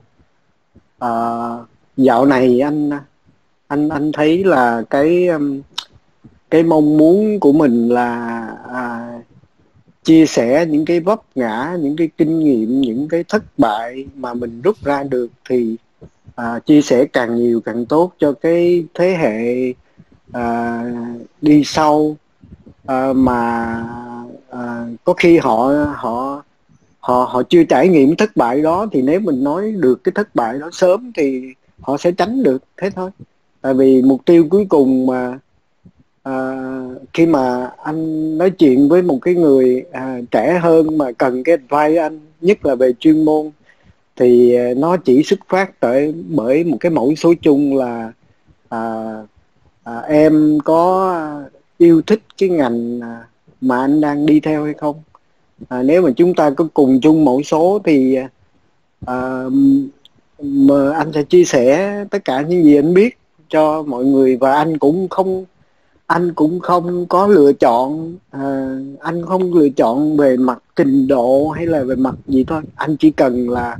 [SPEAKER 10] uh, dạo này anh anh anh thấy là cái um, cái mong muốn của mình là uh, chia sẻ những cái vấp ngã những cái kinh nghiệm những cái thất bại mà mình rút ra được thì uh, chia sẻ càng nhiều càng tốt cho cái thế hệ uh, đi sau uh, mà à, có khi họ họ họ họ chưa trải nghiệm thất bại đó thì nếu mình nói được cái thất bại đó sớm thì họ sẽ tránh được thế thôi. Tại vì mục tiêu cuối cùng mà à, khi mà anh nói chuyện với một cái người à, trẻ hơn mà cần cái advice anh nhất là về chuyên môn thì à, nó chỉ xuất phát tại bởi một cái mẫu số chung là à, à, em có yêu thích cái ngành à, mà anh đang đi theo hay không? À, nếu mà chúng ta có cùng chung mẫu số thì à, mà anh sẽ chia sẻ tất cả những gì anh biết cho mọi người và anh cũng không anh cũng không có lựa chọn à, anh không lựa chọn về mặt trình độ hay là về mặt gì thôi. Anh chỉ cần là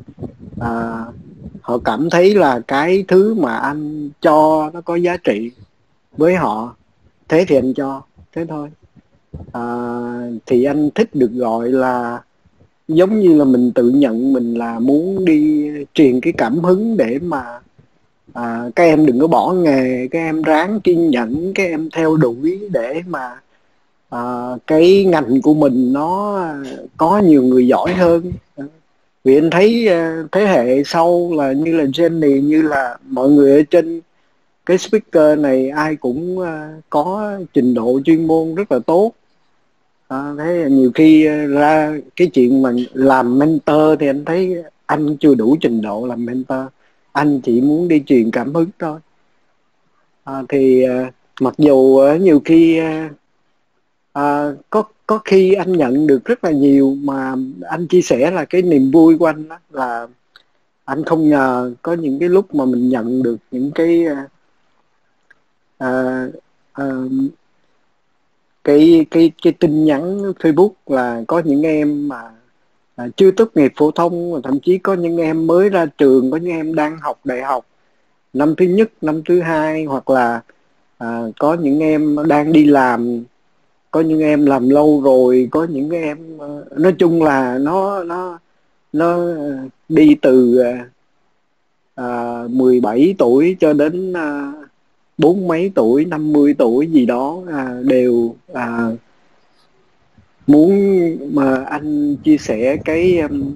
[SPEAKER 10] à, họ cảm thấy là cái thứ mà anh cho nó có giá trị với họ thế thì anh cho thế thôi à, thì anh thích được gọi là giống như là mình tự nhận mình là muốn đi truyền cái cảm hứng để mà à, các em đừng có bỏ nghề các em ráng kiên nhẫn các em theo đuổi để mà à, cái ngành của mình nó có nhiều người giỏi hơn. À, vì anh thấy à, thế hệ sau là như là Jenny như là mọi người ở trên cái speaker này ai cũng ờ, có trình độ chuyên môn rất là tốt. À, thế nhiều khi ờ, ra cái chuyện mà làm mentor thì anh thấy anh chưa đủ trình độ làm mentor. Anh chỉ muốn đi truyền cảm hứng thôi. À, thì à, mặc dù à, nhiều khi à, à, có có khi anh nhận được rất là nhiều mà anh chia sẻ là cái niềm vui của anh đó là anh không ngờ có những cái lúc mà mình nhận được những cái à, à, cái cái cái tin nhắn Facebook là có những em mà à, chưa tốt nghiệp phổ thông thậm chí có những em mới ra trường có những em đang học đại học năm thứ nhất năm thứ hai hoặc là à, có những em đang đi làm có những em làm lâu rồi có những em ờ, nói chung là nó nó nó đi từ à, à 17 tuổi cho đến à, bốn mấy tuổi 50 tuổi gì đó à, đều à, muốn mà anh chia sẻ cái um,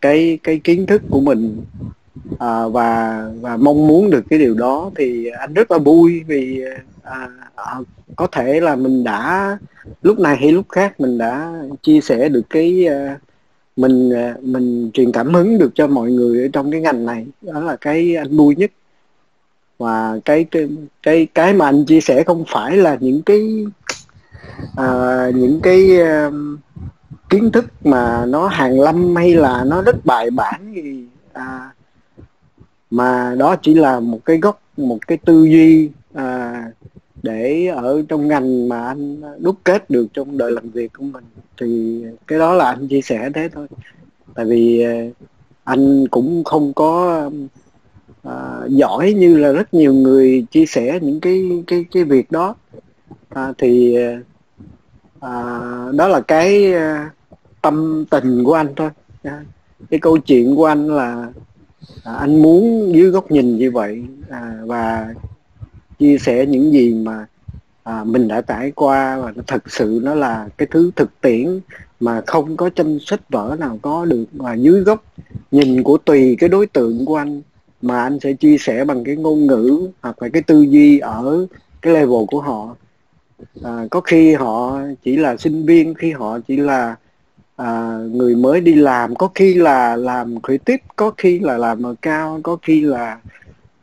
[SPEAKER 10] cái cái kiến thức của mình à, và và mong muốn được cái điều đó thì anh rất là vui vì à, à, có thể là mình đã lúc này hay lúc khác mình đã chia sẻ được cái à, mình à, mình truyền cảm hứng được cho mọi người ở trong cái ngành này. Đó là cái anh vui nhất và cái cái cái cái mà anh chia sẻ không phải là những cái uh, những cái uh, kiến thức mà nó hàng lâm hay là nó rất bài bản gì à, mà đó chỉ là một cái gốc một cái tư duy à, để ở trong ngành mà anh đúc kết được trong đời làm việc của mình. Thì cái đó là anh chia sẻ thế thôi. Tại vì à, anh cũng không có à, giỏi như là rất nhiều người chia sẻ những cái cái cái việc đó. À, thì à, đó là cái à, tâm tình của anh thôi. À, cái câu chuyện của anh là à, anh muốn dưới góc nhìn như vậy à, và chia sẻ những gì mà à, mình đã trải qua và thật sự nó là cái thứ thực tiễn mà không có trong sách vở nào có được. Và dưới góc nhìn của tùy cái đối tượng của anh mà anh sẽ chia sẻ bằng cái ngôn ngữ hoặc là cái tư duy ở cái level của họ. À, có khi họ chỉ là sinh viên khi họ chỉ là à, người mới đi làm có khi là làm creative có khi là làm ở cao có khi là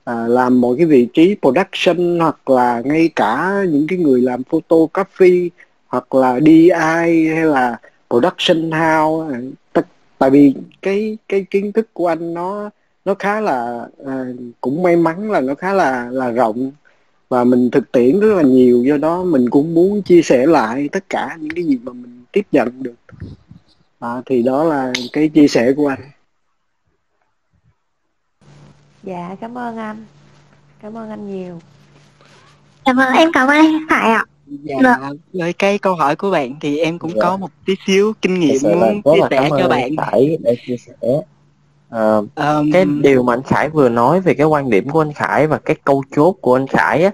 [SPEAKER 10] à, làm một cái vị trí production hoặc là ngay cả những cái người làm photography hoặc là DI hay là production house. Tại vì cái cái kiến thức của anh nó nó khá là à, cũng may mắn là nó khá là là rộng và mình thực tiễn rất là nhiều. Do đó mình cũng muốn chia sẻ lại tất cả những cái gì mà mình tiếp nhận được. À, thì đó là cái chia sẻ của anh.
[SPEAKER 1] Dạ cảm ơn anh. Cảm ơn anh nhiều.
[SPEAKER 8] Dạ vâng em cảm ơn anh phải ạ.
[SPEAKER 9] Dạ vâng. với cái câu hỏi của bạn thì em cũng dạ. có một tí xíu kinh nghiệm muốn chia sẻ cho bạn.
[SPEAKER 5] Phải để chia sẻ Uh, um, cái điều mà anh Khải vừa nói về cái quan điểm của anh Khải và cái câu chốt của anh Khải á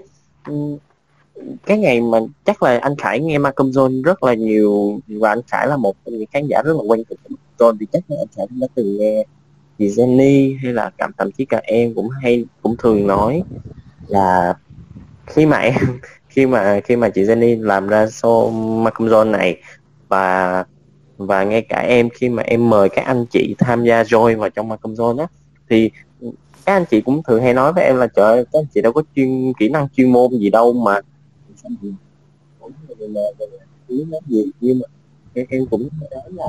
[SPEAKER 5] cái ngày mà chắc là anh Khải nghe Malcolm John rất là nhiều và anh Khải là một trong những khán giả rất là quen thuộc của John thì chắc là anh Khải đã từng nghe chị Jenny hay là cảm thậm chí cả em cũng hay cũng thường nói là khi mà em (laughs) khi mà khi mà chị Jenny làm ra show Malcolm John này và và ngay cả em khi mà em mời các anh chị tham gia join vào trong Malcolm Zone á thì các anh chị cũng thường hay nói với em là trời ơi, các anh chị đâu có chuyên kỹ năng chuyên môn gì đâu mà gì nhưng mà em cũng nói là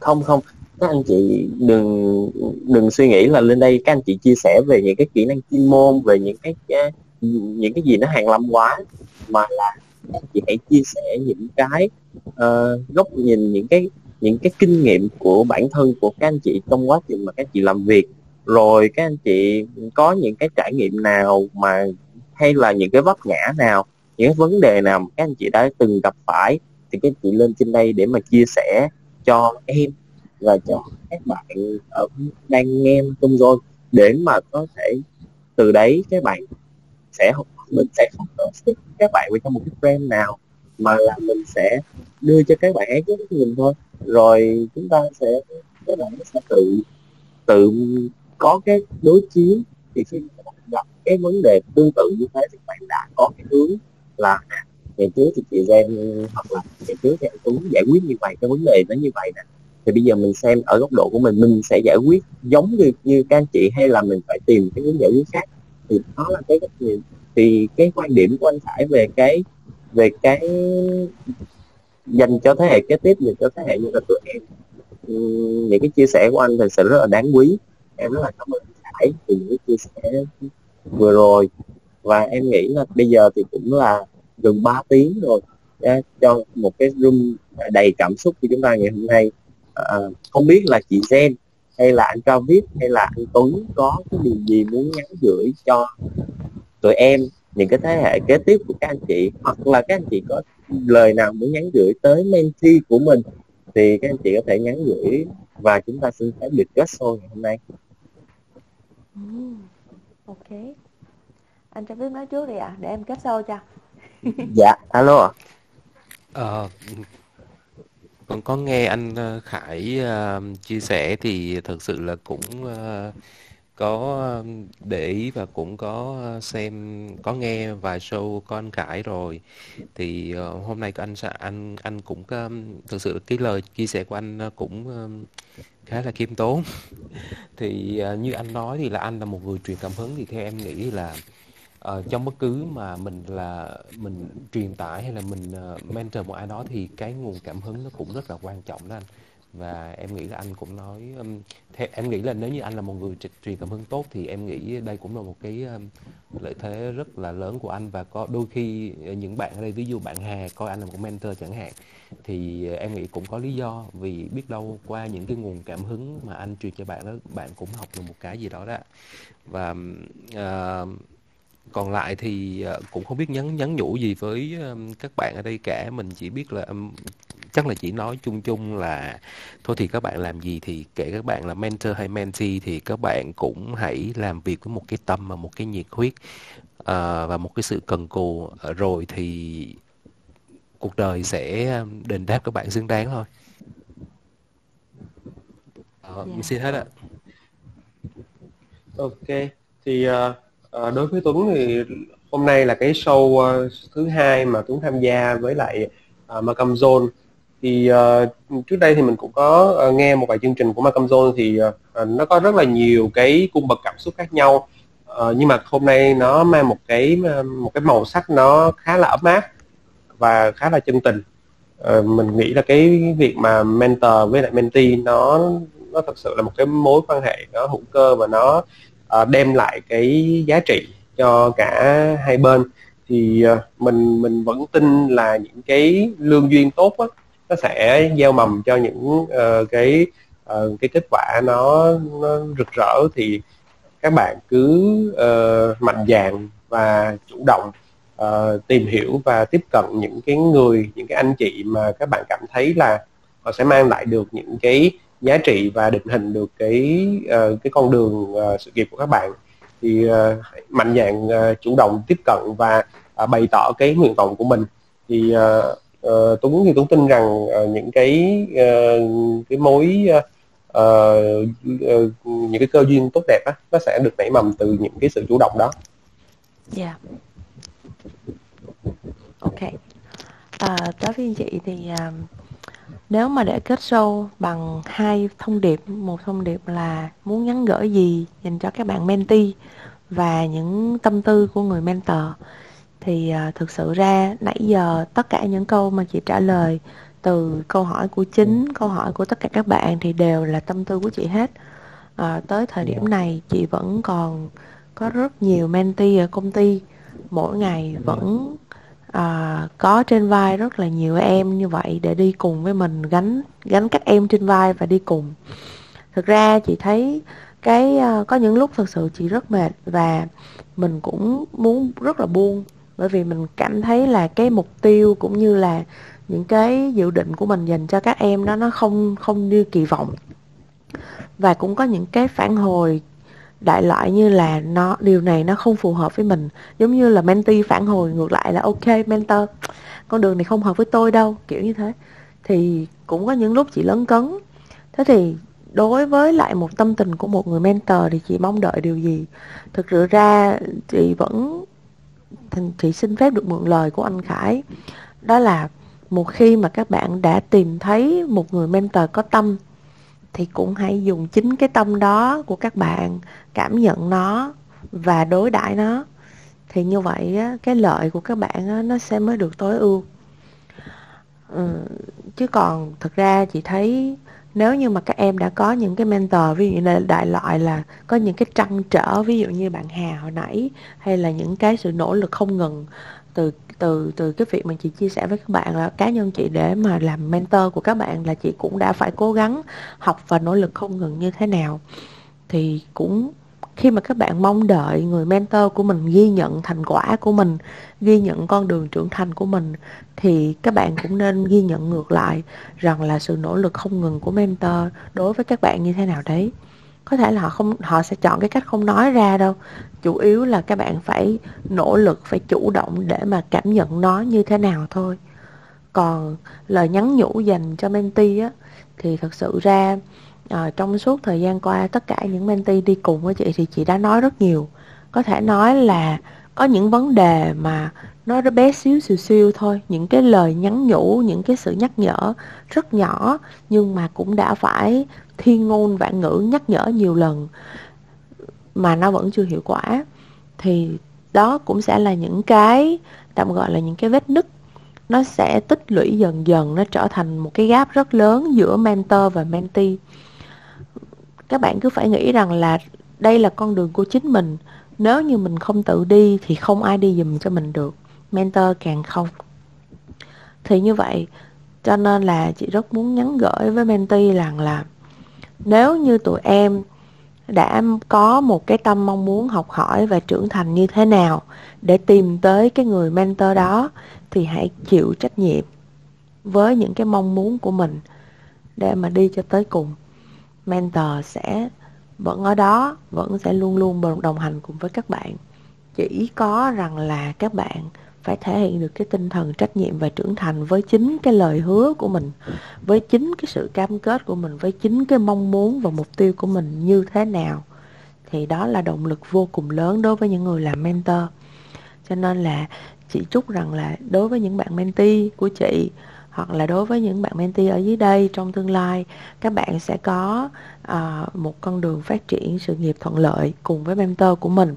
[SPEAKER 5] không không các anh chị đừng đừng suy nghĩ là lên đây các anh chị chia sẻ về những cái kỹ năng chuyên môn về những cái những cái gì nó hàng lâm quá mà là chị hãy chia sẻ những cái uh, góc nhìn những cái những cái kinh nghiệm của bản thân của các anh chị trong quá trình mà các chị làm việc. Rồi các anh chị có những cái trải nghiệm nào mà hay là những cái vấp ngã nào những cái vấn đề nào mà các anh chị đã từng gặp phải thì các anh chị lên trên đây để mà chia sẻ cho em và cho các bạn ở đang nghe trong rồi để mà có thể từ đấy các bạn sẽ mình sẽ không có stick các bạn vào trong một cái frame nào, mà là mình sẽ đưa cho các bạn ấy cái nhìn thôi. Rồi chúng ta sẽ, các bạn sẽ tự tự có cái đối chiếu. Thì khi các bạn gặp cái vấn đề tương tự như thế thì bạn đã có cái hướng là à, ngày trước thì chị Gen hoặc là ngày trước thì Tú giải quyết như vậy, cái vấn đề nó như vậy nè. Thì bây giờ mình xem ở góc độ của mình mình sẽ giải quyết giống như như các anh chị, hay là mình phải tìm cái hướng giải quyết khác. Thì đó là cái cách nhìn thì cái quan điểm của anh Khải về cái về cái dành cho thế hệ kế tiếp dành cho thế hệ như là tụi em. Ừ, những cái chia sẻ của anh thật sự rất là đáng quý. Em rất là cảm ơn anh Khải vì những cái chia sẻ vừa rồi. Và em nghĩ là bây giờ thì cũng là gần 3 tiếng rồi yeah, cho một cái room đầy cảm xúc của chúng ta ngày hôm nay. À, không biết là chị Zen hay là anh Cao Viết hay là anh Tuấn có cái điều gì muốn nhắn gửi cho tụi em những cái thế hệ kế tiếp của các anh chị hoặc là các anh chị có lời nào muốn nhắn gửi tới mentee của mình thì các anh chị có thể nhắn gửi và chúng ta xin phép được kết show ngày hôm nay.
[SPEAKER 1] Mm, ok. Anh cho biết nói trước đi ạ à, để em kết show cho. (laughs)
[SPEAKER 5] Dạ alo ạ.
[SPEAKER 3] Ờ, còn có nghe anh ờ, Khải uh, chia sẻ thì thực sự là cũng uh, có để ý và cũng có xem có nghe vài show có anh Khải rồi. Thì ờ, hôm nay anh anh anh cũng thực sự cái lời chia sẻ của anh cũng khá là khiêm tốn. (laughs) Thì ờ, như anh nói thì là anh là một người truyền cảm hứng thì theo em nghĩ là uh, trong bất cứ mà mình là mình truyền tải hay là mình uh, mentor một ai đó thì cái nguồn cảm hứng nó cũng rất là quan trọng đó anh và em nghĩ là anh cũng nói um, theo em nghĩ là nếu như anh là một người truyền cảm hứng tốt thì em nghĩ đây cũng là một cái um, lợi thế rất là lớn của anh. Và có đôi khi ờ, những bạn ở đây ví dụ bạn Hà coi anh là một mentor chẳng hạn thì ờ, em nghĩ cũng có lý do vì biết đâu qua những cái nguồn cảm hứng mà anh truyền cho bạn đó bạn cũng học được một cái gì đó đó. Và uh, còn lại thì cũng không biết nhắn nhắn nhủ gì với um, các bạn ở đây cả. Mình chỉ biết là um, chắc là chỉ nói chung chung là thôi thì các bạn làm gì thì kể các bạn là mentor hay mentee thì các bạn cũng hãy làm việc với một cái tâm và một cái nhiệt huyết uh, và một cái sự cần cù. Rồi thì cuộc đời sẽ đền đáp các bạn xứng đáng thôi. Uh, yeah. mình xin hết ạ.
[SPEAKER 2] Ok thì uh, đối với Tuấn thì hôm nay là cái show uh, thứ hai mà Tuấn tham gia với lại uh, Malcolm Zone thì uh, trước đây thì mình cũng có uh, nghe một vài chương trình của Malcolm Jones thì uh, nó có rất là nhiều cái cung bậc cảm xúc khác nhau. Uh, nhưng mà hôm nay nó mang một cái một cái màu sắc nó khá là ấm áp và khá là chân tình. Uh, mình nghĩ là cái việc mà mentor với lại mentee nó nó thật sự là một cái mối quan hệ nó hữu cơ và nó uh, đem lại cái giá trị cho cả hai bên. Thì mình mình vẫn tin là những cái lương duyên tốt á, nó sẽ gieo mầm cho những uh, cái uh, cái kết quả nó, nó rực rỡ thì các bạn cứ uh, mạnh dạn và chủ động uh, tìm hiểu và tiếp cận những cái người những cái anh chị mà các bạn cảm thấy là họ sẽ mang lại được những cái giá trị và định hình được cái uh, cái con đường uh, sự nghiệp của các bạn. Thì uh, mạnh dạn uh, chủ động tiếp cận và uh, bày tỏ cái nguyện vọng của mình. Thì uh, uh, Tuấn thì Tuấn tin rằng uh, những cái uh, cái mối uh, uh, những cái cơ duyên tốt đẹp á nó sẽ được nảy mầm từ những cái sự chủ động đó.
[SPEAKER 1] Dạ. Yeah. Ok. À, đối với chị thì uh, nếu mà để kết sâu bằng hai thông điệp, một thông điệp là muốn nhắn gửi gì dành cho các bạn mentee và những tâm tư của người mentor thì uh, thực sự ra nãy giờ tất cả những câu mà chị trả lời từ câu hỏi của chính câu hỏi của tất cả các bạn thì đều là tâm tư của chị hết. À, tới thời điểm này chị vẫn còn có rất nhiều mentee ở công ty. Mỗi ngày vẫn à, có trên vai rất là nhiều em như vậy để đi cùng với mình gánh gánh các em trên vai và đi cùng. Thực ra chị thấy cái uh, có những lúc thực sự chị rất mệt và mình cũng muốn rất là buông bởi vì mình cảm thấy là cái mục tiêu cũng như là những cái dự định của mình dành cho các em đó, nó không không như kỳ vọng. Và cũng có những cái phản hồi đại loại như là nó, điều này nó không phù hợp với mình. Giống như là mentee phản hồi ngược lại là, ok, mentor, con đường này không hợp với tôi đâu. Kiểu như thế. Thì cũng có những lúc chị lấn cấn. Thế thì đối với lại một tâm tình của một người mentor thì chị mong đợi điều gì? Thực sự ra chị vẫn thì chị xin phép được mượn lời của anh Khải. Đó là một khi mà các bạn đã tìm thấy một người mentor có tâm thì cũng hãy dùng chính cái tâm đó của các bạn cảm nhận nó và đối đãi nó. Thì như vậy cái lợi của các bạn nó sẽ mới được tối ưu. Ừ, chứ còn thực ra chị thấy nếu như mà các em đã có những cái mentor, ví dụ như đại loại là có những cái trăn trở, ví dụ như bạn Hà hồi nãy, hay là những cái sự nỗ lực không ngừng từ từ từ cái việc mà chị chia sẻ với các bạn là cá nhân chị để mà làm mentor của các bạn là chị cũng đã phải cố gắng học và nỗ lực không ngừng như thế nào. Thì cũng khi mà các bạn mong đợi người mentor của mình ghi nhận thành quả của mình, ghi nhận con đường trưởng thành của mình, thì các bạn cũng nên ghi nhận ngược lại rằng là sự nỗ lực không ngừng của mentor đối với các bạn như thế nào đấy. Có thể là họ không, họ sẽ chọn cái cách không nói ra đâu. Chủ yếu là các bạn phải nỗ lực, phải chủ động để mà cảm nhận nó như thế nào thôi. Còn lời nhắn nhủ dành cho mentee á, thì thật sự ra à, trong suốt thời gian qua tất cả những mentee đi cùng với chị thì chị đã nói rất nhiều. Có thể nói là có những vấn đề mà nó bé xíu xìu xiu thôi. Những cái lời nhắn nhủ những cái sự nhắc nhở rất nhỏ nhưng mà cũng đã phải thiên ngôn vạn ngữ nhắc nhở nhiều lần mà nó vẫn chưa hiệu quả. Thì đó cũng sẽ là những cái tạm gọi là những cái vết nứt. Nó sẽ tích lũy dần dần nó trở thành một cái gap rất lớn giữa mentor và mentee các bạn cứ phải nghĩ rằng là đây là con đường của chính mình. Nếu như mình không tự đi thì không ai đi dùm cho mình được. Mentor càng không. Thì như vậy, cho nên là chị rất muốn nhắn gửi với mentee rằng là nếu như tụi em đã có một cái tâm mong muốn học hỏi và trưởng thành như thế nào để tìm tới cái người mentor đó, thì hãy chịu trách nhiệm với những cái mong muốn của mình để mà đi cho tới cùng mentor sẽ vẫn ở đó, vẫn sẽ luôn luôn đồng hành cùng với các bạn. Chỉ có rằng là các bạn phải thể hiện được cái tinh thần trách nhiệm và trưởng thành với chính cái lời hứa của mình, với chính cái sự cam kết của mình, với chính cái mong muốn và mục tiêu của mình như thế nào. Thì đó là động lực vô cùng lớn đối với những người làm mentor. Cho nên là chị chúc rằng là đối với những bạn mentee của chị hoặc là đối với những bạn mentee ở dưới đây trong tương lai các bạn sẽ có à, một con đường phát triển sự nghiệp thuận lợi cùng với mentor của mình.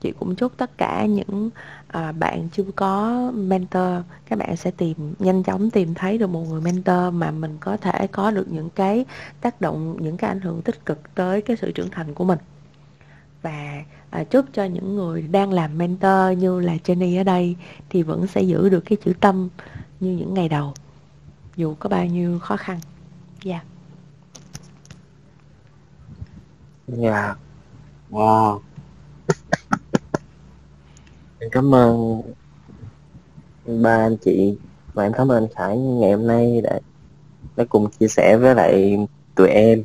[SPEAKER 1] Chị cũng chúc tất cả những à, bạn chưa có mentor các bạn sẽ tìm nhanh chóng tìm thấy được một người mentor mà mình có thể có được những cái tác động những cái ảnh hưởng tích cực tới cái sự trưởng thành của mình. Và à, chúc cho những người đang làm mentor như là Jenny ở đây thì vẫn sẽ giữ được cái chữ tâm như những ngày đầu, dù có bao nhiêu khó khăn dạ yeah.
[SPEAKER 5] dạ yeah. wow em cảm ơn ba anh chị và em cảm ơn anh Khải ngày hôm nay đã đã cùng chia sẻ với lại tụi em,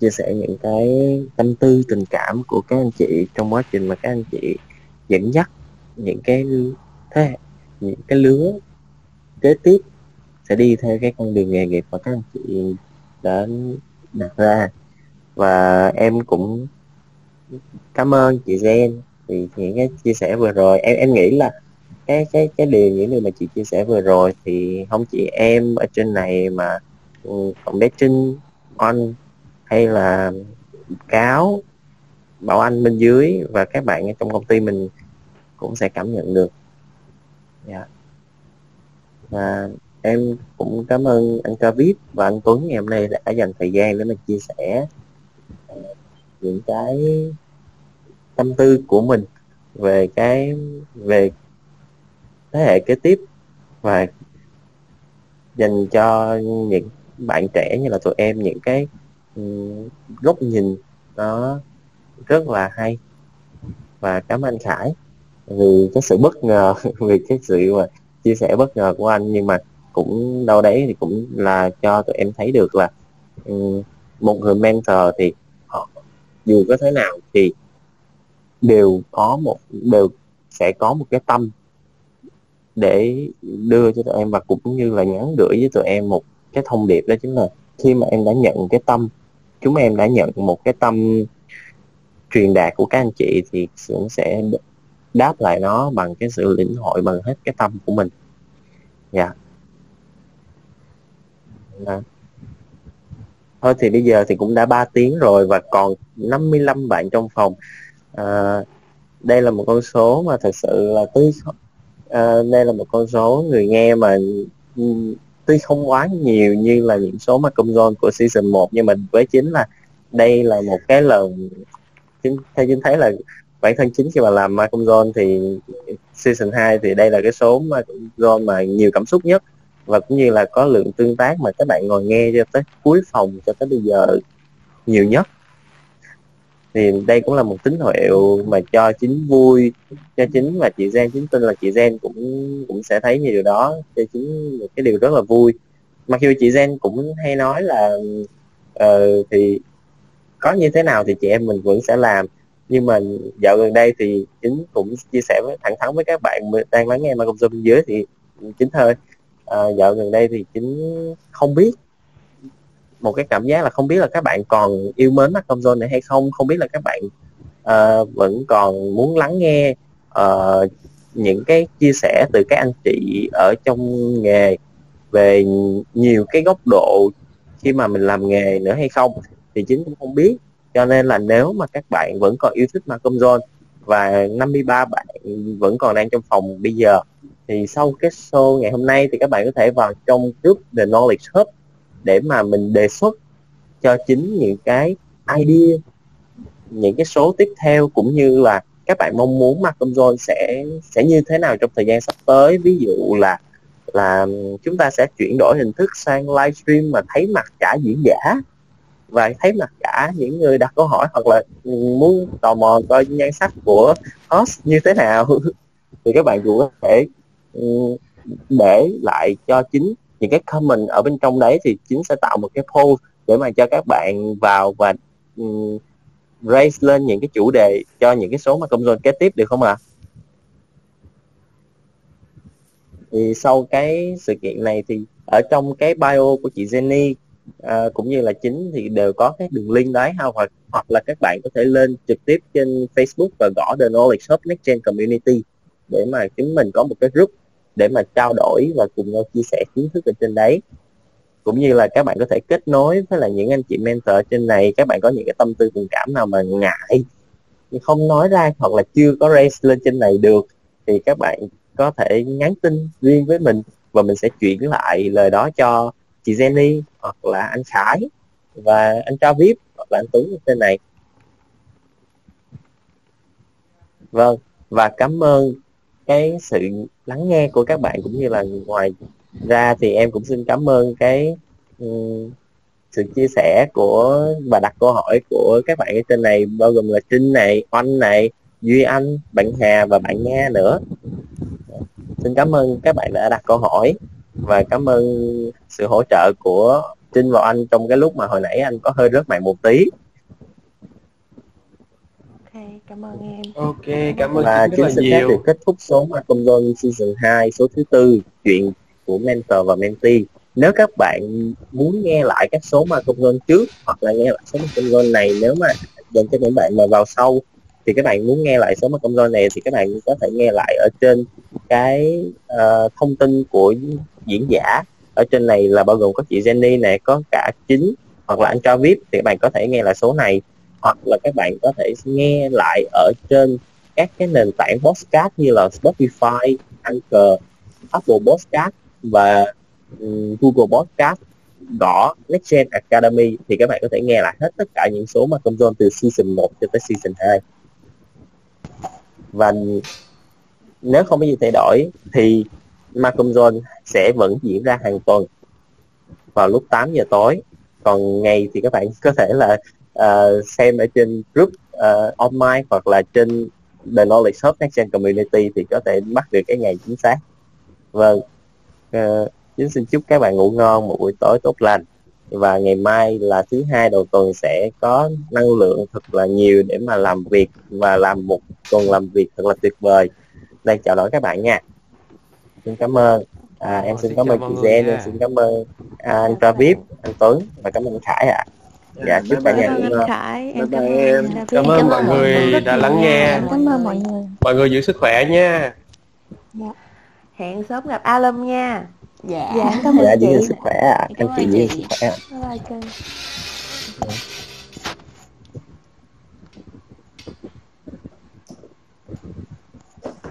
[SPEAKER 5] chia sẻ những cái tâm tư, tình cảm của các anh chị trong quá trình mà các anh chị dẫn dắt những cái thế những cái lứa kế tiếp sẽ đi theo cái con đường nghề nghiệp mà các anh chị đã đặt ra và em cũng cảm ơn chị Gen vì những cái chia sẻ vừa rồi em em nghĩ là cái cái cái điều những điều mà chị chia sẻ vừa rồi thì không chỉ em ở trên này mà ừ, còn bé Trinh, On hay là Cáo, Bảo Anh bên dưới và các bạn trong công ty mình cũng sẽ cảm nhận được. Yeah. Và em cũng cảm ơn anh Travis và anh Tuấn ngày hôm nay đã dành thời gian để mà chia sẻ ờ, những cái tâm tư của mình về cái, về thế hệ kế tiếp và dành cho những bạn trẻ như là tụi em những cái góc nhìn nó rất là hay. Và cảm ơn anh Khải vì cái sự bất ngờ, (laughs) vì cái sự mà chia sẻ bất ngờ của anh nhưng mà cũng đâu đấy thì cũng là cho tụi em thấy được là um, một người mentor thì họ dù có thế nào thì đều có một đều sẽ có một cái tâm để đưa cho tụi em và cũng như là nhắn gửi với tụi em một cái thông điệp đó chính là khi mà em đã nhận cái tâm chúng em đã nhận một cái tâm truyền đạt của các anh chị thì cũng sẽ đáp lại nó bằng cái sự lĩnh hội bằng hết cái tâm của mình. Dạ. Yeah. Thôi thì bây giờ thì cũng đã 3 tiếng rồi và còn 55 bạn trong phòng. À, đây là một con số mà thật sự là tuy à, ờ, đây là một con số người nghe mà tuy không quá nhiều như là những số mà công zone của season 1 nhưng mà với chính là đây là một cái lần chính theo chính thấy là bản thân chính khi mà làm ma công zone thì season 2 thì đây là cái số ma công zone mà nhiều cảm xúc nhất. Và cũng như là có lượng tương tác mà các bạn ngồi nghe cho tới cuối phòng cho tới bây giờ nhiều nhất. Thì đây cũng là một tín hiệu mà cho chính vui cho chính và chị Gen chính tin là chị Gen cũng cũng sẽ thấy như điều đó cho chính một cái điều rất là vui. Mặc dù chị Gen cũng hay nói là uh, thì có như thế nào thì chị em mình vẫn sẽ làm nhưng mà dạo gần đây thì chính cũng chia sẻ với thẳng thắn với các bạn đang lắng nghe mà công bên dưới thì chính thôi à, dạo gần đây thì chính không biết một cái cảm giác là không biết là các bạn còn yêu mến mắt công zone này hay không không biết là các bạn uh, vẫn còn muốn lắng nghe uh, những cái chia sẻ từ các anh chị ở trong nghề về nhiều cái góc độ khi mà mình làm nghề nữa hay không. Thì chính cũng không biết cho nên là nếu mà các bạn vẫn còn yêu thích Malcolm John và 53 bạn vẫn còn đang trong phòng bây giờ, thì sau cái show ngày hôm nay thì các bạn có thể vào trong group The Knowledge Hub để mà mình đề xuất cho chính những cái idea, những cái số tiếp theo, cũng như là các bạn mong muốn Malcolm John sẽ sẽ như thế nào trong thời gian sắp tới. Ví dụ là là chúng ta sẽ chuyển đổi hình thức sang livestream mà thấy mặt cả diễn giả và thấy mặt cả những người đặt câu hỏi hoặc là ừ, muốn tò mò coi nhan sắc của host như thế nào (laughs) thì các bạn cũng có thể ừ, để lại cho chính những cái comment ở bên trong đấy thì chính sẽ tạo một cái poll để mà cho các bạn vào và um, raise lên những cái chủ đề cho những cái số mà công zone kế tiếp được không ạ? À? Thì sau cái sự kiện này thì ở trong cái bio của chị Jenny à, cũng như là chính thì đều có cái đường link đấy ha hoặc hoặc là các bạn có thể lên trực tiếp trên Facebook và gõ The Knowledge Shop Next Gen Community để mà chúng mình có một cái group để mà trao đổi và cùng nhau chia sẻ kiến thức ở trên đấy. Cũng như là các bạn có thể kết nối với là những anh chị mentor trên này các bạn có những cái tâm tư tình cảm nào mà ngại không nói ra hoặc là chưa có raise lên trên này được thì các bạn có thể nhắn tin riêng với mình và mình sẽ chuyển lại lời đó cho chị Jenny hoặc là anh Khải và anh Travis hoặc là anh Tuấn trên này vâng và cảm ơn cái sự lắng nghe của các bạn cũng như là ngoài ra thì em cũng xin cảm ơn cái um, sự chia sẻ của và đặt câu hỏi của các bạn ở trên này bao gồm là Trinh này, Oanh này, Duy Anh, bạn Hà và bạn Nga nữa. Xin cảm ơn các bạn đã đặt câu hỏi và cảm ơn sự hỗ trợ của Trinh và anh trong cái lúc mà hồi nãy anh có hơi rớt mạng một tí.
[SPEAKER 1] Cảm ơn em.
[SPEAKER 2] Ok cảm ơn
[SPEAKER 5] và
[SPEAKER 2] rất là
[SPEAKER 5] xin
[SPEAKER 2] nhiều.
[SPEAKER 5] phép được kết thúc số Malcolm Zone season 2 số thứ tư chuyện của mentor và mentee. Nếu các bạn muốn nghe lại các số Malcolm Zone trước hoặc là nghe lại số Malcolm Zone này nếu mà dành cho những bạn mà vào sau thì các bạn muốn nghe lại số Malcolm Zone này thì các bạn có thể nghe lại ở trên cái uh, thông tin của diễn giả. Ở trên này là bao gồm có chị Jenny này có cả chính hoặc là anh cho vip thì các bạn có thể nghe lại số này. Hoặc là các bạn có thể nghe lại ở trên các cái nền tảng podcast như là Spotify, Anchor, Apple Podcast và um, Google Podcast gõ Next Academy. Thì các bạn có thể nghe lại hết tất cả những số mà công zone từ season 1 cho tới season 2 và nếu không có gì thay đổi thì Malcolm Zone sẽ vẫn diễn ra hàng tuần vào lúc 8 giờ tối. Còn ngày thì các bạn có thể là uh, xem ở trên group uh, online hoặc là trên The Knowledge Hub Next Gen Community thì có thể bắt được cái ngày chính xác. Vâng ờ, uh, chính xin chúc các bạn ngủ ngon một buổi tối tốt lành. Và ngày mai là thứ hai đầu tuần sẽ có năng lượng thật là nhiều để mà làm việc và làm một tuần làm việc thật là tuyệt vời. Đây chào đón các bạn nha xin cảm ơn. À, em xin, xin cảm ơn chị Zen em xin cảm ơn anh Travis anh Tuấn và cảm ơn anh Khải ạ. À. dạ chúc cả nhà
[SPEAKER 1] cảm
[SPEAKER 2] ơn
[SPEAKER 1] anh Khải em
[SPEAKER 2] cảm ơn em. Cảm ơn mọi người đã lắng nghe.
[SPEAKER 6] Cảm ơn mọi người.
[SPEAKER 2] Mọi người giữ sức khỏe nha.
[SPEAKER 1] Dạ. hẹn sớm gặp Alam nha.
[SPEAKER 11] Dạ.
[SPEAKER 6] Dạ cảm ơn
[SPEAKER 5] dạ
[SPEAKER 6] chị.
[SPEAKER 5] giữ sức khỏe ạ. À. anh chị giữ sức khỏe ạ.
[SPEAKER 1] Bye